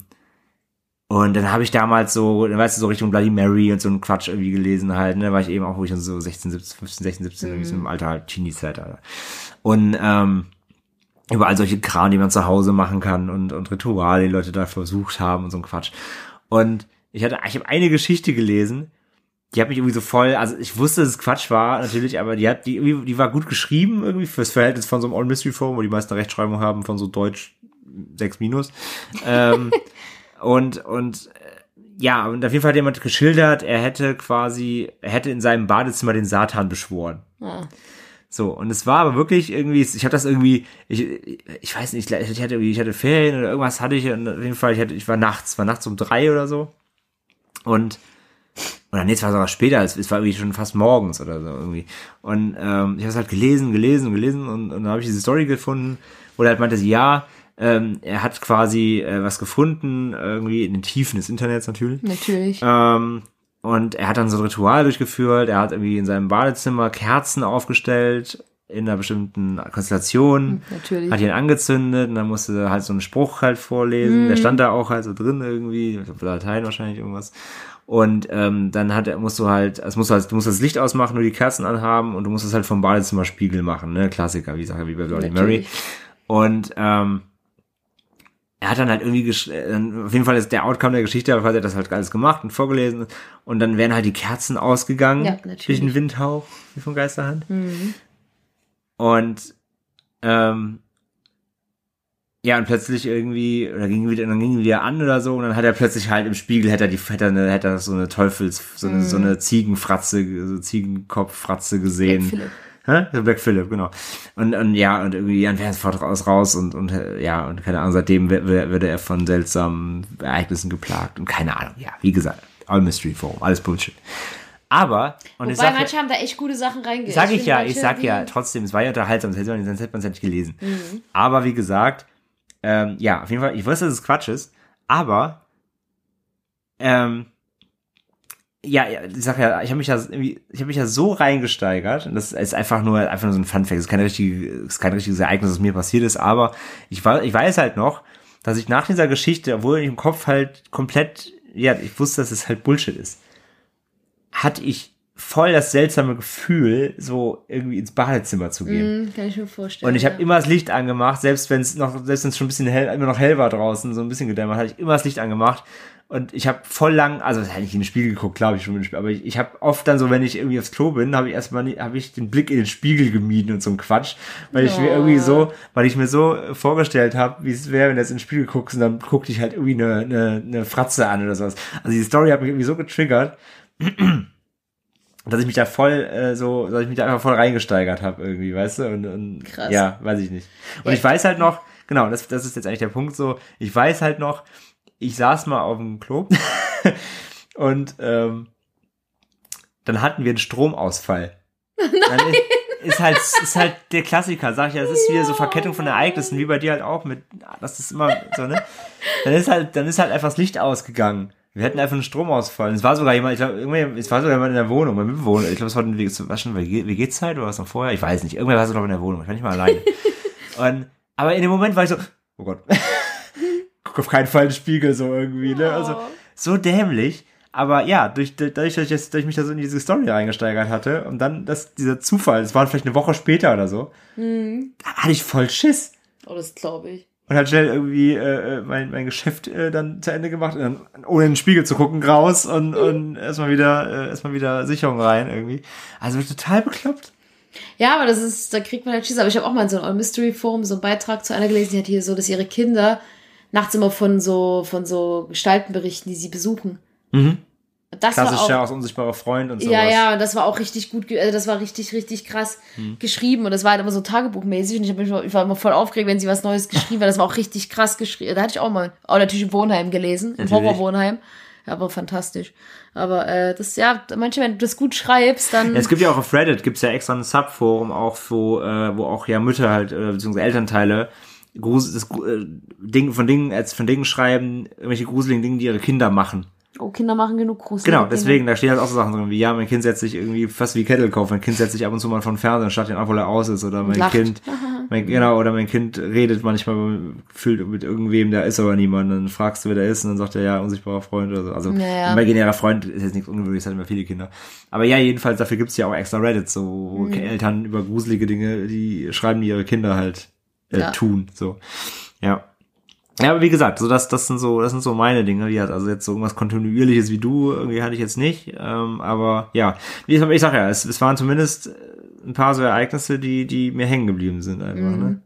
S2: und dann habe ich damals so, dann weißt du, so Richtung Bloody Mary und so ein Quatsch irgendwie gelesen halt, ne? War ich eben auch, wo ich dann so 16, 17, 15, 16, 17, irgendwie so im Alter halt Teenie-Zeit, Alter. Und, ähm, überall solche Kram, die man zu Hause machen kann und, und Rituale, die Leute da versucht haben und so ein Quatsch. Und ich hatte, ich habe eine Geschichte gelesen, die hat mich irgendwie so voll, also ich wusste, dass es Quatsch war, natürlich, aber die hat, die, irgendwie- die war gut geschrieben irgendwie fürs Verhältnis von so einem All Mystery Forum, wo die meisten Rechtschreibung haben von so Deutsch 6 minus. ähm, und, und, äh, ja, und auf jeden Fall hat jemand geschildert, er hätte quasi, er hätte in seinem Badezimmer den Satan beschworen.
S1: Ah.
S2: So, und es war aber wirklich irgendwie, ich habe das irgendwie, ich, ich weiß nicht, ich hatte irgendwie, ich hatte Ferien oder irgendwas hatte ich und auf jeden Fall, ich hatte, ich war nachts, war nachts um drei oder so. Und, oder nee, es war sogar später, es, es war irgendwie schon fast morgens oder so irgendwie. Und ähm, ich habe es halt gelesen, gelesen gelesen und, und dann habe ich diese Story gefunden, wo er halt meinte, sie, ja, ähm, er hat quasi äh, was gefunden, irgendwie in den Tiefen des Internets natürlich.
S1: Natürlich.
S2: Ähm, und er hat dann so ein Ritual durchgeführt. Er hat irgendwie in seinem Badezimmer Kerzen aufgestellt in einer bestimmten Konstellation,
S1: Natürlich.
S2: hat ihn angezündet und dann musste er halt so einen Spruch halt vorlesen. Der stand da auch halt so drin irgendwie, ich glaube Latein wahrscheinlich irgendwas. Und ähm, dann hat er, musst du halt, es musst du halt, du musst das Licht ausmachen, nur die Kerzen anhaben und du musst es halt vom Badezimmerspiegel machen, ne? Klassiker, wie Sache wie bei Bloody Mary.
S1: Natürlich.
S2: Und ähm, er hat dann halt irgendwie, äh, auf jeden Fall ist der Outcome der Geschichte, hat er das halt alles gemacht und vorgelesen und dann wären halt die Kerzen ausgegangen
S1: Ja,
S2: durch den Windhauch, wie von Geisterhand. Und ähm, ja, und plötzlich irgendwie, oder ging wieder, dann ging wieder an oder so, und dann hat er plötzlich halt im Spiegel, hätte er die, hätte er, eine, hätte er so eine Teufels, so eine, so eine Ziegenfratze, so Ziegenkopffratze gesehen.
S1: Mhm.
S2: Hä? Black Phillip, genau. Und, und ja, und irgendwie es sofort raus, raus und, und äh, ja, und keine Ahnung, seitdem würde er von seltsamen Ereignissen geplagt und keine Ahnung, ja, wie gesagt, all Mystery Forum, alles Bullshit. Aber, und ich
S1: Wobei
S2: sag,
S1: manche haben da echt gute Sachen reingelegt.
S2: Sag ich
S1: finde
S2: ja, ich sag ja, trotzdem, es war ja unterhaltsam, sonst hätte man es ja nicht gelesen.
S1: Mhm.
S2: Aber wie gesagt, ähm, ja, auf jeden Fall, ich weiß, dass es Quatsch ist, aber ähm, ja, ja, ich sag ja, ich habe mich ja irgendwie, ich habe mich ja so reingesteigert und das ist einfach nur einfach nur so ein Funfact, es ist kein richtige, es ist kein richtiges Ereignis, das mir passiert ist, aber ich war, ich weiß halt noch, dass ich nach dieser Geschichte, obwohl ich im Kopf halt komplett, ja, ich wusste, dass es halt Bullshit ist, hatte ich voll das seltsame Gefühl, so irgendwie ins Badezimmer zu gehen.
S1: Hm, kann ich mir vorstellen.
S2: Und ich habe
S1: ja.
S2: immer das Licht angemacht, selbst wenn es noch, selbst wenn es schon ein bisschen hell, immer noch hell war draußen, so ein bisschen gedämmert, hatte ich immer das Licht angemacht. Und ich habe voll lang, also das hätte ich in den Spiegel geguckt, klar habe ich schon Spiegel, aber ich, ich habe oft dann so, wenn ich irgendwie aufs Klo bin, habe ich erstmal habe ich den Blick in den Spiegel gemieden und so ein Quatsch, weil ich mir
S1: Ja.
S2: irgendwie so, weil ich mir so vorgestellt habe, wie es wäre, wenn du jetzt in den Spiegel guckst und dann guckte ich halt irgendwie eine, eine, eine Fratze an oder sowas. Also die Story hat mich irgendwie so getriggert, dass ich mich da voll äh, so, dass ich mich da einfach voll reingesteigert habe irgendwie, weißt du? Und, und
S1: Krass.
S2: ja, weiß ich nicht. Und ich weiß halt noch, genau, das, das ist jetzt eigentlich der Punkt so, ich weiß halt noch, ich saß mal auf dem Klo und ähm, dann hatten wir einen Stromausfall. Dann ist, halt ist halt der Klassiker, sag ich ja, es ist wieder so Verkettung von Ereignissen, wie bei dir halt auch mit, das ist immer so, ne? Dann ist halt, dann ist halt einfach das Licht ausgegangen. Wir hatten einfach einen Stromausfall. Es war sogar jemand, ich glaube, irgendwie, es war sogar jemand in der Wohnung, mein Mitbewohner. Ich glaube, es war, ein, es war schon WG WG-Zeit oder was noch vorher? Ich weiß nicht. Irgendwer war so, glaube ich, in der Wohnung. Ich war nicht mal alleine. Und, aber in dem Moment war ich so, oh Gott. Guck auf keinen Fall in den Spiegel so irgendwie, ne? Also, so dämlich. Aber ja, durch, dadurch, dass ich, jetzt, dass ich mich da so in diese Story reingesteigert hatte und dann das, dieser Zufall, das war vielleicht eine Woche später oder so, da hatte ich voll Schiss
S1: Oh, das glaube ich.
S2: und hat schnell irgendwie äh, äh, mein, mein Geschäft äh, dann zu Ende gemacht und dann ohne in den Spiegel zu gucken raus und, und erstmal wieder äh, erstmal wieder Sicherung rein irgendwie. Also total bekloppt.
S1: Ja, aber das ist, da kriegt man halt Schiss. Aber ich habe auch mal in so einem Mystery Forum so einen Beitrag zu einer gelesen, die hat hier so, dass ihre Kinder nachts immer von so, von so Gestalten berichten, die sie besuchen.
S2: Mhm.
S1: Das
S2: Klassisch
S1: war
S2: ja
S1: auch,
S2: aus unsichtbarer Freund und sowas.
S1: ja, ja, und das war auch richtig gut, also das war richtig, richtig krass
S2: Hm.
S1: geschrieben und das war halt immer so tagebuchmäßig und ich, hab mich, immer- ich war immer voll aufgeregt, wenn sie was Neues geschrieben hat. Das war auch richtig krass geschrieben. Da hatte ich auch mal, auch natürlich im Wohnheim gelesen, im. Horrorwohnheim. Ja, aber fantastisch. Aber äh, das, ja, manchmal, wenn du das gut schreibst, dann.
S2: Ja, es gibt ja auch auf Reddit gibt's ja extra ein Subforum auch, wo, äh, wo auch ja Mütter halt, äh, beziehungsweise Elternteile das, äh, Ding, von Dingen, als von Dingen schreiben, irgendwelche gruseligen Dinge, die ihre Kinder machen.
S1: oh, Kinder machen genug Gruselige
S2: Genau,
S1: Dinge.
S2: deswegen, da stehen halt auch so Sachen drin, wie, ja, mein Kind setzt sich irgendwie fast wie Kettlekauf, mein Kind setzt sich ab und zu mal von Fernsehen, statt den obwohl er aus ist, oder mein
S1: lacht.
S2: Kind, mein, genau, oder mein Kind redet manchmal fühlt mit irgendwem, der ist aber niemand, dann fragst du, wer der ist, und dann sagt er, ja, unsichtbarer Freund oder so. Also,
S1: Ja, ja.
S2: ein imaginärer Freund ist jetzt nichts Ungewöhnliches, hat immer viele Kinder. Aber ja, jedenfalls, dafür gibt's ja auch extra Reddit, so, wo
S1: Mhm.
S2: Eltern über gruselige Dinge, die schreiben, die ihre Kinder halt, äh,
S1: Ja.
S2: tun, so. Ja. Ja, aber wie gesagt, so das, das sind so, das sind so meine Dinge. Wie hat also jetzt so irgendwas kontinuierliches wie du irgendwie hatte ich jetzt nicht. Ähm, aber ja, wie ich, ich sag ja, es, es waren zumindest äh, ein paar so Ereignisse, die, die mir hängen geblieben sind einfach.
S1: Mhm.
S2: Ne?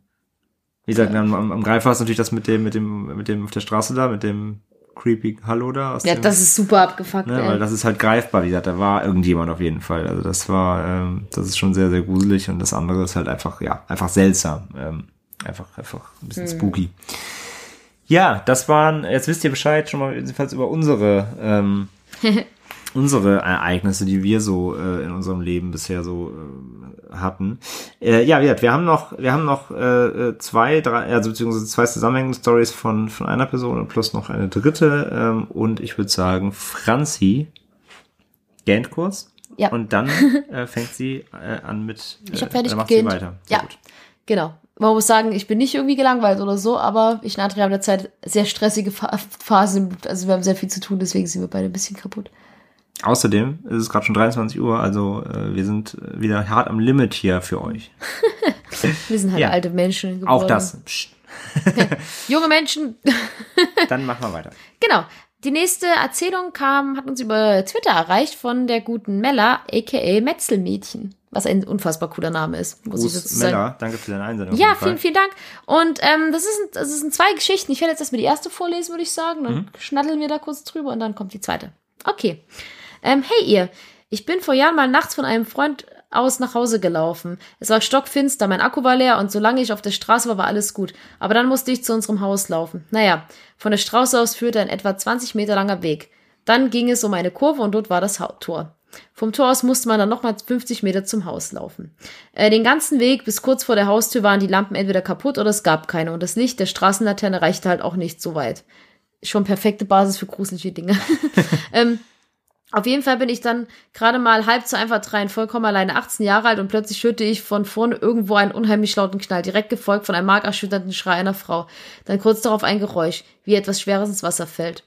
S2: Wie gesagt, am, am, am Greifhaus ist natürlich das mit dem, mit dem, mit dem auf der Straße da, mit dem creepy Hallo da. Aus
S1: Ja,
S2: dem,
S1: das ist super abgefuckt,
S2: ne,
S1: ey.
S2: weil das ist halt greifbar. Wie gesagt, da war irgendjemand auf jeden Fall. Also das war, ähm, das ist schon sehr, sehr gruselig und das andere ist halt einfach, ja, einfach seltsam. Ähm, einfach, einfach ein bisschen spooky. Ja, das waren, jetzt wisst ihr Bescheid schon mal jedenfalls über unsere, ähm, unsere Ereignisse, die wir so äh, in unserem Leben bisher so äh, hatten. Äh, ja, wir haben noch, wir haben noch äh, äh, zwei, drei, also beziehungsweise zwei zusammenhängende Stories von von einer Person und plus noch eine dritte. Ähm, und ich würde sagen, Franzi, gähnt kurz.
S1: Ja.
S2: Und dann äh, fängt sie äh, an mit. Äh,
S1: Ich hab fertig
S2: dann macht sie weiter. Sehr
S1: Ja.
S2: gut.
S1: Genau. Man muss sagen, ich bin nicht irgendwie gelangweilt oder so, aber ich und Andrea haben derzeit sehr stressige Pha- Phasen. Also wir haben sehr viel zu tun, deswegen sind wir beide ein bisschen kaputt.
S2: Außerdem ist es gerade schon 23 Uhr, also äh, wir sind wieder hart am Limit hier für euch.
S1: Wir sind halt
S2: Ja.
S1: alte Menschen.
S2: Auch
S1: geworden.
S2: das. Psst.
S1: Junge Menschen.
S2: Dann machen wir weiter.
S1: genau. Die nächste Erzählung kam, hat uns über Twitter erreicht von der guten Mella, aka Metzelmädchen. Was ein unfassbar cooler Name ist, muss ich dazu
S2: Gruß
S1: sagen.
S2: Mella, danke für deine Einsendung.
S1: Ja, vielen, vielen Dank. Und ähm, das, ist, das sind zwei Geschichten. Ich werde jetzt erstmal die erste vorlesen, würde ich sagen. Dann
S2: Mhm.
S1: schnaddeln wir da kurz drüber und dann kommt die zweite. Okay. Ähm, hey ihr, ich bin vor Jahren mal nachts von einem Freund aus nach Hause gelaufen. Es war stockfinster, mein Akku war leer und solange ich auf der Straße war, war alles gut. Aber dann musste ich zu unserem Haus laufen. Naja, von der Straße aus führte ein etwa 20 Meter langer Weg. Dann ging es um eine Kurve und dort war das Tor. Vom Tor aus musste man dann nochmal 50 Meter zum Haus laufen. Äh, den ganzen Weg bis kurz vor der Haustür waren die Lampen entweder kaputt oder es gab keine und das Licht der Straßenlaterne reichte halt auch nicht so weit. Schon perfekte Basis für gruselige Dinge. ähm, auf jeden Fall bin ich dann gerade mal halb zu einfach rein, vollkommen alleine 18 Jahre alt und plötzlich hörte ich von vorne irgendwo einen unheimlich lauten Knall, direkt gefolgt von einem markerschütternden Schrei einer Frau. Dann kurz darauf ein Geräusch, wie etwas Schweres ins Wasser fällt.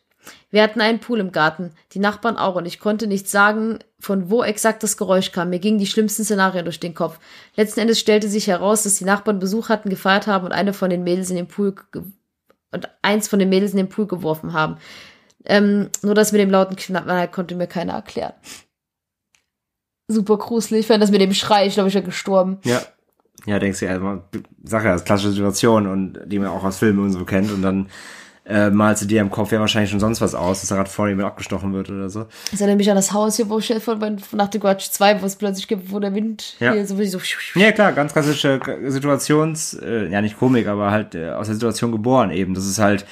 S1: Wir hatten einen Pool im Garten, die Nachbarn auch, und ich konnte nicht sagen, von wo exakt das Geräusch kam. Mir gingen die schlimmsten Szenarien durch den Kopf. Letzten Endes stellte sich heraus, dass die Nachbarn Besuch hatten, gefeiert haben und eine von den Mädels in den Pool und eins von den Mädels in den Pool geworfen haben. Ähm, nur das mit dem lauten Knall konnte mir keiner erklären. Super gruselig. Fand das mit dem Schrei, ich glaube, ich wäre gestorben.
S2: Ja. Ja, denkst du ja, also, Sache, das ist klassische Situation und die man auch aus Filmen und so kennt und dann äh, malst du dir im Kopf ja wahrscheinlich schon sonst was aus, dass da gerade vor jemand abgestochen wird oder so.
S1: Das erinnert mich an das Haus hier, wo ich von, nach The Grudge 2, wo es plötzlich gibt, wo der Wind
S2: Ja.
S1: hier so, so
S2: Ja, klar, ganz klassische Situations, äh, ja nicht Komik, aber halt äh, aus der Situation geboren eben. Das ist halt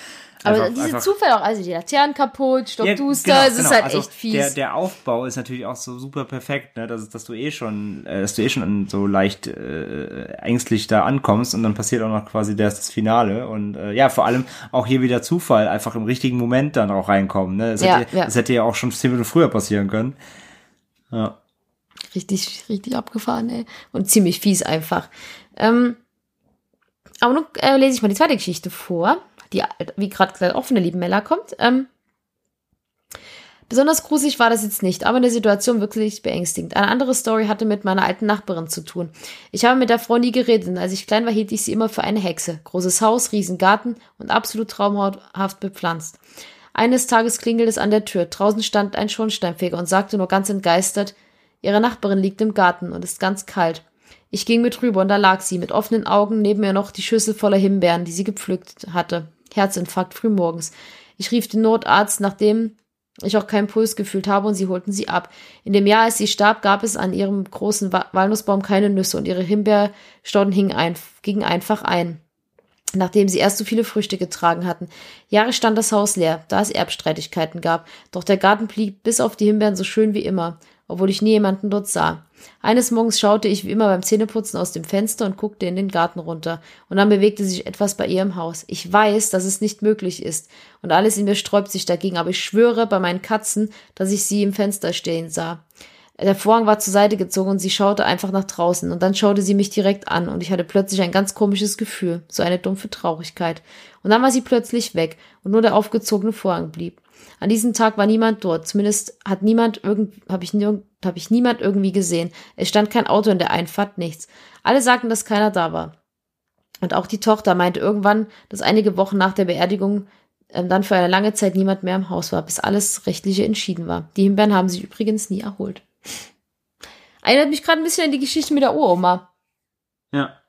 S1: Aber
S2: einfach-
S1: diese Zufälle auch, also die Laternen kaputt,
S2: Ja,
S1: stockduster,
S2: genau,
S1: es ist
S2: genau.
S1: halt
S2: Also
S1: echt fies.
S2: Der, der Aufbau ist natürlich auch so super perfekt, ne? dass, dass du eh schon, äh, dass du eh schon so leicht äh, ängstlich da ankommst und dann passiert auch noch quasi das, das Finale und äh, ja, vor allem auch hier wieder Zufall, einfach im richtigen Moment dann auch reinkommen. Ne? Das,
S1: Ja,
S2: hätte,
S1: ja.
S2: das hätte ja auch schon zehn Minuten früher passieren können. Ja.
S1: richtig, richtig abgefahren, ey. Und ziemlich fies einfach. Ähm, aber nun äh, lese ich mal die zweite Geschichte vor, die, wie gerade gesagt, der lieben Mella kommt. Ähm, besonders gruselig war das jetzt nicht, aber in der Situation wirklich beängstigend. Eine andere Story hatte mit meiner alten Nachbarin zu tun. Ich habe mit der Frau nie geredet und als ich klein war, hielt ich sie immer für eine Hexe. Großes Haus, Riesengarten und absolut traumhaft bepflanzt. Eines Tages klingelt es an der Tür. Draußen stand ein Schornsteinfeger und sagte nur ganz entgeistert, Ihre Nachbarin liegt im Garten und ist ganz kalt. Ich ging mit rüber und da lag sie, mit offenen Augen, neben mir noch die Schüssel voller Himbeeren, die sie gepflückt hatte. Herzinfarkt frühmorgens. Ich rief den Notarzt, nachdem ich auch keinen Puls gefühlt habe, und sie holten sie ab. In dem Jahr, als sie starb, gab es an ihrem großen Wa- Walnussbaum keine Nüsse und ihre Himbeerstauden ein, gingen einfach ein nachdem sie erst so viele Früchte getragen hatten. Jahre stand das Haus leer, da es Erbstreitigkeiten gab, doch der Garten blieb bis auf die Himbeeren so schön wie immer, obwohl ich nie jemanden dort sah. Eines Morgens schaute ich wie immer beim Zähneputzen aus dem Fenster und guckte in den Garten runter, und dann bewegte sich etwas bei ihr im Haus. Ich weiß, dass es nicht möglich ist, und alles in mir sträubt sich dagegen, aber ich schwöre bei meinen Katzen, dass ich sie im Fenster stehen sah. Der Vorhang war zur Seite gezogen und sie schaute einfach nach draußen und dann schaute sie mich direkt an und ich hatte plötzlich ein ganz komisches Gefühl, so eine dumpfe Traurigkeit. Und dann war sie plötzlich weg und nur der aufgezogene Vorhang blieb. An diesem Tag war niemand dort, zumindest hat niemand irgend, habe ich, hab ich niemand irgendwie gesehen. Es stand kein Auto in der Einfahrt, nichts. Alle sagten, dass keiner da war. Und auch die Tochter meinte irgendwann, dass einige Wochen nach der Beerdigung ähm, dann für eine lange Zeit niemand mehr im Haus war, bis alles Rechtliche entschieden war. Die Himbeeren haben sich übrigens nie erholt. Erinnert mich gerade ein bisschen an die Geschichte mit der Uroma.
S2: Ja.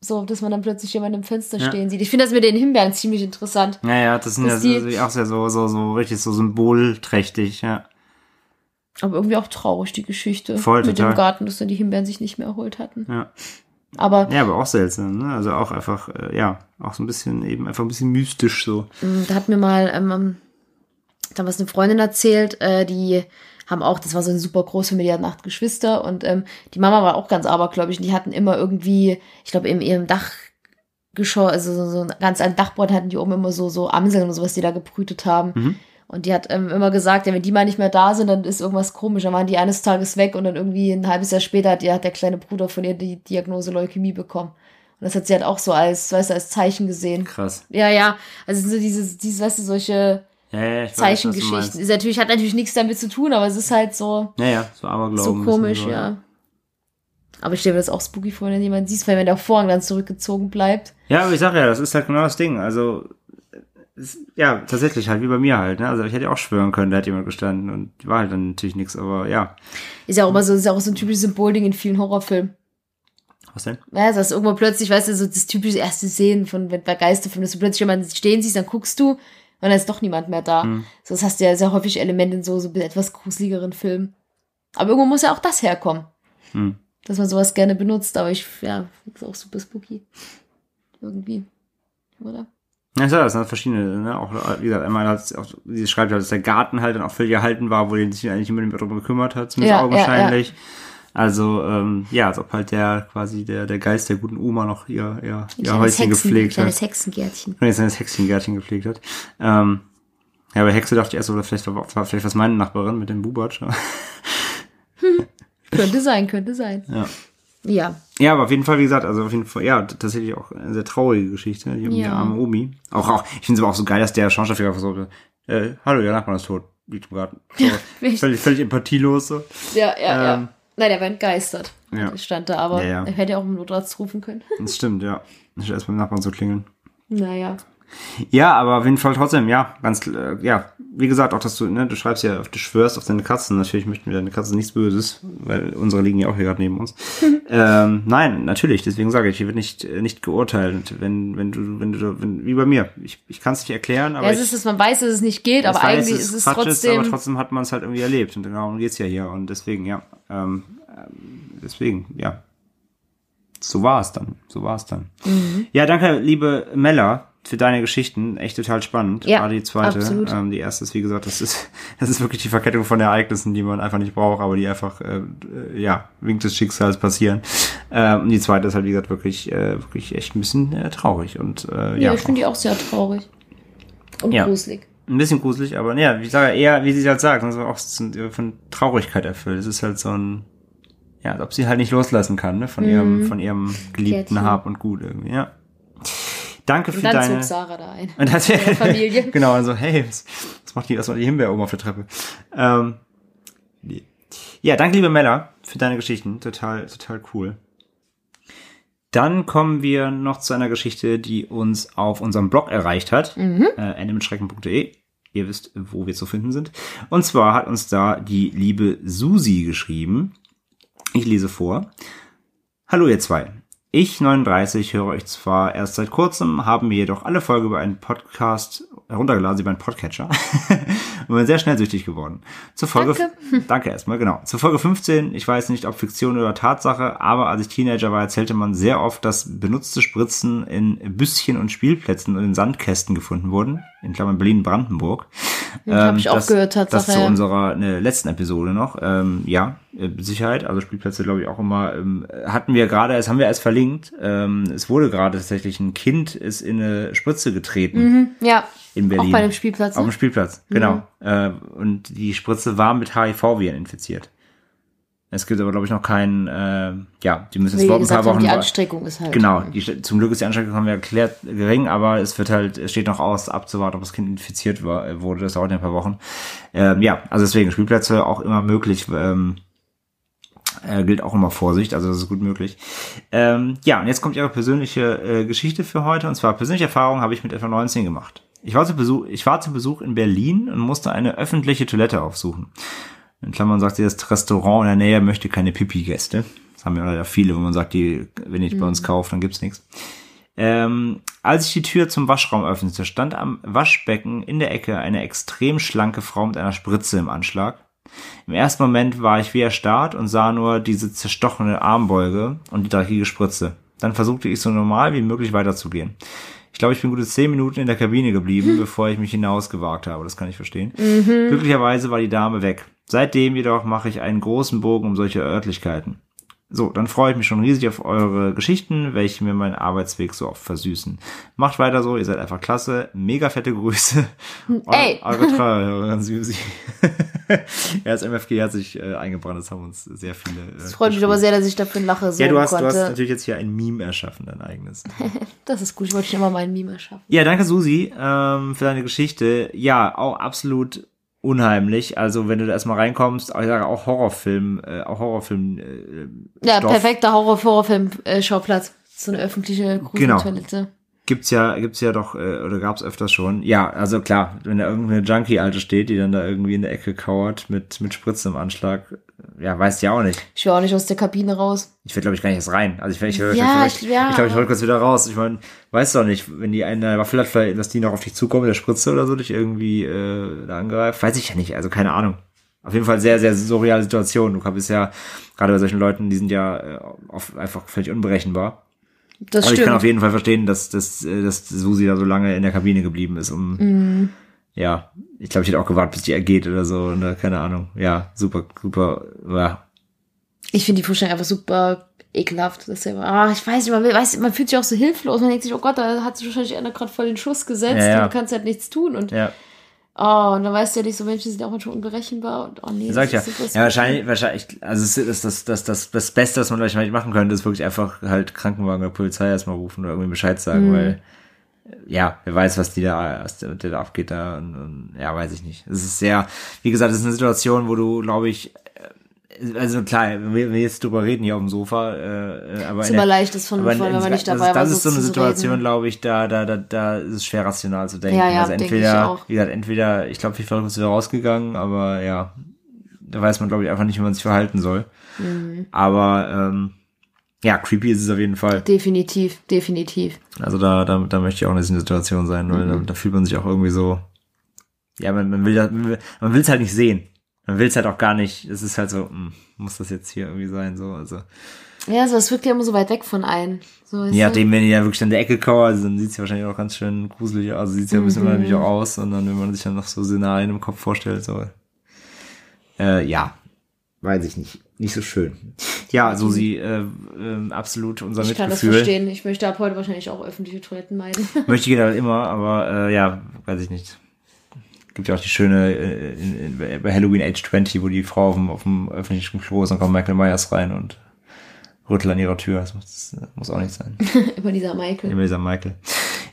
S1: So, dass man dann plötzlich jemanden im Fenster
S2: Ja.
S1: stehen sieht. Ich finde das mit den Himbeeren ziemlich interessant.
S2: Naja, das sind ja
S1: die-
S2: auch sehr so, so, so richtig so symbolträchtig, ja.
S1: Aber irgendwie auch traurig, die Geschichte.
S2: Voll,
S1: mit
S2: total.
S1: dem Garten, dass dann die Himbeeren sich nicht mehr erholt hatten.
S2: Ja.
S1: Aber
S2: Ja, aber auch seltsam, ne? Also auch einfach, äh, ja, auch so ein bisschen eben einfach ein bisschen mystisch so.
S1: ähm, da hat mir mal ähm, damals eine Freundin erzählt, äh, die haben auch, das war so eine super große Familie, die hatten acht Geschwister und ähm, die Mama war auch ganz abergläubig und die hatten immer irgendwie, ich glaube, in ihrem Dachgeschoss, also so, so ein ganz alten Dachboard hatten die oben immer so, so Amseln und sowas, die da gebrütet haben.
S2: Mhm.
S1: Und die hat ähm, immer gesagt, ja, wenn die mal nicht mehr da sind, dann ist irgendwas komisch. Dann waren die eines Tages weg und dann irgendwie ein halbes Jahr später hat, hat der kleine Bruder von ihr die Diagnose Leukämie bekommen. Und das hat sie halt auch so als, weißt du, als Zeichen gesehen.
S2: Krass.
S1: Ja, ja. Also so dieses, dieses, weißt du, solche
S2: Ja, ja, ich weiß,
S1: Zeichengeschichten.
S2: meinst.
S1: Ist natürlich, hat natürlich nichts damit zu tun, aber es ist halt so,
S2: Ja, ja, so Aberglauben.
S1: so komisch,
S2: so,
S1: ja. Aber ich stelle mir das auch spooky vor, wenn jemand siehst, weil wenn der Vorhang dann zurückgezogen bleibt.
S2: Ja, aber ich sag ja, das ist halt genau das Ding. Also, es, ja, tatsächlich halt, wie bei mir halt. Ne? Also ich hätte ja auch schwören können, da hat jemand gestanden und war halt dann natürlich nichts, aber ja.
S1: Ist ja auch immer so, ist ja auch so ein typisches Symbolding in vielen Horrorfilmen.
S2: Was denn?
S1: Ja, das ist irgendwo plötzlich, weißt du, so das typische erste Szenen von wenn bei Geisterfilmen, dass du plötzlich jemanden stehen siehst, dann guckst du und dann ist doch niemand mehr da.
S2: Hm.
S1: So, das hast du ja sehr häufig Elemente in so, so etwas gruseligeren Filmen. Aber irgendwo muss ja auch das herkommen.
S2: Hm.
S1: Dass man sowas gerne benutzt, aber ich, ja, ist auch super spooky. Irgendwie. Oder?
S2: Ja, das sind halt verschiedene, ne? Auch, wie gesagt, einmal hat auch, sie schreibt halt, dass der Garten halt dann auch völlig erhalten war, wo die sich eigentlich mehr darüber gekümmert hat, zumindest
S1: Ja,
S2: augenscheinlich. Also, ähm, ja, als ob halt der quasi der, der Geist der guten Oma noch ihr, ihr, ihr
S1: Kleines
S2: Häuschen
S1: Hexen-
S2: gepflegt hat.
S1: Kleines Hexengärtchen.
S2: Jetzt das Hexengärtchen gepflegt hat. Ähm, ja, bei Hexe dachte ich erst, oder vielleicht war, war vielleicht was meine Nachbarin mit dem Bubatsch.
S1: Könnte sein, könnte sein.
S2: Ja.
S1: Ja.
S2: Ja, aber auf jeden Fall, wie gesagt, also auf jeden Fall, ja, tatsächlich auch eine sehr traurige Geschichte, die um die
S1: Ja.
S2: arme Omi. Auch, auch, ich finde es aber auch so geil, dass der Schauspieler versucht, äh, hallo, ihr Nachbarn ist tot, liegt im Garten. So, völlig, völlig empathielos, so.
S1: Ja, ja,
S2: Ähm,
S1: ja. Nein, der war entgeistert.
S2: Ja.
S1: Stand da, aber
S2: Ja, ja.
S1: er hätte auch im Notarzt rufen können.
S2: Das stimmt, ja. Ich erst beim Nachbarn zu klingeln.
S1: naja.
S2: Ja, aber auf jeden Fall trotzdem, ja, ganz, äh, ja, wie gesagt, auch dass du, ne, du schreibst ja, du schwörst auf deine Katzen. Natürlich möchten wir deine Katzen nichts Böses, weil unsere liegen ja auch hier gerade neben uns. ähm, nein, natürlich, deswegen sage ich, hier wird nicht, äh, nicht geurteilt, wenn, wenn du, wenn du, wenn, wie bei mir. Ich, ich kann es nicht erklären, aber
S1: Ja, es
S2: ich,
S1: ist, dass man weiß, dass es nicht geht, aber
S2: weiß,
S1: eigentlich
S2: dass
S1: ist es trotzdem.
S2: aber trotzdem hat man es halt irgendwie erlebt und darum geht's ja hier und deswegen, ja, ähm, ähm, deswegen, ja. So war es dann, so war es dann.
S1: Mhm.
S2: Ja, danke, liebe Mella, für deine Geschichten. Echt total spannend.
S1: Ja,
S2: Gerade die zweite.
S1: absolut.
S2: Ähm, die erste ist, wie gesagt, das ist, das ist wirklich die Verkettung von Ereignissen, die man einfach nicht braucht, aber die einfach, äh, äh, ja, Wink des Schicksals passieren. Ähm, und die zweite ist halt, wie gesagt, wirklich, äh, wirklich echt ein bisschen äh, traurig und, äh,
S1: ja,
S2: ja.
S1: ich finde die auch sehr traurig. Und
S2: Ja.
S1: gruselig.
S2: Ein bisschen gruselig, aber ja, ich sage eher, wie sie halt sagt, also auch so von Traurigkeit erfüllt. Es ist halt so ein, ja, als ob sie halt nicht loslassen kann, ne, von ihrem, von ihrem geliebten. Hab und Gut irgendwie, ja. Danke für
S1: Und dann
S2: deine.
S1: zog Sarah da ein.
S2: Und das,
S1: Familie.
S2: genau, also, hey, was, was macht die, macht die Himbeer oben auf der Treppe? Ähm, nee. ja, danke, liebe Mella, für deine Geschichten. Total, total cool. Dann kommen wir noch zu einer Geschichte, die uns auf unserem Blog erreicht hat.
S1: Mhm.
S2: Äh, endemitschrecken.de. Ihr wisst, wo wir zu finden sind. Und zwar hat uns da die liebe Susi geschrieben. Ich lese vor. Hallo ihr zwei. Ich, 39, höre euch zwar erst seit kurzem, haben mir jedoch alle Folgen über einen Podcast heruntergeladen, über einen Podcatcher und bin sehr schnell süchtig geworden. Zur Folge,
S1: Danke.
S2: danke erstmal, genau. Zur Folge 15, ich weiß nicht, ob Fiktion oder Tatsache, aber als ich Teenager war, erzählte man sehr oft, dass benutzte Spritzen in Büsschen und Spielplätzen und in Sandkästen gefunden wurden, in Klammern Berlin-Brandenburg.
S1: Ja, hab ich auch gehört,
S2: Das
S1: Tatsache,
S2: zu
S1: ja.
S2: unserer ne, letzten Episode noch. Ähm, ja, äh, Sicherheit, also Spielplätze glaube ich auch immer. Ähm, hatten wir gerade, das haben wir erst verlinkt. Ähm, es wurde gerade tatsächlich ein Kind ist in eine Spritze getreten
S1: Ja.
S2: In Berlin.
S1: Auch bei dem Spielplatz.
S2: Auf dem
S1: Ne?
S2: Spielplatz, genau. Äh, und die Spritze war mit HIV-Viren infiziert. Es gibt aber, glaube ich, noch keinen, äh, ja, die müssen jetzt ein paar Wochen.
S1: die Anstrengung ist halt.
S2: Genau, die, zum Glück ist die Anstrengung, haben wir erklärt, gering, aber es wird halt, es steht noch aus, abzuwarten, ob das Kind infiziert war, äh, wurde, das dauert ja ein paar Wochen. Ähm, ja, also deswegen Spielplätze auch immer möglich, ähm, äh, gilt auch immer Vorsicht, also das ist gut möglich. Ähm, ja, und jetzt kommt ihre persönliche äh, Geschichte für heute, und zwar persönliche Erfahrung habe ich mit etwa 19 gemacht. Ich war, zu Besuch, ich war zu Besuch in Berlin und musste eine öffentliche Toilette aufsuchen. In Klammern sagt sie, das Restaurant in der Nähe möchte keine Pipi-Gäste. Das haben ja leider viele, wenn man sagt, die, wenn ich bei uns kaufe, dann gibt's nichts. Ähm, als ich die Tür zum Waschraum öffnete, stand am Waschbecken in der Ecke eine extrem schlanke Frau mit einer Spritze im Anschlag. Im ersten Moment war ich wie erstarrt und sah nur diese zerstochene Armbeuge und die dreckige Spritze. Dann versuchte ich so normal wie möglich weiterzugehen. Ich glaube, ich bin gute zehn Minuten in der Kabine geblieben, bevor ich mich hinausgewagt habe. Das kann ich verstehen. Glücklicherweise war die Dame weg. Seitdem jedoch mache ich einen großen Bogen um solche Örtlichkeiten. So, dann freue ich mich schon riesig auf eure Geschichten, welche mir meinen Arbeitsweg so oft versüßen. Macht weiter so, ihr seid einfach klasse. Mega fette Grüße.
S1: Ey.
S2: Eure Treuhörerin Susi. ja, das MFG hat sich äh, eingebrannt, das haben uns sehr viele. Äh,
S1: Es freut mich aber sehr, dass ich dafür lache so
S2: Ja, du hast, du hast natürlich jetzt hier ein Meme erschaffen, dein eigenes.
S1: das ist gut, ich wollte schon immer mal ein Meme erschaffen.
S2: Ja, danke Susi ähm, für deine Geschichte. Ja, auch absolut unheimlich. Also wenn du da erstmal reinkommst, ich sage auch Horrorfilm, äh, auch Horrorfilm. Äh,
S1: Ja,
S2: Stoff.
S1: perfekter Horror-Horrorfilm-Schauplatz. So eine öffentliche
S2: Genau. Gibt's ja, gibt's ja doch, äh, oder gab's öfters schon. Ja, also klar, wenn da irgendeine Junkie-Alte steht, die dann da irgendwie in der Ecke kauert mit, mit Spritzen im Anschlag, ja, weißt ja auch nicht.
S1: Ich will auch nicht aus der Kabine raus.
S2: Ich will, glaube ich, gar nicht erst rein. Also ich, ich, ich,
S1: Ja,
S2: ich,
S1: ich- ja,
S2: ich glaube, ich wollte kurz wieder raus. Ich meine, weißt doch nicht, wenn die eine Waffel hat, vielleicht, dass die noch auf dich zukommen mit der Spritze oder so, dich irgendwie äh, da angreift. Weiß ich ja nicht, also keine Ahnung. Auf jeden Fall sehr, sehr surreale Situation. Du bist ja, gerade bei solchen Leuten, die sind ja äh, oft einfach völlig unberechenbar.
S1: Das
S2: Aber ich kann auf
S1: stimmt.
S2: jeden Fall verstehen, dass, dass, äh, dass Susi da so lange in der Kabine geblieben ist, um
S1: Mhm.
S2: ja, ich glaube, ich hätte auch gewartet, bis die ergeht oder so. Äh, keine Ahnung. Ja, super, super, ja,
S1: Ich finde die Vorstellung einfach super ekelhaft. Das ist ja, ah, ich weiß nicht, man, weiß, man fühlt sich auch so hilflos. Man denkt sich, oh Gott, da hat sich wahrscheinlich einer gerade voll den Schuss gesetzt
S2: Ja, ja.
S1: und du kannst halt nichts tun. Und
S2: ja.
S1: Oh, und dann weißt du ja nicht, so Menschen sind auch manchmal unberechenbar. Und oh nee,
S2: Sag ich ja. Ja, wahrscheinlich, wahrscheinlich, also es ist das, das, das, das Beste, was man vielleicht machen könnte, ist wirklich einfach halt Krankenwagen oder Polizei erstmal rufen oder irgendwie Bescheid sagen,
S1: Mhm.
S2: weil ja, wer weiß, was die da, was der, der da abgeht da und, und ja, weiß ich nicht. Es ist sehr, wie gesagt, es ist eine Situation, wo du, glaube ich, also klar, wir, wir jetzt drüber reden hier auf dem Sofa, äh, aber
S1: ist immer
S2: der-
S1: leicht, das von, von wenn man
S2: das-
S1: nicht
S2: das,
S1: dabei
S2: ist-
S1: war.
S2: Das ist so eine Situation, glaube ich, da, da, da, da ist es schwer rational zu denken.
S1: Ja, ja,
S2: also
S1: denke ich
S2: entweder,
S1: auch.
S2: wie gesagt, entweder, ich glaube, wie verrückt ist wieder rausgegangen, aber ja, da weiß man, glaube ich, einfach nicht, wie man sich verhalten soll.
S1: Mhm.
S2: Aber ähm, ja, creepy ist es auf jeden Fall.
S1: Definitiv, definitiv.
S2: Also da, da, da möchte ich auch in dieser Situation sein, weil
S1: Mhm.
S2: da, da fühlt man sich auch irgendwie so. Ja, man, man will das, man will es halt nicht sehen. Man will es halt auch gar nicht. Es ist halt so, hm, muss das jetzt hier irgendwie sein, so, also.
S1: Ja, so, es wirkt ja immer so weit weg von einem. So, du?
S2: nachdem, wenn die ja wirklich an der Ecke kauert, also dann sieht es ja wahrscheinlich auch ganz schön gruselig aus. Also sieht es ja ein bisschen
S1: Mhm.
S2: unheimlich auch aus. Und dann, wenn man sich dann noch so Szenarien im Kopf vorstellt, so. Äh, ja, weiß ich nicht. Nicht so schön. Ja, Susi, äh, äh, absolut unser
S1: ich kann das
S2: Mitgefühl.
S1: verstehen. Ich möchte ab heute wahrscheinlich auch öffentliche Toiletten meiden.
S2: Möchte jeder halt immer, aber äh, ja, weiß ich nicht. Gibt ja auch die schöne äh, in, in, bei Halloween Age 20, wo die Frau auf dem, auf dem öffentlichen Klo ist, dann kommt Michael Myers rein und rüttelt an ihrer Tür. Das muss, das muss auch nicht sein.
S1: Immer dieser Michael.
S2: Immer dieser Michael.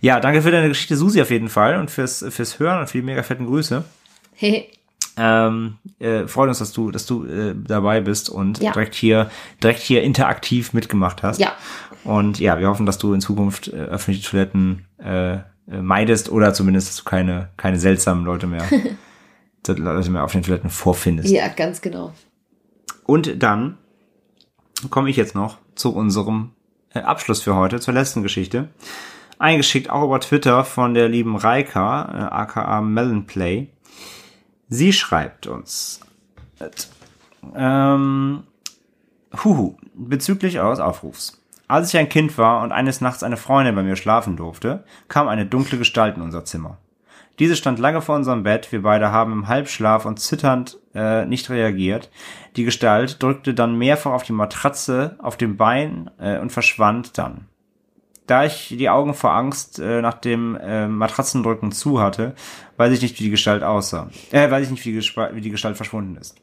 S2: Ja, danke für deine Geschichte, Susi, auf jeden Fall und fürs, fürs Hören und für die mega fetten Grüße.
S1: Hey,
S2: Ähm, äh, freut uns, dass du, dass du äh, dabei bist und
S1: Ja.
S2: direkt hier, direkt hier interaktiv mitgemacht hast.
S1: Ja.
S2: Und ja, wir hoffen, dass du in Zukunft äh, öffentliche Toiletten äh, äh, meidest oder zumindest, dass du keine, keine seltsamen Leute mehr, Leute mehr auf den Toiletten vorfindest.
S1: ja, ganz genau.
S2: Und dann komme ich jetzt noch zu unserem äh, Abschluss für heute, zur letzten Geschichte. Eingeschickt auch über Twitter von der lieben Reika, äh, aka Melonplay. Sie schreibt uns. Ähm, huhu, bezüglich eures Aufrufs. Als ich ein Kind war und eines Nachts eine Freundin bei mir schlafen durfte, kam eine dunkle Gestalt in unser Zimmer. Diese stand lange vor unserem Bett, wir beide haben im Halbschlaf und zitternd äh, nicht reagiert. Die Gestalt drückte dann mehrfach auf die Matratze, auf dem Bein äh, und verschwand dann. Da ich die Augen vor Angst äh, nach dem äh, Matratzendrücken zu hatte, weiß ich nicht, wie die Gestalt aussah. Äh, weiß ich nicht, wie die, wie die Gestalt verschwunden ist.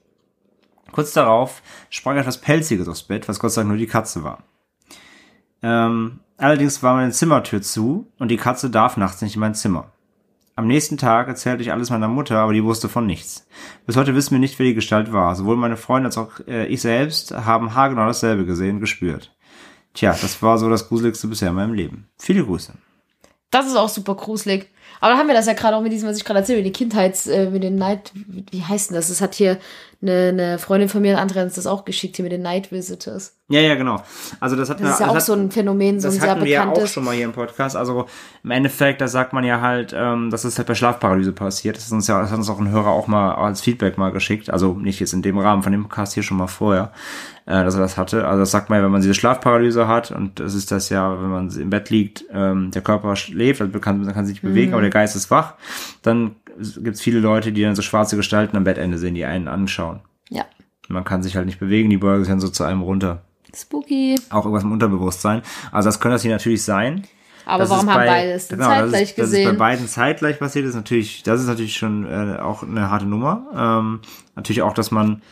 S2: Kurz darauf sprang etwas Pelziges aufs Bett, was Gott sei Dank nur die Katze war. Ähm, allerdings war meine Zimmertür zu und die Katze darf nachts nicht in mein Zimmer. Am nächsten Tag erzählte ich alles meiner Mutter, aber die wusste von nichts. Bis heute wissen wir nicht, wer die Gestalt war. Sowohl meine Freundin als auch äh, ich selbst haben haargenau dasselbe gesehen gespürt. Tja, das war so das Gruseligste bisher in meinem Leben. Viele Grüße.
S1: Das ist auch super gruselig. Aber da haben wir das ja gerade auch mit diesem, was ich gerade erzähle, mit den Kindheits, äh, mit den Night, wie heißt denn das? Das hat hier eine, eine Freundin von mir, Andrea, hat uns das auch geschickt, hier mit den Night Visitors.
S2: Ja, ja, genau. Also das hat
S1: Das ist ja auch
S2: hat,
S1: so ein Phänomen, so
S2: das
S1: ein sehr
S2: hatten wir ja auch
S1: bekanntes.
S2: schon mal hier im Podcast. Also im Endeffekt, da sagt man ja halt, ähm, dass es halt bei Schlafparalyse passiert. Das, ist uns ja, das hat uns auch ein Hörer auch mal als Feedback mal geschickt. Also nicht jetzt in dem Rahmen von dem Podcast hier schon mal vorher, äh, dass er das hatte. Also das sagt man ja, wenn man diese Schlafparalyse hat und das ist das ja, wenn man im Bett liegt, ähm, der Körper schläft, also kann, man kann sich nicht bewegen,
S1: Mhm.
S2: aber der Geist ist wach. Dann gibt es viele Leute, die dann so schwarze Gestalten am Bettende sehen, die einen anschauen.
S1: Ja.
S2: Man kann sich halt nicht bewegen, die beugen sich dann so zu einem runter.
S1: Spooky.
S2: Auch irgendwas im Unterbewusstsein. Also das könnte das hier natürlich sein.
S1: Aber
S2: Das
S1: warum haben
S2: bei-
S1: beide es
S2: genau,
S1: zeitgleich
S2: das ist, Das ist
S1: gesehen?
S2: bei beiden zeitgleich passiert, ist natürlich, das ist natürlich schon äh, auch eine harte Nummer. Ähm, natürlich auch, dass man,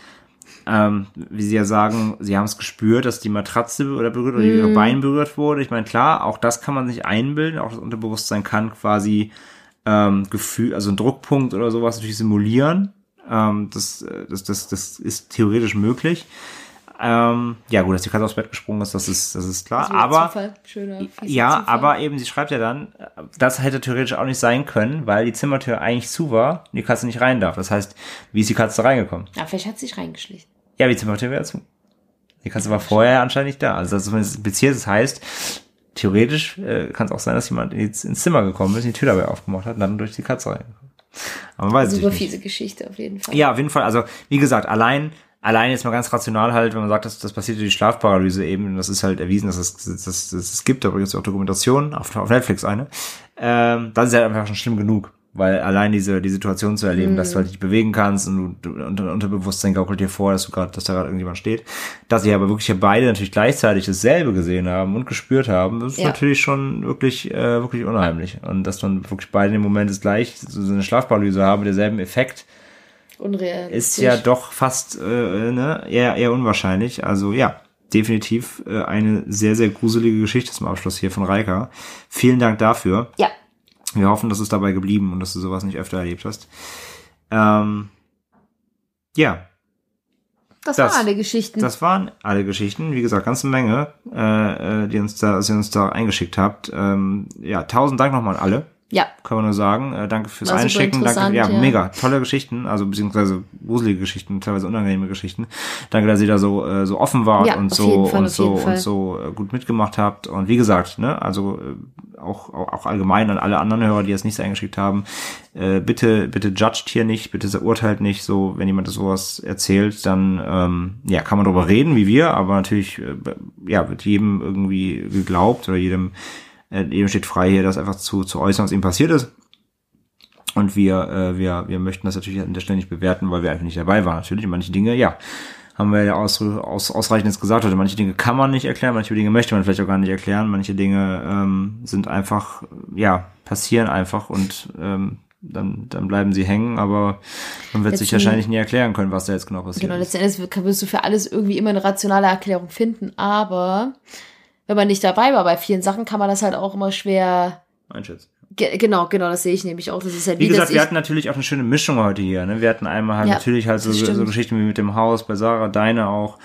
S2: ähm, wie Sie ja sagen, Sie haben es gespürt, dass die Matratze oder berührt oder
S1: Mhm.
S2: Ihr Bein berührt wurde. Ich meine, klar, auch das kann man sich einbilden, auch das Unterbewusstsein kann quasi ähm, Gefühl, also ein Druckpunkt oder sowas natürlich simulieren. Ähm, das, äh, das, das, das ist theoretisch möglich. Ähm, ja, gut, dass die Katze aufs Bett gesprungen ist, das ist, das ist klar.
S1: Das
S2: aber.
S1: Schöner,
S2: ja,
S1: Zufall.
S2: aber eben, sie schreibt ja dann, das hätte theoretisch auch nicht sein können, weil die Zimmertür eigentlich zu war und die Katze nicht rein darf. Das heißt, wie ist die Katze reingekommen?
S1: Ja, vielleicht hat sie sich reingeschlichen.
S2: Ja, die Zimmertür wäre zu. Die Katze war vorher anscheinend nicht da. Also das ist zumindest impliziert. Das heißt, theoretisch äh, kann es auch sein, dass jemand ins, ins Zimmer gekommen ist, die Tür dabei aufgemacht hat und dann durch die Katze reingekommen. Aber man weiß es
S1: Super
S2: nicht.
S1: fiese Geschichte auf jeden Fall.
S2: Ja, auf jeden Fall. Also, wie gesagt, allein, allein jetzt mal ganz rational halt, wenn man sagt, dass das passiert durch die Schlafparalyse eben, und das ist halt erwiesen, dass es, dass, dass, dass es gibt, aber jetzt auch Dokumentationen, auf, auf Netflix eine, ähm, das ist halt einfach schon schlimm genug. Weil allein diese, die Situation zu erleben, dass du halt dich bewegen kannst und du, unter, Unterbewusstsein gaukelt dir vor, dass du gerade, dass da gerade irgendjemand steht. Dass sie aber wirklich beide natürlich gleichzeitig dasselbe gesehen haben und gespürt haben, das ist
S1: Ja.
S2: natürlich schon wirklich, äh, wirklich unheimlich. Und dass man wirklich beide im Moment das gleich, so eine Schlafparalyse haben, derselben Effekt,
S1: Unrealistisch.
S2: ist ja doch fast äh, ne, eher, eher unwahrscheinlich. Also ja, definitiv äh, eine sehr, sehr gruselige Geschichte zum Abschluss hier von Reika. Vielen Dank dafür.
S1: Ja.
S2: Wir hoffen, dass es dabei geblieben und dass du sowas nicht öfter erlebt hast. Ähm, ja,
S1: Das,
S2: das-
S1: waren alle Geschichten.
S2: das waren alle Geschichten. Wie gesagt, ganze Menge, äh, äh, die uns da, die ihr uns da eingeschickt habt. Ähm, ja, tausend Dank nochmal an alle.
S1: Ja,
S2: Kann man nur sagen. Äh, danke fürs
S1: War
S2: Einschicken. Danke, ja,
S1: ja.
S2: mega. Tolle Geschichten, also beziehungsweise gruselige Geschichten, teilweise unangenehme Geschichten. Danke, dass ihr da so, äh, so offen wart
S1: Ja,
S2: und so
S1: Fall,
S2: und so und so äh, gut mitgemacht habt. Und wie gesagt, ne, also äh, auch, auch, auch allgemein an alle anderen Hörer, die es nicht so eingeschickt haben, äh, bitte, bitte judgt hier nicht, bitte urteilt nicht so, wenn jemand sowas erzählt, dann ähm, ja, kann man darüber reden, wie wir, aber natürlich äh, ja, wird jedem irgendwie geglaubt oder jedem, äh, jedem steht frei hier, das einfach zu, zu äußern, was ihm passiert ist. Und wir, äh, wir, wir möchten das natürlich an der Stelle nicht bewerten, weil wir einfach nicht dabei waren. Natürlich, manche Dinge, ja, haben wir ja aus, aus, ausreichend jetzt gesagt. Oder manche Dinge kann man nicht erklären, manche Dinge möchte man vielleicht auch gar nicht erklären. Manche Dinge ähm, sind einfach, ja, passieren einfach und ähm, dann, dann bleiben sie hängen, aber man wird sich wahrscheinlich nie erklären können, was da jetzt genau passiert
S1: genau.
S2: ist.
S1: Letzten Endes wirst du für alles irgendwie immer eine rationale Erklärung finden. Aber wenn man nicht dabei war bei vielen Sachen, kann man das halt auch immer schwer.
S2: Einschätzen.
S1: Ge genau, genau, das sehe ich nämlich auch. Das ist halt
S2: Wie
S1: wie,
S2: gesagt, wir hatten natürlich auch eine schöne Mischung heute hier. Ne? Wir hatten einmal halt
S1: Ja,
S2: natürlich halt so, so. Geschichten wie mit dem Haus bei Sarah, deine auch.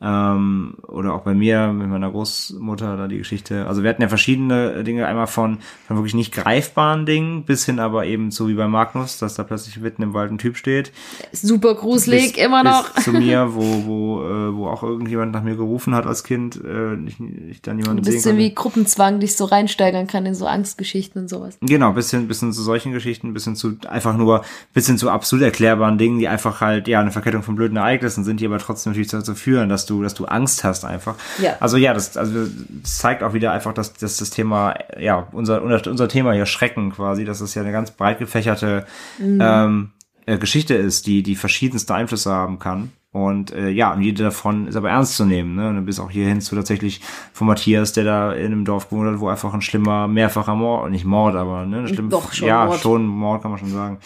S2: Ähm, oder auch bei mir, mit meiner Großmutter, da die Geschichte. Also wir hatten ja verschiedene Dinge, einmal von, von wirklich nicht greifbaren Dingen, bis hin aber eben so wie bei Magnus, dass da plötzlich mitten im Wald ein Typ steht.
S1: super gruselig,
S2: bis,
S1: immer noch.
S2: Bis zu mir, wo, wo, äh, wo auch irgendjemand nach mir gerufen hat als Kind, äh, ich, ich dann jemanden
S1: Ein bisschen wie Gruppenzwang dich so reinsteigern kann in so Angstgeschichten und sowas.
S2: Genau, bisschen, bisschen zu solchen Geschichten, bisschen zu einfach nur, bisschen zu absolut erklärbaren Dingen, die einfach halt, ja, eine Verkettung von blöden Ereignissen sind, die aber trotzdem natürlich dazu führen, dass du, dass du Angst hast einfach.
S1: Ja.
S2: Also ja, das, also das zeigt auch wieder einfach, dass, dass das Thema, ja, unser, unser, Thema hier Schrecken quasi, dass es ja eine ganz breit gefächerte ähm, äh, Geschichte ist, die, die verschiedenste Einflüsse haben kann. Und äh, ja, und jede davon ist aber ernst zu nehmen. Ne? Und bis auch hierhin zu tatsächlich von Matthias, der da in einem Dorf gewohnt hat, wo einfach ein schlimmer, mehrfacher Mord, nicht Mord, aber ne, ein schlimm,
S1: Doch, schon
S2: ja,
S1: Mord.
S2: schon Mord kann man schon sagen,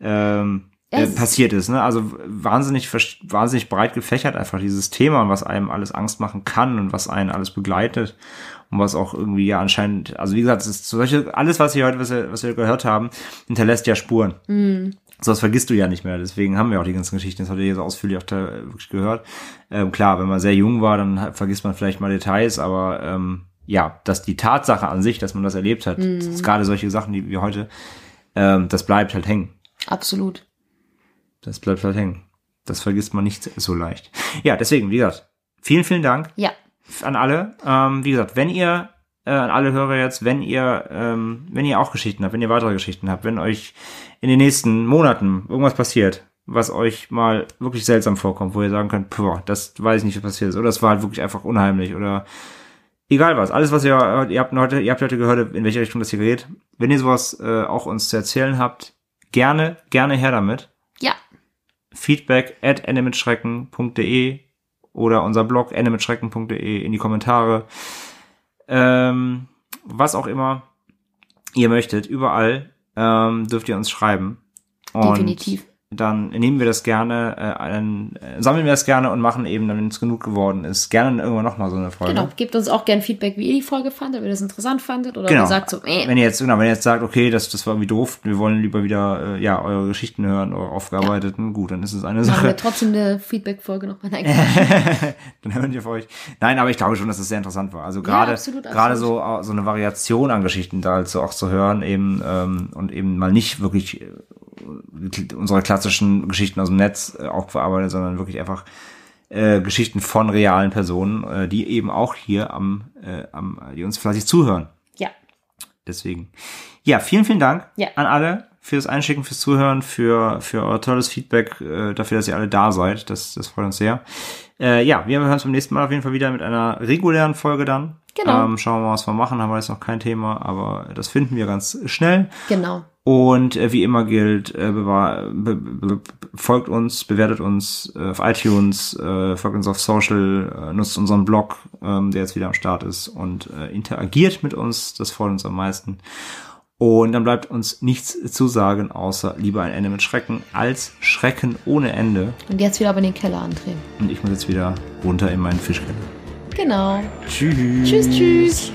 S2: ähm, äh, passiert ist. Ne? Also wahnsinnig, wahnsinnig breit gefächert einfach dieses Thema und was einem alles Angst machen kann und was einen alles begleitet und was auch irgendwie ja anscheinend, also wie gesagt, es ist solche, alles, was wir heute, was wir, was wir gehört haben, hinterlässt ja Spuren. So, das vergisst du ja nicht mehr. Deswegen haben wir auch die ganzen Geschichten. Das hat ihr so ausführlich auch da wirklich gehört. Ähm, klar, wenn man sehr jung war, dann vergisst man vielleicht mal Details, aber ähm, ja, dass die Tatsache an sich, dass man das erlebt hat, ist gerade solche Sachen, die wir heute, ähm, das bleibt halt hängen.
S1: Absolut.
S2: Das bleibt halt hängen. Das vergisst man nicht so leicht. Ja, deswegen, wie gesagt, vielen, vielen Dank
S1: Ja.
S2: an alle. Ähm, wie gesagt, wenn ihr äh, an alle Hörer jetzt, wenn ihr ähm, wenn ihr auch Geschichten habt, wenn ihr weitere Geschichten habt, wenn euch in den nächsten Monaten irgendwas passiert, was euch mal wirklich seltsam vorkommt, wo ihr sagen könnt, boah, das weiß ich nicht, was passiert ist, oder das war halt wirklich einfach unheimlich oder egal was, alles was ihr ihr habt heute, ihr habt heute gehört, in welche Richtung das hier geht. Wenn ihr sowas äh, auch uns zu erzählen habt, gerne gerne her damit
S1: Ja.
S2: Feedback at endemitschrecken.de oder unser Blog endemitschrecken.de in die Kommentare. Ähm, was auch immer ihr möchtet, überall ähm, dürft ihr uns schreiben. Und
S1: Definitiv.
S2: Dann nehmen wir das gerne, äh, dann, äh, sammeln wir das gerne und machen eben, wenn es genug geworden ist, gerne irgendwann nochmal so eine Folge.
S1: Genau, gebt uns auch gern Feedback, wie ihr die Folge fandet, ob ihr das interessant fandet oder
S2: Genau.
S1: ihr sagt so, äh,
S2: Wenn ihr jetzt, genau, wenn ihr jetzt sagt, okay, das, das war irgendwie doof, wir wollen lieber wieder, äh, ja, eure Geschichten hören, eure aufgearbeiteten, gut, dann ist es eine
S1: machen
S2: Sache.
S1: wir trotzdem eine Feedback-Folge nochmal.
S2: Dann hören wir auf euch. Nein, aber ich glaube schon, dass es sehr interessant war. Also gerade
S1: absolut,
S2: gerade so so eine Variation an Geschichten da halt so auch zu hören eben ähm, und eben mal nicht wirklich äh, unsere klassischen Geschichten aus dem Netz äh, aufgearbeitet, sondern wirklich einfach äh, Geschichten von realen Personen, äh, die eben auch hier am, äh, am die uns fleißig zuhören.
S1: ja,
S2: Deswegen. Ja, vielen, vielen Dank
S1: Ja.
S2: an alle fürs Einschicken, fürs Zuhören, für, für euer tolles Feedback, äh, dafür, dass ihr alle da seid. Das, das freut uns sehr. Äh, ja, wir hören uns beim nächsten Mal auf jeden Fall wieder mit einer regulären Folge dann.
S1: Genau.
S2: Ähm, schauen wir mal, was wir machen. Haben wir jetzt noch kein Thema, aber das finden wir ganz schnell.
S1: genau.
S2: Und äh, wie immer gilt, äh, folgt uns, bewertet uns äh, auf iTunes, äh, folgt uns auf Social, äh, nutzt unseren Blog, ähm, der jetzt wieder am Start ist und äh, interagiert mit uns. Das freut uns am meisten. Und dann bleibt uns nichts zu sagen, außer lieber ein Ende mit Schrecken als Schrecken ohne Ende.
S1: Und jetzt wieder aber in den Keller andrehen.
S2: Und ich muss jetzt wieder runter in meinen Fischkeller.
S1: Genau.
S2: Tschüss.
S1: Tschüss, tschüss.